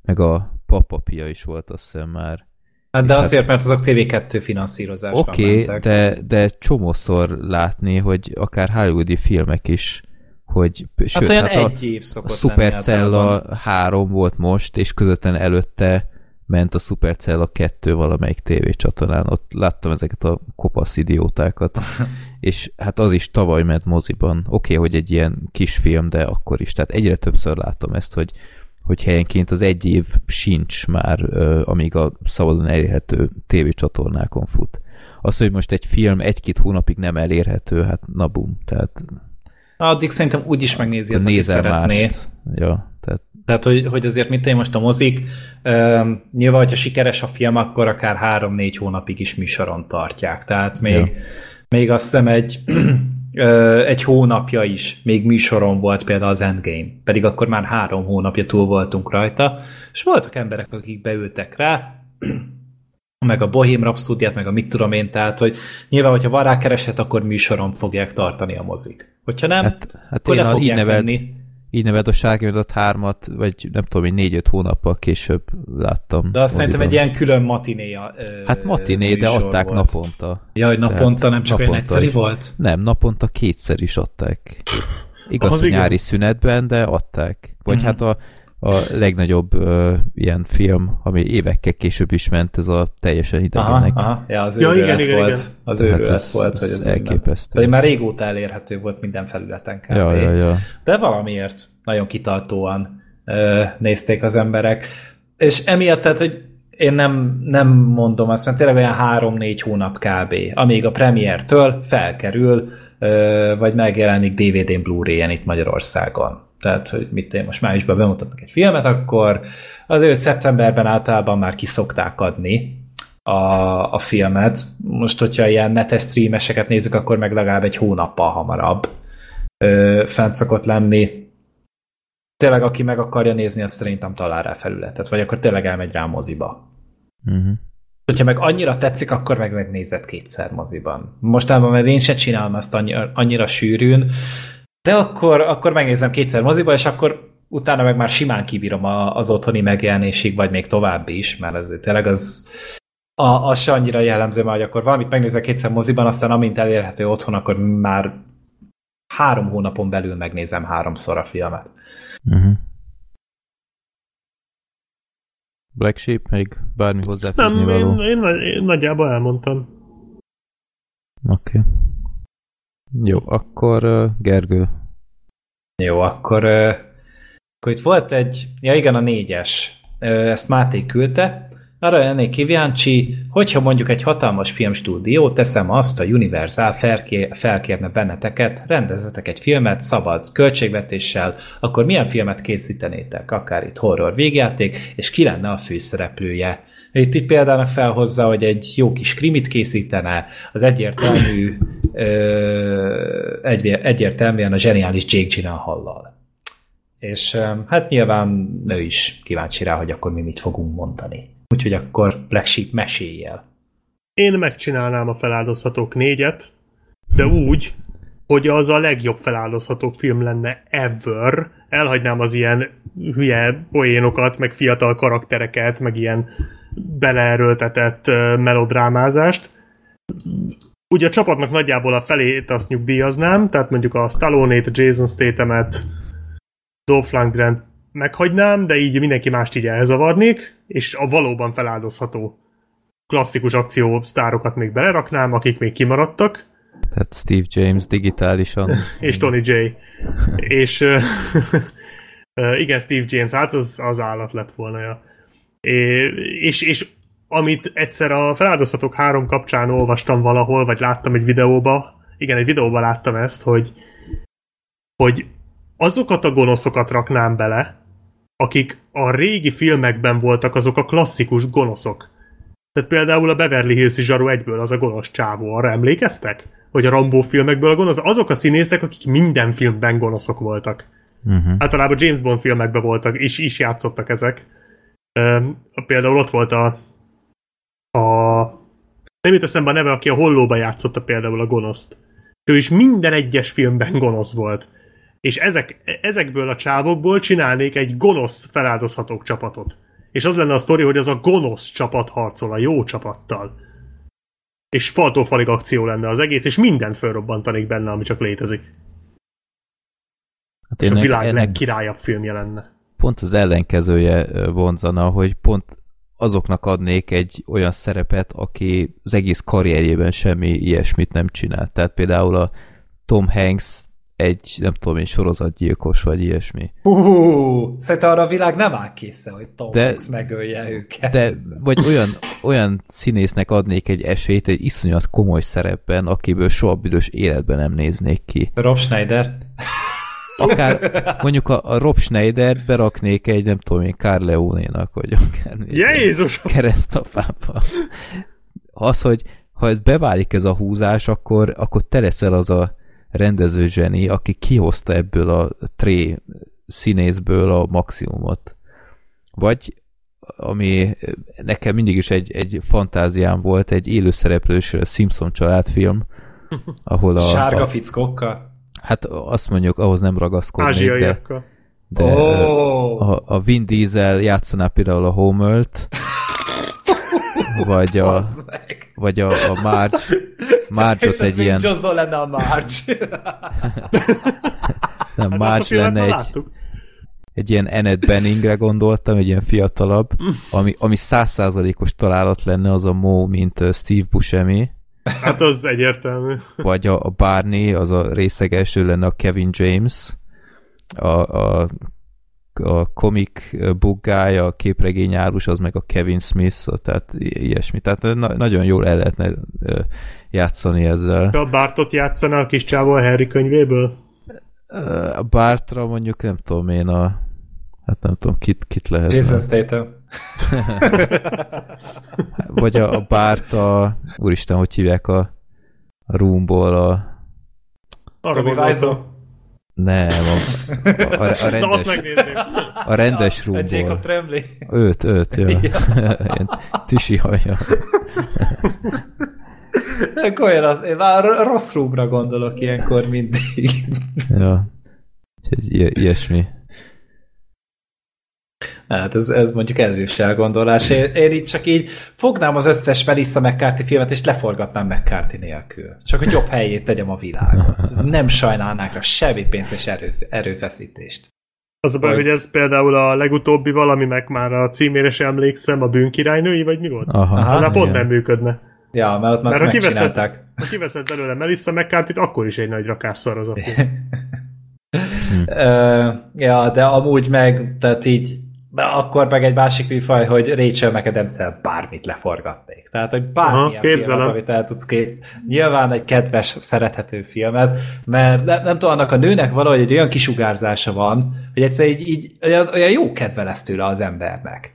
Meg a papapia is volt, azt hiszem már. Hát de azért, hát, mert azok TV2 finanszírozásban Oké, okay, de, de csomószor látni, hogy akár hollywoodi filmek is, hogy hát sőt, olyan hát egy a, év szokott a Supercella 3 volt most, és közötten előtte ment a Supercell a 2 valamelyik tévécsatornán, ott láttam ezeket a kopasz idiótákat, (laughs) és hát az is tavaly ment moziban. Oké, okay, hogy egy ilyen kis film, de akkor is. Tehát egyre többször látom ezt, hogy, hogy helyenként az egy év sincs már, amíg a szabadon elérhető tévécsatornákon fut. Az, hogy most egy film egy-két hónapig nem elérhető, hát na bum, tehát... Addig szerintem úgy is megnézi az, aki szeretné. Mást. Ja, tehát tehát, hogy, hogy azért mit én most a mozik, uh, nyilván, hogyha sikeres a film, akkor akár három-négy hónapig is műsoron tartják. Tehát még, ja. még azt hiszem egy, (clears throat) egy hónapja is még műsoron volt például az Endgame, pedig akkor már három hónapja túl voltunk rajta, és voltak emberek, akik beültek rá, (clears throat) meg a Bohém Rhapsody-t, meg a mit tudom én, tehát, hogy nyilván, hogyha van rá kereset, akkor műsoron fogják tartani a mozik. Hogyha nem, hát, hát akkor én le fogják venni így neved a Sárgányodott hármat, vagy nem tudom, hogy négy-öt hónappal később láttam. De azt szerintem egy ilyen külön matinéja. Hát matiné, de adták volt. naponta. Ja, hogy naponta, Tehát nem csak naponta olyan egyszeri is. volt? Nem, naponta kétszer is adták. Igaz, hogy nyári szünetben, de adták. Vagy mm-hmm. hát a a legnagyobb uh, ilyen film, ami évekkel később is ment, ez a teljesen idegenek. Aha, aha. Ja, az ja, igen, igen, volt. Igen. Az hát ez, volt, hogy ez elképesztő. Vagy már régóta elérhető volt minden felületen kb. Ja, ja, ja. De valamiért nagyon kitartóan uh, nézték az emberek. És emiatt, tehát, hogy én nem, nem mondom azt, mert tényleg olyan három-négy hónap kb. Amíg a premiertől felkerül, vagy megjelenik DVD-n Blu-ray-en itt Magyarországon tehát, hogy mit én most májusban bemutatnak egy filmet, akkor azért szeptemberben általában már kiszokták adni a, a filmet. Most, hogyha ilyen netes streameseket nézzük, akkor meg legalább egy hónappal hamarabb ö, fent szokott lenni. Tényleg, aki meg akarja nézni, azt szerintem talál rá felületet, vagy akkor tényleg elmegy rá moziba. Uh-huh. Hogyha meg annyira tetszik, akkor meg megnézed kétszer moziban. Mostában, mert én se csinálom ezt annyira, annyira sűrűn, de akkor, akkor megnézem kétszer moziba, és akkor utána meg már simán kibírom az otthoni megjelenésig, vagy még további is, mert ez tényleg az, a, az se annyira jellemző, hogy akkor valamit megnézek kétszer moziban, aztán amint elérhető otthon, akkor már három hónapon belül megnézem háromszor a filmet. Uh-huh. Black Sheep, még bármi hozzáfűzni Nem, való? én, én, én nagyjából elmondtam. Oké. Okay. Jó, akkor Gergő. Jó, akkor, akkor itt volt egy, ja igen, a négyes. Ezt Máté küldte. Arra lennék kíváncsi, hogyha mondjuk egy hatalmas filmstúdió, teszem azt, a Universal felkér, felkérne benneteket, rendezzetek egy filmet szabad költségvetéssel, akkor milyen filmet készítenétek? Akár itt horror végjáték, és ki lenne a főszereplője? Itt, itt példának felhozza, hogy egy jó kis krimit készítene, az egyértelmű, egyértelműen a zseniális Jake Gyllenhaal-lal. És hát nyilván ő is kíváncsi rá, hogy akkor mi mit fogunk mondani. Úgyhogy akkor Black Sheep meséljel. Én megcsinálnám a feláldozhatók négyet, de úgy, hogy az a legjobb feláldozhatók film lenne ever. Elhagynám az ilyen hülye poénokat, meg fiatal karaktereket, meg ilyen beleerőltetett melodrámázást. Ugye a csapatnak nagyjából a felét azt nyugdíjaznám, tehát mondjuk a Stallone-t, a Jason Statham-et, Dolph Lundgren meghagynám, de így mindenki mást így elzavarnék, és a valóban feláldozható klasszikus akció sztárokat még beleraknám, akik még kimaradtak. Tehát Steve James digitálisan. (laughs) és Tony J. (laughs) és (laughs) igen, Steve James, hát az, az állat lett volna. Ja. És, és amit egyszer a feláldozhatók három kapcsán olvastam valahol, vagy láttam egy videóba, igen, egy videóban láttam ezt, hogy, hogy azokat a gonoszokat raknám bele, akik a régi filmekben voltak, azok a klasszikus gonoszok. Tehát például a Beverly Hills zsaru egyből az a gonosz csávó, arra emlékeztek? Hogy a Rambo filmekből a gonosz, azok a színészek, akik minden filmben gonoszok voltak. Uh-huh. Általában James Bond filmekben voltak, és is játszottak ezek. Például ott volt a, a nem jut eszembe a neve, aki a hollóba játszotta például a gonoszt. Ő is minden egyes filmben gonosz volt és ezek, ezekből a csávokból csinálnék egy gonosz feláldozhatók csapatot. És az lenne a sztori, hogy az a gonosz csapat harcol a jó csapattal. És faltól falig akció lenne az egész, és mindent felrobbantanék benne, ami csak létezik. Hát és ennek, a világ ennek legkirályabb filmje lenne. Pont az ellenkezője vonzana, hogy pont azoknak adnék egy olyan szerepet, aki az egész karrierjében semmi ilyesmit nem csinált. Tehát például a Tom Hanks egy, nem tudom én, sorozatgyilkos, vagy ilyesmi. Uh, szerintem arra a világ nem áll készen, hogy Tom de, Hanks megölje őket. De, vagy olyan, olyan színésznek adnék egy esélyt egy iszonyat komoly szerepben, akiből soha büdös életben nem néznék ki. Rob Schneider. Akár mondjuk a, a Rob Schneider beraknék egy, nem tudom én, Carleone-nak, vagy akár Jézus! keresztapába. Az, hogy ha ez beválik ez a húzás, akkor, akkor te leszel az a rendező zseni, aki kihozta ebből a tré színészből a maximumot. Vagy ami nekem mindig is egy, egy fantáziám volt, egy élőszereplős Simpson családfilm, ahol a... Sárga a, fickókkal? Hát azt mondjuk, ahhoz nem ragaszkodnék, de, de oh. a, a Vin Diesel játszaná például a Homer-t, vagy a, vagy a, a Marge, Marge-ot egy ilyen... És lenne a Marge. Nem, hát Marge lenne egy, láttuk. egy ilyen Annette Benningre gondoltam, egy ilyen fiatalabb, ami, ami százszázalékos találat lenne az a Mo, mint Steve Buscemi. Hát az egyértelmű. Vagy a, a Barney, az a részeges, ő lenne a Kevin James, a, a a comic book guy, a képregény árus, az meg a Kevin Smith, tehát ilyesmi. Tehát na- nagyon jól el lehetne játszani ezzel. A Bartot játszana a kis csávó a Harry könyvéből? A Bartra mondjuk nem tudom én a Hát nem tudom, kit, kit lehet. Jason Statham. (laughs) Vagy a, a Bárt, a... Úristen, hogy hívják a, a Roomból a... Arra gondoltam. Nem, a, a, a, a Na, azt rendes, megnézném. a rendes A Jacob. Tremblay. Őt, őt, ja. (laughs) (laughs) Ilyen tüsi haja. Olyan az, én már rossz roomra gondolok ilyenkor mindig. Ja. Ilyesmi. Hát ez, ez mondjuk erős elgondolás. Én, én itt csak így fognám az összes Melissa McCarthy filmet, és leforgatnám McCarthy nélkül. Csak hogy jobb helyét tegyem a világot. Nem sajnálnák rá semmi pénzt és erő, erőfeszítést. Az a baj, hogy ez például a legutóbbi valami, meg már a címére sem emlékszem, a bűnkirálynői, vagy mi volt? Aha, Aha. Pont nem működne. Ja, mert ott már Mert ha kiveszed, megcsinálták. ha kiveszed belőle Melissa mccarthy akkor is egy nagy rakásszar az a film. (laughs) Ö, ja, de amúgy meg, tehát így, de akkor meg egy másik műfaj, hogy Rachel mcadams bármit leforgatnék. Tehát, hogy bármilyen Aha, filmet, amit el tudsz kép... Nyilván egy kedves, szerethető filmet, mert nem, nem tudom, annak a nőnek valahogy egy olyan kisugárzása van, hogy egyszer így, így olyan, olyan jó kedve lesz tőle az embernek.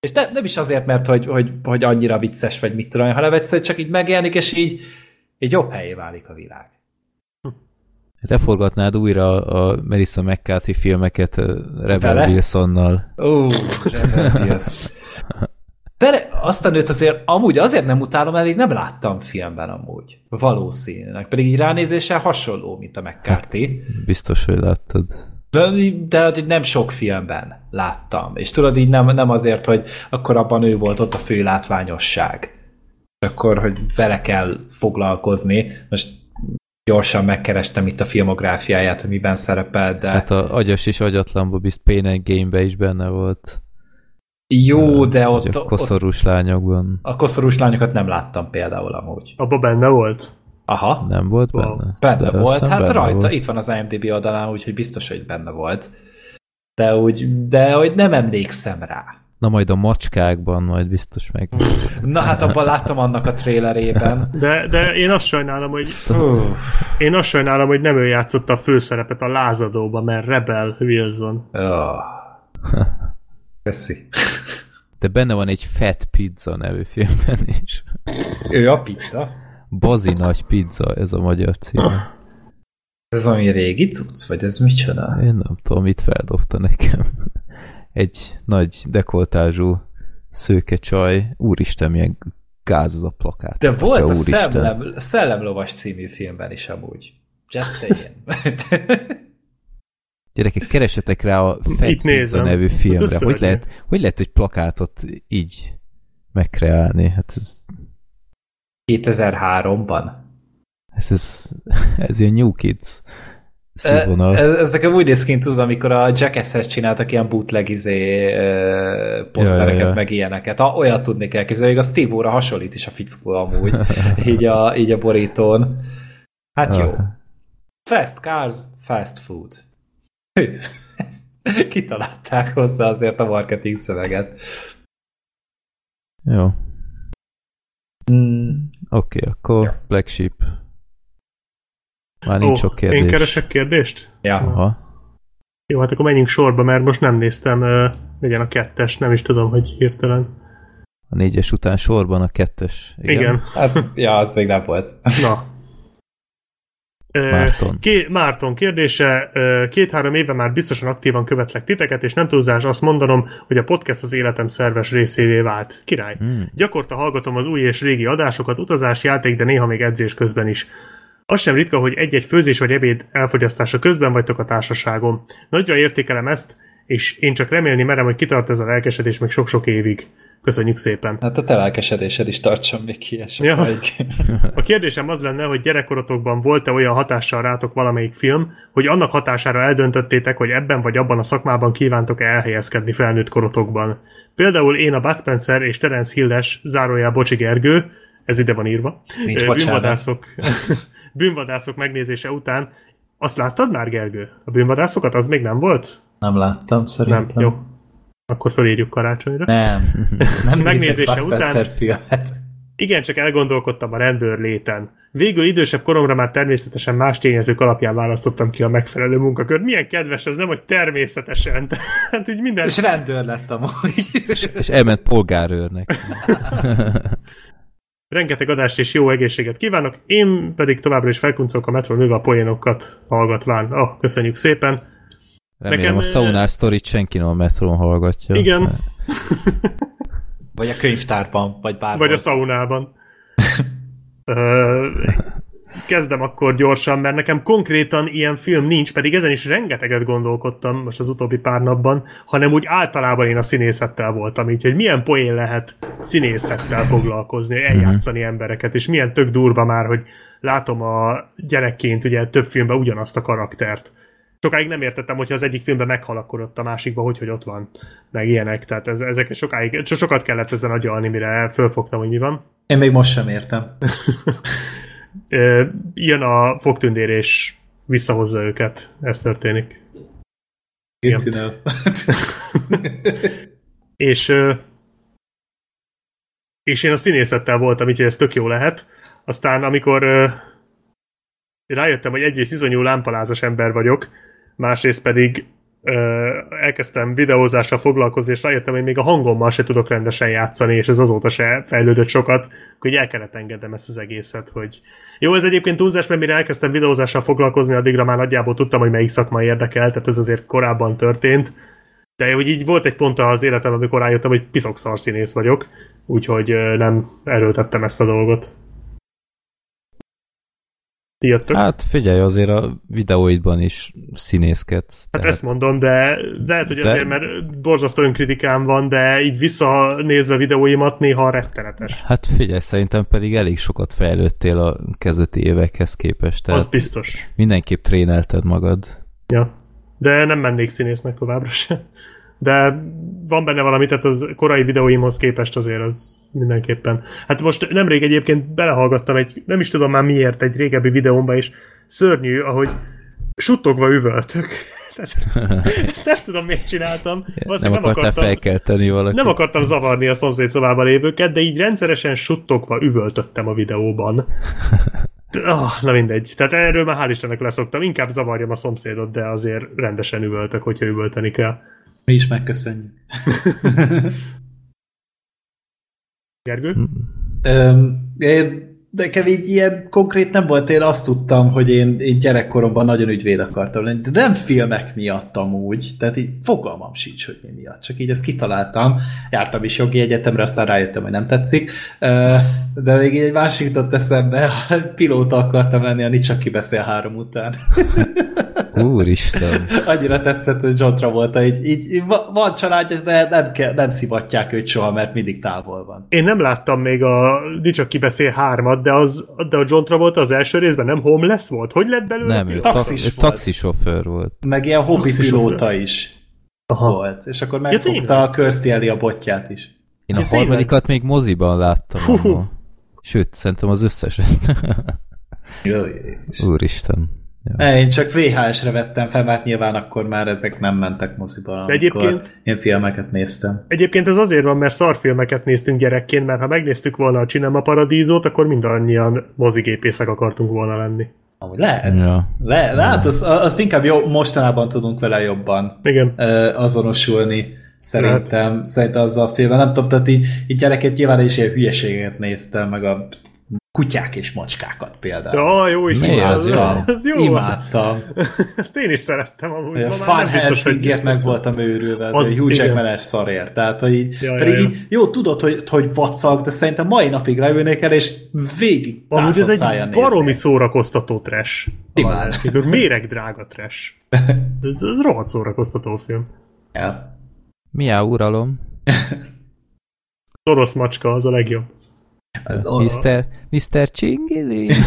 És ne, nem is azért, mert hogy, hogy, hogy annyira vicces, vagy mit tudom, hanem egyszerűen csak így megjelenik, és így, így jobb helyé válik a világ. Leforgatnád újra a Melissa McCarthy filmeket ö, Rebel Vele? Wilsonnal. Ó, Rebel Wilson. De azt a nőt azért amúgy azért nem utálom, mert még nem láttam filmben amúgy. Valószínűleg. Pedig így ránézéssel hasonló, mint a McCarthy. Biztos, hogy láttad. De, de nem sok filmben láttam. És tudod, így nem, nem azért, hogy akkor abban ő volt ott a fő látványosság. És akkor, hogy vele kell foglalkozni. Most gyorsan megkerestem itt a filmográfiáját, hogy miben szerepel, de... Hát a agyas és agyatlanba bizt Pain and Game-be is benne volt. jó, de ott, a ott koszorús lányokban a koszorús lányokat nem láttam például amúgy. Abba benne volt. Aha. nem volt benne? Benne De volt, hát benne rajta, volt. itt van az IMDb oldalán, úgyhogy biztos, hogy benne volt. De úgy, de hogy nem emlékszem rá. Na majd a macskákban majd biztos meg. Na hát abban láttam annak a trailerében. De, de én azt sajnálom, hogy én azt sajnálom, hogy nem ő játszotta a főszerepet a lázadóba, mert Rebel Wilson. ó. Köszi. De benne van egy Fat Pizza nevű filmben is. Ő a pizza? Bazi nagy pizza, ez a magyar cím. Ez ami régi cucc, vagy ez micsoda? Én nem tudom, mit feldobta nekem. Egy nagy dekoltázsú szőke csaj. Úristen, milyen gáz az a plakát. De volt a úristen. Szellem, Szellemlovas című filmben is amúgy. Just saying. (laughs) Gyerekek, keresetek rá a nézem. nevű Hát filmre. hogy, lehet, hogy lehet egy plakátot így megkreálni? Hát ez, 2003-ban. ez, ez, ez ilyen New Kids Ez, színvonal. ez nekem úgy néz ki, tudod, amikor a Jackass-hez csináltak ilyen bootleg izé, ö, posztereket, Ja, ja, ja. meg ilyeneket. Ha, olyat tudnék elképzelni, még a Steve óra hasonlít is a fickó amúgy, (laughs) így a, így a borítón. Hát jó. Ah. Fast cars, fast food. Hű, (laughs) Ezt kitalálták hozzá azért a marketing szöveget. Jó. Mm, Oké, okay, akkor Black Sheep. Már nincs sok kérdés. én keresek kérdést? ja. Aha. Jó, hát akkor menjünk sorba, mert most nem néztem, ö, legyen a kettes, nem is tudom, hogy hirtelen. A négyes után sorban a kettes. Igen. Igen. Hát, ja, az még nem volt. Na. Márton. Ké- Márton kérdése. Két-három éve már biztosan aktívan követlek titeket, és nem túlzás azt mondanom, hogy a podcast az életem szerves részévé vált. Király. Hmm. Gyakorta hallgatom az új és régi adásokat, utazás, játék, de néha még edzés közben is. Az sem ritka, hogy egy-egy főzés vagy ebéd elfogyasztása közben vagytok a társaságom. Nagyra értékelem ezt, és én csak remélni merem, hogy kitart ez a lelkesedés még sok-sok évig. Köszönjük szépen! Hát a te lelkesedésed is tartson még ki Ja. A kérdésem az lenne, hogy gyerekkorotokban volt-e olyan hatással rátok valamelyik film, hogy annak hatására eldöntöttétek, hogy ebben vagy abban a szakmában kívántok-e elhelyezkedni felnőtt korotokban. Például én a Bud Spencer és Terence Hilles, zárójá Bocsi Gergő, ez ide van írva, Nincs bűnvadászok, (laughs) bűnvadászok megnézése után. Azt láttad már, Gergő? A bűnvadászokat? Az még nem volt? Nem láttam, szerintem. Nem, jó. Akkor fölírjuk karácsonyra. Nem. (laughs) Nem Megnézése után- filmet. Igen, csak elgondolkodtam a rendőr léten. Végül idősebb koromra már természetesen más tényezők alapján választottam ki a megfelelő munkakört. Milyen kedves ez, nem, hogy természetesen. Tehát (laughs) így minden... És rendőr lett amúgy. És, és elment polgárőrnek. (laughs) Rengeteg adást és jó egészséget kívánok, én pedig továbbra is felkuncolok a metro nőve a poénokat hallgatván. Ah, köszönjük szépen. Remélem Nekem, a ö, Saunár Story-t senki nem a metrón hallgatja. Igen, Vagy a könyvtárban, vagy bárhol. vagy a szaunában. (laughs) Kezdem akkor gyorsan, mert nekem konkrétan ilyen film nincs, pedig ezen is rengeteget gondolkodtam most az utóbbi pár napban, hanem úgy általában én a színészettel voltam, így, hogy milyen poén lehet színészettel foglalkozni, eljátszani embereket, és milyen tök durva már, hogy látom a gyerekként ugye több filmben ugyanazt a karaktert. Sokáig nem értettem, hogyha az egyik filmben meghal, akkor ott a másikban hogy, hogy ott van, meg ilyenek, tehát ez, ezeket sokáig, so- sokat kellett ezen agyalni, mire fölfogtam, hogy mi van. Én még most sem értem. (laughs) Ö, jön a fogtündér és visszahozza őket. Ez történik. Gicinel. (laughs) És ö, és én a színészettel voltam, úgyhogy ez tök jó lehet. Aztán amikor ö, rájöttem, hogy egyrészt bizonyú lámpalázas ember vagyok, másrészt pedig elkezdtem videózással foglalkozni, és rájöttem, hogy még a hangommal se tudok rendesen játszani, és ez azóta se fejlődött sokat, hogy el kellett engednem ezt az egészet, hogy jó, ez egyébként túlzás, mert mire elkezdtem videózással foglalkozni, addigra már nagyjából tudtam, hogy melyik szakma érdekel, tehát ez azért korábban történt. De hogy így volt egy pont az életem, amikor rájöttem, hogy piszok szarszínész vagyok, úgyhogy nem erőltettem ezt a dolgot. Ti jöttök? Hát, Hát figyelj, azért a videóidban is színészkedsz. hát ezt mondom, de lehet, hogy De- azért, mert borzasztó önkritikám van, de így visszanézve videóimat néha rettenetes. Hát figyelj, szerintem pedig elég sokat fejlődtél a kezdeti évekhez képest. Tehát Az biztos. mindenképp trénelted magad. Ja. De nem mennék színésznek továbbra se. De van benne valami, tehát az korai videóimhoz képest azért az mindenképpen. Hát most nemrég egyébként belehallgattam egy, nem is tudom már miért, egy régebbi videómba is, szörnyű, ahogy suttogva üvöltök. (laughs) Tehát, (laughs) ezt nem tudom, miért csináltam. Nem, Valószínűleg nem akartál felkelteni valakit. nem akartam zavarni a szomszéd szobában lévőket, de így rendszeresen suttogva üvöltöttem a videóban. (laughs) Ah, na mindegy. Tehát erről már hál' Istennek leszoktam. Inkább zavarjam a szomszédot, de azért rendesen üvöltök, hogyha üvölteni kell. Mi is megköszönjük. (laughs) (laughs) Gergő? Öm, én, nekem így ilyen konkrét nem volt, én azt tudtam, hogy én, én gyerekkoromban nagyon ügyvéd akartam lenni, de nem filmek miatt amúgy, tehát így fogalmam sincs, hogy mi miatt, csak így ezt kitaláltam, jártam is jogi egyetemre, aztán rájöttem, hogy nem tetszik, de még egy másik jutott eszembe, pilóta akartam lenni, a Nicsak kibeszél három után. (laughs) Úristen. Annyira tetszett, hogy John Travolta, így, így, így va- van családja, de nem, kell, nem szivatják őt soha, mert mindig távol van. Én nem láttam még a Dicsak kibeszél hármat, de, az, de a John Travolta az első részben nem homeless volt? Hogy lett belőle? Nem, ő, Taxis ta- volt. taxisofőr volt. Meg ilyen hobbi pilóta is Aha. volt. És akkor Ja, megfogta tényleg? a Kirstie Alley a botját is. Én a Ja, tényleg? harmadikat még moziban láttam. Hú. Sőt, szerintem az összeset. Jó, Jézus. Úristen. Ja. Én csak VHS-re vettem fel, mert nyilván akkor már ezek nem mentek moziba, egyébként- én filmeket néztem. Egyébként ez azért van, mert szarfilmeket néztünk gyerekként, mert ha megnéztük volna a Cinema Paradízót, akkor mindannyian mozigépészek akartunk volna lenni. Amúgy lehet. Ja. Le, lehet, azt, azt inkább jó, mostanában tudunk vele jobban Igen. azonosulni. Szerintem, szerintem azzal a filmben. Nem tudom, tehát így, így gyerekként nyilván is ilyen hülyeséget néztem, meg a kutyák és macskákat például. Ja, jó is. Mi az? Jó. (laughs) az jó. Imádtam. (laughs) Ezt én is szerettem amúgy. A Fan Helsingért meg voltam őrülve, Az- az Hugh. Jackman-es szarért. Tehát, hogy így, Ja, pedig ja. így, jó, tudod, hogy, hogy vacak, de szerintem mai napig leülnék el, és végig Amúgy ez egy baromi néznék. szórakoztató trash. Imádom. Méreg drága trash. (laughs) Ez, ez rohadt szórakoztató film. Ja. Miá, uralom? Orosz macska az a legjobb. Az, Mr. Mr. Csingili? (laughs)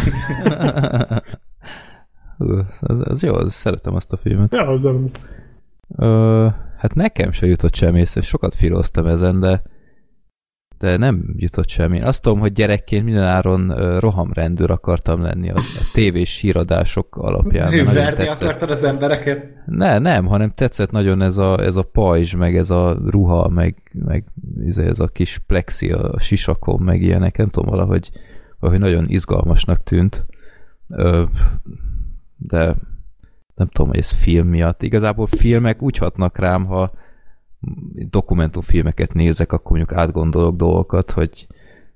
Az, az jó, az, szeretem azt a filmet. Ja, az az. Ö, hát nekem se jutott semmi észre, sokat filóztam ezen, de de nem jutott semmi. Azt tudom, hogy gyerekként mindenáron rohamrendőr akartam lenni a, a tévés híradások alapján. Verni akartad az embereket? Ne, nem, hanem tetszett nagyon ez a, ez a pajzs, meg ez a ruha, meg, meg izé, ez a kis plexi a sisakon, meg ilyenek, nem tudom, valahogy, valahogy nagyon izgalmasnak tűnt. De nem tudom, hogy ez film miatt. Igazából filmek úgy hatnak rám, ha dokumentumfilmeket nézek, akkor mondjuk átgondolok dolgokat, hogy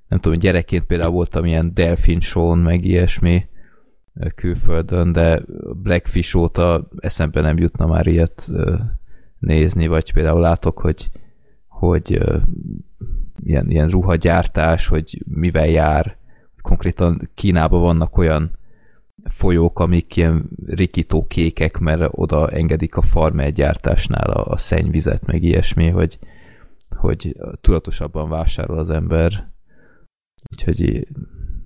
nem tudom, gyerekként például voltam ilyen Delfin show meg ilyesmi külföldön, de Blackfish óta eszembe nem jutna már ilyet nézni, vagy például látok, hogy, hogy ilyen, ilyen ruhagyártás, hogy mivel jár. Konkrétan Kínában vannak olyan folyók, amik ilyen rikító kékek, mert oda engedik a farmergyártásnál a, a szennyvizet, meg ilyesmi, hogy, hogy tudatosabban vásárol az ember. Úgyhogy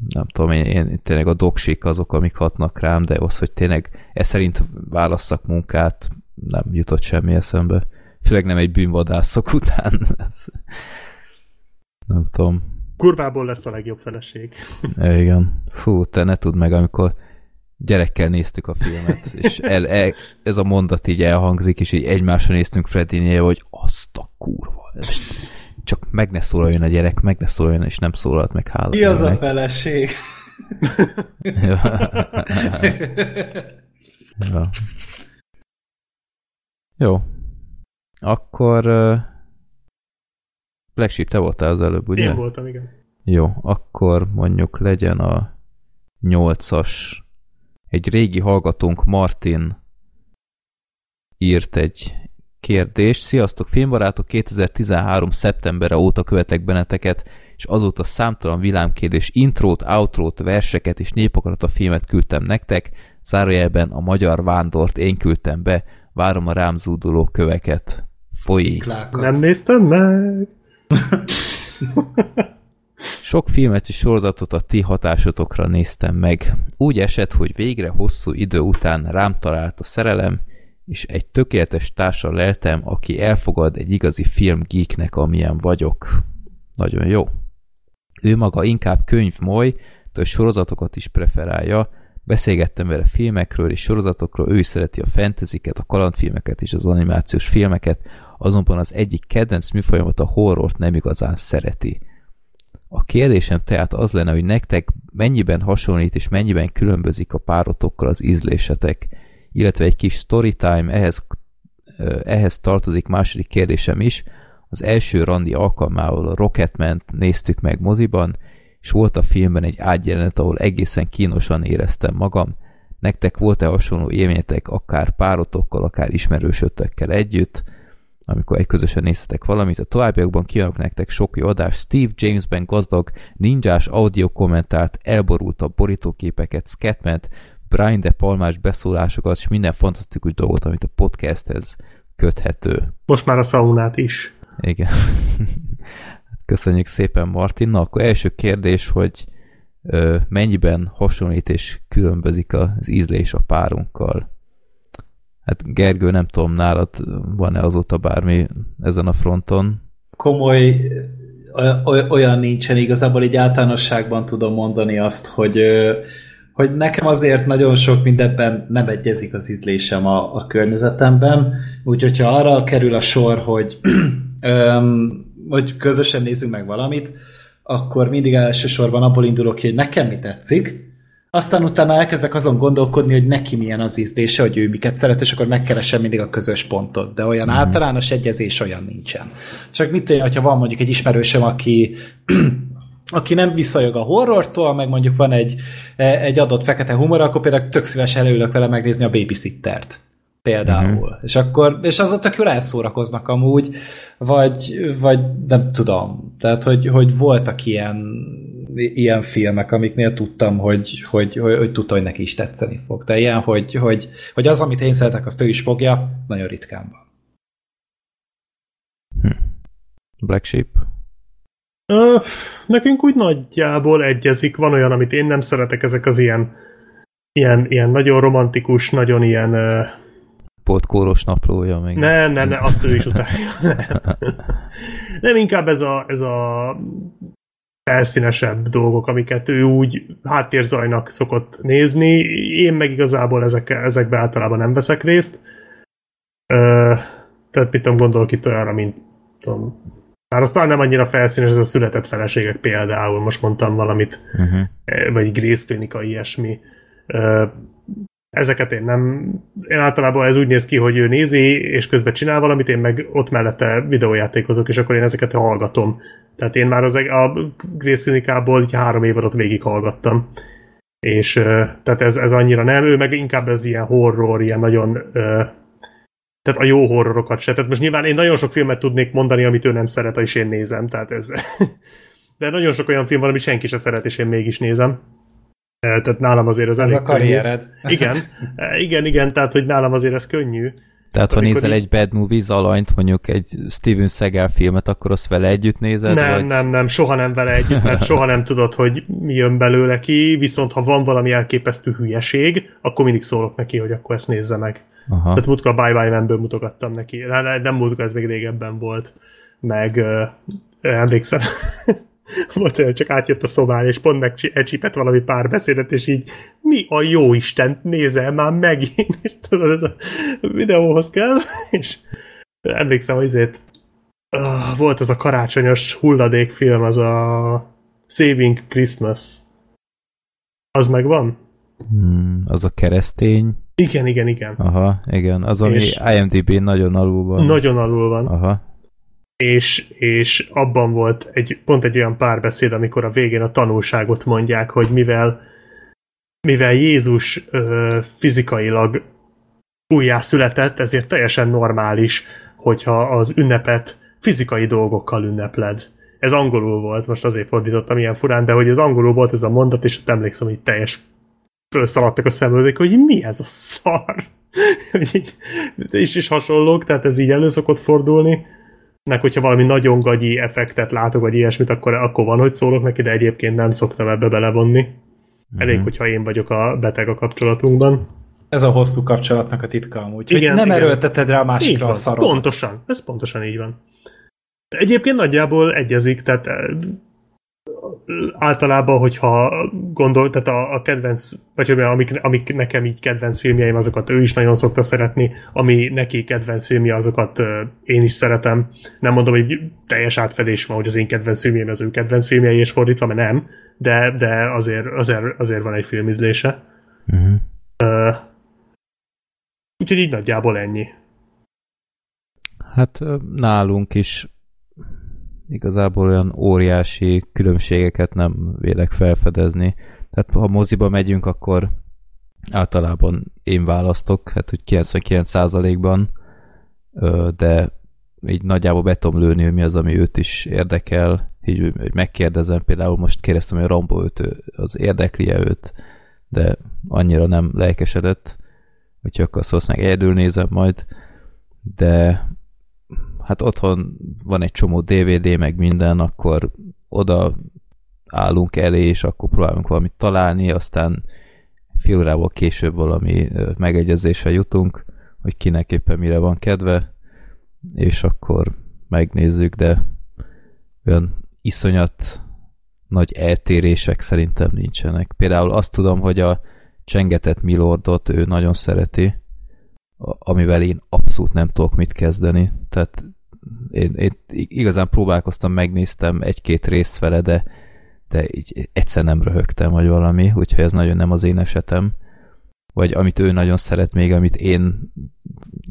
nem tudom, én, én tényleg a doksik azok, amik hatnak rám, de az, hogy tényleg ez szerint válasszak munkát, nem jutott semmi eszembe. Főleg nem egy bűnvadászok (laughs) után. Ez, nem tudom. Kurvából lesz a legjobb feleség. Igen. Fú, te ne tudd meg, amikor gyerekkel néztük a filmet, és el, el, ez a mondat így elhangzik, és így egymásra néztünk Freddynél, hogy azt a kurva. Csak meg ne szólaljon a gyerek, meg ne szólaljon, és nem szólalt meg hála. Mi az meg. a feleség? (laughs) ja. Jó. Akkor uh, Black Sheep, te voltál az előbb, ugye? Én voltam, igen. Jó, akkor mondjuk legyen a nyolcas egy régi hallgatónk Martin írt egy kérdést. Sziasztok, filmbarátok! 2013. szeptemberre óta követek benneteket, és azóta számtalan villámkérdés, intrót, outrót, verseket és népakarat a filmet küldtem nektek. Zárójelben a magyar vándort én küldtem be. Várom a rám zúduló köveket. Folyik. Nem néztem meg! (laughs) Sok filmet és sorozatot a ti hatásotokra néztem meg. Úgy esett, hogy végre hosszú idő után rám talált a szerelem, és egy tökéletes társal leltem, aki elfogad egy igazi filmgeeknek, amilyen vagyok. Nagyon jó. Ő maga inkább könyvmoly, de a sorozatokat is preferálja. Beszélgettem vele filmekről és sorozatokról, ő is szereti a fantasyket, a kalandfilmeket és az animációs filmeket, azonban az egyik kedvenc műfolyamat a horrort nem igazán szereti. A kérdésem tehát az lenne, hogy nektek mennyiben hasonlít és mennyiben különbözik a párotokkal az ízlésetek, illetve egy kis storytime, ehhez, ehhez tartozik második kérdésem is. Az első randi alkalmával a rocketman néztük meg moziban, és volt a filmben egy ágyjelenet, ahol egészen kínosan éreztem magam. Nektek volt-e hasonló élményetek akár párotokkal, akár ismerősötökkel együtt? Amikor egy közösen néztetek valamit. A továbbiakban kívánok nektek sok jó adást. Steve Jamesben gazdag, ninjás audio kommentárt, elborult a borítóképeket, Scatment, Brian de Palmás beszólásokat, és minden fantasztikus dolgot, amit a podcasthez köthető. Most már a saunát is. Igen. (laughs) Köszönjük szépen, Martin. Na, akkor első kérdés, hogy ö, mennyiben hasonlít és különbözik az ízlés a párunkkal? Hát Gergő, nem tudom, nálad van-e azóta bármi ezen a fronton? Komoly olyan nincsen, igazából így általánosságban tudom mondani azt, hogy hogy nekem azért nagyon sok mindenben nem egyezik az ízlésem a, a környezetemben, úgyhogy ha arra kerül a sor, hogy, (clears throat) hogy közösen nézzünk meg valamit, akkor mindig elsősorban abból indulok ki, hogy nekem mi tetszik, aztán utána elkezdek azon gondolkodni, hogy neki milyen az ízlése, hogy ő miket szeret, és akkor megkeresem mindig a közös pontot. De olyan mm. általános egyezés olyan nincsen. Csak mit tudja, hogyha van mondjuk egy ismerősöm, aki (clears throat) aki nem visszajog a horrortól, meg mondjuk van egy, egy adott fekete humor, akkor például tök szívesen előülök vele megnézni a babysittert. Például. Mm-hmm. És akkor, és az ott jól elszórakoznak amúgy, vagy, vagy nem tudom. Tehát, hogy, hogy voltak ilyen ilyen filmek, amiknél tudtam, hogy, hogy, hogy, hogy tudta, hogy neki is tetszeni fog. De ilyen, hogy, hogy, hogy az, amit én szeretek, azt ő is fogja, nagyon ritkán van. Hm. Black Sheep? Ö, nekünk úgy nagyjából egyezik. Van olyan, amit én nem szeretek, ezek az ilyen, ilyen, ilyen nagyon romantikus, nagyon ilyen Newport kóros naplója még. Nem, nem, nem, azt ő is utálja. Nem, (laughs) nem inkább ez a, ez a felszínesebb dolgok, amiket ő úgy háttérzajnak szokott nézni. Én meg igazából ezek, ezekbe általában nem veszek részt. Ö, tehát mit tudom, gondolok itt olyanra, mint tudom, már aztán nem annyira felszínes, ez a született feleségek például, most mondtam valamit, uh-huh. vagy Grace Klinika, ilyesmi. Ö, ezeket én nem... Én általában ez úgy néz ki, hogy ő nézi, és közben csinál valamit, én meg ott mellette videójátékozok, és akkor én ezeket hallgatom. Tehát én már az, a Grace Klinikából három év alatt végig hallgattam. És tehát ez, ez annyira nem, ő meg inkább ez ilyen horror, ilyen nagyon tehát a jó horrorokat se. Tehát most nyilván én nagyon sok filmet tudnék mondani, amit ő nem szeret, és én nézem, tehát ez... (laughs) De nagyon sok olyan film van, amit senki se szeret, és én mégis nézem. Tehát nálam azért az Ez a karriered. Könnyű. Igen, igen, igen, tehát hogy nálam azért ez könnyű. Tehát ha nézel így... egy Bad Movie zalanyt, mondjuk egy Steven Seagal filmet, akkor azt vele együtt nézed? Nem, vagy? nem, nem, soha nem vele együtt, mert soha nem tudod, hogy mi jön belőle ki, viszont ha van valami elképesztő hülyeség, akkor mindig szólok neki, hogy akkor ezt nézze meg. Aha. Tehát múltkor a Bye Bye Man-ből mutogattam neki. Nem, nem múltkor, ez még régebben volt. Meg uh, emlékszem, (laughs) volt olyan, csak átjött a szobán, és pont megcsípett valami párbeszédet, és így mi a jó Isten nézel már megint, (laughs) és tudod, ez a videóhoz kell, (laughs) és emlékszem, hogy ezért uh, volt az a karácsonyos hulladékfilm, az a Saving Christmas. Az megvan? Hmm, az a keresztény. Igen, igen, igen. Aha, igen. Az, ami és IMDb-n nagyon alul van. Nagyon alul van. Aha és, és abban volt egy, pont egy olyan párbeszéd, amikor a végén a tanulságot mondják, hogy mivel mivel Jézus ö, fizikailag újjászületett, ezért teljesen normális, hogyha az ünnepet fizikai dolgokkal ünnepled. Ez angolul volt, most azért fordítottam ilyen furán, de hogy ez angolul volt ez a mondat, és ott emlékszem, hogy teljes felszaladtak a szemöldék, hogy mi ez a szar? (laughs) és is hasonlók, tehát ez így elő szokott fordulni meg hogyha valami nagyon gagyi effektet látok, vagy ilyesmit, akkor, akkor van, hogy szólok neki, de egyébként nem szoktam ebbe belevonni. Elég, mm-hmm. hogyha én vagyok a beteg a kapcsolatunkban. Ez a hosszú kapcsolatnak a titka amúgy. Igen, hogy nem igen. erőlteted rá a másikra a szarokat. Pontosan, ez pontosan így van. Egyébként nagyjából egyezik, tehát általában, hogyha gondol, tehát a, a kedvenc, vagy hogy amik, amik nekem így kedvenc filmjeim, azokat ő is nagyon szokta szeretni, ami neki kedvenc filmje, azokat uh, én is szeretem. Nem mondom, hogy teljes átfedés van, hogy az én kedvenc filmjeim az ő kedvenc filmjei, és fordítva, mert nem, de, de azért, azért, azért van egy filmizlése. Uh-huh. Uh, úgyhogy így nagyjából ennyi. Hát nálunk is igazából olyan óriási különbségeket nem vélek felfedezni. Tehát ha moziba megyünk, akkor általában én választok, hát hogy 99%-ban, de így nagyjából be tudom lőni, hogy mi az, ami őt is érdekel. Így hogy megkérdezem, például most kérdeztem, hogy a Rambo 5 az érdekli-e őt, de annyira nem lelkesedett, úgyhogy akkor azt meg egyedül nézem majd, de hát otthon van egy csomó DVD, meg minden, akkor oda állunk elé, és akkor próbálunk valamit találni, aztán fél órával később valami megegyezésre jutunk, hogy kinek éppen mire van kedve, és akkor megnézzük, de olyan iszonyat nagy eltérések szerintem nincsenek. Például azt tudom, hogy a csengetett Milordot ő nagyon szereti, amivel én abszolút nem tudok mit kezdeni. Tehát én, én igazán próbálkoztam, megnéztem egy-két részt vele, de, de így egyszer nem röhögtem, vagy valami, úgyhogy ez nagyon nem az én esetem. Vagy amit ő nagyon szeret még, amit én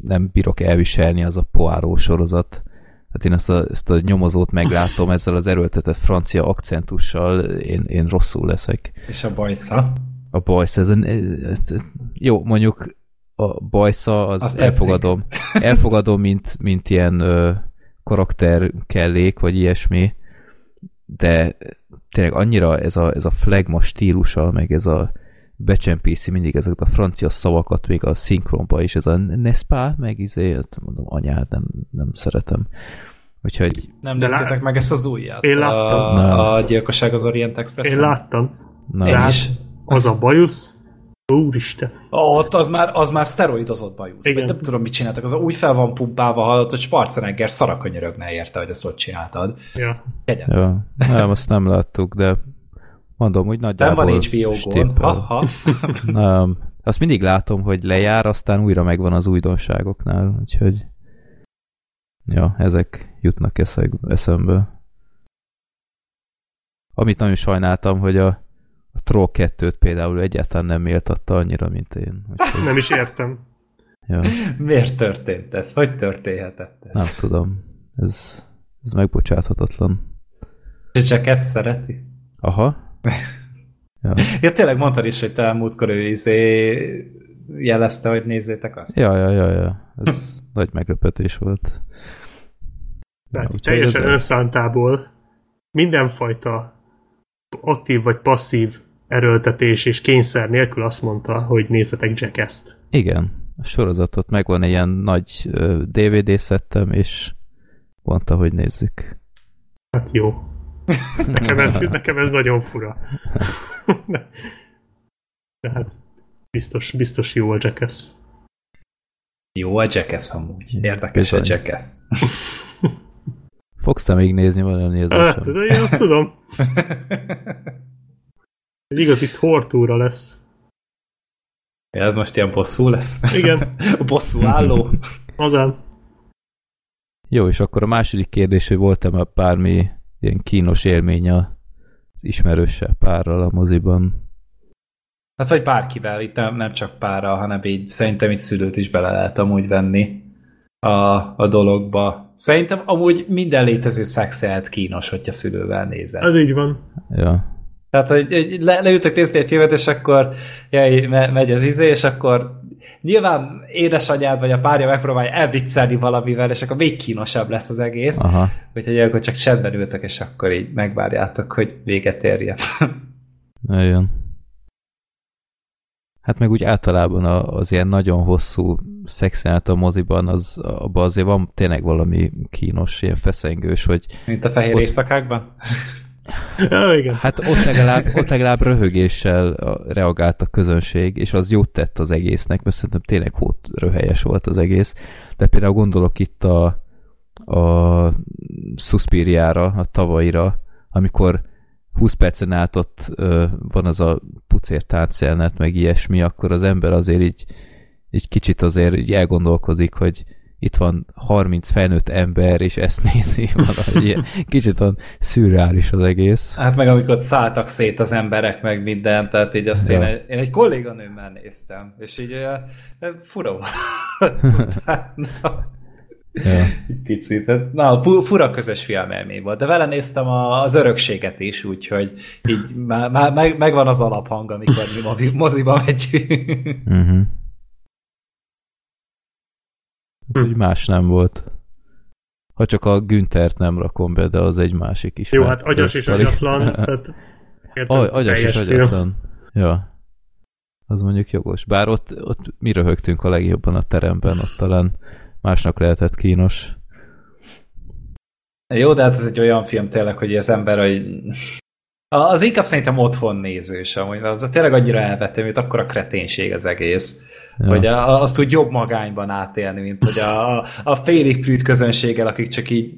nem bírok elviselni, az a Poirot sorozat. Hát én ezt a, ezt a nyomozót meglátom (laughs) ezzel az erőltetett francia akcentussal, én, én rosszul leszek. És a bajsza? A bajsza, ez, a, ez, jó, mondjuk a bajsza, az Azt elfogadom. elfogadom, mint, mint ilyen ö, karakter kellék, vagy ilyesmi, de tényleg annyira ez a, ez a flagma stílusa, meg ez a becsempészi mindig ezeket a francia szavakat még a szinkronba is, ez a Nespa, meg izé, hát mondom, anyád, nem, nem szeretem. Úgyhogy... Nem néztétek meg ezt az újját? Én láttam. A, a gyilkosság az Orient Express. Én láttam. Na. Én is. Az a bajusz, Úristen. Ott az már, az már szteroidozott bajusz. Igen. Nem tudom, mit csináltak. Az úgy fel van pumpálva, hallott, hogy Schwarzenegger szarakönyörögne érte, hogy ezt ott csináltad. Ja. Ja, nem, azt nem láttuk, de mondom, Nem nagyjából van HBO gól. stippel. Ha, ha. (laughs) Nem. Azt mindig látom, hogy lejár, aztán újra megvan az újdonságoknál, úgyhogy ja, ezek jutnak eszembe. Amit nagyon sajnáltam, hogy a, a Troll 2-t például egyáltalán nem méltatta annyira, mint én. Úgyhogy, Nem is értem. ja, Miért történt ez? Hogy történhetett ez? nem tudom. Ez, ez megbocsáthatatlan. Nem. Csak ezt szereti? Aha. Ja. Ja, tényleg mondtad is, hogy te múltkor ő izé jelezte, hogy nézzétek azt. Ja, ja, ja, ja. Ez (laughs) nagy meglepetés volt. Tehát úgyhogy teljesen önszántából mindenfajta aktív vagy passzív erőltetés és kényszer nélkül azt mondta, hogy nézzetek Jackass-t. Igen, a sorozatot megvan egy ilyen nagy ö, DVD szettem, és mondta, hogy nézzük. Hát jó. (laughs) Nekem ez, nekem ez nagyon fura. De, de hát biztos, biztos jó a Jackass. Jó a Jackass amúgy. Érdekes a Bizony. Jackass. (laughs) Fogsz te még nézni valami Hát, nézésem? de én azt tudom. Egy igazi tortúra lesz. Ja, ez most ilyen bosszú lesz? Igen. (laughs) bosszú álló? (laughs) Azán. Jó, és akkor a második kérdés, hogy volt-e már bármi ilyen kínos élmény az ismerőssel párral a moziban? Hát vagy bárkivel, itt nem, nem csak párral, hanem így szerintem itt szülőt is bele lehet amúgy venni a, a dologba. Szerintem amúgy minden létező szex lehet kínos, hogyha szülővel nézel. Ez így van. Ja. Tehát, hogy, le, leültök nézni egy filmet, és akkor jaj, me, megy az izé, és akkor nyilván édesanyád vagy a párja megpróbálja elviccelni valamivel, és akkor még kínosabb lesz az egész. Aha. Úgyhogy akkor csak csendben ültök, és akkor így megvárjátok, hogy véget érjen. Nagyon. Hát meg úgy általában a- az ilyen nagyon hosszú szexjelenet a moziban, az, abban azért van tényleg valami kínos, ilyen feszengős, hogy Mint a fehér Ott- éjszakákban. (laughs) Ja, igen. Hát ott legalább, ott legalább röhögéssel reagált a közönség, és az jót tett az egésznek, mert szerintem tényleg hót röhelyes volt az egész. De például gondolok itt a, a Suspiriára, a tavaira, amikor 20 percen át ott ö, van az a pucér táncjelnet, meg ilyesmi, akkor az ember azért így, így kicsit azért így elgondolkodik, hogy itt van 30 felnőtt ember, és ezt (laughs) nézi valahogy ilyen. Kicsit olyan szürreális az egész. Hát meg amikor szálltak szét az emberek, meg minden, tehát így azt Ja. én, egy, én egy kolléganőmmel néztem, és így olyan, fura volt. (laughs) Ja. Picit. hát, Na, fu- fura közös filmelmény volt, de vele néztem a, az örökséget is, úgyhogy így már, már meg, megvan az alaphang, amikor mi mozi- moziba megyünk. Uh-huh. Hát, úgy más nem volt. Ha csak a Güntert nem rakom be, de az egy másik is. Jó, hát agyas és agyatlan. (laughs) Tehát, érted, Aj, agyas és film. agyatlan. Ja. Az mondjuk jogos. Bár ott, ott mi röhögtünk a legjobban a teremben, ott talán másnak lehetett kínos. Jó, de hát ez egy olyan film tényleg, hogy az ember, hogy az inkább szerintem otthon nézős, amúgy, az tényleg annyira elvető, mint akkor a kreténség az egész. Ja. Hogy a, azt úgy jobb magányban átélni, mint hogy a, a, félig prűt közönséggel, akik csak így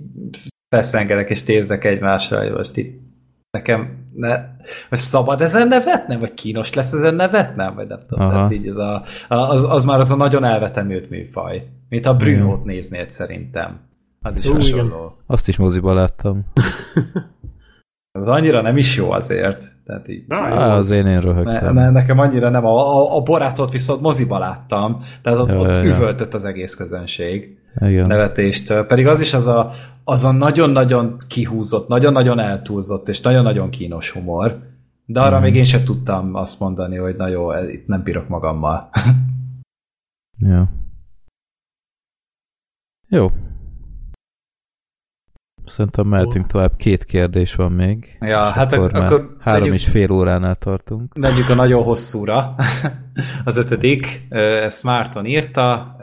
feszengenek és térzek egymásra, hogy most itt nekem ne, most szabad ezen nevetnem, vagy kínos lesz ezen nevetnem, vagy nem tudom, Aha. tehát így az, a, az, az már az a nagyon elvetemült műfaj, mint a Brunót néznéd szerintem. Az is Ú, hasonló. Azt is moziba láttam. (laughs) Az annyira nem is jó azért. Tehát így, Na, Á, az én én ne, röhögtem. ne, nekem annyira nem. A, a, a borátot viszont moziba láttam, tehát ott, Ja, ott ja. üvöltött az egész közönség Igen. nevetéstől. Pedig az is az a, az a nagyon-nagyon kihúzott, nagyon-nagyon eltúlzott és nagyon-nagyon kínos humor. De arra Mhm. még én sem tudtam azt mondani, hogy na jó, itt nem bírok magammal. (laughs) Ja. Jó. Szerintem mehetünk tovább. Két kérdés van még. Ja, hát akkor, ak- már akkor három vegyük- és fél óránál tartunk. Megyünk a nagyon hosszúra. (laughs) Az ötödik, ezt Márton írta,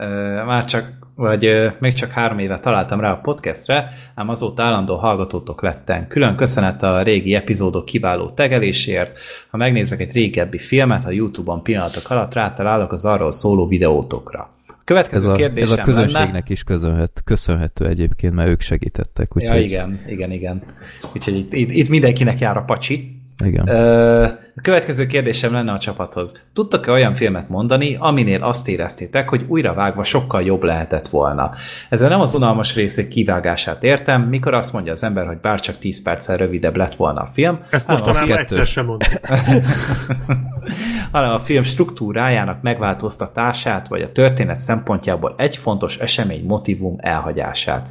már csak vagy még csak három éve találtam rá a podcastre, ám azóta állandó hallgatótok lettem. Külön köszönet a régi epizódok kiváló tegelésért. Ha megnézek egy régebbi filmet, a YouTube-on pillanatok alatt rátalálok az arról szóló videótokra. A következő Ez a, kérdésem ez a közönségnek lenne... is köszönhet, köszönhető egyébként, mert ők segítettek. Ja, Úgyhogy, igen, igen, igen. Úgyhogy itt, itt, itt mindenkinek jár a pacsi. igen. Ö, A következő kérdésem lenne a csapathoz. Tudtak-e olyan filmet mondani, aminél azt éreztétek, hogy újra vágva sokkal jobb lehetett volna? Ezzel nem az unalmas részek kivágását értem, mikor azt mondja az ember, hogy bárcsak 10 perccel rövidebb lett volna a film, Ezt mostanában egyszer sem mondtam. (laughs) hanem a film struktúrájának megváltoztatását, vagy a történet szempontjából egy fontos esemény motivum elhagyását.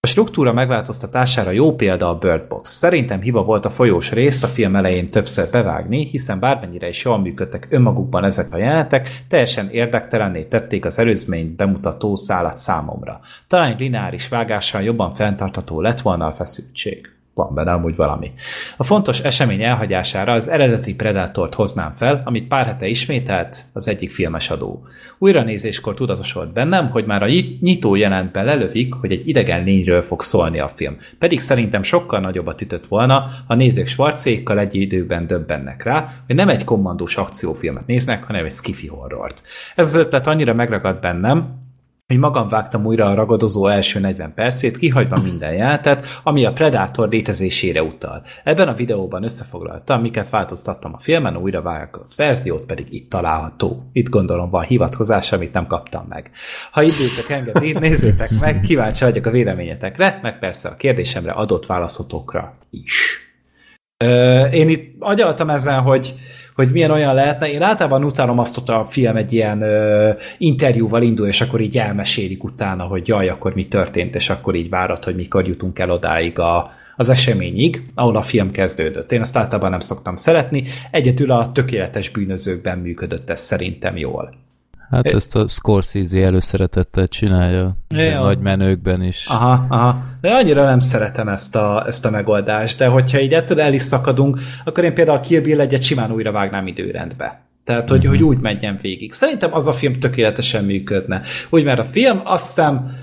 A struktúra megváltoztatására jó példa a Bird Box. Szerintem hiba volt a folyós részt a film elején többször bevágni, hiszen bármennyire is jól működtek önmagukban ezek a jelenetek, teljesen érdektelenné tették az előzményt bemutató szállat számomra. Talán lineáris vágással jobban fenntartható lett volna a feszültség van benne amúgy valami. A fontos esemény elhagyására az eredeti Predátort hoznám fel, amit pár hete ismételt az egyik filmes adó. Újranézéskor tudatosult bennem, hogy már a nyit- nyitó jelentben lelövik, hogy egy idegen lényről fog szólni a film. Pedig szerintem sokkal nagyobbat ütött volna, ha nézők Schwarzékkal egy időben döbbennek rá, hogy nem egy kommandós akciófilmet néznek, hanem egy skifi horrort. Ez az ötlet annyira megragadt bennem, hogy magam vágtam újra a ragadozó első 40 percét, kihagyva minden jelentet, ami a Predator létezésére utal. Ebben a videóban összefoglaltam, miket változtattam a filmen, a újra vágott verziót pedig itt található. Itt gondolom van hivatkozás, amit nem kaptam meg. Ha időtek engedi, nézzétek meg, kíváncsi vagyok a véleményetekre, meg persze a kérdésemre adott válaszotokra is. Ö, én itt agyaltam ezen, hogy, hogy milyen olyan lehetne. Én általában utálom azt, hogy a film egy ilyen ö, interjúval indul, és akkor így elmesélik utána, hogy jaj, akkor mi történt, és akkor így várat, hogy mikor jutunk el odáig a, az eseményig, ahol a film kezdődött. Én ezt általában nem szoktam szeretni, egyetül a tökéletes bűnözőkben működött ez szerintem jól. Hát ezt a Scorsese előszeretettel csinálja. Ja. Nagy menőkben is. Aha, aha. De annyira nem szeretem ezt a, ezt a megoldást, de hogyha így ettől el is szakadunk, akkor én például a Kill Bill egyet simán újra vágnám időrendbe. Tehát, hogy, hogy úgy menjen végig. Szerintem az a film tökéletesen működne. Úgy, mert a film azt hiszem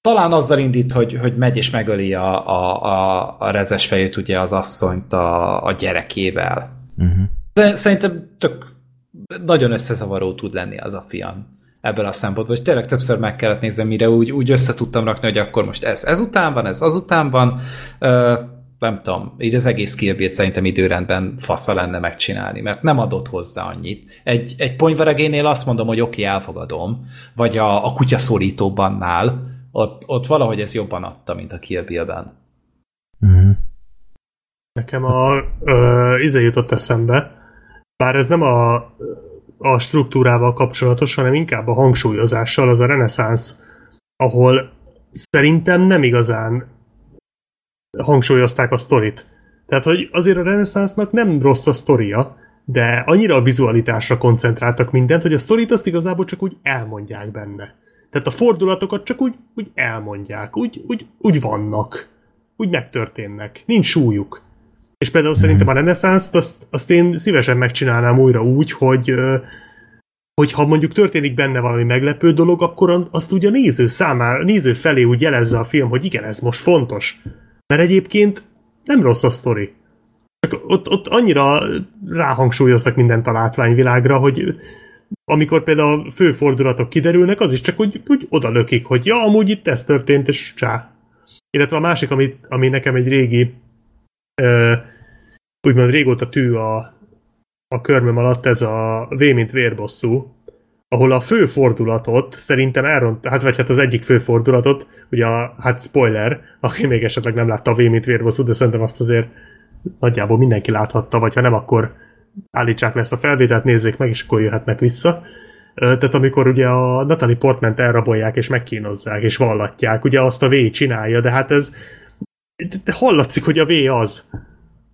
talán azzal indít, hogy, hogy megy és megöli a, a, a, a rezes fejét, ugye az asszonyt a, a gyerekével. Uh-huh. De szerintem tök nagyon összezavaró tud lenni az a film ebből a szempontból, és tényleg többször meg kellett nézni, mire úgy, úgy össze tudtam rakni, hogy akkor most ez ezután van, ez azután van. Ö, nem tudom, így az egész Kill Bill szerintem időrendben fasza lenne megcsinálni, mert nem adott hozzá annyit. Egy, egy ponyveregénél azt mondom, hogy oké, okay, elfogadom, vagy a, a kutyaszórítóbannál, ott, ott valahogy ez jobban adta, mint a Kill Bill-ben. Uh-huh. Nekem a ö, izé jutott eszembe, bár ez nem a, a struktúrával kapcsolatos, hanem inkább a hangsúlyozással, az a reneszánsz, ahol szerintem nem igazán hangsúlyozták a sztorit. Tehát, hogy azért a reneszánsznak nem rossz a sztoria, de annyira a vizualitásra koncentráltak mindent, hogy a sztorit azt igazából csak úgy elmondják benne. Tehát a fordulatokat csak úgy, úgy elmondják, úgy, úgy, úgy vannak, úgy megtörténnek, nincs súlyuk. És például szerintem a reneszánszt azt, azt én szívesen megcsinálnám újra úgy, hogy hogy ha mondjuk történik benne valami meglepő dolog, akkor azt ugye a néző számára, néző felé úgy jelezze a film, hogy igen, ez most fontos. Mert egyébként nem rossz a sztori. Csak ott, ott annyira ráhangsúlyoztak mindent a látványvilágra, hogy amikor például a fő kiderülnek, az is csak úgy, úgy oda lökik, hogy ja, amúgy itt ez történt, és csá. Illetve a másik, ami, ami nekem egy régi ö, úgymond régóta tű a, a körmöm alatt, ez a V mint vérbosszú, ahol a fő fordulatot szerintem elront, hát vagy hát az egyik fő fordulatot, ugye a, hát spoiler, aki még esetleg nem látta a V mint vérbosszú, de szerintem azt azért nagyjából mindenki láthatta, vagy ha nem, akkor állítsák le ezt a felvételt, nézzék meg, és akkor jöhetnek vissza. Tehát amikor ugye a Natalie Portment elrabolják, és megkínozzák, és vallatják, ugye azt a V csinálja, de hát ez de hallatszik, hogy a V az.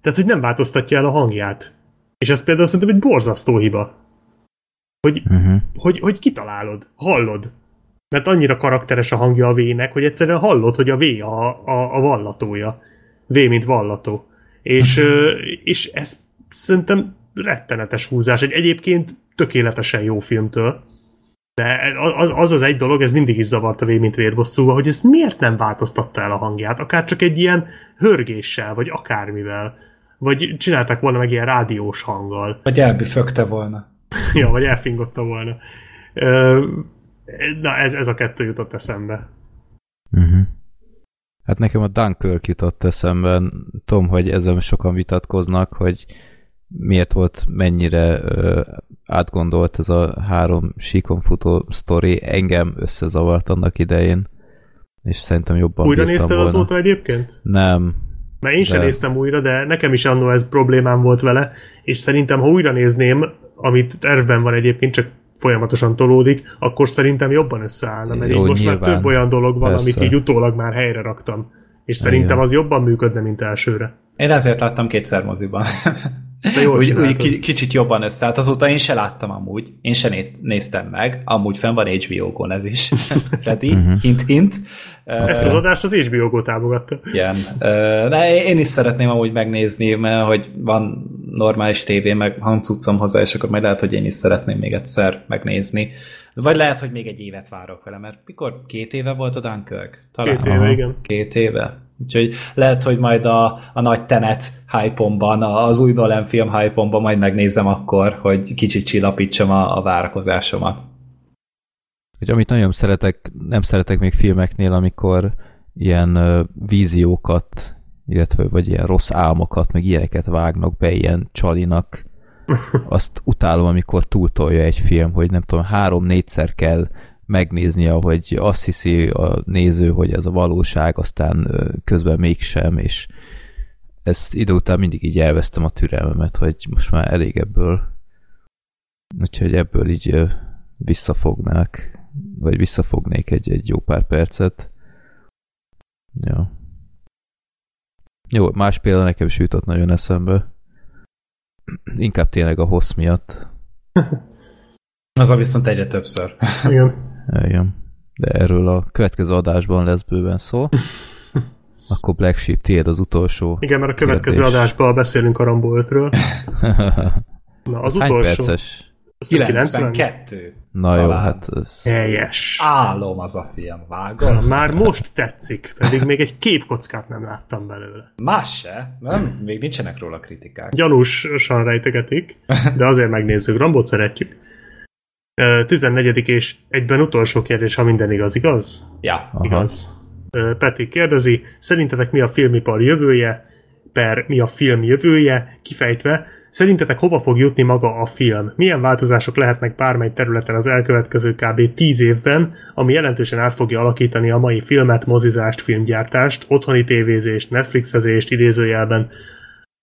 Tehát, hogy nem változtatja el a hangját. És ez például szerintem egy borzasztó hiba. Hogy, Uh-huh. hogy, hogy kitalálod, hallod. Mert annyira karakteres a hangja a V-nek, hogy egyszerűen hallod, hogy a V a, a, a vallatója. V, mint vallató. És, ö, és ez szerintem rettenetes húzás. Egy egyébként tökéletesen jó filmtől. De az, az az egy dolog, ez mindig is zavarta végig, mint vérbosszúval, hogy ez miért nem változtatta el a hangját, akár csak egy ilyen hörgéssel, vagy akármivel. Vagy csináltak volna meg ilyen rádiós hanggal. Vagy elbüfögte volna. (laughs) ja, vagy elfingotta volna. Na, ez, ez a kettő jutott eszembe. Uh-huh. Hát nekem a Dunkirk jutott eszembe. Tudom, hogy ezzel sokan vitatkoznak, hogy miért volt mennyire ö, átgondolt ez a három síkon futó sztori. Engem összezavart annak idején, és szerintem jobban Újra nézted volna. azóta egyébként? Nem. Mert én sem de... néztem újra, de nekem is annó ez problémám volt vele, és szerintem, ha újra nézném, amit tervben van egyébként, csak folyamatosan tolódik, akkor szerintem jobban összeállna, mert Jó, így most nyilván. már több olyan dolog van, Persze. amit így utólag már helyre raktam. És szerintem az jobban működne, mint elsőre. Én ezért láttam kétszer moziban. (laughs) De jól úgy, úgy kicsit jobban összeállt. Azóta én se láttam amúgy. Én se néztem meg. Amúgy fenn van HBO-gon ez is. (laughs) Freddy, mhm. hint, hint. Ezt az adást az HBO-go támogatta. Igen. De én is szeretném amúgy megnézni, mert hogy van normális tévé, meg hangcuccom hozzá, és akkor majd lehet, hogy én is szeretném még egyszer megnézni. Vagy lehet, hogy még egy évet várok vele, mert mikor két éve volt a Dunkirk? Talán. Két éve, Aha. igen. Két éve. Úgyhogy lehet, hogy majd a, a nagy Tenet hype az új Nolan film hype majd megnézem akkor, hogy kicsit csillapítsam a, a várakozásomat. Hogy amit nagyon szeretek, nem szeretek még filmeknél, amikor ilyen víziókat, illetve vagy ilyen rossz álmokat, meg ilyeneket vágnak be ilyen csalinak. (laughs) Azt utálom, amikor túltolja egy film, hogy nem tudom, három-négyszer kell megnéznie, hogy azt hiszi a néző, hogy ez a valóság, aztán közben mégsem, és ezt idő után mindig így elvesztem a türelmemet, hogy most már elég ebből. Úgyhogy ebből így visszafognák, vagy visszafognék egy, egy jó pár percet. Ja. Jó, más példa nekem is jutott nagyon eszembe. Inkább tényleg a hossz miatt. (laughs) Az a viszont egyre többször. Igen. Igen. De erről a következő adásban lesz bőven szó. (laughs) Akkor Black Sheep, tiéd az utolsó Igen, mert a következő kérdés. adásban beszélünk a Rambo 5-ről. (laughs) Na, az, az utolsó. Hány perces? 92. Na Talán. jó, hát ez... Helyes. Álom az a film, vágod? (laughs) Már most tetszik, pedig még egy képkockát nem láttam belőle. Más se, nem? Még nincsenek róla kritikák. Gyanúsan rejtegetik, de azért megnézzük. Rambot szeretjük. 14. és egyben utolsó kérdés, ha minden igaz, igaz? Ja. Igaz. Peti kérdezi, szerintetek mi a filmipar jövője, per mi a film jövője, kifejtve, szerintetek hova fog jutni maga a film? Milyen változások lehetnek bármely területen az elkövetkező kb. 10 évben, ami jelentősen át fogja alakítani a mai filmet, mozizást, filmgyártást, otthoni tévézést, Netflixezést idézőjelben,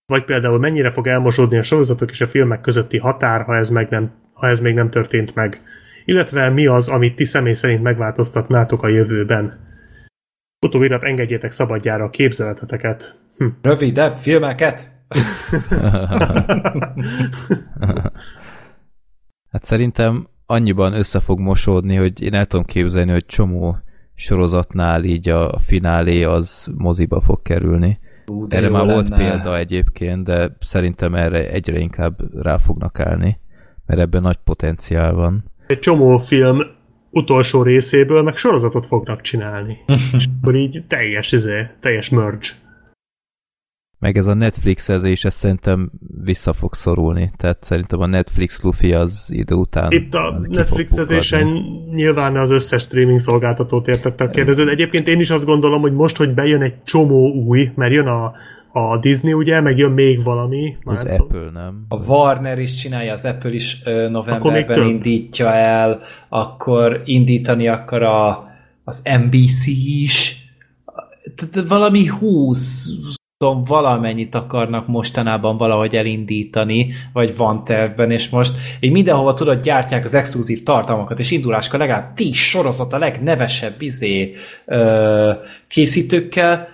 vagy például mennyire fog elmosódni a sorozatok és a filmek közötti határ, ha ez meg nem ha ez még nem történt meg. Illetve mi az, amit ti személy szerint megváltoztatnátok a jövőben. Utóvirat engedjétek szabadjára a képzeleteteket. Hm. Rövidebb filmeket? (laughs) hát szerintem annyiban össze fog mosódni, hogy én el tudom képzelni, hogy csomó sorozatnál így a finálé az moziba fog kerülni. Ú, erre már lenne. volt példa egyébként, de szerintem erre egyre inkább rá fognak állni mert ebben nagy potenciál van. Egy csomó film utolsó részéből meg sorozatot fognak csinálni. (laughs) és akkor így teljes, izé, teljes merge. Meg ez a Netflix-ezés, ez szerintem vissza fog szorulni. Tehát szerintem a Netflix Luffy az idő után Itt a Netflix-ezésen nyilván az összes streaming szolgáltatót értette a kérdező. Egyébként én is azt gondolom, hogy most, hogy bejön egy csomó új, mert jön a a Disney ugye, meg jön még valami. Az már Apple nem. A Warner is csinálja, az Apple is novemberben indítja el, akkor indítani akar a, az NBC is. Tehát valami 20 valamennyit akarnak mostanában valahogy elindítani, vagy van tervben, és most így mindenhova tudod, gyártják az exkluzív tartalmakat, és induláskor legalább 10 sorozat a legnevesebb izé, ö, készítőkkel,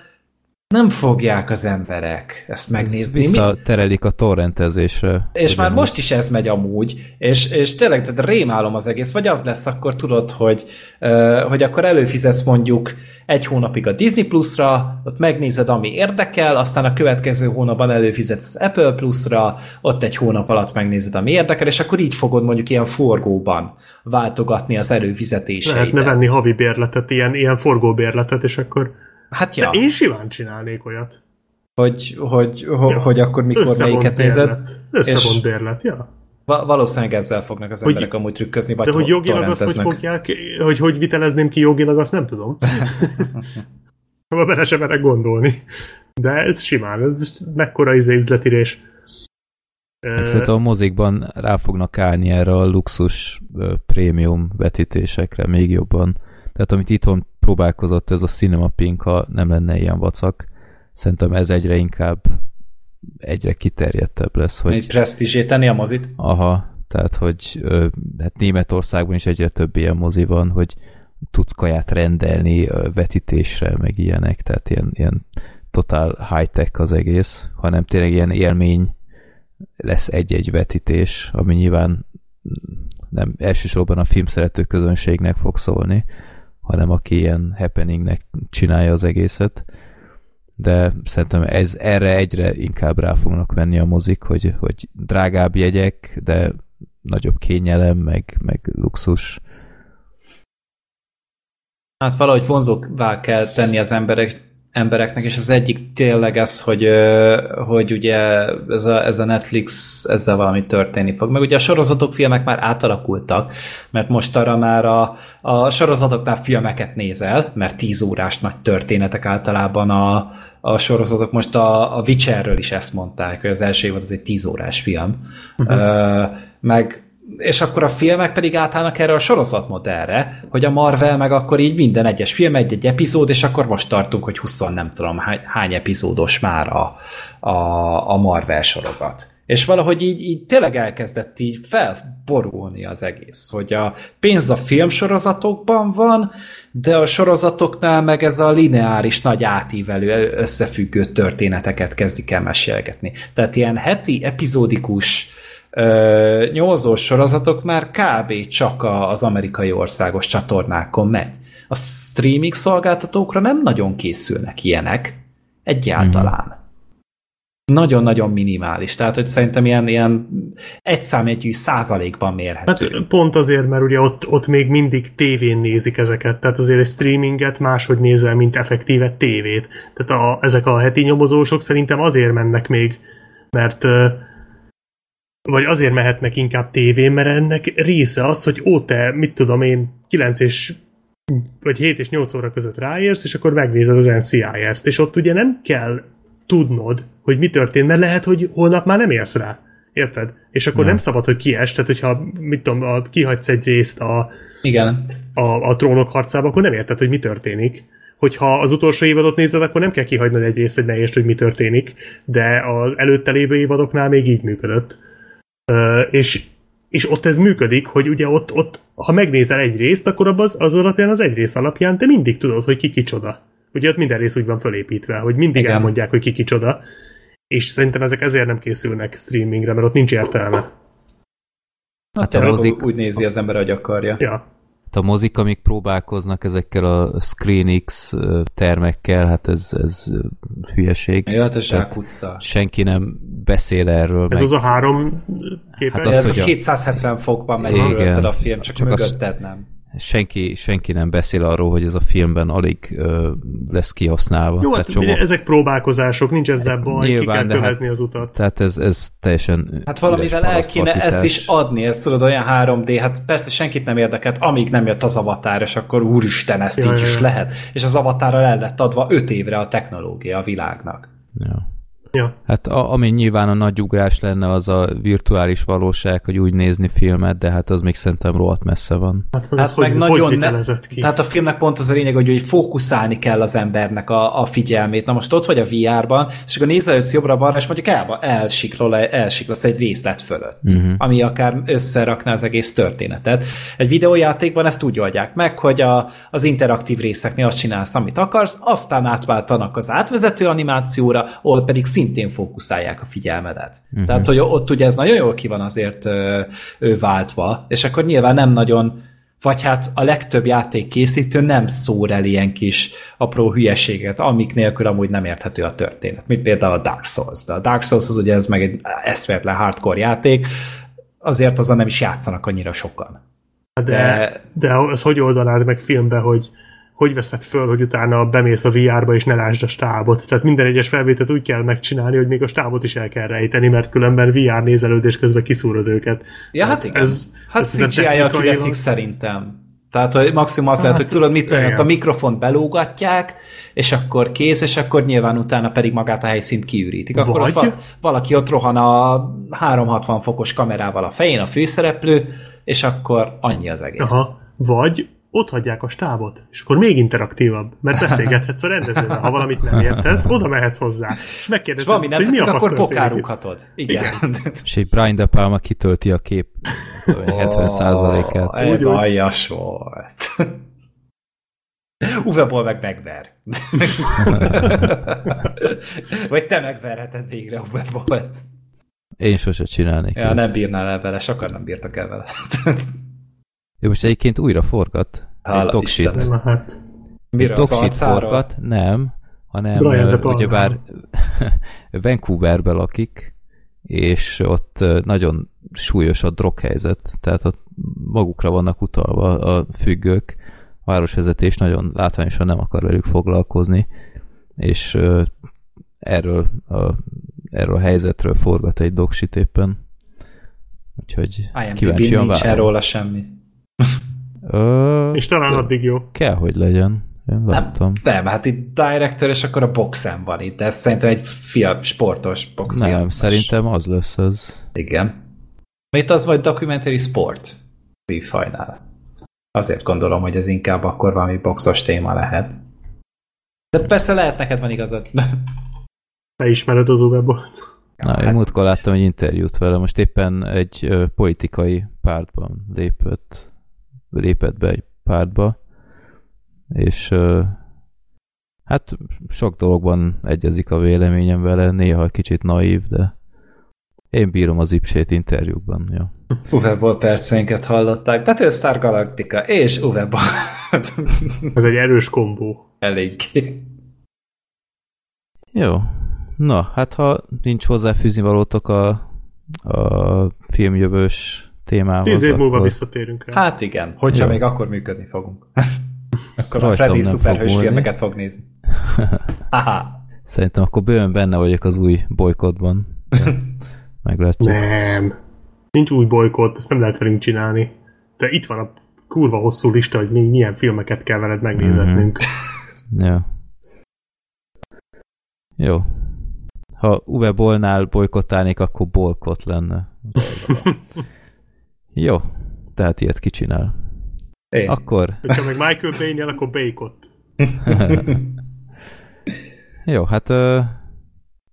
nem fogják az emberek ezt megnézni. Visszaterelik a torrentezésre. És már most is ez megy amúgy, és, és tényleg tehát rémálom az egész, vagy az lesz akkor tudod, hogy, hogy akkor előfizetsz mondjuk egy hónapig a Disney Plus-ra, ott megnézed, ami érdekel, aztán a következő hónapban előfizetsz az Apple Plus-ra, ott egy hónap alatt megnézed, ami érdekel, és akkor így fogod mondjuk ilyen forgóban váltogatni az előfizetéseidet. Lehetne venni havi bérletet, ilyen, ilyen forgóbérletet, és akkor Hát ja. De én simán csinálnék olyat. Hogy, hogy, ja. hogy akkor mikor melyiket nézed. Összevont bérlet, ja. Va- valószínűleg ezzel fognak az emberek hogy, amúgy trükközni, vagy De hogy jogilag azt hogy fogják, hogy hogy vitelezném ki jogilag, azt nem tudom. (laughs) Bele sem merek gondolni. De ez simán, ez mekkora izé üzletírés. Szerintem a mozikban rá fognak állni erre a luxus prémium vetítésekre még jobban. Tehát amit itthon próbálkozott ez a Cinema Pink, ha nem lenne ilyen vacak, szerintem ez egyre inkább egyre kiterjedtebb lesz. Hogy... Egy presztízséteni a mozit? Aha, tehát hogy hát Németországban is egyre több ilyen mozi van, hogy tudsz kaját rendelni vetítésre, meg ilyenek, tehát ilyen, ilyen totál high-tech az egész, hanem tényleg ilyen élmény lesz egy-egy vetítés, ami nyilván nem elsősorban a filmszerető közönségnek fog szólni, hanem aki ilyen happeningnek csinálja az egészet. De szerintem ez, erre egyre inkább rá fognak venni a mozik, hogy, hogy drágább jegyek, de nagyobb kényelem, meg, meg luxus. Hát valahogy vonzóvá kell tenni az emberek, embereknek, és az egyik tényleg ez, hogy, hogy ugye ez a, ez a Netflix ezzel valami történni fog. Meg ugye a sorozatok, filmek már átalakultak, mert most arra már a, a sorozatoknál filmeket nézel, mert 10 órás nagy történetek általában a, a sorozatok. Most a, a Witcherről is ezt mondták, hogy az első évad az egy 10 órás film. Uh-huh. Uh, meg és akkor a filmek pedig átállnak erre a sorozatmodellre, hogy a Marvel meg akkor így minden egyes film egy-egy epizód, és akkor most tartunk, hogy 20 nem tudom hány, hány epizódos már a, a, a Marvel sorozat. És valahogy így, így tényleg elkezdett így felborulni az egész, hogy a pénz a filmsorozatokban van, de a sorozatoknál meg ez a lineáris, nagy átívelő, összefüggő történeteket kezdik el mesélgetni. Tehát ilyen heti, epizódikus nyolzós sorozatok már kb. csak az amerikai országos csatornákon megy. A streaming szolgáltatókra nem nagyon készülnek ilyenek. Egyáltalán. Mm. Nagyon-nagyon minimális. Tehát, hogy szerintem ilyen, ilyen egyszámjegyű százalékban mérhető. Hát pont azért, mert ugye ott, ott még mindig tévén nézik ezeket. Tehát azért egy streaminget máshogy nézel, mint effektíve tévét. Tehát a, ezek a heti nyomozósok szerintem azért mennek még, mert vagy azért mehetnek inkább tévén, mert ennek része az, hogy ó, te, mit tudom én, 9 és vagy 7 és 8 óra között ráérsz, és akkor megnézed az NCIS-t, és ott ugye nem kell tudnod, hogy mi történt, mert lehet, hogy holnap már nem érsz rá. Érted? És akkor nem, nem szabad, hogy kies, tehát hogyha, mit tudom, a, kihagysz egy részt a, Igen. A, a trónok harcába, akkor nem érted, hogy mi történik. Hogyha az utolsó évadot nézed, akkor nem kell kihagynod egy részt, hogy ne értsd, hogy mi történik, de az előtte lévő évadoknál még így működött és, és ott ez működik, hogy ugye ott, ott ha megnézel egy részt, akkor az, az alapján, az egy rész alapján te mindig tudod, hogy ki kicsoda. Ugye ott minden rész úgy van fölépítve, hogy mindig Igen. elmondják, hogy ki kicsoda. És szerintem ezek ezért nem készülnek streamingre, mert ott nincs értelme. Hát, hát a mozik... úgy nézi az ember, hogy akarja. Ja a mozik, amik próbálkoznak ezekkel a ScreenX termekkel, hát ez, ez hülyeség. Ja, hát a zsákutca. Senki nem beszél erről. Ez meg. az a három képen? Hát az, ez a 270 fokban megy a film, csak, csak mögötted nem senki, senki nem beszél arról, hogy ez a filmben alig ö, lesz kihasználva. Jó, hát csomó... ezek próbálkozások, nincs ezzel baj, Nyilván, ki kell kövezni hát, az utat. Tehát ez, ez teljesen Hát valamivel el kéne ezt is adni, ez tudod, olyan 3D, hát persze senkit nem érdekelt, amíg nem jött az avatár, és akkor úristen, ezt ja, így ja, is lehet. És az avatárral el lett adva 5 évre a technológia a világnak. Ja. Ja. Hát a, ami nyilván a nagy ugrás lenne, az a virtuális valóság, hogy úgy nézni filmet, de hát az még szerintem rohadt messze van. Hát, meg, Hát az, meg hogy, nagyon hogy ne, ki. Tehát a filmnek pont az a lényeg, hogy, hogy fókuszálni kell az embernek a, a figyelmét. Na most ott vagy a VR-ban, és akkor nézelődsz jobbra-balra, és mondjuk el, elsiklol, elsiklasz egy részlet fölött, uh-huh. ami akár összerakná az egész történetet. Egy videójátékban ezt úgy oldják meg, hogy a, az interaktív részeknél azt csinálsz, amit akarsz, aztán átváltanak az átvezető animációra, ahol pedig szintén fókuszálják a figyelmedet. Uh-huh. Tehát, hogy ott ugye ez nagyon jól ki van azért ö, ö, váltva, és akkor nyilván nem nagyon vagy hát a legtöbb játék készítő nem szór el ilyen kis apró hülyeséget, amik nélkül amúgy nem érthető a történet, mint például a Dark Souls. De a Dark Souls az ugye ez meg egy eszméletlen hardcore játék, azért azon nem is játszanak annyira sokan. de, de- de, az hogy oldanád meg filmbe, hogy hogy veszed föl, hogy utána bemész a VR-ba és ne lásd a stábot. Tehát minden egyes felvételt úgy kell megcsinálni, hogy még a stábot is el kell rejteni, mert különben VR nézelődés közben kiszúrod őket. Ja, hát igen. Ez, hát ez CGI-jal kiveszik szerintem. Tehát hogy maximum az hát, lehet, hogy tudod, mit tudom, ott a mikrofont belógatják, és akkor kész, és akkor nyilván utána pedig magát a helyszínt kiürítik. Akkor Vagy- ott va- valaki ott rohan a 360 fokos kamerával a fején, a főszereplő, és akkor annyi az egész. Aha. Vagy ott hagyják a stábot, és akkor még interaktívabb, mert beszélgethetsz a rendezővel. Ha valamit nem értesz, oda mehetsz hozzá. És megkérdezed, valami nem hogy mi tetszik, a fasz akkor pokárughatod. Igen. És egy Brian De Palma kitölti a kép 70%-át. Ó, Ez Úgy, aljas volt. Uwe Boll meg megver. Vagy te megverheted végre Uwe Bollt. Én sose csinálnék. Ja, nem bírnál el vele, sokan nem bírtak el vele. Ő most egyébként újra forgat. Hála. Na hát, Mire arcára? forgat, nem, hanem Brian ugyebár (laughs) Vancouverbe lakik, és ott nagyon súlyos a droghelyzet, tehát ott magukra vannak utalva a függők, a városvezetés nagyon látványosan nem akar velük foglalkozni, és erről a, erről a helyzetről forgat egy dogshit éppen. Úgyhogy IMDb kíváncsian nincsen várom. róla semmi. Ö, és talán addig jó. kell, hogy legyen. Én Nem, láttam. nem, hát itt director, és akkor a boxen van itt. Ez szerintem egy fia, sportos box Nem, filmes. szerintem az lesz az. Igen. Itt az vagy documentary sport műfajnál. Azért gondolom, hogy ez inkább akkor valami boxos téma lehet. De persze lehet neked van igazad. (laughs) Te ismered az Uwe Na, én múltkor láttam egy interjút vele, most éppen egy politikai pártban lépett, lépett be egy pártba, és hát sok dologban egyezik a véleményem vele, néha kicsit naív, de én bírom az ipsét interjúkban, ja. Uwe Boll percénket hallották. Battlestar Galactica és Uwe Boll. (laughs) Ez egy erős kombó. Eléggé. Jó. Na, hát ha nincs hozzáfűzni valótok a, a filmjövős témához, Tíz év múlva akkor... visszatérünk rá. Hát igen, hogyha Jó. még akkor működni fogunk. (laughs) akkor a Rajtam Freddy nem szuperhős fog filmeket fog nézni. (laughs) Haha. Szerintem akkor bőven benne vagyok az új bolykotban. (laughs) Meglátjuk. Nem. Nincs új bolykott, ezt nem lehet velünk csinálni. De itt van a kurva hosszú lista, hogy még milyen filmeket kell veled megnézetnünk. Ja. Jó. Ha Uwe Bollnál bolykottálnék, akkor bolkot lenne. Jó. Tehát ilyet kicsinál. Én. Akkor, Hogyha meg Michael Bay-nél, akkor Bacot. (laughs) jó, hát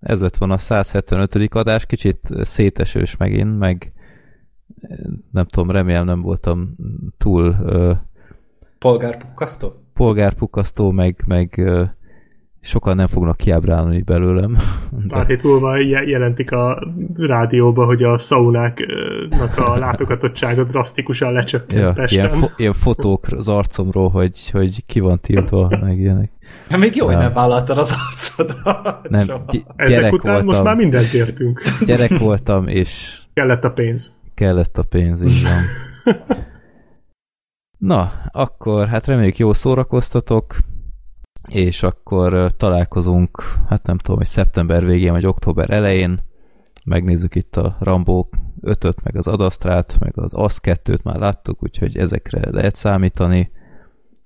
ez lett volna a 175. adás, kicsit szétesős megint, meg nem tudom, remélem nem voltam túl Polgárpukkasztó? polgárpukasztó, meg, meg sokan nem fognak kiábrálni belőlem. Pár hét múlva je- jelentik a rádióba, hogy a szaunáknak a (laughs) látogatottsága drasztikusan lecsökkent Ja, Pesten. ilyen, fo- ilyen fotók az arcomról, hogy, hogy ki van tiltva, meg ilyenek. Ja, még jó, hogy Nem. vállaltad az arcodat. (laughs) Nem, soha. gy- Ezek után most voltam, már mindent értünk. (laughs) gyerek voltam, és Kellett a pénz. kellett a pénz, így van. Na, akkor hát reméljük jó szórakoztatok, és akkor találkozunk, hát nem tudom, hogy szeptember végén vagy október elején, megnézzük itt a Rambo 5-öt, meg az Adasztrát, meg az AS 2-t már láttuk, úgyhogy ezekre lehet számítani,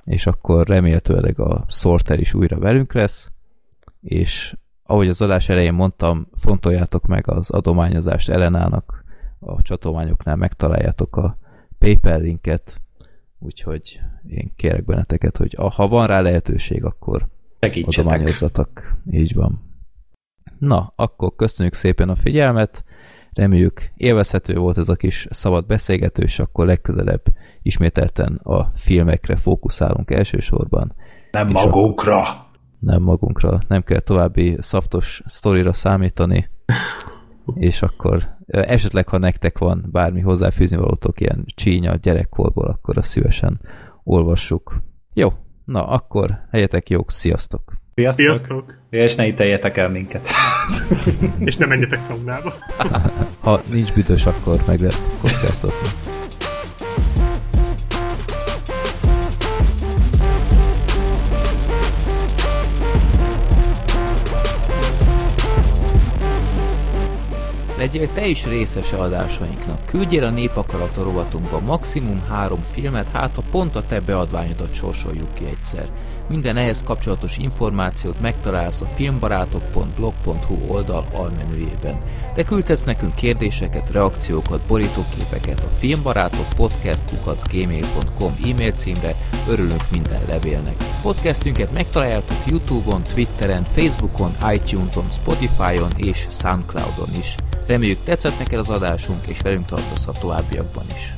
és akkor remélhetőleg a Sorter is újra velünk lesz, és ahogy az adás elején mondtam, fontoljátok meg az adományozást Elenának, a csatolmányoknál megtaláljátok a PayPal linket, úgyhogy én kérek benneteket, hogy ha van rá lehetőség, akkor adományozzatok. Így van. Na, akkor köszönjük szépen a figyelmet, reméljük élvezhető volt ez a kis szabad beszélgetős, akkor legközelebb ismételten a filmekre fókuszálunk elsősorban. Nem magunkra. Nem magunkra, nem kell további szaftos sztorira számítani, és akkor esetleg, ha nektek van bármi hozzáfűzni valótok ilyen csínya gyerekkorból, akkor azt szívesen olvassuk. Jó, na akkor helyetek jók, sziasztok! Sziasztok! Sziasztok! És ne ítéljetek el minket. (laughs) És ne menjetek szaunába. Ha nincs büdös, akkor meg lehet kockáztatni. Legyél te is részese adásainknak. Küldjél a Népakarat rovatunkba maximum három filmet, hát ha pont a te beadványodat sorsoljuk ki egyszer. Minden ehhez kapcsolatos információt megtalálsz a filmbarátok.blog.hu oldal almenüjében. Te küldhetsz nekünk kérdéseket, reakciókat, borítóképeket a filmbarátok podcast.gmail.com e-mail címre, örülünk minden levélnek. Podcastünket megtaláljátok Youtube-on, Twitteren, Facebookon, iTunes-on, Spotify-on és Soundcloud-on is. Reméljük tetszett neked az adásunk, és velünk tartozhat továbbiakban is.